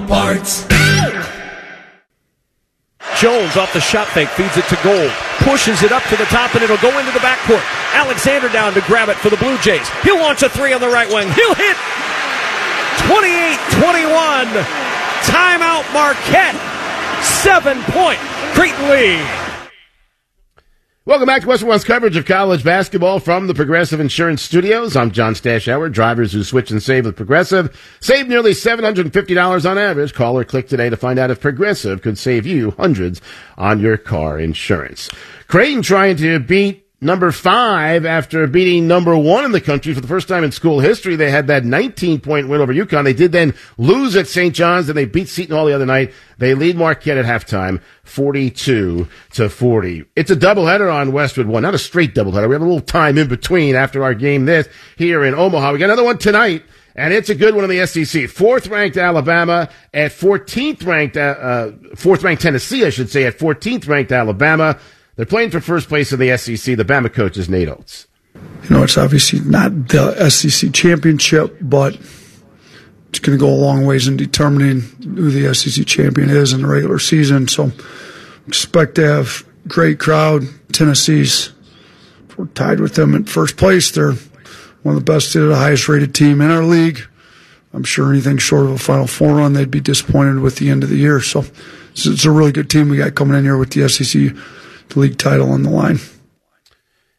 Parts. Jones off the shot fake, feeds it to Gold, pushes it up to the top, and it'll go into the backcourt. Alexander down to grab it for the Blue Jays. He'll launch a three on the right wing. He'll hit 28 21. Timeout Marquette. Seven point Creighton lead. Welcome back to Westwood One's coverage of college basketball from the Progressive Insurance Studios. I'm John Stashower. Drivers who switch and save with Progressive save nearly $750 on average. Call or click today to find out if Progressive could save you hundreds on your car insurance. Creighton trying to beat number five after beating number one in the country for the first time in school history. They had that 19 point win over UConn. They did then lose at St. John's and they beat Seton Hall the other night. They lead Marquette at halftime 42 to 40. It's a doubleheader on Westwood One, not a straight doubleheader. We have a little time in between after our game this here in Omaha. We got another one tonight. And it's a good one in the SEC. Fourth ranked Alabama at 14th ranked, uh, uh, fourth ranked Tennessee, I should say, at 14th ranked Alabama. They're playing for first place in the SEC. The Bama coach is Nate Oates. You know, it's obviously not the SEC championship, but it's going to go a long ways in determining who the SEC champion is in the regular season. So expect to have great crowd. Tennessee's we're tied with them in first place. They're one of the best, the highest rated team in our league. I'm sure anything short of a Final Four run, they'd be disappointed with the end of the year. So it's, a really good team we got coming in here with the SEC the league title on the line.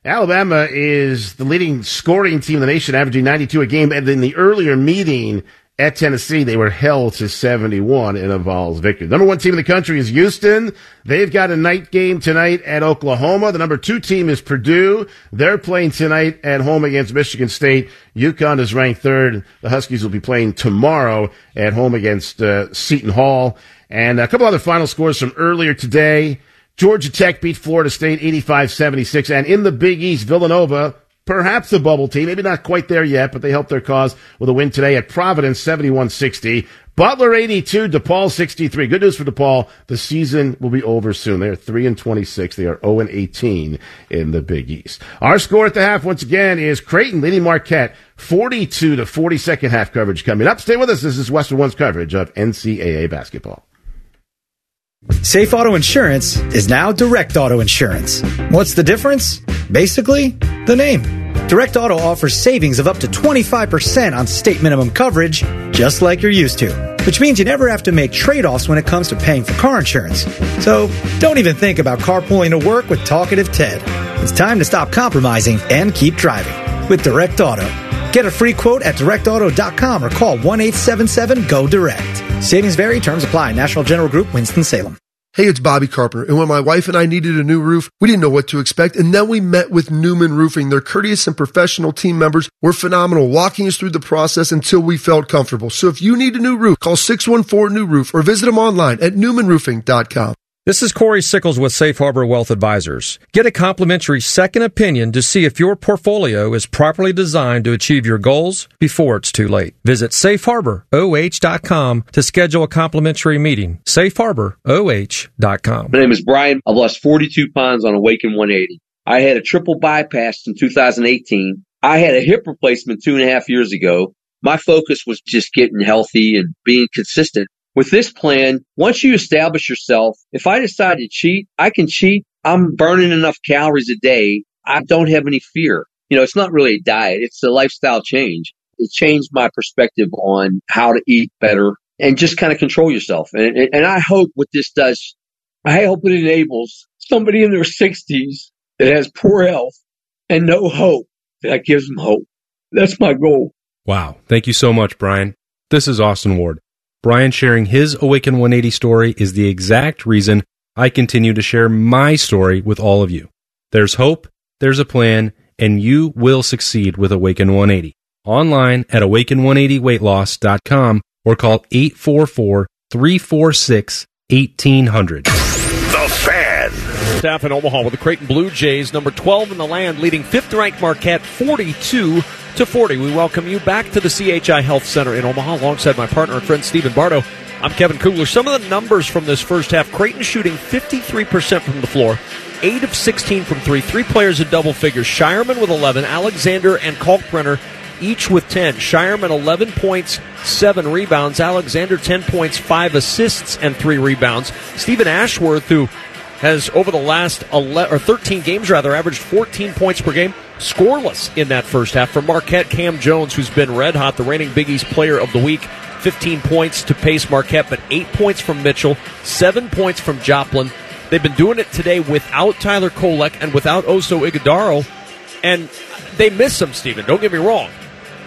Alabama is the leading scoring team in the nation, averaging 92 a game. And in the earlier meeting at Tennessee, they were held to 71 in a Vols victory. Number one team in the country is Houston. They've got a night game tonight at Oklahoma. The number two team is Purdue. They're playing tonight at home against Michigan State. UConn is ranked third. The Huskies will be playing tomorrow at home against uh, Seton Hall. And a couple other final scores from earlier today. Georgia Tech beat Florida State 85-76. And in the Big East, Villanova, perhaps a bubble team, maybe not quite there yet, but they helped their cause with a win today at Providence 71-60. Butler 82, DePaul 63. Good news for DePaul. The season will be over soon. They are 3 and 26. They are 0 and 18 in the Big East. Our score at the half once again is Creighton leading Marquette 42 to 40 second half coverage coming up. Stay with us. This is Westwood One's coverage of NCAA basketball. Safe Auto Insurance is now Direct Auto Insurance. What's the difference? Basically, the name. Direct Auto offers savings of up to 25% on state minimum coverage, just like you're used to, which means you never have to make trade offs when it comes to paying for car insurance. So don't even think about carpooling to work with Talkative Ted. It's time to stop compromising and keep driving with Direct Auto. Get a free quote at directauto.com or call 1 877 GO Direct. Savings vary, terms apply. National General Group, Winston-Salem. Hey, it's Bobby Carpenter. And when my wife and I needed a new roof, we didn't know what to expect. And then we met with Newman Roofing. Their courteous and professional team members were phenomenal, walking us through the process until we felt comfortable. So if you need a new roof, call 614 New Roof or visit them online at newmanroofing.com. This is Corey Sickles with Safe Harbor Wealth Advisors. Get a complimentary second opinion to see if your portfolio is properly designed to achieve your goals before it's too late. Visit safeharboroh.com to schedule a complimentary meeting. safeharboroh.com. My name is Brian. I've lost 42 pounds on Awaken 180. I had a triple bypass in 2018. I had a hip replacement two and a half years ago. My focus was just getting healthy and being consistent. With this plan, once you establish yourself, if I decide to cheat, I can cheat. I'm burning enough calories a day. I don't have any fear. You know, it's not really a diet. It's a lifestyle change. It changed my perspective on how to eat better and just kind of control yourself. And, and I hope what this does, I hope it enables somebody in their sixties that has poor health and no hope that gives them hope. That's my goal. Wow. Thank you so much, Brian. This is Austin Ward. Brian sharing his Awaken 180 story is the exact reason I continue to share my story with all of you. There's hope, there's a plan, and you will succeed with Awaken 180. Online at awaken180weightloss.com or call 844 346 1800. The Fan. Staff in Omaha with the Creighton Blue Jays, number 12 in the land, leading fifth-ranked Marquette 42 to 40. We welcome you back to the CHI Health Center in Omaha alongside my partner and friend Stephen Bardo. I'm Kevin Kugler. Some of the numbers from this first half Creighton shooting 53% from the floor, 8 of 16 from 3, three players in double figures. Scheierman with 11, Alexander and Kalkbrenner each with 10. Scheierman 11 points, 7 rebounds. Alexander 10 points, 5 assists, and 3 rebounds. Stephen Ashworth, who has over the last 11, or 13 games rather averaged 14 points per game scoreless in that first half. For Marquette Cam Jones who's been red hot the reigning Big East player of the week 15 points to pace Marquette but 8 points from Mitchell 7 points from Joplin. They've been doing it today without Tyler Kolek and without Oso Ighodaro and they miss him Stephen don't get me wrong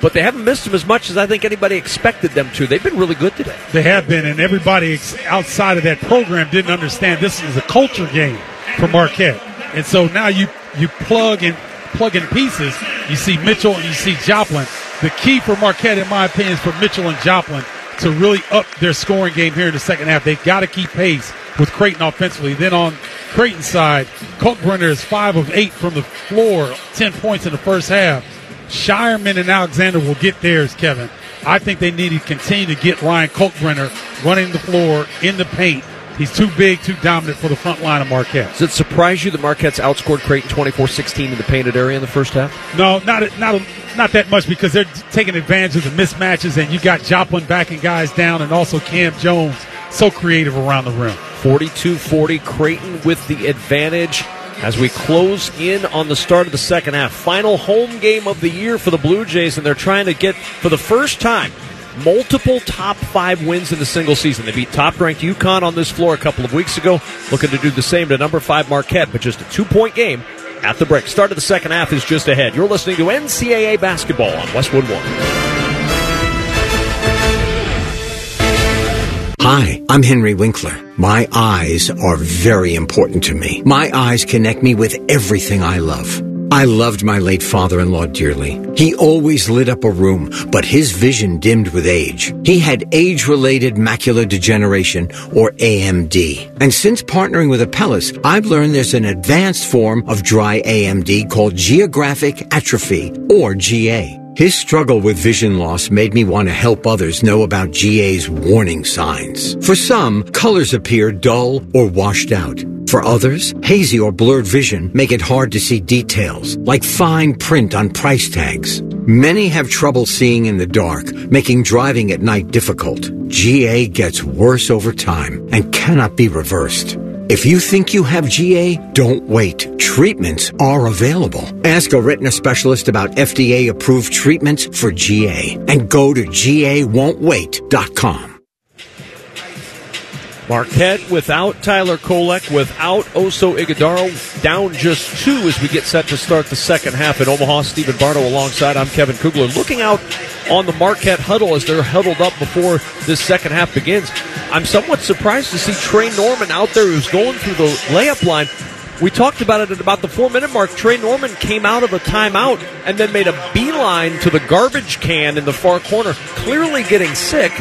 but they haven't missed him as much as I think anybody expected them to. They've been really good today. They have been, and everybody outside of that program didn't understand this is a culture game for Marquette. And so now you you plug in plug in pieces. You see Mitchell and you see Joplin. The key for Marquette, in my opinion, is for Mitchell and Joplin to really up their scoring game here in the second half. They've got to keep pace with Creighton offensively. Then on Creighton's side, Kalkbrenner is five of eight from the floor, ten points in the first half. Scheierman and Alexander will get theirs, Kevin. I think they need to continue to get Ryan Kalkbrenner running the floor in the paint He's too big, too dominant for the front line of Marquette. Does it surprise you that Marquette's outscored Creighton 24-16 in the painted area in the first half? No, not not not that much because they're taking advantage of the mismatches, and you got Joplin backing guys down, and also Cam Jones so creative around the rim. 42-40, Creighton with the advantage as we close in on the start of the second half. Final home game of the year for the Blue Jays, and they're trying to get, for the first time, multiple top five wins in a single season. They beat top ranked UConn on this floor a couple of weeks ago, looking to do the same to number five Marquette, but just a two point game at the break. Start of the second half is just ahead. You're listening to NCAA basketball on Westwood One. Hi, I'm Henry Winkler. My eyes are very important to me. My eyes connect me with everything I love. I loved my late father-in-law dearly. He always lit up a room, but his vision dimmed with age. He had age-related macular degeneration, or AMD. And since partnering with Apellis, I've learned there's an advanced form of dry AMD called geographic atrophy, or GA. His struggle with vision loss made me want to help others know about GA's warning signs. For some, colors appear dull or washed out. For others, hazy or blurred vision make it hard to see details, like fine print on price tags. Many have trouble seeing in the dark, making driving at night difficult. GA gets worse over time and cannot be reversed. If you think you have GA, don't wait. Treatments are available. Ask a retina specialist about FDA approved treatments for GA and go to GAWon'tWait.com. Marquette without Tyler Kolek, without Oso Ighodaro, down just two as we get set to start the second half in Omaha. Stephen Bardo alongside. I'm Kevin Kugler. Looking out on the Marquette huddle as they're huddled up before this second half begins. I'm somewhat surprised to see Trey Norman out there who's going through the layup line. We talked about it at about the four minute mark. Trey Norman came out of a timeout and then made a beeline to the garbage can in the far corner, clearly getting sick.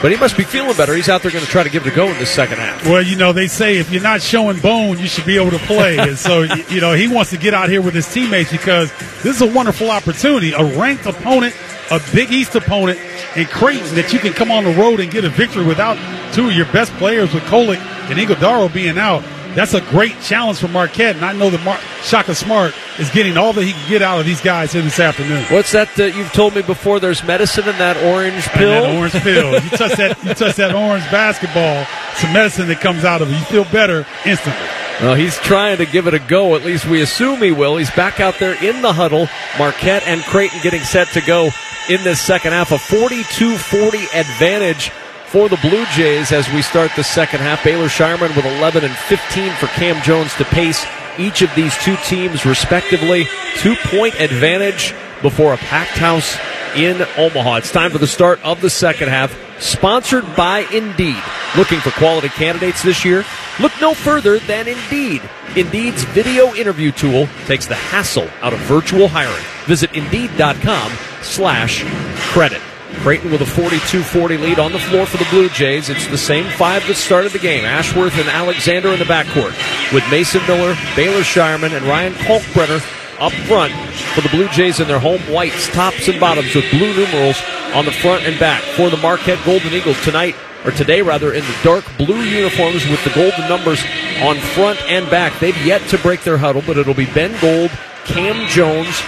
But he must be feeling better. He's out there going to try to give it a go in the second half. Well, you know, they say if you're not showing bone, you should be able to play. and so, you know, he wants to get out here with his teammates because this is a wonderful opportunity. A ranked opponent, a Big East opponent in Creighton that you can come on the road and get a victory without two of your best players with Kolek and Ighodaro being out that's a great challenge for Marquette, and I know that Mar- Shaka Smart is getting all that he can get out of these guys here this afternoon. What's that that you've told me before? There's medicine in that orange pill. That orange pill. you touch that. You touch that orange basketball. Some medicine that comes out of it. You feel better instantly. Well, he's trying to give it a go. At least we assume he will. He's back out there in the huddle. Marquette and Creighton getting set to go in this second half. A 42-40 advantage for the Blue Jays as we start the second half. Baylor Scheierman with 11 and 15 for Cam Jones to pace each of these two teams respectively. Two point advantage before a packed house in Omaha. It's time for the start of the second half. Sponsored by Indeed. Looking for quality candidates this year? Look no further than Indeed. Indeed's video interview tool takes the hassle out of virtual hiring. Visit Indeed.com slash credit. Creighton with a 42-40 lead on the floor for the Blue Jays. It's the same five that started the game. Ashworth and Alexander in the backcourt with Mason Miller, Baylor Scheierman, and Ryan Kalkbrenner up front for the Blue Jays in their home whites, tops and bottoms with blue numerals on the front and back. For the Marquette Golden Eagles tonight, or today rather, in the dark blue uniforms with the golden numbers on front and back. They've yet to break their huddle, but it'll be Ben Gold, Cam Jones,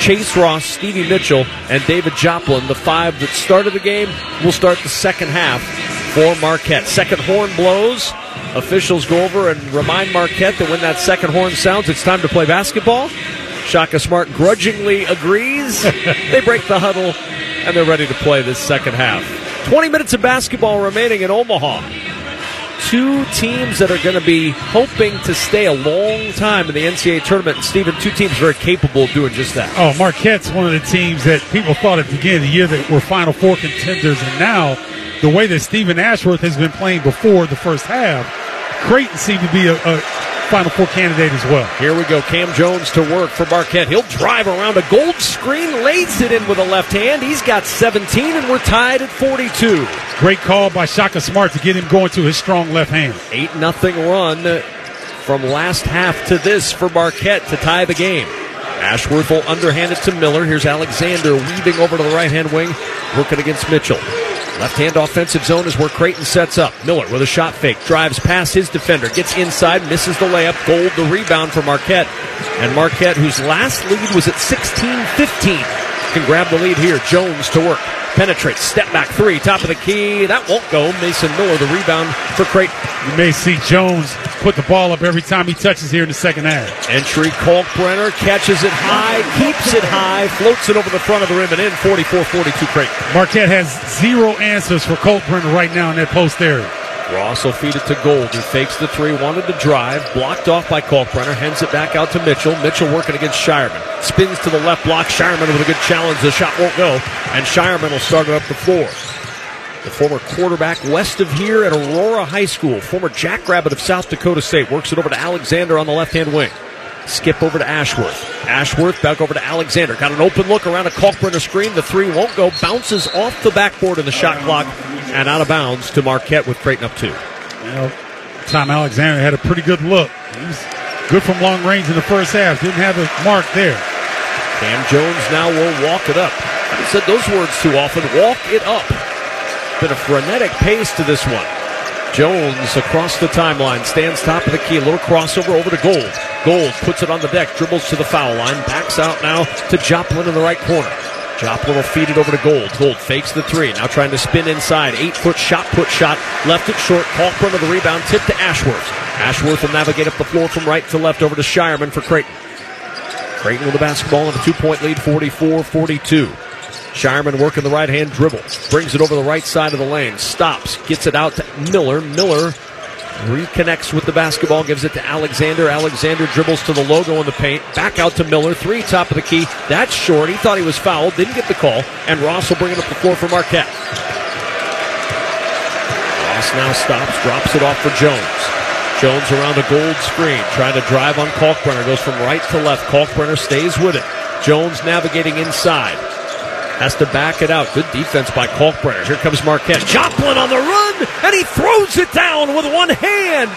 Chase Ross, Stevie Mitchell, and David Joplin, the five that started the game, will start the second half for Marquette. Second horn blows. Officials go over and remind Marquette that when that second horn sounds, it's time to play basketball. Shaka Smart grudgingly agrees. they break the huddle, and they're ready to play this second half. 20 minutes of basketball remaining in Omaha two teams that are going to be hoping to stay a long time in the NCAA tournament. And Stephen, two teams very capable of doing just that. Oh, Marquette's one of the teams that people thought at the beginning of the year that were Final Four contenders, and now the way that Stephen Ashworth has been playing before the first half, Creighton seemed to be a, a Final Four candidate as well. Here we go. Cam Jones to work for Marquette. He'll drive around a gold screen, lays it in with a left hand. He's got 17, and we're tied at 42. Great call by Shaka Smart to get him going to his strong left hand. 8 nothing run from last half to this for Marquette to tie the game. Ashworth will underhand it to Miller. Here's Alexander weaving over to the right hand wing, working against Mitchell. Left hand offensive zone is where Creighton sets up. Miller with a shot fake, drives past his defender, gets inside, misses the layup. Gold the rebound for Marquette. And Marquette, whose last lead was at 16 15, can grab the lead here. Jones to work. Penetrates, step back three, top of the key. That won't go. Mason Miller, the rebound for Creighton. You may see Jones put the ball up every time he touches here in the second half. Entry, Kalkbrenner catches it high, keeps it high, floats it over the front of the rim and in 44-42 Creighton. Marquette has zero answers for Kalkbrenner right now in that post area. Ross will feed it to Gold, who fakes the three, wanted to drive, blocked off by Kalkbrenner, hands it back out to Mitchell. Mitchell working against Scheierman. Spins to the left block. Scheierman with a good challenge. The shot won't go, and Scheierman will start it up the floor. The former quarterback west of here at Aurora High School, former Jackrabbit of South Dakota State, works it over to Alexander on the left hand wing. Skip over to Ashworth. Ashworth back over to Alexander. Got an open look around a Kalkbrenner screen. The three won't go. Bounces off the backboard in the shot clock and out of bounds to Marquette with Creighton up two. You know, Tom Alexander had a pretty good look. He was good from long range in the first half. Didn't have a mark there. Cam Jones now will walk it up. I haven't said those words too often. Walk it up. Been a frenetic pace to this one. Jones across the timeline, stands top of the key, little crossover over to Gold. Gold puts it on the deck, dribbles to the foul line, backs out now to Joplin in the right corner. Joplin will feed it over to Gold. Gold fakes the three, now trying to spin inside. Eight foot shot, put shot, left it short. Kalkbrenner the rebound, tip to Ashworth. Ashworth will navigate up the floor from right to left over to Scheierman for Creighton. Creighton with the basketball and a two point lead, 44 42. Scheierman working the right hand dribble. Brings it over the right side of the lane. Stops. Gets it out to Miller. Miller reconnects with the basketball. Gives it to Alexander. Alexander dribbles to the logo in the paint. Back out to Miller. Three top of the key. That's short. He thought he was fouled. Didn't get the call. And Ross will bring it up the floor for Marquette. Ross now stops. Drops it off for Jones. Jones around a gold screen. Trying to drive on Kalkbrenner. Goes from right to left. Kalkbrenner stays with it. Jones navigating inside. Has to back it out. Good defense by Kalkbrenner. Here comes Marquette. Joplin on the run, and he throws it down with one hand.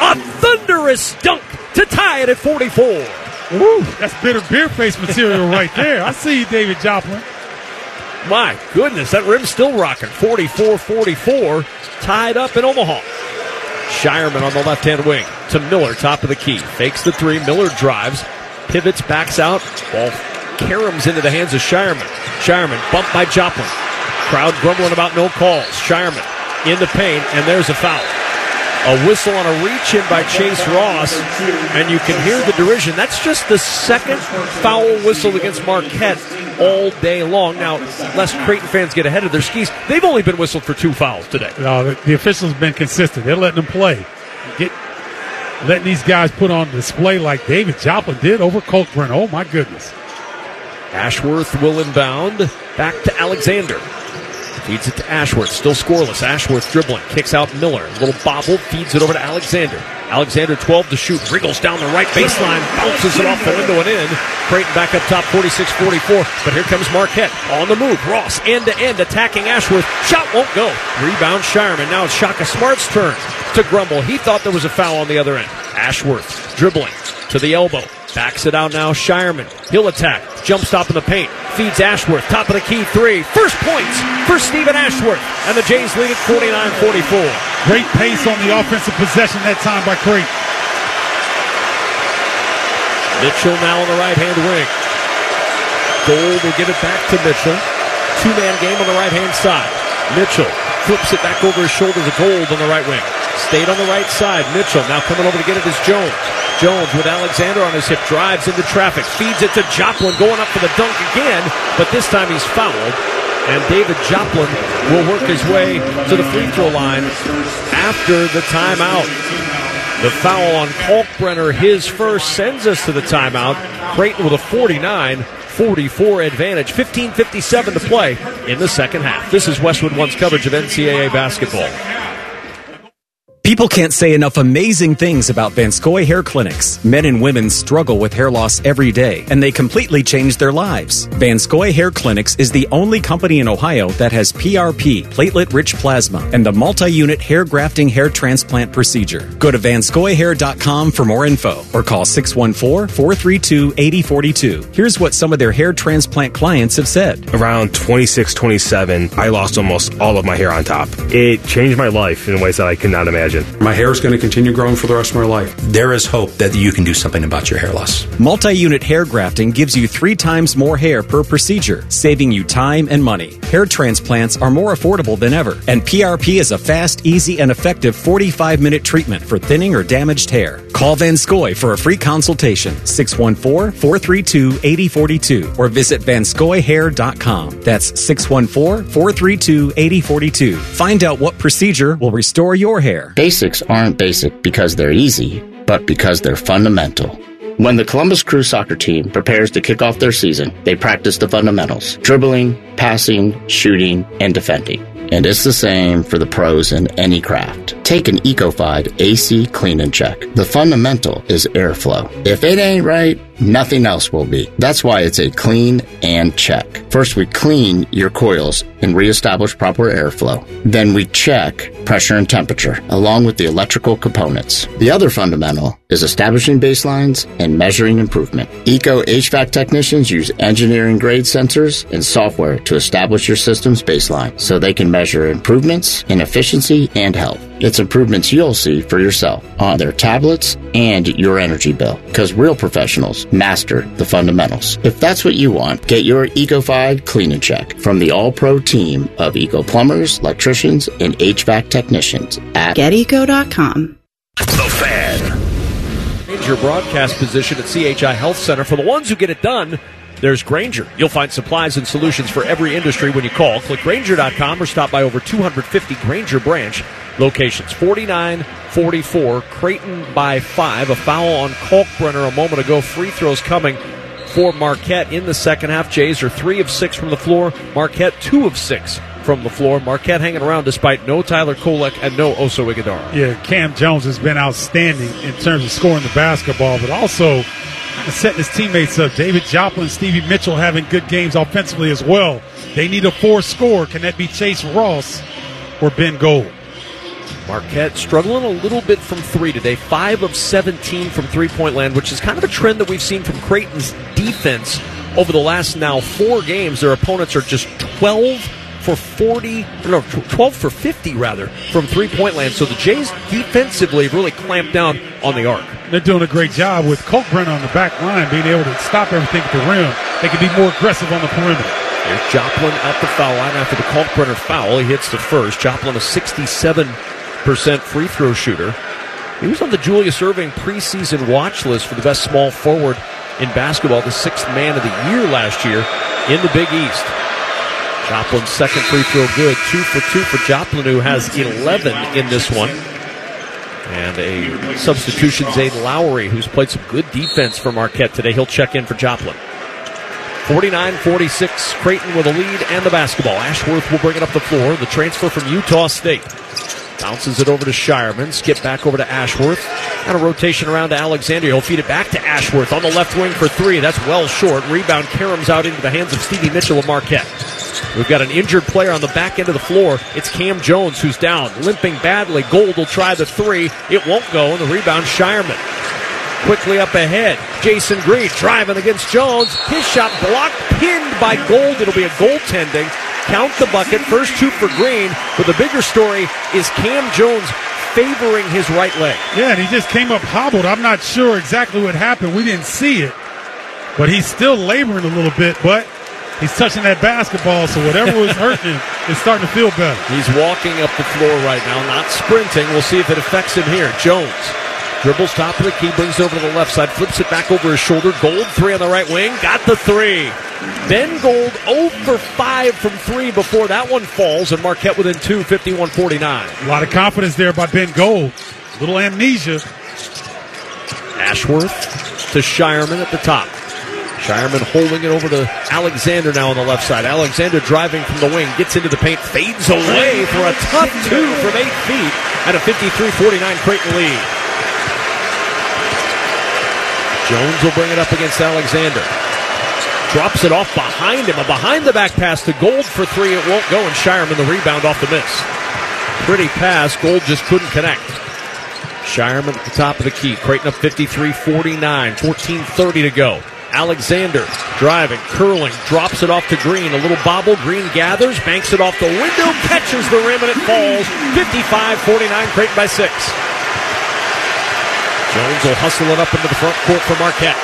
A thunderous dunk to tie it at 44. Woo, that's bitter beer face material right there. I see you, David Joplin. My goodness, that rim's still rocking. 44 44, tied up in Omaha. Scheierman on the left hand wing to Miller, top of the key. Fakes the three. Miller drives, pivots, backs out. Ball caroms into the hands of Scheierman. Scheierman bumped by Joplin. Crowd grumbling about no calls. Scheierman in the paint, and there's a foul. A whistle on a reach in by Chase Ross, and you can hear the derision. That's just the second foul whistle against Marquette all day long. Now, lest Creighton fans get ahead of their skis, they've only been whistled for two fouls today. No, the, the officials have been consistent. They're letting them play. Get letting these guys put on display like David Joplin did over Colburn. Oh my goodness. Ashworth will inbound back to Alexander. Feeds it to Ashworth, still scoreless. Ashworth dribbling, kicks out Miller. Little bobble, feeds it over to Alexander. Alexander 12 to shoot, wriggles down the right baseline, bounces it off the window and in. Creighton back up top 46 44. But here comes Marquette on the move. Ross end to end attacking Ashworth. Shot won't go. Rebound Scheierman. Now it's Shaka Smart's turn to grumble. He thought there was a foul on the other end. Ashworth dribbling to the elbow. Backs it out now, Scheierman. He'll attack. Jump stop in the paint. Feeds Ashworth. Top of the key three. First points for Stephen Ashworth. And the Jays lead at 49 44. Great pace on the offensive possession that time by Creighton. Mitchell now on the right hand wing. Gold will give it back to Mitchell. Two man game on the right hand side. Mitchell flips it back over his shoulder to Gold on the right wing. Stayed on the right side. Mitchell now coming over to get it is Jones. Jones with Alexander on his hip drives into traffic, feeds it to Joplin, going up for the dunk again, but this time he's fouled. And David Joplin will work his way to the free throw line after the timeout. The foul on Kalkbrenner, his first, sends us to the timeout. Creighton with a 49 44 advantage. 15.57 to play in the second half. This is Westwood One's coverage of NCAA basketball. People can't say enough amazing things about Van Scoy Hair Clinics. Men and women struggle with hair loss every day, and they completely change their lives. Van Scoy Hair Clinics is the only company in Ohio that has PRP, platelet-rich plasma, and the multi-unit hair grafting hair transplant procedure. Go to vanscoyhair.com for more info or call 614-432-8042. Here's what some of their hair transplant clients have said. Around 26, 27, I lost almost all of my hair on top. It changed my life in ways that I could not imagine. My hair is going to continue growing for the rest of my life. There is hope that you can do something about your hair loss. Multi unit hair grafting gives you three times more hair per procedure, saving you time and money. Hair transplants are more affordable than ever, and PRP is a fast, easy, and effective 45 minute treatment for thinning or damaged hair. Call Van Scoy for a free consultation, 614 432 8042, or visit vanscoyhair.com. That's 614 432 8042. Find out what procedure will restore your hair. Basics aren't basic because they're easy, but because they're fundamental. When the Columbus Crew soccer team prepares to kick off their season, they practice the fundamentals dribbling, passing, shooting, and defending. And it's the same for the pros in any craft. Take an EcoFide AC clean and check. The fundamental is airflow. If it ain't right, nothing else will be. That's why it's a clean and check. First, we clean your coils and reestablish proper airflow. Then we check pressure and temperature, along with the electrical components. The other fundamental is establishing baselines and measuring improvement. Eco HVAC technicians use engineering grade sensors and software to establish your system's baseline so they can measure improvements in efficiency and health. It's improvements you'll see for yourself on their tablets and your energy bill because real professionals master the fundamentals. If that's what you want, get your EcoFide clean and check from the all pro team of Eco plumbers, electricians, and HVAC technicians at GetEco.com. The Fan. Change your broadcast position at CHI Health Center. For the ones who get it done, there's Grainger. You'll find supplies and solutions for every industry when you call. Click Grainger.com or stop by over 250 Grainger branch locations. 49-44, Creighton by five. A foul on Kalkbrenner a moment ago. Free throws coming for Marquette in the second half. Jays are three of six from the floor. Marquette two of six from the floor. Marquette hanging around despite no Tyler Kolek and no Oso Ighodaro. Yeah, Cam Jones has been outstanding in terms of scoring the basketball, but also setting his teammates up. David Joplin, Stevie Mitchell having good games offensively as well. They need a four score. Can that be Chase Ross or Ben Gold? Marquette struggling a little bit from three today. Five of 17 from three point land, which is kind of a trend that we've seen from Creighton's defense over the last now four games. Their opponents are just 12 for 40, no, 12 for 50 rather, from three point land. So the Jays defensively really clamped down on the arc. They're doing a great job with Kalkbrenner on the back line, being able to stop everything at the rim. They can be more aggressive on the perimeter. There's Joplin at the foul line after the Kalkbrenner foul. He hits the first. Joplin a 67% free throw shooter. He was on the Julius Erving preseason watch list for the best small forward in basketball, the sixth man of the year last year in the Big East. Joplin's second free throw good. Two for two for Joplin, who has 11 in this one. And a substitution, Zaide Lowery, who's played some good defense for Marquette today. He'll check in for Joplin. 49 46, Creighton with a lead and the basketball. Ashworth will bring it up the floor. The transfer from Utah State. Bounces it over to Scheierman. Skip back over to Ashworth. And a rotation around to Alexander. He'll feed it back to Ashworth on the left wing for three. That's well short. Rebound caroms out into the hands of Stevie Mitchell of Marquette. We've got an injured player on the back end of the floor. It's Cam Jones who's down, limping badly. Gold will try the three. It won't go, and the rebound, Scheierman. Quickly up ahead, Jasen Green driving against Jones. His shot blocked, pinned by Gold. It'll be a goaltending. Count the bucket. First two for Green. But the bigger story is Cam Jones favoring his right leg. Yeah, and he just came up hobbled. I'm not sure exactly what happened. We didn't see it. But he's still laboring a little bit, but he's touching that basketball, so whatever was hurting him is starting to feel better. He's walking up the floor right now, not sprinting. We'll see if it affects him here. Jones dribbles top of the key, brings it over to the left side, flips it back over his shoulder. Gold three on the right wing, got the three. Ben Gold 0 for 5 from three before that one falls, and Marquette within two, 51 49. A lot of confidence there by Ben Gold. Little amnesia. Ashworth to Scheierman at the top. Scheierman holding it over to Alexander now on the left side. Alexander driving from the wing, gets into the paint, fades away for a tough two from eight feet at a 53-49 Creighton lead. Jones will bring it up against Alexander. Drops it off behind him. A behind the back pass to Gold for three. It won't go, and Scheierman the rebound off the miss. Pretty pass. Gold just couldn't connect. Scheierman at the top of the key. Creighton up 53 49. 14 30 to go. Alexander driving, curling, drops it off to Green. A little bobble. Green gathers, banks it off the window, catches the rim, and it falls. 55 49. Creighton by six. Jones will hustle it up into the front court for Marquette.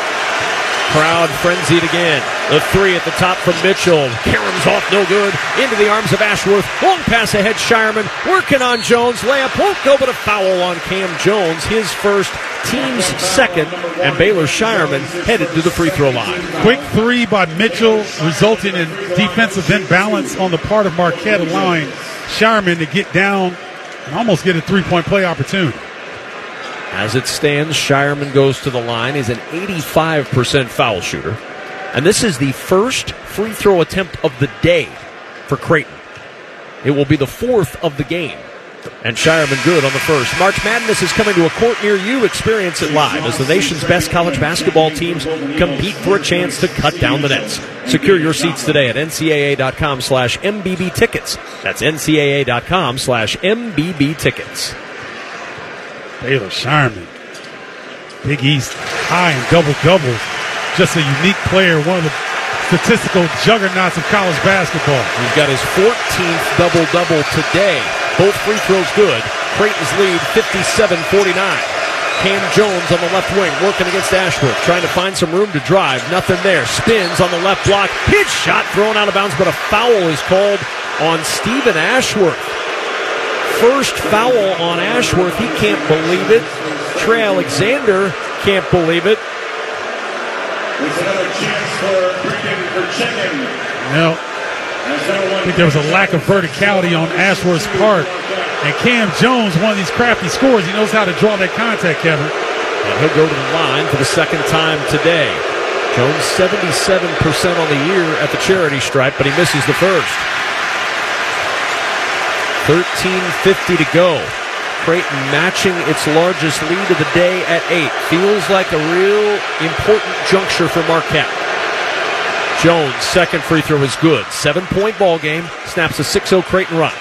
Crowd frenzied again. The three at the top from Mitchell. caroms off, no good. Into the arms of Ashworth. Long pass ahead, Scheierman. Working on Jones. Layup won't go, but a foul on Cam Jones. His first, team's second. And Baylor Scheierman headed to the free throw line. Quick three by Mitchell, resulting in defensive imbalance on the part of Marquette, allowing Scheierman to get down and almost get a three point play opportunity. As it stands, Scheierman goes to the line. He's an 85% foul shooter. And this is the first free throw attempt of the day for Creighton. It will be the fourth of the game. And Scheierman good on the first. March Madness is coming to a court near you. Experience it live as the nation's best college basketball teams compete for a chance to cut down the nets. Secure your seats today at ncaa.com slash MBB tickets. That's ncaa.com slash MBB tickets. Baylor Scheierman. Big East high in double doubles. Just a unique player, one of the statistical juggernauts of college basketball. He's got his 14th double double today. Both free throws good. Creighton's lead 57 49. Cam Jones on the left wing working against Ashworth, trying to find some room to drive. Nothing there. Spins on the left block. Hit shot thrown out of bounds, but a foul is called on Stephen Ashworth first foul on Ashworth. He can't believe it. Trey Alexander can't believe it. No. I think there was a lack of verticality on Ashworth's part. And Cam Jones, one of these crafty scorers, he knows how to draw that contact, Kevin. And he'll go to the line for the second time today. Jones 77% on the year at the charity stripe, but he misses the first. 13.50 to go. Creighton matching its largest lead of the day at 8. Feels like a real important juncture for Marquette. Jones, second free throw is good. Seven point ball game. Snaps a 6 0 Creighton run.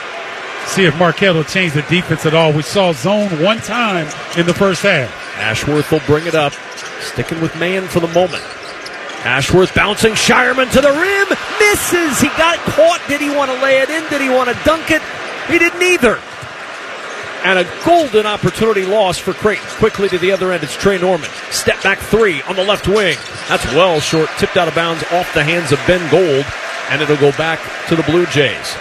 See if Marquette will change the defense at all. We saw zone one time in the first half. Ashworth will bring it up. Sticking with man for the moment. Ashworth bouncing Scheierman to the rim. Misses. He got caught. Did he want to lay it in? Did he want to dunk it? He didn't either. And a golden opportunity lost for Creighton. Quickly to the other end, it's Trey Norman. Step back three on the left wing. That's well short, tipped out of bounds off the hands of Ben Gold, and it'll go back to the Blue Jays.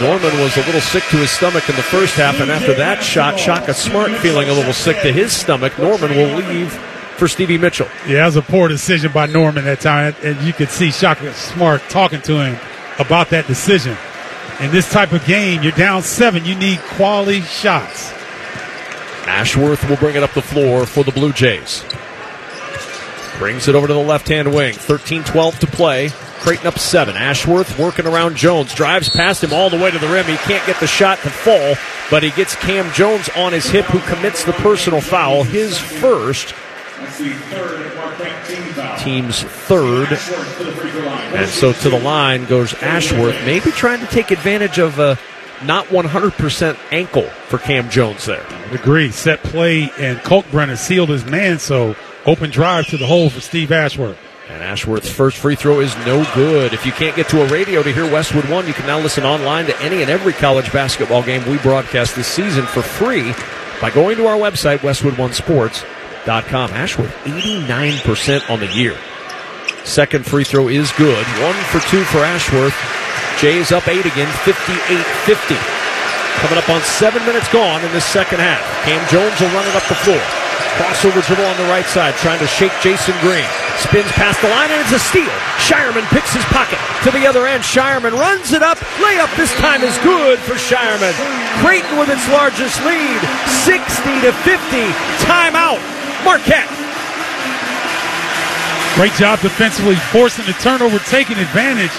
Norman was a little sick to his stomach in the first half, and after that shot, Shaka Smart feeling a little sick to his stomach. Norman will leave for Stevie Mitchell. Yeah, it was a poor decision by Norman that time, and you could see Shaka Smart talking to him about that decision. In this type of game, you're down seven. You need quality shots. Ashworth will bring it up the floor for the Blue Jays. Brings it over to the left hand wing. 13 12 to play. Creighton up seven. Ashworth working around Jones. Drives past him all the way to the rim. He can't get the shot to fall, but he gets Cam Jones on his hip, who commits the personal foul. His first. Team's third. And so to the line goes Ashworth, maybe trying to take advantage of a not 100% ankle for Cam Jones there. Agree. Set play, and Kalkbrenner sealed his man, so open drive to the hole for Steve Ashworth. And Ashworth's first free throw is no good. If you can't get to a radio to hear Westwood One, you can now listen online to any and every college basketball game we broadcast this season for free by going to our website, westwood1sports.com. Ashworth, 89% on the year. Second free throw is good. One for two for Ashworth. Jays up eight again, 58-50. Coming up on seven minutes gone in this second half. Cam Jones will run it up the floor. Crossover dribble on the right side, trying to shake Jasen Green. Spins past the line, and it's a steal. Scheierman picks his pocket to the other end. Scheierman runs it up. Layup this time is good for Scheierman. Creighton with its largest lead, 60 to 50. Timeout. Marquette. Great job defensively, forcing the turnover, taking advantage.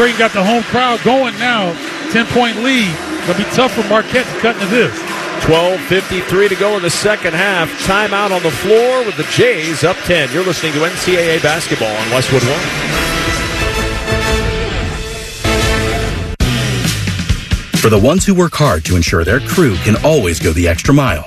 Creighton got the home crowd going now. 10 point lead. Gonna be tough for Marquette to cut into this. 12.53 to go in the second half. Timeout on the floor with the Jays up 10. You're listening to NCAA basketball on Westwood One. For the ones who work hard to ensure their crew can always go the extra mile,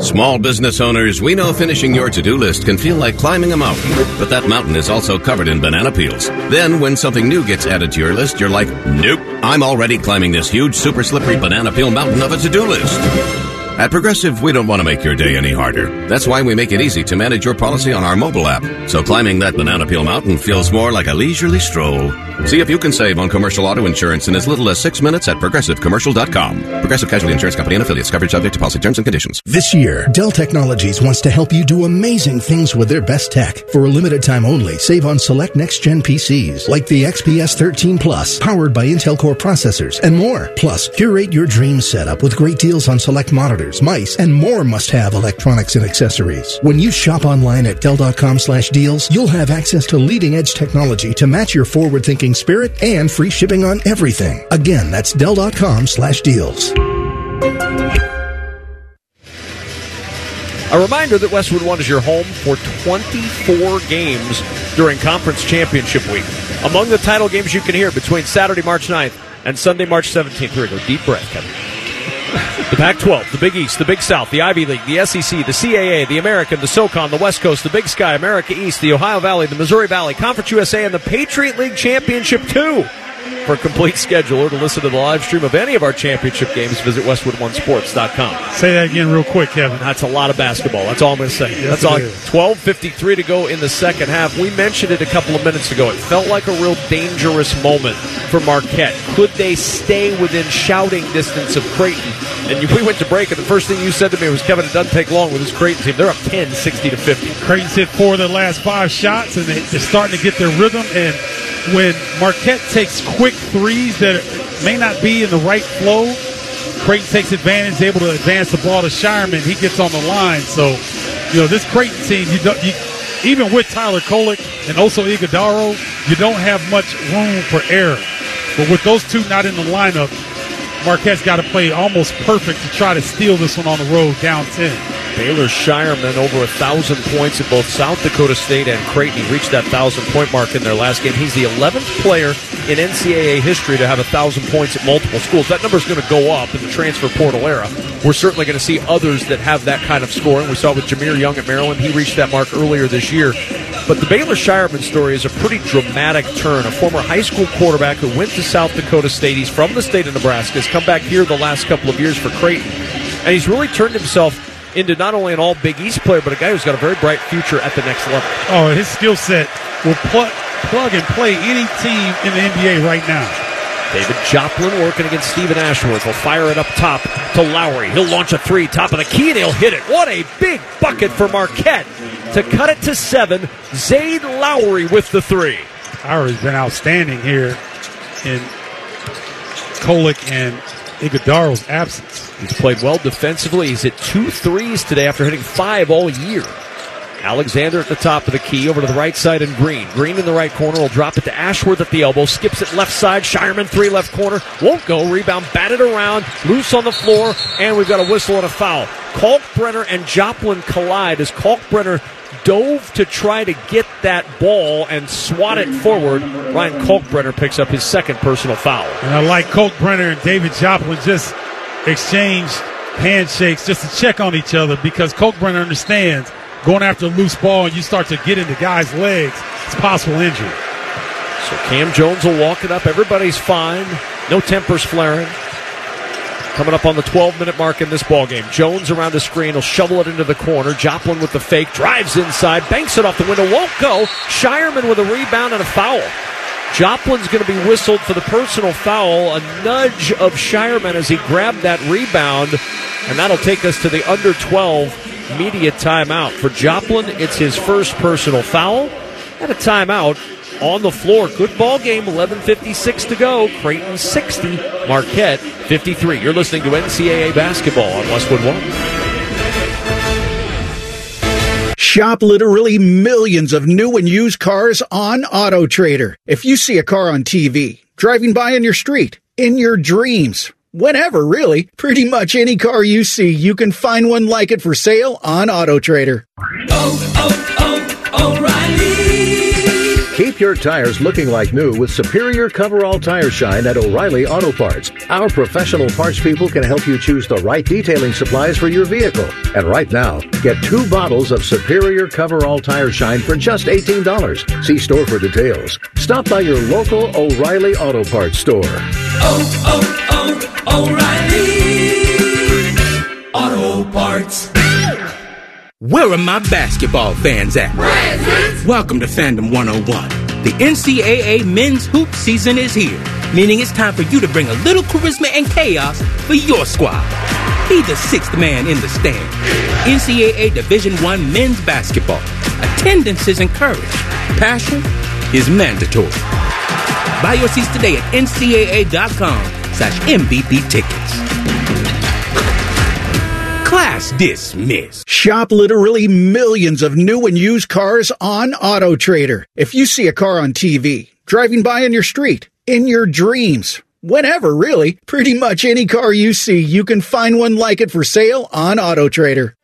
Small business owners, we know finishing your to do list can feel like climbing a mountain, but that mountain is also covered in banana peels. Then, when something new gets added to your list, you're like, nope, I'm already climbing this huge, super slippery banana peel mountain of a to do list. At Progressive, we don't want to make your day any harder. That's why we make it easy to manage your policy on our mobile app. So climbing that banana peel mountain feels more like a leisurely stroll. See if you can save on commercial auto insurance in as little as six minutes at progressivecommercial.com. Progressive Casualty Insurance Company and affiliates. Coverage subject to policy terms and conditions. This year, Dell Technologies wants to help you do amazing things with their best tech. For a limited time only, save on select next-gen PCs like the XPS 13 Plus, powered by Intel Core processors, and more. Plus, curate your dream setup with great deals on select monitors mice, and more must-have electronics and accessories. When you shop online at Dell.com slash deals, you'll have access to leading-edge technology to match your forward-thinking spirit and free shipping on everything. Again, that's Dell.com slash deals. A reminder that Westwood One is your home for 24 games during Conference Championship Week. Among the title games you can hear between Saturday, March 9th and Sunday, March 17th. Here we go. Deep breath, Kevin. The Pac 12, the Big East, the Big South, the Ivy League, the SEC, the CAA, the American, the SOCON, the West Coast, the Big Sky, America East, the Ohio Valley, the Missouri Valley, Conference USA, and the Patriot League Championship 2. For a complete schedule or to listen to the live stream of any of our championship games, visit WestwoodOneSports.com. Say that again real quick, Kevin. That's a lot of basketball. That's all I'm going to say. Yes, That's all. 12:53 to go in the second half. We mentioned it a couple of minutes ago. It felt like a real dangerous moment for Marquette. Could they stay within shouting distance of Creighton? And we went to break, and the first thing you said to me was, "Kevin, it doesn't take long with this Creighton team. They're up 10, 60 to 50." Creighton's hit four of their last five shots, and they're starting to get their rhythm. And when Marquette takes quick threes that may not be in the right flow, Creighton takes advantage, able to advance the ball to Scheierman. He gets on the line. So, you know, this Creighton team, you, don't, you even with Tyler Kolek and also Ighodaro, you don't have much room for error. But with those two not in the lineup, Marquette's got to play almost perfect to try to steal this one on the road down 10. Baylor Scheierman over a thousand points in both South Dakota State and Creighton. He reached that thousand point mark in their last game. He's the 11th player in NCAA history to have a thousand points at multiple schools. That number is going to go up in the transfer portal era. We're certainly going to see others that have that kind of scoring. We saw with Jahmir Young at Maryland. He reached that mark earlier this year. But the Baylor Scheierman story is a pretty dramatic turn. A former high school quarterback who went to South Dakota State. He's from the state of Nebraska. Has come back here the last couple of years for Creighton. And he's really turned himself into not only an all Big East player, but a guy who's got a very bright future at the next level. Oh, his skill set will plug, plug and play any team in the NBA right now. David Joplin working against Stephen Ashworth. Will fire it up top to Lowery. He'll launch a three, top of the key, and he'll hit it. What a big bucket for Marquette to cut it to seven. Zaide Lowery with the three. Lowery's been outstanding here in Kolek and Ighodaro's absence. He's played well defensively. He's hit two threes today after hitting five all year. Alexander at the top of the key, over to the right side, and Green. Green in the right corner will drop it to Ashworth at the elbow, skips it left side. Scheierman three left corner, won't go. Rebound batted around, loose on the floor, and we've got a whistle and a foul. Kalkbrenner and Joplin collide as Kalkbrenner dove to try to get that ball and swat it forward. Ryan Kalkbrenner picks up his second personal foul. And I like Kalkbrenner and David Joplin just exchanged handshakes just to check on each other because Kalkbrenner understands going after a loose ball and you start to get into guys' legs, it's possible injury. So Cam Jones will walk it up. Everybody's fine. No tempers flaring. Coming up on the 12 minute mark in this ball game. Jones around the screen will shovel it into the corner. Joplin with the fake drives inside, banks it off the window, won't go. Scheierman with a rebound and a foul. Joplin's going to be whistled for the personal foul. A nudge of Scheierman as he grabbed that rebound, and that'll take us to the under 12 media timeout. For Joplin, it's his first personal foul and a timeout on the floor. Good ball game, 11.56 to go. Creighton 60, Marquette 53. You're listening to NCAA basketball on Westwood One. Shop literally millions of new and used cars on Auto Trader. If you see a car on TV, driving by in your street, in your dreams, whenever really, pretty much any car you see, you can find one like it for sale on Auto Trader. Oh, oh, oh, O'Reilly. Keep your tires looking like new with superior coverall tire shine at O'Reilly Auto Parts. Our professional parts people can help you choose the right detailing supplies for your vehicle. And right now, get two bottles of superior coverall tire shine for just $18. See store for details. Stop by your local O'Reilly Auto Parts store. Oh, oh, oh, O'Reilly. Auto Parts. Where are my basketball fans at? Welcome to Fandom 101. The NCAA men's hoop season is here, meaning it's time for you to bring a little charisma and chaos for your squad. Be the sixth man in the stand. NCAA Division One men's basketball. Attendance is encouraged. Passion is mandatory. Buy your seats today at ncaa.com slash MVP tickets. Class dismissed. Shop literally millions of new and used cars on Auto Trader. If you see a car on TV, driving by in your street, in your dreams, whenever really, pretty much any car you see, you can find one like it for sale on Auto Trader.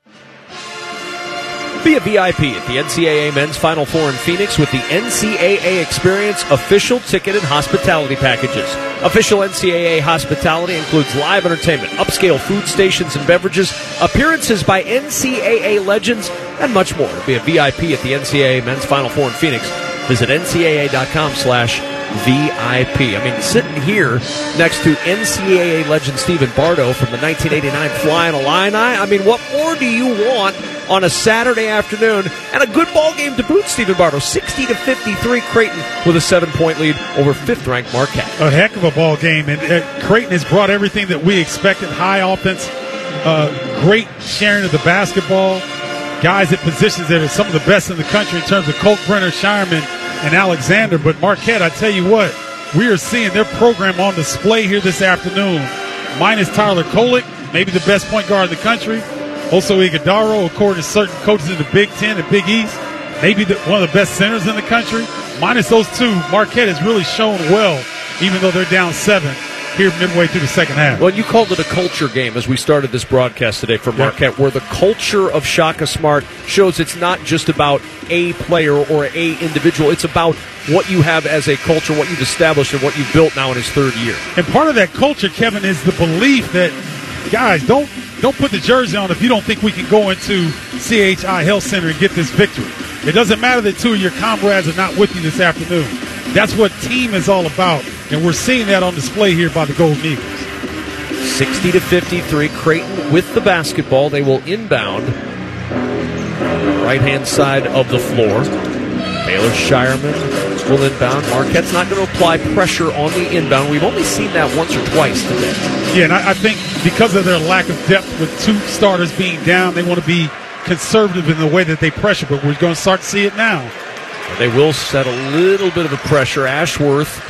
Be a VIP at the NCAA Men's Final Four in Phoenix with the NCAA Experience official ticket and hospitality packages. Official NCAA hospitality includes live entertainment, upscale food stations and beverages, appearances by NCAA legends, and much more. Be a VIP at the NCAA Men's Final Four in Phoenix, visit ncaa.com slash VIP. I mean, sitting here next to NCAA legend Stephen Bardo from the 1989 Flying Illini, I mean, what more do you want on a Saturday afternoon and a good ball game to boot? Stephen Bardo, 60 to 53, Creighton with a seven-point lead over fifth-ranked Marquette. A heck of a ball game, and uh, Creighton has brought everything that we expected: high offense, uh, great sharing of the basketball, guys at positions that are some of the best in the country in terms of Colt Brenner, Scheierman, and Alexander. But Marquette, I tell you what, we are seeing their program on display here this afternoon. Minus Tyler Kolek, maybe the best point guard in the country. Also Ighodaro, according to certain coaches in the Big Ten and Big East, maybe the, one of the best centers in the country. Minus those two, Marquette has really shown well, even though they're down seven here midway through the second half. Well, you called it a culture game as we started this broadcast today for Marquette, where the culture of Shaka Smart shows it's not just about a player or a individual. It's about what you have as a culture, what you've established, and what you've built now in his third year. And part of that culture, Kevin, is the belief that guys don't don't put the jersey on if you don't think we can go into CHI Health Center and get this victory. It doesn't matter that two of your comrades are not with you this afternoon. That's what team is all about, and we're seeing that on display here by the Golden Eagles. 60 to 53, Creighton with the basketball. They will inbound right hand side of the floor. Baylor Scheierman will inbound. Marquette's not going to apply pressure on the inbound. We've only seen that once or twice today. Yeah, and I, I think because of their lack of depth with two starters being down, they want to be conservative in the way that they pressure, but we're going to start to see it now. They will set a little bit of a pressure. Ashworth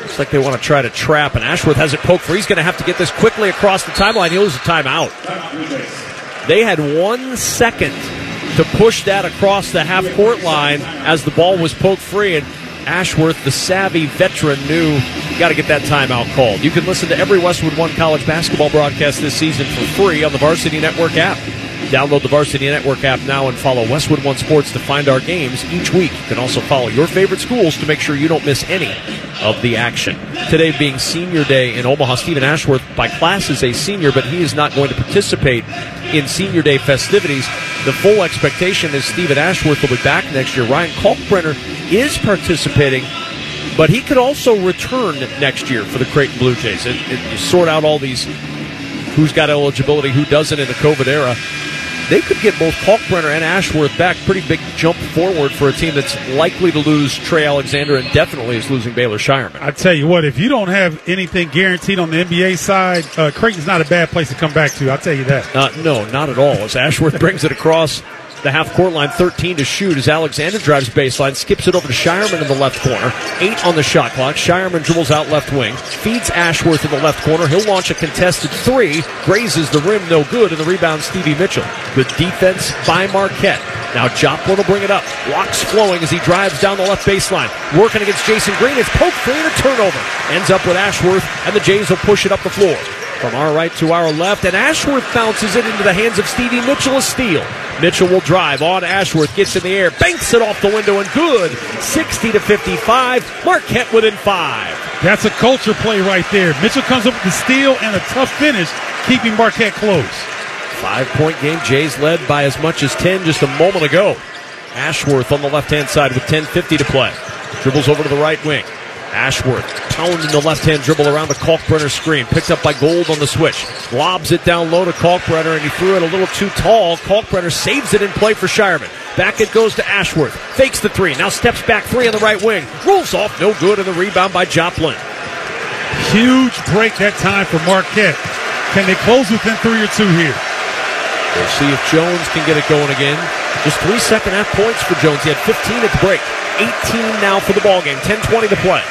looks like they want to try to trap, and Ashworth has it poked for. He's going to have to get this quickly across the timeline. He'll lose a timeout. They had one second to push that across the half court line as the ball was poked free, and Ashworth, the savvy veteran, knew you got to get that timeout called. You can listen to every Westwood One college basketball broadcast this season for free on the Varsity Network app. Download the Varsity Network app now and follow Westwood One Sports to find our games each week. You can also follow your favorite schools to make sure you don't miss any of the action. Today being Senior Day in Omaha, Stephen Ashworth by class is a senior, but he is not going to participate in Senior Day festivities. The full expectation is Stephen Ashworth will be back next year. Ryan Kalkbrenner is participating, but he could also return next year for the Creighton Blue Jays. It, you sort out all these who's got eligibility, who doesn't in the COVID era. They could get both Kalkbrenner and Ashworth back. Pretty big jump forward for a team that's likely to lose Trey Alexander and definitely is losing Baylor Scheierman. I tell you what, if you don't have anything guaranteed on the NBA side, uh, Creighton's not a bad place to come back to. I'll tell you that. Uh, no, not at all. As Ashworth brings it across the half court line, 13 to shoot as Alexander drives baseline, skips it over to Scheierman in the left corner. Eight on the shot clock. Scheierman dribbles out left wing, feeds Ashworth in the left corner. He'll launch a contested three, grazes the rim, no good, and the rebound Stevie Mitchell. Good defense by Marquette. Now Joplin will bring it up. Locks flowing as he drives down the left baseline. Working against Jasen Green. It's poke free and a turnover. Ends up with Ashworth, and the Jays will push it up the floor. From our right to our left, and Ashworth bounces it into the hands of Stevie Mitchell, a steal. Mitchell will drive on Ashworth, gets in the air, banks it off the window, and good. 60 to 55. Marquette within five. That's a culture play right there. Mitchell comes up with the steal and a tough finish, keeping Marquette close. Five point game. Jays led by as much as 10 just a moment ago. Ashworth on the left hand side with 10.50 to play. Dribbles over to the right wing. Ashworth pounding the left hand dribble around the Kalkbrenner screen. Picked up by Gold on the switch. Lobs it down low to Kalkbrenner, and he threw it a little too tall. Kalkbrenner saves it in play for Scheierman. Back it goes to Ashworth. Fakes the three. Now steps back three on the right wing. Rolls off. No good. And the rebound by Joplin. Huge break that time for Marquette. Can they close within three or two here? We'll see if Jones can get it going again. Just three second half points for Jones. He had 15 at the break. 18 now for the ball game. 10-20 to play.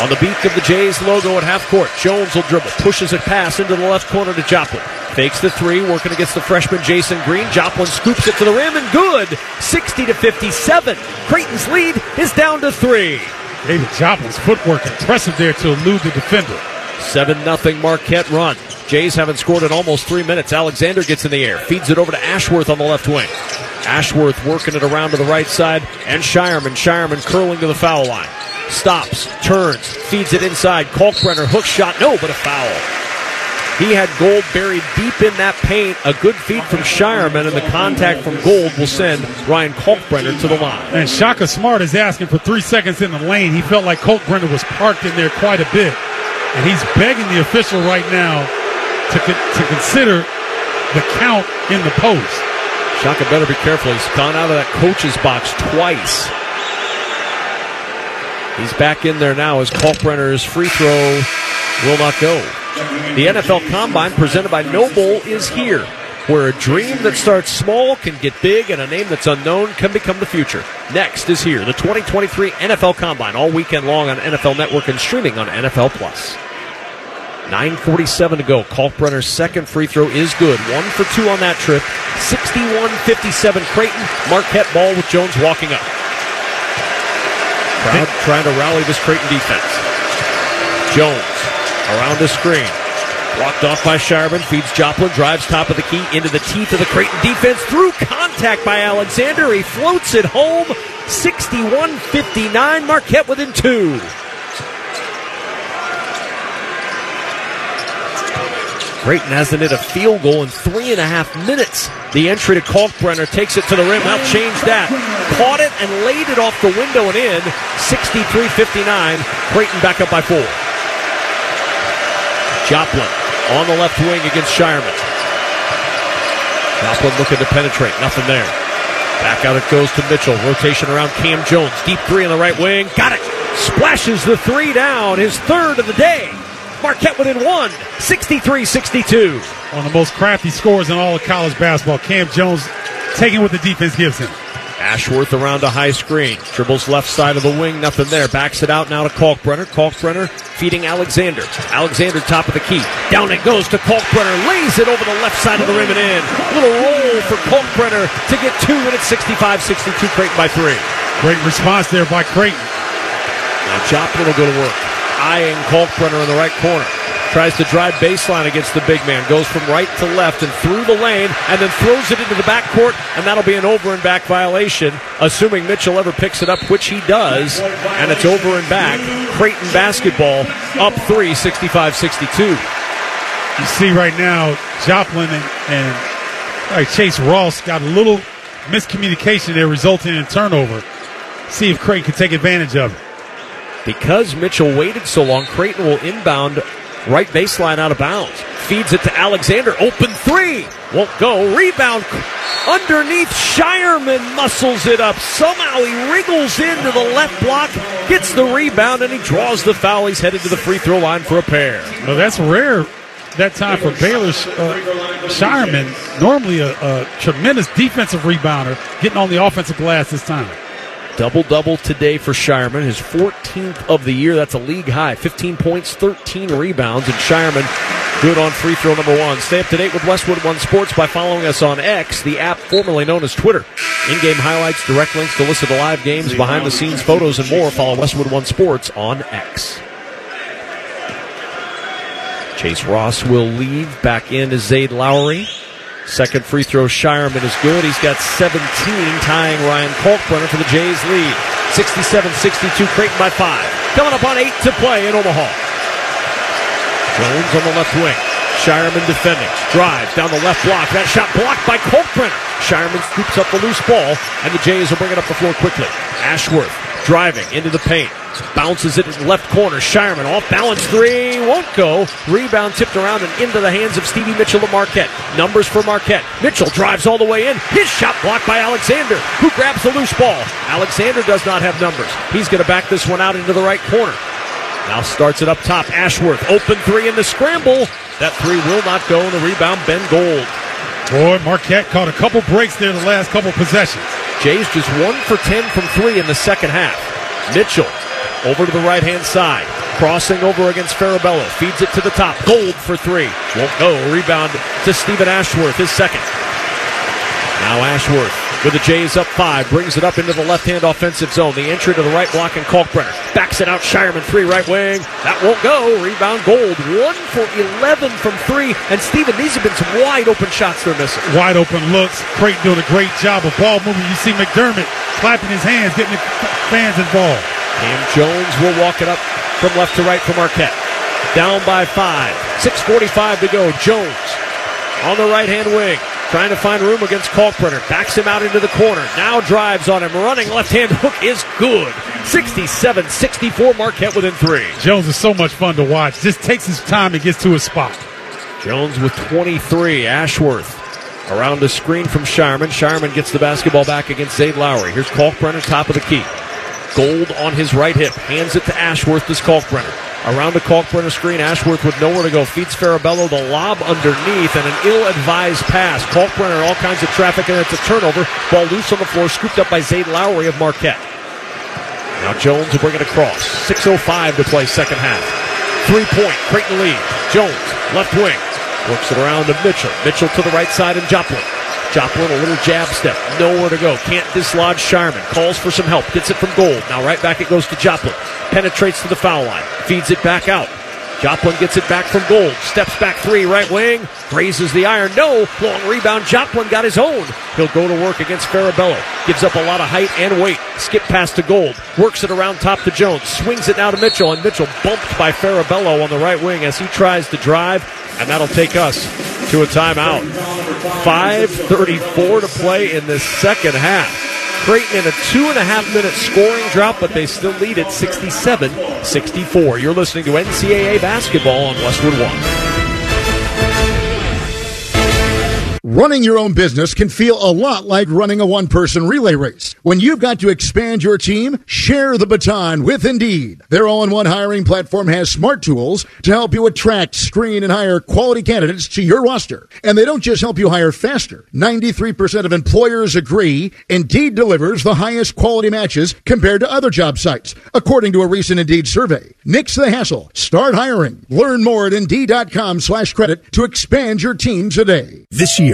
On the beak of the Jays logo at half court, Jones will dribble, pushes a pass into the left corner to Joplin. Fakes the three, working against the freshman Jasen Green. Joplin scoops it to the rim and good. 60 to 57. Creighton's lead is down to three. David Joplin's footwork impressive there to elude the defender. 7 0 Marquette run. Jays haven't scored in almost three minutes. Alexander gets in the air, feeds it over to Ashworth on the left wing. Ashworth working it around to the right side, and Scheierman. Scheierman curling to the foul line. Stops, turns, feeds it inside. Kalkbrenner hook shot, no, but a foul. He had Gold buried deep in that paint. A good feed from Scheierman, and the contact from Gold will send Ryan Kalkbrenner to the line. And Shaka Smart is asking for three seconds in the lane. He felt like Kalkbrenner was parked in there quite a bit. And he's begging the official right now to, con- to consider the count in the post. Shaka better be careful. He's gone out of that coach's box twice. He's back in there now as Kalkbrenner's free throw will not go. The NFL Combine presented by NOBULL is here, where a dream that starts small can get big and a name that's unknown can become the future. Next is here, the 2023 NFL Combine, all weekend long on NFL Network and streaming on NFL Plus. 9.47 to go. Kalkbrenner's second free throw is good. One for two on that trip. 61-57 Creighton. Marquette ball with Jones walking up. Crowd trying to rally this Creighton defense. Jones around the screen. Blocked off by Scheierman. Feeds Joplin. Drives top of the key into the teeth of the Creighton defense. Through contact by Alexander. He floats it home. 61-59. Marquette within two. Creighton hasn't hit a field goal in three and a half minutes. The entry to Kalkbrenner takes it to the rim. Now change that. Caught it and laid it off the window and in. 63-59. Creighton back up by four. Joplin on the left wing against Scheierman. Joplin looking to penetrate. Nothing there. Back out it goes to Mitchell. Rotation around Cam Jones. Deep three on the right wing. Got it. Splashes the three down. His third of the day. Marquette within one, 63-62. One of the most crafty scorers in all of college basketball. Cam Jones taking what the defense gives him. Ashworth around a high screen. Dribbles left side of the wing, nothing there. Backs it out now to Kalkbrenner. Kalkbrenner feeding Alexander. Alexander top of the key. Down it goes to Kalkbrenner. Lays it over the left side of the rim and in. Little roll for Kalkbrenner to get two and it's 65-62 Creighton by three. Great response there by Creighton. Now Joplin will go to work. Eyeing Kalkbrenner in the right corner. Tries to drive baseline against the big man. Goes from right to left and through the lane and then throws it into the backcourt, and that'll be an over and back violation, assuming Mitchell ever picks it up, which he does. And it's over and back. Creighton basketball up three, 65 62. You see right now, Joplin and, and uh, Chase Ross got a little miscommunication there, resulting in a turnover. See if Creighton can take advantage of it. Because Mitchell waited so long, Creighton will inbound right baseline out of bounds. Feeds it to Alexander. Open three. Won't go. Rebound underneath. Scheierman muscles it up. Somehow he wriggles into the left block, gets the rebound, and he draws the foul. He's headed to the free throw line for a pair. Well, that's rare that time for Baylor. Uh, Scheierman, normally a, a tremendous defensive rebounder, getting on the offensive glass this time. Double double today for Scheierman, his 14th of the year. That's a league high. 15 points, 13 rebounds, and Scheierman good on free throw number one. Stay up to date with Westwood One Sports by following us on X, the app formerly known as Twitter. In game highlights, direct links to listen to live games, behind the scenes photos, and more. Follow Westwood One Sports on X. Chase Ross will leave. Back in is Zaide Lowery. Second free throw, Scheierman is good. He's got 17, tying Ryan Kalkbrenner for the Jays lead. 67-62, Creighton by five. Coming up on eight to play in Omaha. Jones on the left wing. Scheierman defending. Drives down the left block. That shot blocked by Kalkbrenner. Scheierman scoops up the loose ball, and the Jays will bring it up the floor quickly. Ashworth driving into the paint. Bounces it in the left corner. Scheierman off balance three. Won't go. Rebound tipped around and into the hands of Stevie Mitchell to Marquette. Numbers for Marquette. Mitchell drives all the way in. His shot blocked by Alexander, who grabs the loose ball. Alexander does not have numbers. He's going to back this one out into the right corner. Now starts it up top. Ashworth. Open three in the scramble. That three will not go. And the rebound, Ben Gold. Boy, Marquette caught a couple breaks there in the last couple possessions. Jays just one for 10 from three in the second half. Mitchell over to the right hand side. Crossing over against Farabello. Feeds it to the top. Gold for three. Won't go. Rebound to Stephen Ashworth, his second. Now Ashworth with the Jays up five. Brings it up into the left hand offensive zone. The entry to the right block and Kalkbrenner. Backs it out. Scheierman three right wing. That won't go. Rebound Gold. One for 11 from three. And Stephen, these have been some wide open shots they're missing. Wide open looks. Creighton doing a great job of ball movement. You see McDermott clapping his hands, getting the fans involved. Cam Jones will walk it up from left to right for Marquette. Down by five. 6.45 to go. Jones on the right hand wing. Trying to find room against Kalkbrenner. Backs him out into the corner. Now drives on him. Running left hand hook is good. 67 64 Marquette within three. Jones is so much fun to watch. Just takes his time and gets to his spot. Jones with 23. Ashworth around the screen from Scheierman. Scheierman gets the basketball back against Zaide Lowery. Here's Kalkbrenner, top of the key. Gold on his right hip. Hands it to Ashworth. This Kalkbrenner. Around the Kalkbrenner screen, Ashworth with nowhere to go. Feeds Farabello the lob underneath and an ill-advised pass. Kalkbrenner, all kinds of traffic, and it's a turnover. Ball loose on the floor, scooped up by Zaide Lowery of Marquette. Now Jones will bring it across. 6.05 to play second half. Three-point, Creighton lead. Jones, left wing. Works it around to Mitchell. Mitchell to the right side and Joplin. Joplin, a little jab step. Nowhere to go. Can't dislodge Scheierman. Calls for some help. Gets it from Gold. Now right back it goes to Joplin. Penetrates to the foul line. Feeds it back out. Joplin gets it back from Gold. Steps back three, right wing. Raises the iron. No. Long rebound. Joplin got his own. He'll go to work against Farabello. Gives up a lot of height and weight. Skip pass to Gold. Works it around top to Jones. Swings it now to Mitchell. And Mitchell bumped by Farabello on the right wing as he tries to drive. And that'll take us to a timeout. 5.34 to play in the second half. Creighton in a two and a half minute scoring drop, but they still lead at 67 64. You're listening to NCAA basketball on Westwood One. Running your own business can feel a lot like running a one person relay race. When you've got to expand your team, share the baton with Indeed. Their all in one hiring platform has smart tools to help you attract, screen, and hire quality candidates to your roster. And they don't just help you hire faster. 93% of employers agree Indeed delivers the highest quality matches compared to other job sites, according to a recent Indeed survey. Nix the hassle. Start hiring. Learn more at Indeed.com slash credit to expand your team today. This year,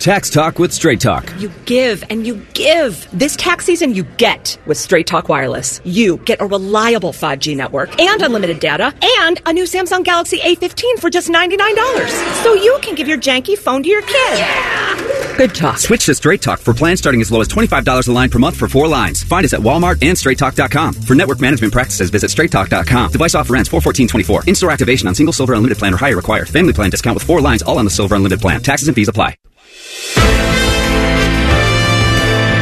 Tax Talk with Straight Talk. You give and you give. This tax season, you get with Straight Talk Wireless. You get a reliable 5G network and unlimited data and a new Samsung Galaxy A15 for just $99. So you can can give your janky phone to your kid. Good talk. Switch to Straight Talk for plans starting as low as $25 a line per month for four lines. Find us at Walmart and StraightTalk.com. For network management practices, visit StraightTalk.com. Device offer ends 41424. In-store activation on single Silver Unlimited plan or higher required. Family plan discount with four lines all on the Silver Unlimited plan. Taxes and fees apply.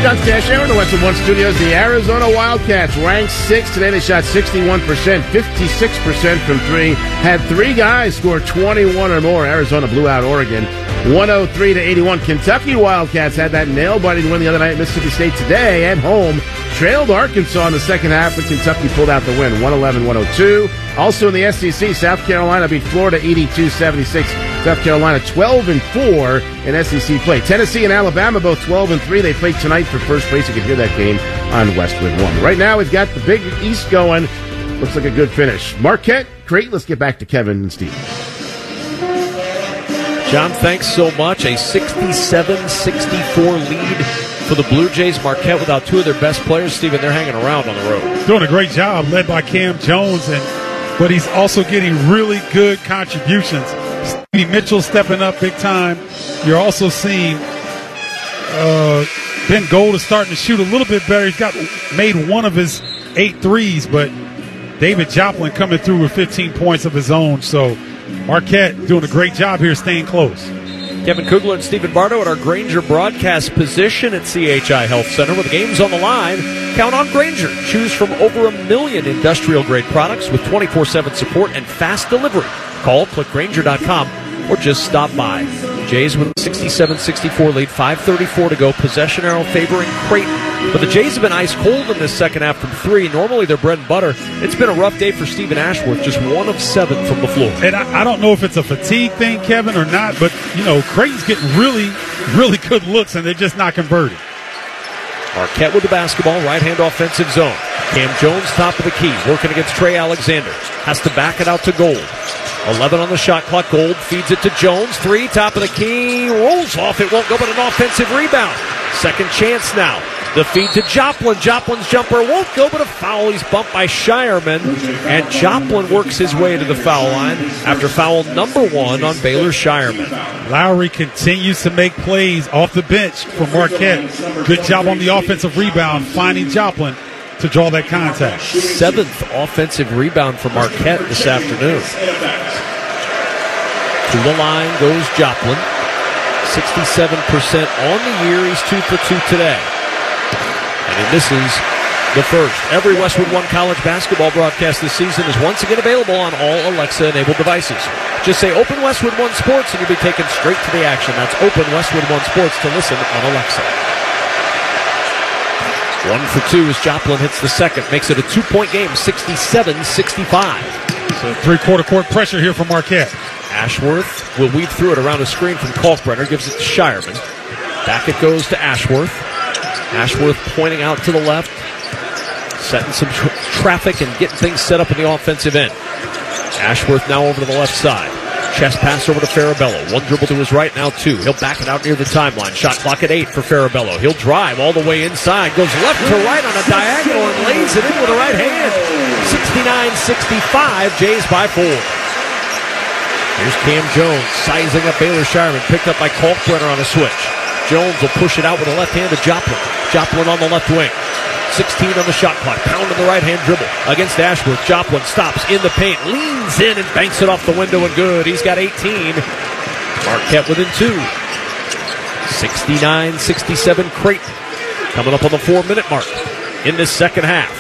John Stash in the Westwood One Studios. The Arizona Wildcats ranked sixth today. They shot 61%, 56% from three. Had three guys score 21 or more. Arizona blew out Oregon 103 to 81. Kentucky Wildcats had that nail biting win the other night Mississippi State today at home. Trailed Arkansas in the second half, but Kentucky pulled out the win 111 102. Also in the SEC, South Carolina beat Florida 82 76. South Carolina 12 and 4 in SEC play. Tennessee and Alabama both 12 and 3. They play tonight for first place. You can hear that game on Westwood 1. Right now, we've got the Big East going. Looks like a good finish. Marquette, great. Let's get back to Kevin and Steve. John, thanks so much. A 67 64 lead for the Blue Jays. Marquette without two of their best players. Steven, they're hanging around on the road. Doing a great job, led by Cam Jones, and but he's also getting really good contributions. Stevie Mitchell stepping up big time. You're also seeing uh, Ben Gold is starting to shoot a little bit better. He's got made one of his eight threes, but David Joplin coming through with 15 points of his own. So Marquette doing a great job here, staying close. Kevin Kugler and Stephen Bardo at our Grainger broadcast position at CHI Health Center with games on the line. Count on Grainger. Choose from over a million industrial grade products with 24 7 support and fast delivery. Call clickgrainger.com or just stop by. Jays with a 67 64 lead, 5.34 to go. Possession arrow favoring Creighton. But the Jays have been ice cold in this second half from three. Normally they're bread and butter. It's been a rough day for Stephen Ashworth, just one of seven from the floor. And I, I don't know if it's a fatigue thing, Kevin, or not, but, you know, Creighton's getting really, really good looks and they're just not converting. Marquette with the basketball, right hand offensive zone. Cam Jones, top of the key, working against Trey Alexander. Has to back it out to Gold. 11 on the shot clock. Gold feeds it to Jones. Three, top of the key, rolls off. It won't go, but an offensive rebound. Second chance now. The feed to Joplin. Joplin's jumper won't go, but a foul. He's bumped by Scheierman. And Joplin works his way to the foul line after foul number one on Baylor Scheierman. Lowery continues to make plays off the bench for Marquette. Good job on the offensive rebound, finding Joplin to draw that contact. Seventh offensive rebound for Marquette this afternoon. To the line goes Joplin. 67% on the year. He's two for two today. And he misses the first. Every Westwood One college basketball broadcast this season is once again available on all Alexa enabled devices. Just say Open Westwood One Sports and you'll be taken straight to the action. That's Open Westwood One Sports to listen on Alexa. One for two as Joplin hits the second, makes it a two point game, 67 65. So three quarter court pressure here from Marquette. Ashworth will weave through it around a screen from Kalkbrenner, gives it to Scheierman. Back it goes to Ashworth. Ashworth pointing out to the left, setting some tra- traffic and getting things set up in the offensive end. Ashworth now over to the left side. Chest pass over to Farabello. One dribble to his right, now two. He'll back it out near the timeline. Shot clock at eight for Farabello. He'll drive all the way inside. Goes left to right on a diagonal and lays it in with the right hand. 69-65. Jays by four. Here's Cam Jones sizing up Baylor Scheierman. Picked up by Kalkbrenner on a switch. Jones will push it out with a left hand to Joplin. Joplin on the left wing. 16 on the shot clock. Pound on the right hand dribble against Ashworth. Joplin stops in the paint, leans in and banks it off the window and good. He's got 18. Marquette within two. 69 67 Creighton. Coming up on the four minute mark in this second half.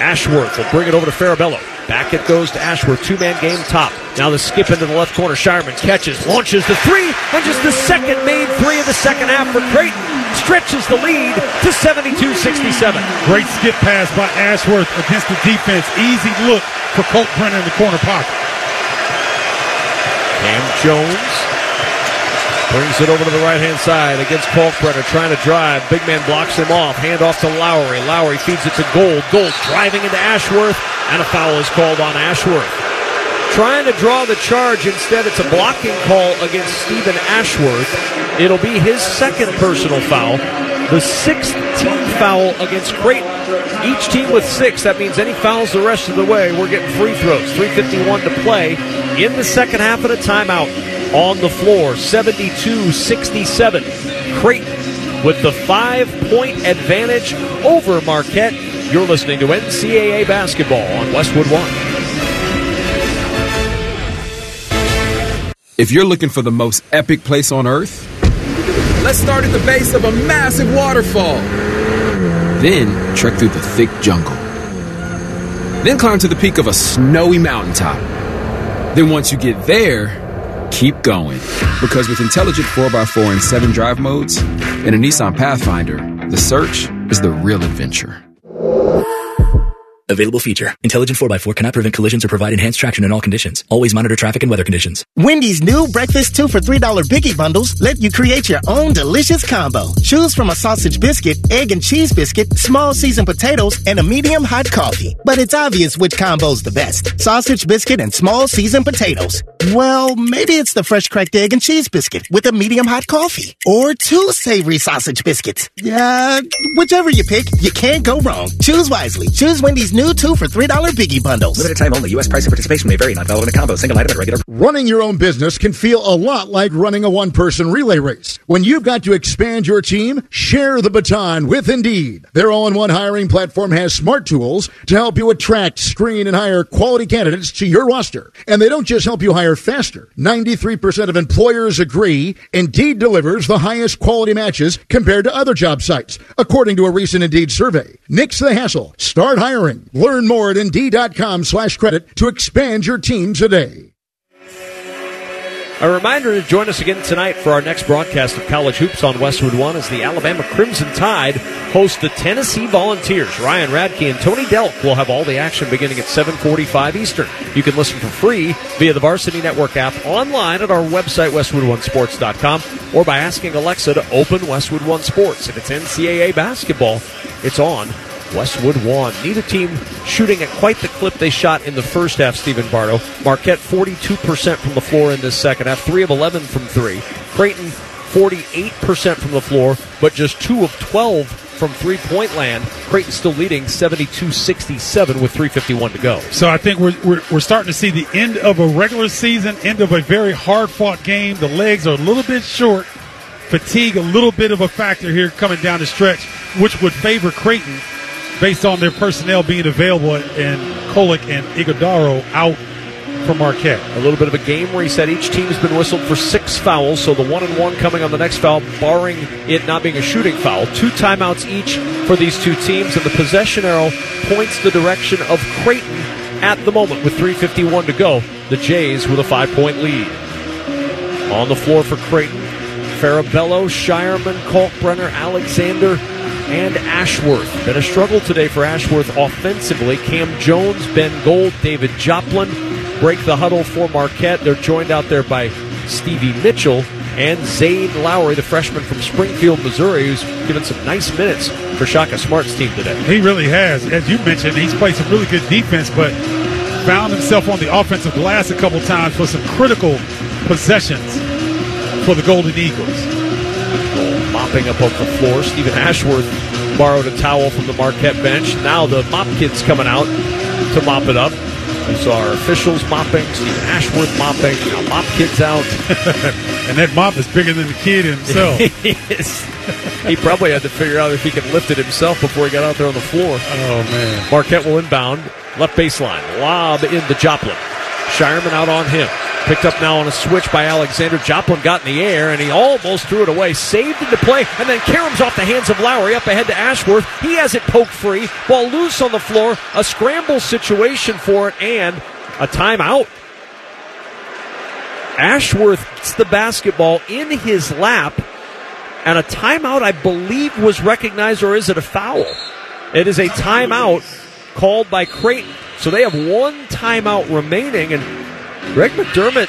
Ashworth will bring it over to Farabello. Back it goes to Ashworth. Two man game top. Now the skip into the left corner. Scheierman catches, launches the three, and just the second made three of the second half for Creighton. Stretches the lead to 72 67. Great skip pass by Ashworth against the defense. Easy look for Kalkbrenner in the corner pocket. Cam Jones brings it over to the right hand side against Kalkbrenner trying to drive. Big man blocks him off. Hand off to Lowery. Lowery feeds it to Gold. Gold driving into Ashworth, and a foul is called on Ashworth. Trying to draw the charge. Instead, it's a blocking call against Stephen Ashworth. It'll be his second personal foul. The sixth team foul against Creighton. Each team with six. That means any fouls the rest of the way, we're getting free throws. 3.51 to play in the second half of the timeout. On the floor, 72 67. Creighton with the five point advantage over Marquette. You're listening to NCAA basketball on Westwood One. If you're looking for the most epic place on earth, let's start at the base of a massive waterfall. Then trek through the thick jungle. Then climb to the peak of a snowy mountaintop. Then once you get there, keep going. Because with intelligent 4x4 and 7 drive modes and a Nissan Pathfinder, the search is the real adventure. Available feature. Intelligent 4x4 cannot prevent collisions or provide enhanced traction in all conditions. Always monitor traffic and weather conditions. Wendy's new breakfast two for $3 biggie bundles let you create your own delicious combo. Choose from a sausage biscuit, egg and cheese biscuit, small seasoned potatoes, and a medium hot coffee. But it's obvious which combo's the best. Sausage biscuit and small seasoned potatoes. Well, maybe it's the fresh cracked egg and cheese biscuit with a medium hot coffee. Or two savory sausage biscuits. Yeah, whichever you pick, you can't go wrong. Choose wisely. Choose Wendy's new two for $3 biggie bundles. Limited time only. U.S. price and participation may vary. Not valid in a combo. Single item at regular. Running your own business can feel a lot like running a one person relay race. When you've got to expand your team, share the baton with Indeed. Their all in one hiring platform has smart tools to help you attract, screen, and hire quality candidates to your roster. And they don't just help you hire faster. 93% of employers agree Indeed delivers the highest quality matches compared to other job sites, according to a recent Indeed survey. Nix the hassle. Start hiring. Learn more at Indeed.com slash credit to expand your team today. A reminder to join us again tonight for our next broadcast of College Hoops on Westwood One as the Alabama Crimson Tide host the Tennessee Volunteers. Ryan Radtke and Tony Delk will have all the action beginning at 7:45 Eastern. You can listen for free via the Varsity Network app online at our website westwood1sports.com or by asking Alexa to open Westwood One Sports. If it's NCAA basketball, it's on Westwood One. Neither team shooting at quite the clip they shot in the first half, Stephen Bardo. Marquette 42% from the floor in this second half, 3 of 11 from 3. Creighton 48% from the floor, but just 2 of 12 from three point land. Creighton still leading 72 67 with 3.51 to go. So I think we're, we're, we're starting to see the end of a regular season, end of a very hard fought game. The legs are a little bit short. Fatigue a little bit of a factor here coming down the stretch, which would favor Creighton based on their personnel being available and Kolek and Ighodaro out for Marquette. A little bit of a game said each team has been whistled for six fouls, so the one and one coming on the next foul, barring it not being a shooting foul. Two timeouts each for these two teams, and the possession arrow points the direction of Creighton at the moment with 3.51 to go. The Jays with a five point lead. On the floor for Creighton, Farabello, Scheierman, Kalkbrenner, Alexander, and Ashworth. Been a struggle today for Ashworth offensively. Cam Jones, Ben Gold, David Joplin break the huddle for Marquette. They're joined out there by Stevie Mitchell and Zaide Lowery, the freshman from Springfield, Missouri, who's given some nice minutes for Shaka Smart's team today. He really has. As you mentioned, he's played some really good defense, but found himself on the offensive glass a couple times for some critical possessions for the Golden Eagles mopping up off the floor. Stephen Ashworth borrowed a towel from the Marquette bench. Now the mop kid's coming out to mop it up. We saw our officials mopping, Stephen Ashworth mopping, now mop kid's out. and that mop is bigger than the kid himself. he probably had to figure out if he could lift it himself before he got out there on the floor. Oh, man. Marquette will inbound. Left baseline. Lob in the Joplin. Scheierman out on him. Picked up now on a switch by Alexander. Joplin got in the air and he almost threw it away. Saved into play. And then caroms off the hands of Lowery up ahead to Ashworth. He has it poked free. Ball loose on the floor. A scramble situation for it and a timeout. Ashworth gets the basketball in his lap. And a timeout, I believe, was recognized, or is it a foul? It is a timeout called by Creighton. So they have one timeout remaining, and Greg McDermott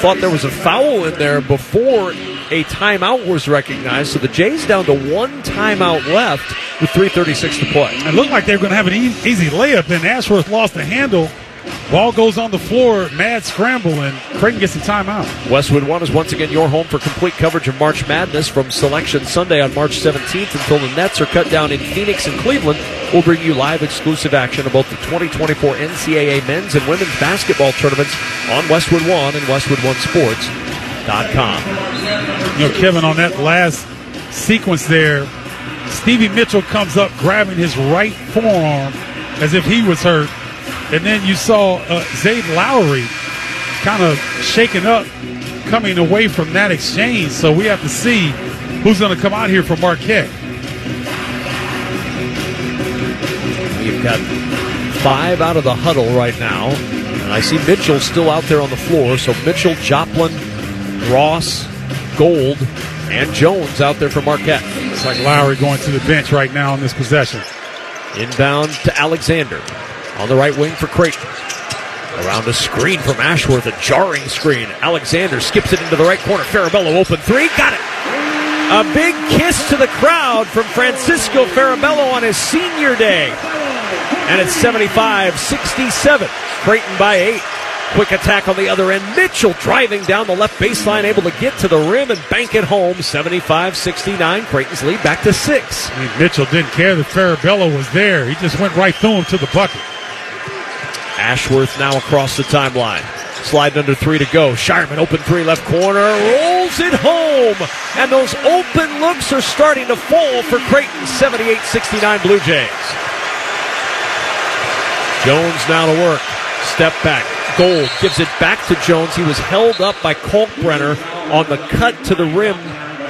thought there was a foul in there before a timeout was recognized. So the Jays down to one timeout left with 3.36 to play. It looked like they were going to have an easy layup, and Ashworth lost the handle. Ball goes on the floor, mad scramble, and Creighton gets a timeout. Westwood One is once again your home for complete coverage of March Madness from Selection Sunday on March 17th until the Nets are cut down in Phoenix and Cleveland. We'll bring you live exclusive action of both the 2024 NCAA men's and women's basketball tournaments on Westwood One and Westwood One Sports You know, Kevin, on that last sequence there, Stevie Mitchell comes up grabbing his right forearm as if he was hurt. And then you saw uh, Zaide Lowery kind of shaken up coming away from that exchange. So we have to see who's going to come out here for Marquette. You've got five out of the huddle right now. And I see Mitchell still out there on the floor. So Mitchell, Joplin, Ross, Gold, and Jones out there for Marquette. It's like Lowery going to the bench right now on this possession. Inbound to Alexander on the right wing for Creighton. Around a screen from Ashworth, a jarring screen. Alexander skips it into the right corner. Farabello open three, got it. A big kiss to the crowd from Francisco Farabello on his senior day. And it's 75 67. Creighton by eight. Quick attack on the other end. Mitchell driving down the left baseline, able to get to the rim and bank it home. 75 69. Creighton's lead back to six. I mean, Mitchell didn't care that Farabello was there. He just went right through him to the bucket. Ashworth now across the timeline. Sliding under three to go. Scheierman open three left corner. Rolls it home. And those open looks are starting to fall for Creighton. 78 69 Blue Jays. Jones now to work. Step back. Gold gives it back to Jones. He was held up by Kalkbrenner on the cut to the rim,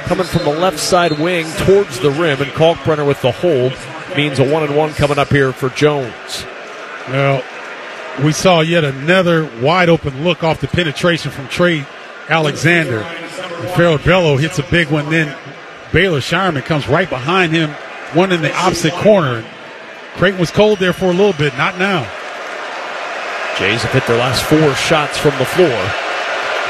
coming from the left side wing towards the rim. And Kalkbrenner with the hold means a one and one coming up here for Jones. Well, we saw yet another wide open look off the penetration from Trey Alexander. And Bello hits a big one. Then Baylor Scheierman comes right behind him, one in the opposite corner. Creighton was cold there for a little bit, not now. Jays have hit their last four shots from the floor.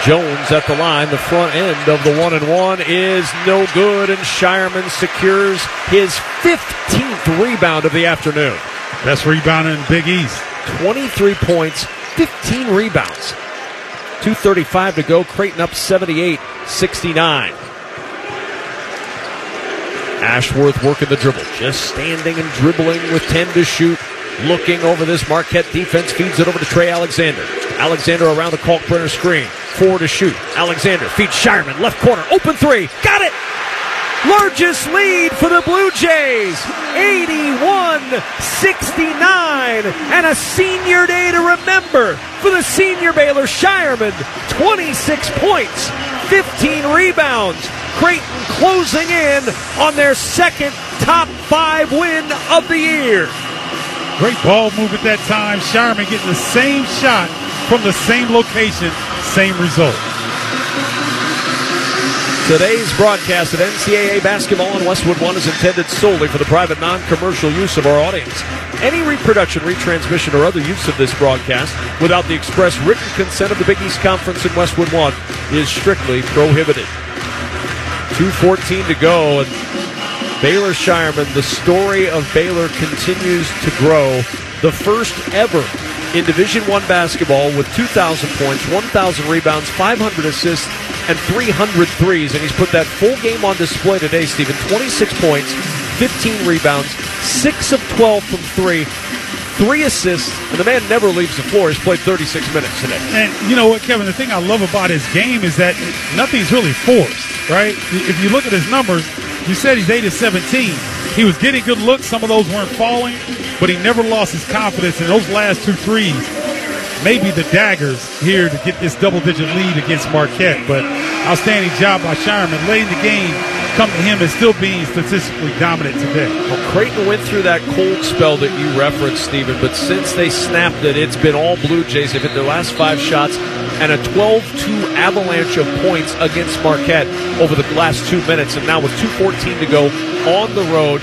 Jones at the line. The front end of the one and one is no good, and Shireman secures his 15th rebound of the afternoon. Best rebounder in Big East. 23 points, 15 rebounds. 2.35 to go. Creighton up 78 69. Ashworth working the dribble, just standing and dribbling with 10 to shoot. Looking over this Marquette defense, feeds it over to Trey Alexander. Alexander around the Kalkbrenner screen. Four to shoot. Alexander feeds Scheierman, left corner, open three. Got it! Largest lead for the Blue Jays. 81 69. And a senior day to remember for the senior Baylor Scheierman. 26 points, 15 rebounds. Creighton closing in on their second top five win of the year. Great ball move at that time. Scheierman getting the same shot from the same location, same result. Today's broadcast of NCAA basketball on Westwood One is intended solely for the private, non-commercial use of our audience. Any reproduction, retransmission, or other use of this broadcast without the express written consent of the Big East Conference and Westwood One is strictly prohibited. 2.14 to go, and Baylor Scheierman, the story of Baylor continues to grow. The first ever in Division One basketball with 2,000 points, 1,000 rebounds, 500 assists, and 300 threes. And he's put that full game on display today, Stephen. 26 points, 15 rebounds, 6 of 12 from 3, 3 assists, and the man never leaves the floor. He's played 36 minutes today. And you know what, Kevin? The thing I love about his game is that nothing's really forced, right? If you look at his numbers, you said he's 8 of 17. He was getting good looks. Some of those weren't falling, but he never lost his confidence. And those last two threes, maybe the daggers here to get this double digit lead against Marquette. But outstanding job by Scheierman, letting the game come to him and still being statistically dominant today. Well, Creighton went through that cold spell that you referenced, Stephen, but since they snapped it, it's been all Blue Jays. They've hit their last five shots and a 12-2 avalanche of points against Marquette over the last two minutes. And now with 2.14 to go on the road,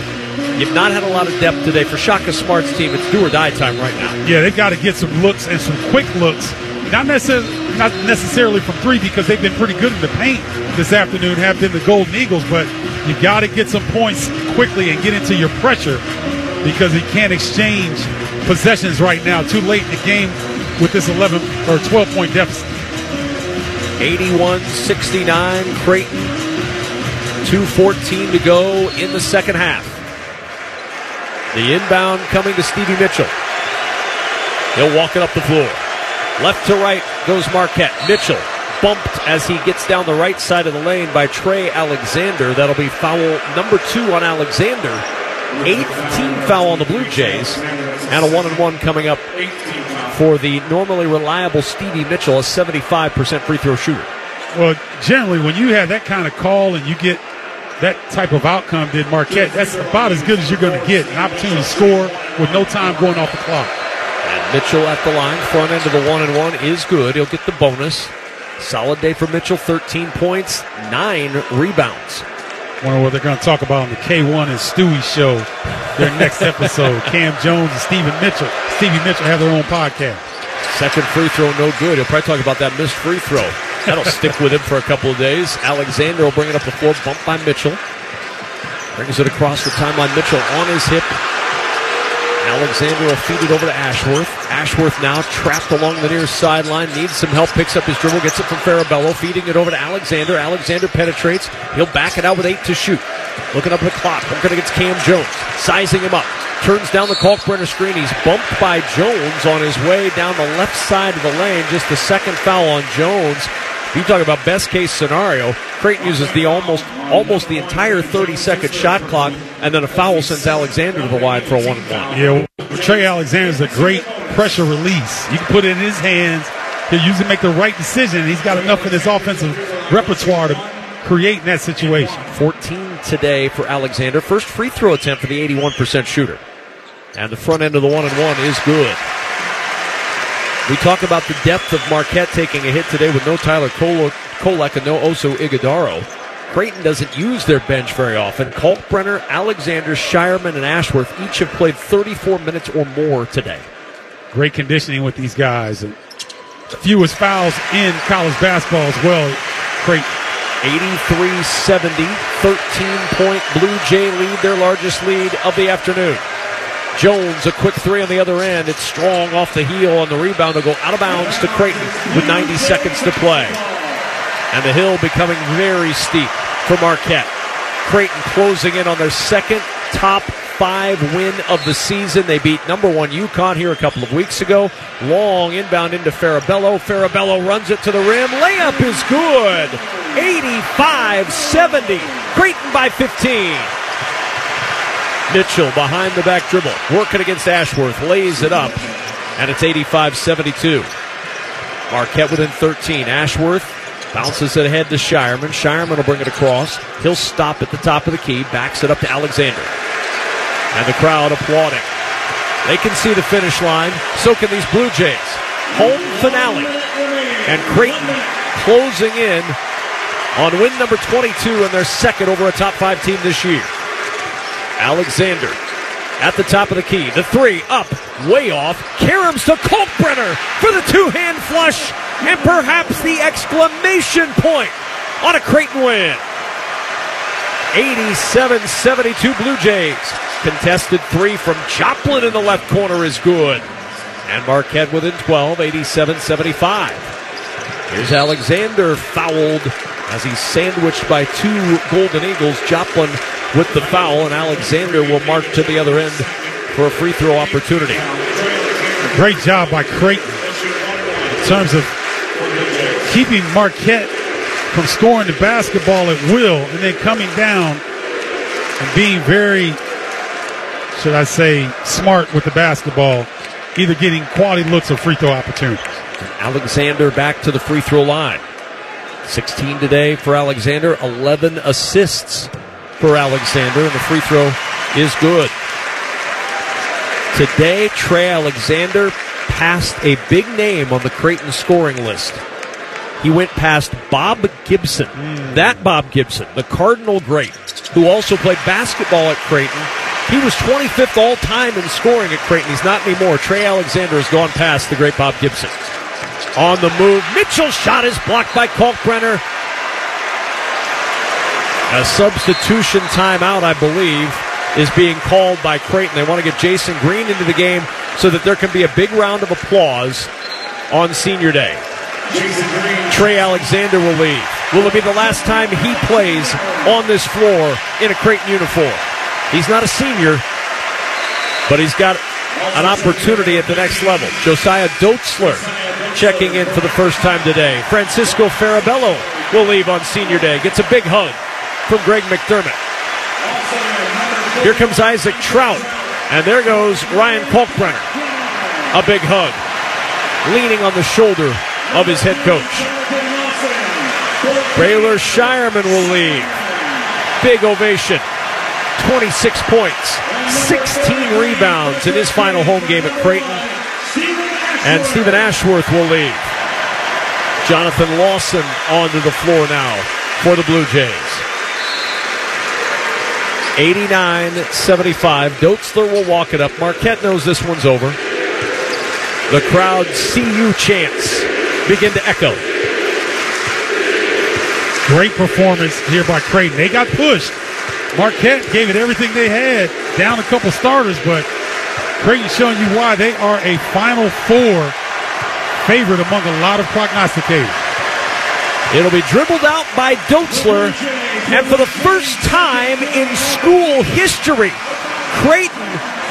You've not had a lot of depth today for Shaka Smart's team. It's do or die time right now. Yeah, they've got to get some looks and some quick looks. Not necessarily, not necessarily from three because they've been pretty good in the paint this afternoon, have been the Golden Eagles, but you got to get some points quickly and get into your pressure because he can't exchange possessions right now. Too late in the game with this 11 or 12 point deficit. 81 69, Creighton. 2.14 to go in the second half. The inbound coming to Stevie Mitchell. He'll walk it up the floor. Left to right goes Marquette. Mitchell bumped as he gets down the right side of the lane by Trey Alexander. That'll be foul number two on Alexander. Eighth team foul on the Blue Jays. And a one and one coming up for the normally reliable Stevie Mitchell, a 75% free throw shooter. Well, generally, when you have that kind of call and you get that type of outcome, did Marquette, that's about as good as you're going to get. An opportunity to score with no time going off the clock. And Mitchell at the line, front end of the one and one is good. He'll get the bonus. Solid day for Mitchell, 13 points, nine rebounds. Wonder what they're going to talk about on the K1 and Stewie show, their next episode. Cam Jones and Stephen Mitchell. Stevie Mitchell have their own podcast. Second free throw, no good. He'll probably talk about that missed free throw. That'll stick with him for a couple of days. Alexander will bring it up the floor, bumped by Mitchell. Brings it across the timeline. Mitchell on his hip. Alexander will feed it over to Ashworth. Ashworth now trapped along the near sideline, needs some help, picks up his dribble, gets it from Farabello, feeding it over to Alexander. Alexander penetrates. He'll back it out with eight to shoot. Looking up at the clock, working against Cam Jones, sizing him up. Turns down the Kalkbrenner screen. He's bumped by Jones on his way down the left side of the lane. Just the second foul on Jones. You talk about best case scenario. Creighton uses the almost almost the entire 30 second shot clock, and then a foul sends Alexander to the line for a one and one. Yeah, well, Trey is a great pressure release. You can put it in his hands. He'll usually make the right decision. He's got enough in his offensive repertoire to create in that situation. 14 today for Alexander. First free throw attempt for the 81% shooter. And the front end of the one and one is good. We talk about the depth of Marquette taking a hit today with no Tyler Kolek and no Oso Ighodaro. Creighton doesn't use their bench very often. Kalkbrenner, Alexander, Scheierman, and Ashworth each have played 34 minutes or more today. Great conditioning with these guys. And fewest fouls in college basketball as well. Creighton. 83 70, 13 point Blue Jay lead, their largest lead of the afternoon. Jones, a quick three on the other end. It's strong off the heel on the rebound. They'll go out of bounds to Creighton with 90 seconds to play. And the hill becoming very steep for Marquette. Creighton closing in on their second top five win of the season. They beat number one UConn here a couple of weeks ago. Long inbound into Farabello. Farabello runs it to the rim. Layup is good. 85 70. Creighton by 15. Mitchell behind the back dribble, working against Ashworth, lays it up, and it's 85 72. Marquette within 13. Ashworth bounces it ahead to Scheierman. Scheierman will bring it across. He'll stop at the top of the key, backs it up to Alexander. And the crowd applauding. They can see the finish line. So can these Blue Jays. Home finale. And Creighton closing in on win number 22 in their second over a top five team this year. Alexander at the top of the key. The three up, way off. caroms to Kalkbrenner for the two hand flush and perhaps the exclamation point on a Creighton win. 87 72 Blue Jays. Contested three from Joplin in the left corner is good. And Marquette within 12, 87 75. Here's Alexander fouled as he's sandwiched by two Golden Eagles. Joplin with the foul, and Alexander will march to the other end for a free throw opportunity. Great job by Creighton in terms of keeping Marquette from scoring the basketball at will and then coming down and being very, should I say, smart with the basketball, either getting quality looks or free throw opportunities. Alexander back to the free throw line. 16 today for Alexander, 11 assists for Alexander, and the free throw is good. Today, Trey Alexander passed a big name on the Creighton scoring list. He went past Bob Gibson, hmm. that Bob Gibson, the Cardinal great, who also played basketball at Creighton. He was 25th all time in scoring at Creighton. He's not anymore. Trey Alexander has gone past the great Bob Gibson. On the move, Mitchell's shot is blocked by Kalkbrenner. A substitution timeout, I believe, is being called by Creighton. They want to get Jasen Green into the game so that there can be a big round of applause on senior day. Trey Alexander will leave. Will it be the last time he plays on this floor in a Creighton uniform? He's not a senior, but he's got an opportunity at the next level. Josiah Dotzler checking in for the first time today. Francisco Farabello will leave on senior day. Gets a big hug from Greg McDermott. Here comes Isaac Traudt. And there goes Ryan Kalkbrenner. A big hug. Leaning on the shoulder of his head coach. Baylor Scheierman will leave. Big ovation. 26 points, 16 rebounds in his final home game at Creighton. And Steven Ashworth will leave. Jonathan Lawson onto the floor now for the Blue Jays. 89 75. Dotzler will walk it up. Marquette knows this one's over. The crowd see you chants begin to echo. Great performance here by Creighton. They got pushed. Marquette gave it everything they had, down a couple starters, but Creighton showing you why they are a Final Four favorite among a lot of prognosticators. It'll be dribbled out by Dotzler, and for the first time in school history, Creighton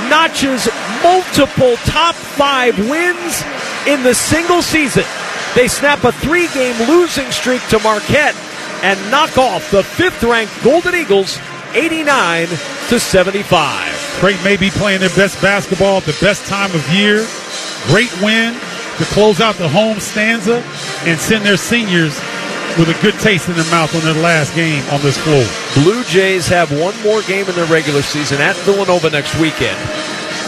notches multiple top five wins in the single season. They snap a three game losing streak to Marquette and knock off the fifth ranked Golden Eagles 89 to 75. Creighton may be playing their best basketball at the best time of year. Great win to close out the home stanza and send their seniors with a good taste in their mouth on their last game on this floor. Blue Jays have one more game in their regular season at Villanova next weekend.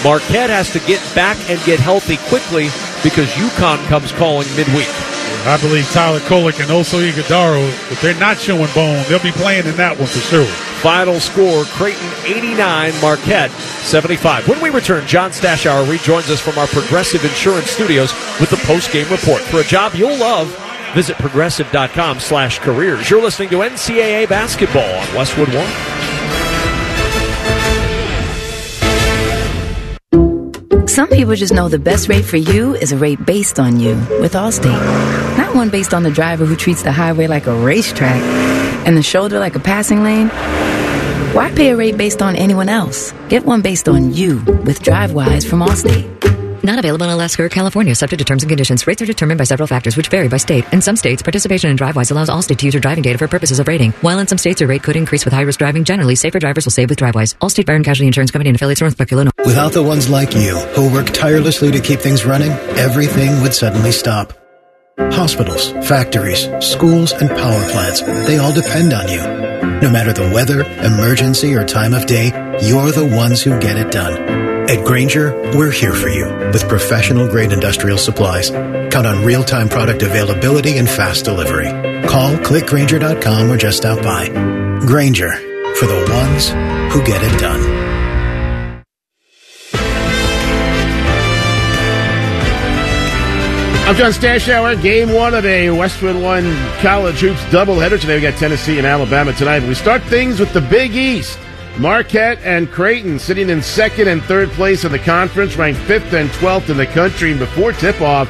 Marquette has to get back and get healthy quickly because UConn comes calling midweek. I believe Tyler Kolek and Oso Ighodaro, if they're not showing bone, they'll be playing in that one for sure. Final score Creighton 89, Marquette 75. When we return, John Stashower rejoins us from our Progressive Insurance Studios with the post-game report. For a job you'll love, visit progressive.com slash careers. You're listening to NCAA basketball on Westwood One. Some people just know the best rate for you is a rate based on you with Allstate. Not one based on the driver who treats the highway like a racetrack and the shoulder like a passing lane. Why pay a rate based on anyone else? Get one based on you with DriveWise from Allstate. Not available in Alaska or California, subject to terms and conditions. Rates are determined by several factors, which vary by state. In some states, participation in DriveWise allows Allstate to use your driving data for purposes of rating. While in some states, your rate could increase with high-risk driving. Generally, safer drivers will save with DriveWise. Allstate Fire and Casualty Insurance Company and affiliates, Northbrook, Illinois. Without the ones like you, who work tirelessly to keep things running, everything would suddenly stop. Hospitals, factories, schools, and power plants, they all depend on you. No matter the weather, emergency, or time of day, you're the ones who get it done. At Grainger, we're here for you with professional grade industrial supplies. Count on real time product availability and fast delivery. Call clickgrainger.com or just stop by. Grainger for the ones who get it done. I'm John Stashower. Game one of a Westwood One college hoops doubleheader. Today we got Tennessee and Alabama tonight. We start things with the Big East. Marquette and Creighton sitting in second and third place in the conference, ranked fifth and 12th in the country. And before tip off,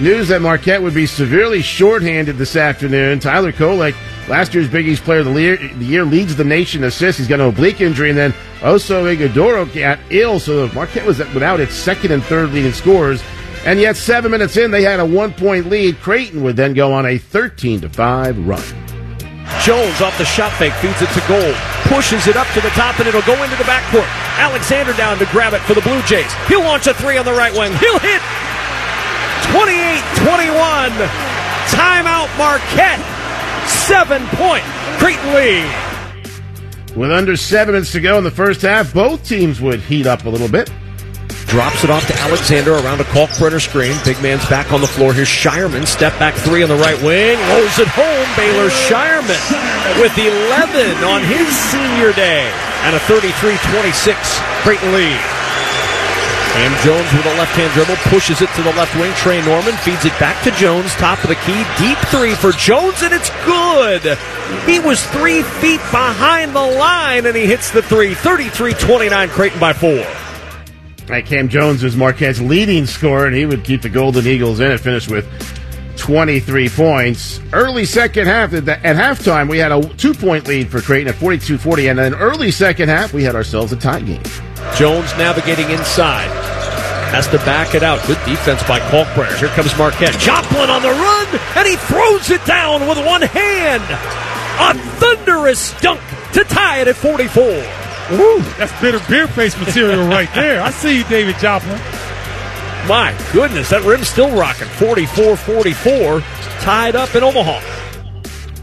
news that Marquette would be severely shorthanded this afternoon. Tyler Kolek, last year's Big East player of the year, the year leads the nation assists. He's got an oblique injury, and then Oso Ighodaro got ill, so Marquette was without its second and third leading scorers. And yet, seven minutes in, they had a one point lead. Creighton would then go on a 13 to 5 run. Jones off the shot fake feeds it to goal, pushes it up to the top, and it'll go into the backcourt. Alexander down to grab it for the Blue Jays. He'll launch a three on the right wing. He'll hit 28 21. Timeout Marquette. Seven point Creighton lead. With under seven minutes to go in the first half, both teams would heat up a little bit. Drops it off to Alexander around a Kalkbrenner screen. Big man's back on the floor. Here's Scheierman. Step back three on the right wing. Rolls it home. Baylor Scheierman with 11 on his senior day. And a 33-26 Creighton lead. Cam Jones with a left-hand dribble. Pushes it to the left wing. Tre Norman feeds it back to Jones. Top of the key. Deep three for Jones, and it's good. He was three feet behind the line, and he hits the three. 33-29 Creighton by four. Right, Cam Jones was Marquette's leading scorer, and he would keep the Golden Eagles in. It finished with 23 points. Early second half, at halftime, we had a two point lead for Creighton at 42 40, and then early second half, we had ourselves a tie game. Jones navigating inside. Has to back it out. Good defense by Kalkbrenner. Here comes Marquette. Joplin on the run, and he throws it down with one hand. A thunderous dunk to tie it at 44. Woo, that's bitter beer face material right there. I see you, David Joplin. My goodness, that rim's still rocking. 44 44, tied up in Omaha.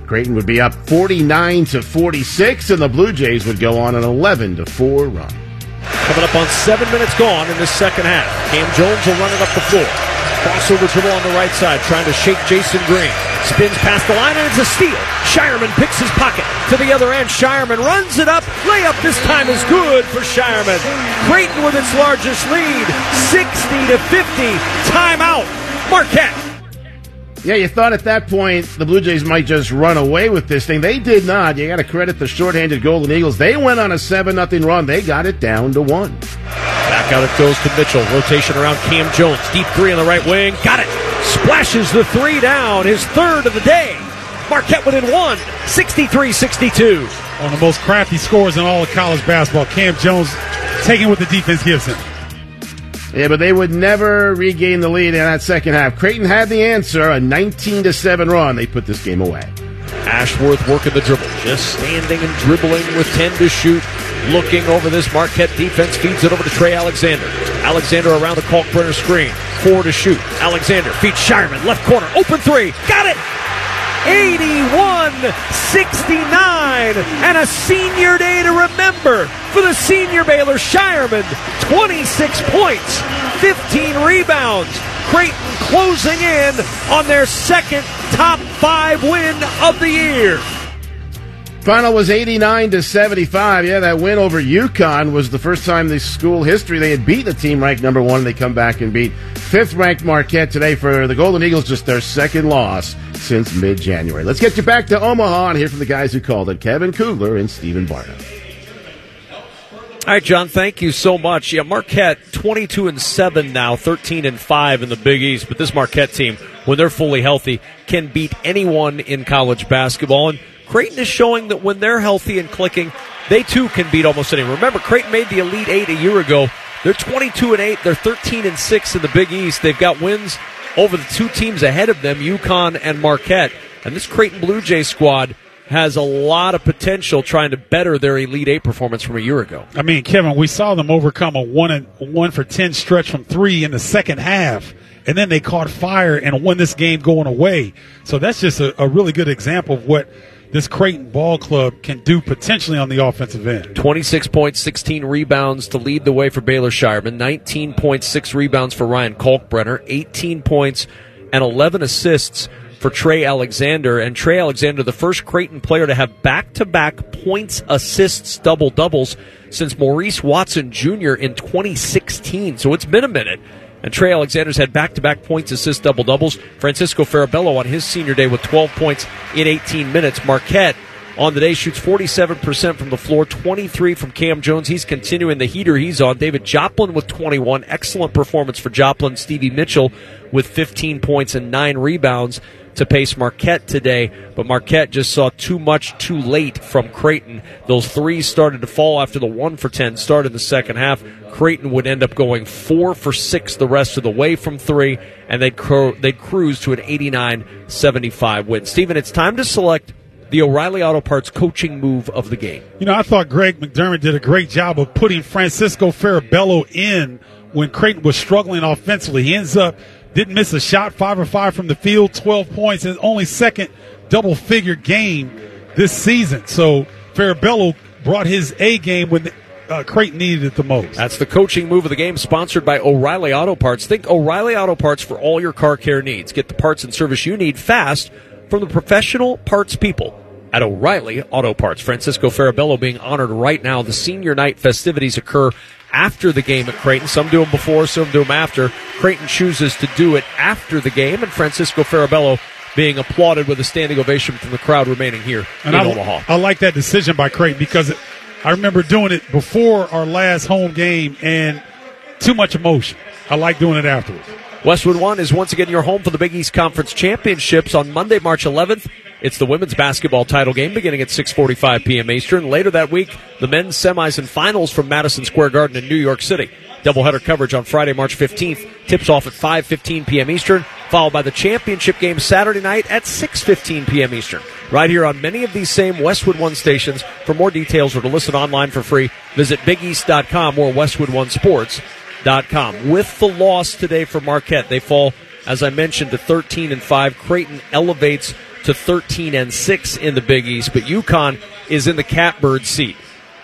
Creighton would be up 49 to 46, and the Blue Jays would go on an 11 to 4 run. Coming up on seven minutes gone in the second half. Cam Jones will run it up the floor. Crossover dribble on the right side, trying to shake Jasen Green. Spins past the line, and it's a steal. Scheierman picks his pocket to the other end. Scheierman runs it up. Layup this time is good for Scheierman. Creighton with its largest lead, 60 to 50. Timeout. Marquette. Yeah, you thought at that point the Blue Jays might just run away with this thing. They did not. You got to credit the shorthanded Golden Eagles. They went on a 7 0 run. They got it down to one. Back out it goes to Mitchell. Rotation around Cam Jones. Deep three on the right wing. Got it. Splashes the three down. His third of the day. Marquette within one. 63 62. One of the most crafty scores in all of college basketball. Cam Jones taking what the defense gives him. Yeah, but they would never regain the lead in that second half. Creighton had the answer, a 19 to 7 run. They put this game away. Ashworth working the dribble, just standing and dribbling with 10 to shoot. Looking over this Marquette defense, feeds it over to Trey Alexander. Alexander around the Kalkbrenner screen, four to shoot. Alexander feeds Scheierman, left corner, open three, got it! 81 69 and a senior day to remember for the senior Baylor Scheierman 26 points 15 rebounds. Creighton closing in on their second top five win of the year Final was 89 to 75. Yeah, that win over UConn was the first time in school history they had beat the team ranked number one. They come back and beat fifth ranked Marquette today for the Golden Eagles, just their second loss since mid January. Let's get you back to Omaha and hear from the guys who called it Kevin Kugler and Stephen Bardo. All right, John, thank you so much. Yeah, Marquette 22 and 7 now, 13 and 5 in the Big East, but this Marquette team when they're fully healthy can beat anyone in college basketball and Creighton is showing that when they're healthy and clicking, they too can beat almost anyone. Remember, Creighton made the Elite Eight a year ago. They're 22 and 8. They're 13 and 6 in the Big East. They've got wins over the two teams ahead of them, UConn and Marquette. And this Creighton Blue Jay squad has a lot of potential trying to better their Elite Eight performance from a year ago. I mean, Kevin, we saw them overcome a one and one for ten stretch from three in the second half, and then they caught fire and won this game going away. So that's just a, a really good example of what this Creighton ball club can do potentially on the offensive end. 26 points, 16 rebounds to lead the way for Baylor Scheierman, 19.6 rebounds for Ryan Kalkbrenner, 18 points and 11 assists for Trey Alexander. And Trey Alexander, the first Creighton player to have back to back points, assists, double doubles since Maurice Watson Jr. in 2016. So it's been a minute. And Trey Alexander's had back to back points, assists, double doubles. Francisco Farabello on his senior day with 12 points in 18 minutes. Marquette on the day shoots 47% from the floor, 23 from Cam Jones. He's continuing the heater he's on. David Joplin with 21. Excellent performance for Joplin. Stevie Mitchell with 15 points and 9 rebounds to pace Marquette today, but Marquette just saw too much too late from Creighton. Those threes started to fall after the one for 10 start in the second half. Creighton would end up going four for six the rest of the way from three, and they'd, cru- they'd cruise to an 89 75 win. Stephen, it's time to select the O'Reilly Auto Parts coaching move of the game. You know, I thought Greg McDermott did a great job of putting Francisco Farabello in when Creighton was struggling offensively. He ends up didn't miss a shot, five or five from the field, 12 points, his only second double figure game this season. So Farabello brought his A game when uh, Creighton needed it the most. That's the coaching move of the game, sponsored by O'Reilly Auto Parts. Think O'Reilly Auto Parts for all your car care needs. Get the parts and service you need fast from the professional parts people at O'Reilly Auto Parts. Francisco Farabello being honored right now. The senior night festivities occur after the game at Creighton. Some do them before, some do them after. Creighton chooses to do it after the game, and Francisco Farabello being applauded with a standing ovation from the crowd remaining here and in I, Omaha. I like that decision by Creighton because it, I remember doing it before our last home game and too much emotion. I like doing it afterwards. Westwood One is once again your home for the Big East Conference Championships on Monday, March 11th. It's the women's basketball title game beginning at 6:45 p.m. Eastern. Later that week, the men's semis and finals from Madison Square Garden in New York City. Doubleheader coverage on Friday, March 15th. Tips off at 5:15 p.m. Eastern, followed by the championship game Saturday night at 6:15 p.m. Eastern. Right here on many of these same Westwood One stations. For more details or to listen online for free, visit BigEast.com or WestwoodOneSports.com. With the loss today for Marquette, they fall, as I mentioned, to 13 and 5. Creighton elevates to 13 and 6 in the Big East, but UConn is in the catbird seat,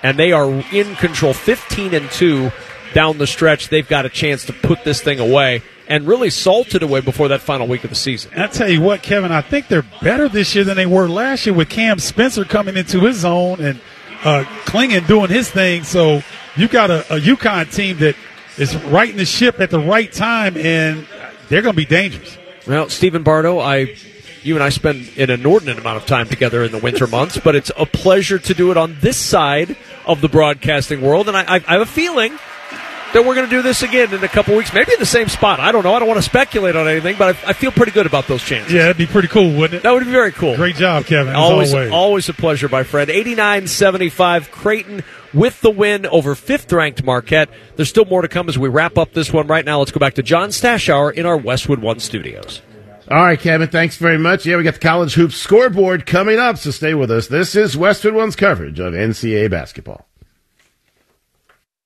and they are in control, 15 and 2 down the stretch. They've got a chance to put this thing away and really salt it away before that final week of the season. I tell you what, Kevin, I think they're better this year than they were last year with Cam Spencer coming into his zone and uh, Clingan doing his thing. So you've got a, a UConn team that is right in the ship at the right time, and they're going to be dangerous. Well, Stephen Bardo, I, you and I spend an inordinate amount of time together in the winter months, but it's a pleasure to do it on this side of the broadcasting world, and I, I, I have a feeling that we're going to do this again in a couple weeks, maybe in the same spot. I don't know. I don't want to speculate on anything, but I, I feel pretty good about those chances. Yeah, that'd be pretty cool, wouldn't it? That would be very cool. Great job, Kevin. always, always. always a pleasure, my friend. 89-75, Creighton with the win over fifth-ranked Marquette. There's still more to come as we wrap up this one right now. Let's go back to John Stashower in our Westwood One studios. All right, Kevin, thanks very much. Yeah, we got the college hoops scoreboard coming up, so stay with us. This is Westwood One's coverage of NCAA basketball.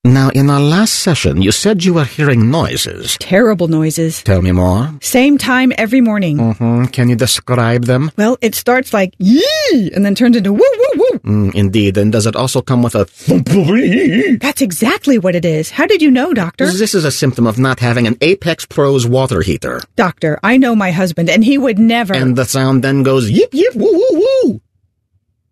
Now, in our last session, you said you were hearing noises. Terrible noises. Tell me more. Same time every morning. hmm Can you describe them? Well, it starts like yee and then turns into woo woo woo. Mm, indeed. And does it also come with a thump? That's exactly what it is. How did you know, doctor? This is a symptom of not having an Apex Pros water heater. Doctor, I know my husband and he would never. And the sound then goes yip yip woo woo woo.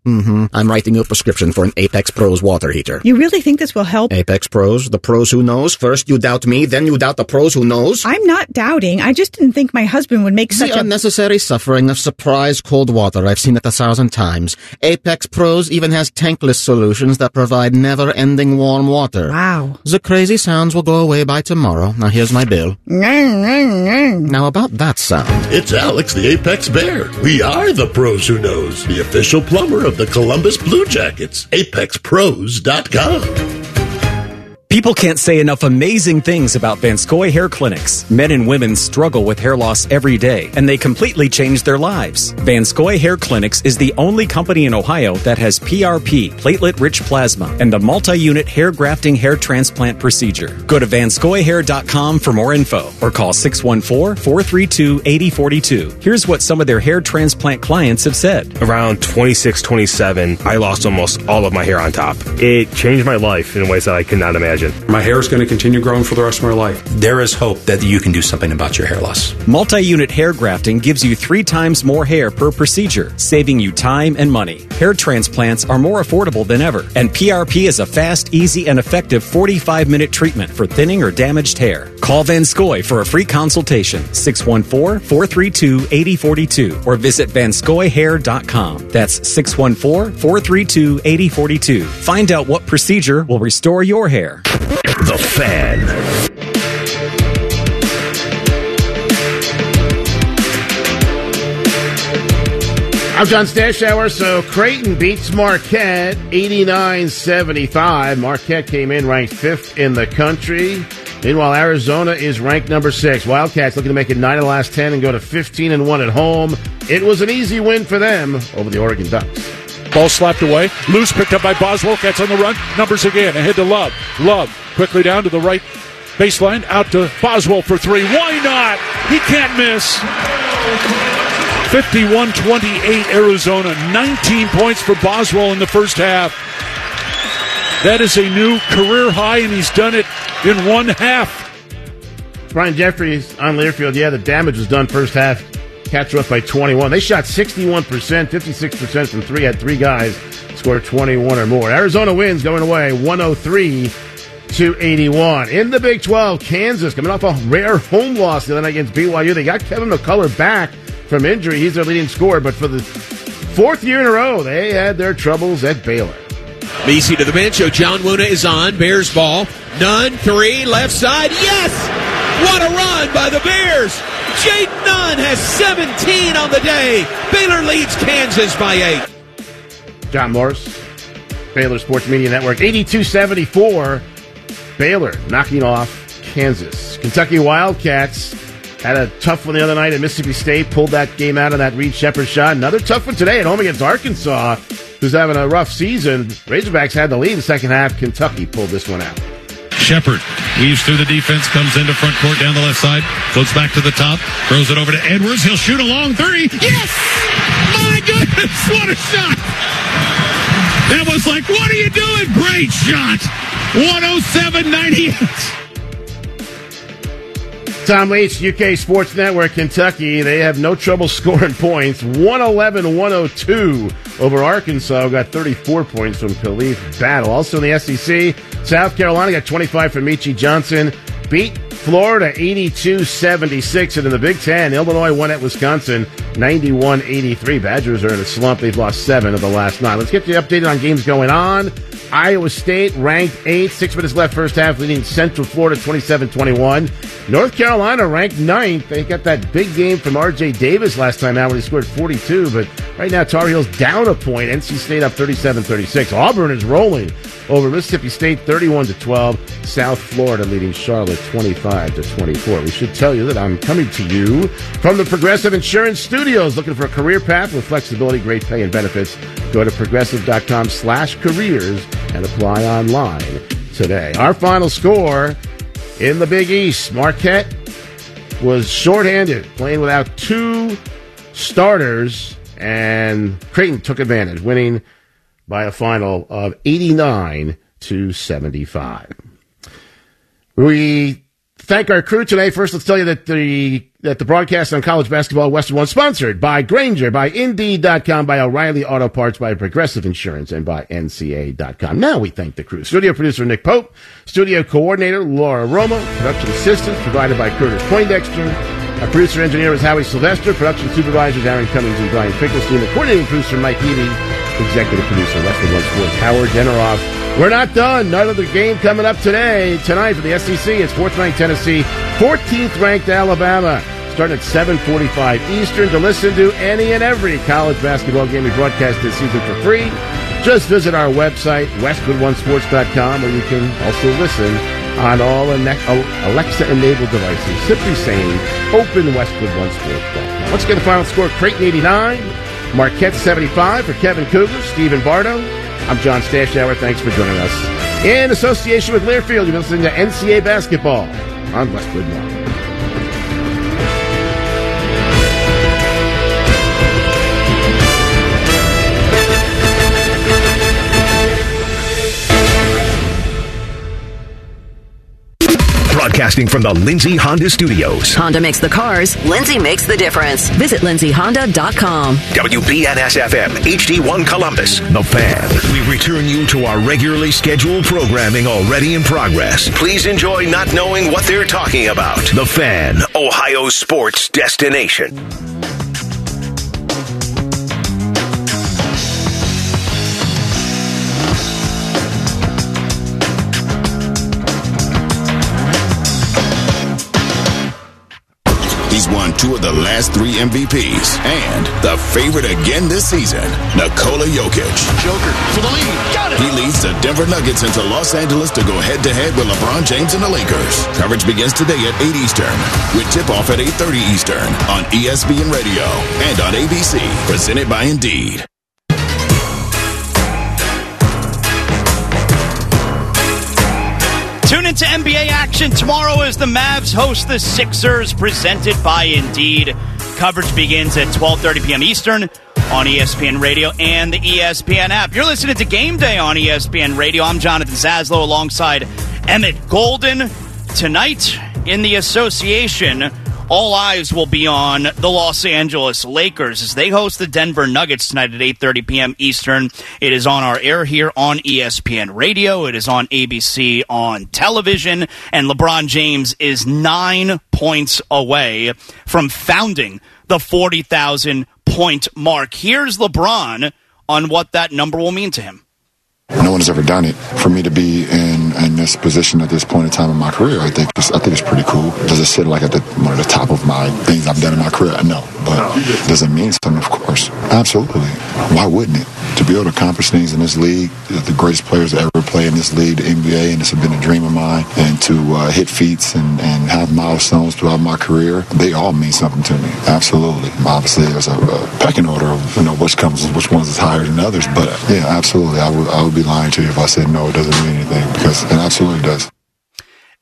Mm-hmm. I'm writing you a prescription for an Apex Pros water heater. You really think this will help? Apex Pros, the pros who knows. First you doubt me, then you doubt the pros who knows. I'm not doubting. I just didn't think my husband would make such the a unnecessary suffering of surprise cold water. I've seen it a thousand times. Apex Pros even has tankless solutions that provide never-ending warm water. Wow. The crazy sounds will go away by tomorrow. Now here's my bill. Now about that sound. It's Alex the Apex Bear. We are the pros who knows, the official plumber of the Columbus Blue Jackets. ApexPros.com. People can't say enough amazing things about Van Scoy Hair Clinics. Men and women struggle with hair loss every day, and they completely change their lives. Van Scoy Hair Clinics is the only company in Ohio that has PRP, platelet-rich plasma, and the multi-unit hair grafting hair transplant procedure. Go to vanscoyhair.com for more info, or call 614-432-8042. Here's what some of their hair transplant clients have said. Around 26, 27, I lost almost all of my hair on top. It changed my life in ways that I could not imagine. My hair is going to continue growing for the rest of my life. There is hope that you can do something about your hair loss. Multi-unit hair grafting gives you three times more hair per procedure, saving you time and money. Hair transplants are more affordable than ever, and PRP is a fast, easy, and effective 45-minute treatment for thinning or damaged hair. Call Van Scoy for a free consultation, 614-432-8042, or visit vanscoyhair.com. That's 614-432-8042. Find out what procedure will restore your hair. The Fan. I'm John Stashower. So Creighton beats Marquette 89-75. Marquette came in ranked fifth in the country. Meanwhile, Arizona is ranked number six. Wildcats looking to make it nine of the last ten and go to 15 and one at home. It was an easy win for them over the Oregon Ducks. Ball slapped away. Loose picked up by Boswell. Cats on the run. Numbers again. Ahead to Love. Love quickly down to the right baseline. Out to Boswell for three. Why not? He can't miss. 51 28 Arizona. 19 points for Boswell in the first half. That is a new career high, and he's done it in one half. Brian Jeffries on Learfield. Yeah, the damage was done first half. Cats were up by 21. They shot 61%, 56% from three. Had three guys score 21 or more. Arizona wins going away 103 to 81. In the Big 12, Kansas coming off a rare home loss the other night against BYU. They got Kevin McCullar back from injury. He's their leading scorer, but for the fourth year in a row, they had their troubles at Baylor. BC to the bench. So Ojianwuna is on. Bears ball. None. three, left side. Yes! What a run by the Bears! Jayden Nunn has 17 on the day. Baylor leads Kansas by eight. John Morris, Baylor Sports Media Network, 82-74. Baylor knocking off Kansas. Kentucky Wildcats had a tough one the other night at Mississippi State, pulled that game out on that Reed Sheppard shot. Another tough one today at home against Arkansas, who's having a rough season. Razorbacks had the lead in the second half. Kentucky pulled this one out. Sheppard weaves through the defense, comes into front court down the left side, goes back to the top, throws it over to Edwards. He'll shoot a long three. Yes! My goodness, what a shot! That was like, what are you doing? Great shot! 107 98. Tom Leach, UK Sports Network, Kentucky. They have no trouble scoring points. 111 102 over Arkansas. Got 34 points from Khalif Battle. Also in the SEC, South Carolina got 25 from Meechie Johnson. Beat Florida 82 76. And in the Big Ten, Illinois won at Wisconsin 91 83. Badgers are in a slump. They've lost seven of the last nine. Let's get you updated on games going on. Iowa State ranked eighth, six minutes left first half, leading Central Florida 27 21. North Carolina ranked ninth. They got that big game from RJ Davis last time out when he scored 42, but right now Tar Heels down a point. NC State up 37 36. Auburn is rolling over Mississippi State 31 to 12. South Florida leading Charlotte 25 to 24. We should tell you that I'm coming to you from the Progressive Insurance Studios looking for a career path with flexibility, great pay, and benefits. Go to progressive.com slash careers and apply online today. Our final score in the Big East Marquette was shorthanded, playing without two starters, and Creighton took advantage, winning by a final of 89 to 75. We thank our crew today. First, let's tell you that the that the broadcast on college basketball Westwood One sponsored by Grainger, by Indeed.com, by O'Reilly Auto Parts, by Progressive Insurance, and by NCA.com. Now we thank the crew. Studio producer Nick Pope, studio coordinator Laura Roma, production assistance provided by Curtis Poindexter. Our producer engineer is Howie Sylvester, production supervisors Aaron Cummings and Brian Finkelstein, the coordinating producer Mike Heavey, executive producer Westwood One Sports Howard Deneroff. We're not done. Another game coming up today, tonight for the SEC. It's fourth ranked Tennessee, 14th ranked Alabama. Starting at 7:45 Eastern to listen to any and every college basketball game we broadcast this season for free. Just visit our website westwoodonesports.com, where you can also listen on all Alexa-enabled devices. Simply saying "Open westwood WestwoodOneSports.com." Let's get the final score: Creighton 89, Marquette 75 for Kevin Kugler, Stephen Bardo. I'm John Stashower. Thanks for joining us. In association with Learfield, you're listening to NCAA basketball on Westwood One. Broadcasting from the Lindsay Honda Studios. Honda makes the cars, Lindsay makes the difference. Visit lindsayhonda.com. WBNS FM, HD1 Columbus, The Fan. We return you to our regularly scheduled programming already in progress. Please enjoy not knowing what they're talking about. The Fan, Ohio sports destination. Two of the last three MVPs and the favorite again this season, Nikola Jokic. Joker for the lead. Got it. He leads the Denver Nuggets into Los Angeles to go head to head with LeBron James and the Lakers. Coverage begins today at 8 Eastern with tip off at 8:30 Eastern on ESPN Radio and on ABC, presented by Indeed. Tune into NBA action tomorrow as the Mavs host the Sixers, presented by Indeed. Coverage begins at 12:30 p.m. Eastern on ESPN Radio and the ESPN app. You're listening to Game Day on ESPN Radio. I'm Jonathan Zaslow alongside Emmett Golden. Tonight in the association, all eyes will be on the Los Angeles Lakers as they host the Denver Nuggets tonight at 8:30 p.m. Eastern. It is on our air here on ESPN Radio. It is on ABC on television, and LeBron James is nine points away from founding the 40,000 point mark. Here's LeBron on what that number will mean to him. No one has ever done it. For me to be in, in this position at this point in time in my career, I think it's, I think it's pretty cool. Does it sit like at the, one of the top of my things I've done in my career? No, but does it mean something? Of course, absolutely. Why wouldn't it? to be able to accomplish things in this league, the greatest players to ever play in this league, the NBA, and it's been a dream of mine. And to uh, hit feats and, and have milestones throughout my career, they all mean something to me. Absolutely. Obviously, there's a, a pecking order of you know which comes, which ones is higher than others. But yeah, absolutely, I would I would be lying to you if I said no, it doesn't mean anything because it absolutely does.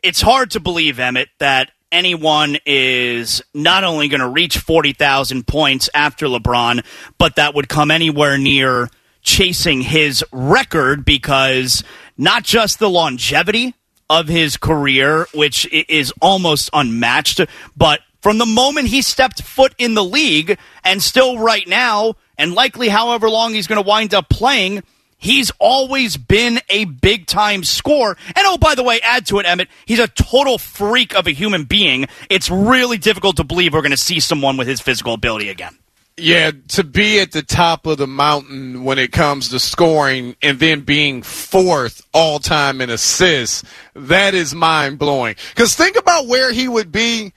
It's hard to believe, Emmett, that anyone is not only going to reach 40,000 points after LeBron, but that would come anywhere near chasing his record because not just the longevity of his career, which is almost unmatched, but from the moment he stepped foot in the league and still right now, and likely however long he's going to wind up playing, He's always been a big time scorer. And oh, by the way, add to it, Emmett, he's a total freak of a human being. It's really difficult to believe we're going to see someone with his physical ability again. Yeah, to be at the top of the mountain when it comes to scoring and then being fourth all time in assists, that is mind blowing. Because think about where he would be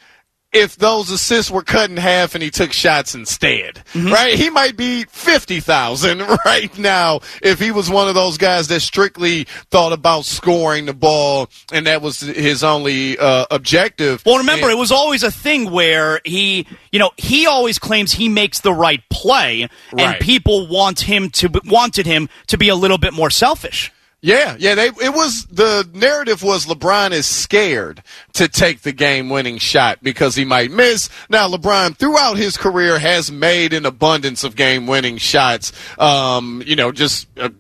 if those assists were cut in half and he took shots instead, mm-hmm. right? He might be 50,000 right now if he was one of those guys that strictly thought about scoring the ball and that was his only uh, objective. Well, remember, and, it was always a thing where he, you know, he always claims he makes the right play and right. people want him to, wanted him to be a little bit more selfish. Yeah, yeah. They, it was the narrative was LeBron is scared to take the game-winning shot because he might miss. Now, LeBron throughout his career has made an abundance of game-winning shots. Um, you know, just. Uh,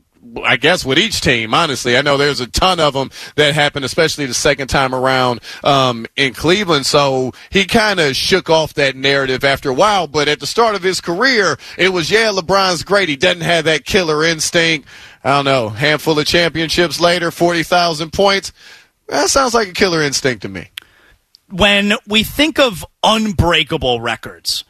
I guess with each team, honestly, I know there's a ton of them that happened, especially the second time around um, in Cleveland. So he kind of shook off that narrative after a while. But at the start of his career, it was yeah, LeBron's great. He doesn't have that killer instinct. I don't know, handful of championships later, 40,000 points. That sounds like a killer instinct to me. When we think of unbreakable records,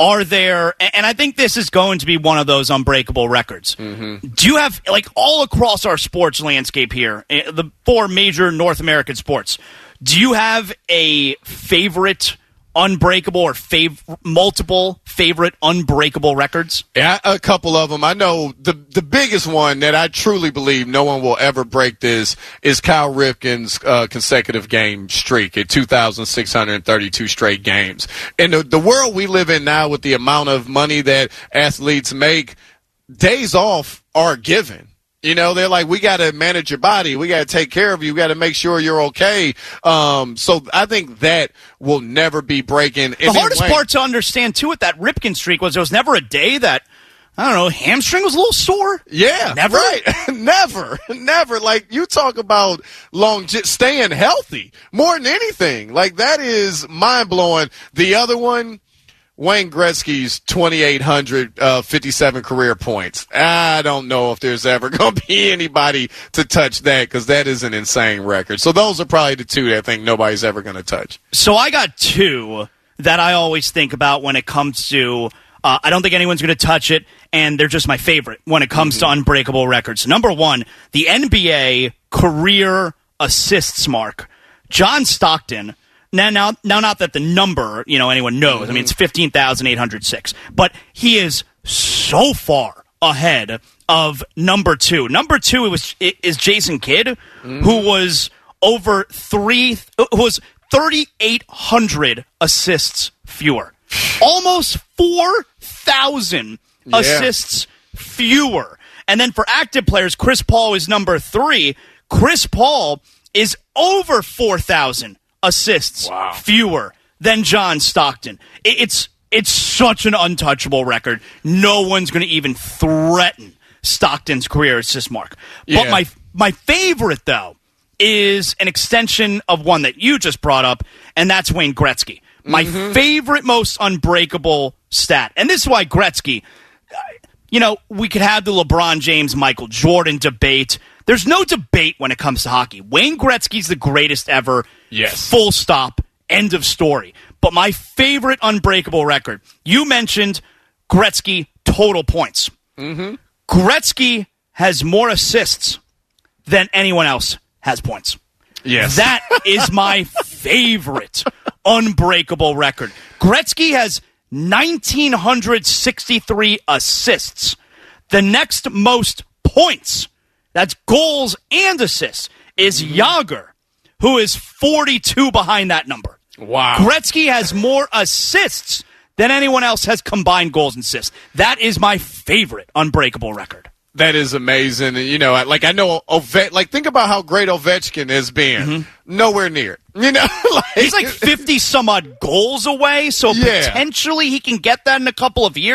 are there, and I think this is going to be one of those unbreakable records. Mm-hmm. Do you have, like, all across our sports landscape here, eh, the four major North American sports, do you have a favorite unbreakable or fav- multiple favorite unbreakable records? Yeah, a couple of them. I know the the biggest one that I truly believe no one will ever break this is Cal Ripken's uh, consecutive game streak at 2,632 straight games. In the, the world we live in now, with the amount of money that athletes make, days off are given. You know, they're like, we got to manage your body. We got to take care of you. We got to make sure you're okay. Um, so I think that will never be breaking. The hardest way. part to understand too with that Ripken streak was there was never a day that I don't know, hamstring was a little sore. Yeah, never, right, never, never. Like you talk about long, staying healthy more than anything. Like that is mind blowing. The other one Wayne Gretzky's 2,857 uh, career points. I don't know if there's ever going to be anybody to touch that because that is an insane record. So those are probably the two that I think nobody's ever going to touch. So I got two that I always think about when it comes to. Uh, I don't think anyone's going to touch it, and they're just my favorite when it comes mm-hmm. to unbreakable records. Number one, the NBA career assists mark. John Stockton now, now, now, not that the number, you know, anyone knows. Mm-hmm. I mean, it's 15,806. But he is so far ahead of number two. Number two was is Jason Kidd, mm-hmm. who was over three, who was 3,800 assists fewer. Almost 4,000 yeah. assists fewer. And then for active players, Chris Paul is number three. Chris Paul is over 4,000 assists wow. fewer than John Stockton. It's it's such an untouchable record. No one's going to even threaten Stockton's career assist mark. Yeah. But my my favorite though is an extension of one that you just brought up, and that's Wayne Gretzky. My mm-hmm. favorite, most unbreakable stat, and this is why Gretzky. You know, we could have the LeBron James, Michael Jordan debate. There's no debate when it comes to hockey. Wayne Gretzky's the greatest ever. Yes. Full stop. End of story. But my favorite unbreakable record, you mentioned Gretzky total points. Mm-hmm. Gretzky has more assists than anyone else has points. Yes. That is my favorite unbreakable record. Gretzky has 1,963 assists. The next most points, that's goals and assists, is Jagr, who is 42 behind that number. Wow. Gretzky has more assists than anyone else has combined goals and assists. That is my favorite unbreakable record. That is amazing. You know, like I know Ove- like think about how great Ovechkin has been. Mm-hmm. Nowhere near. You know, like, He's like 50 some odd goals away, so Yeah. potentially he can get that in a couple of years.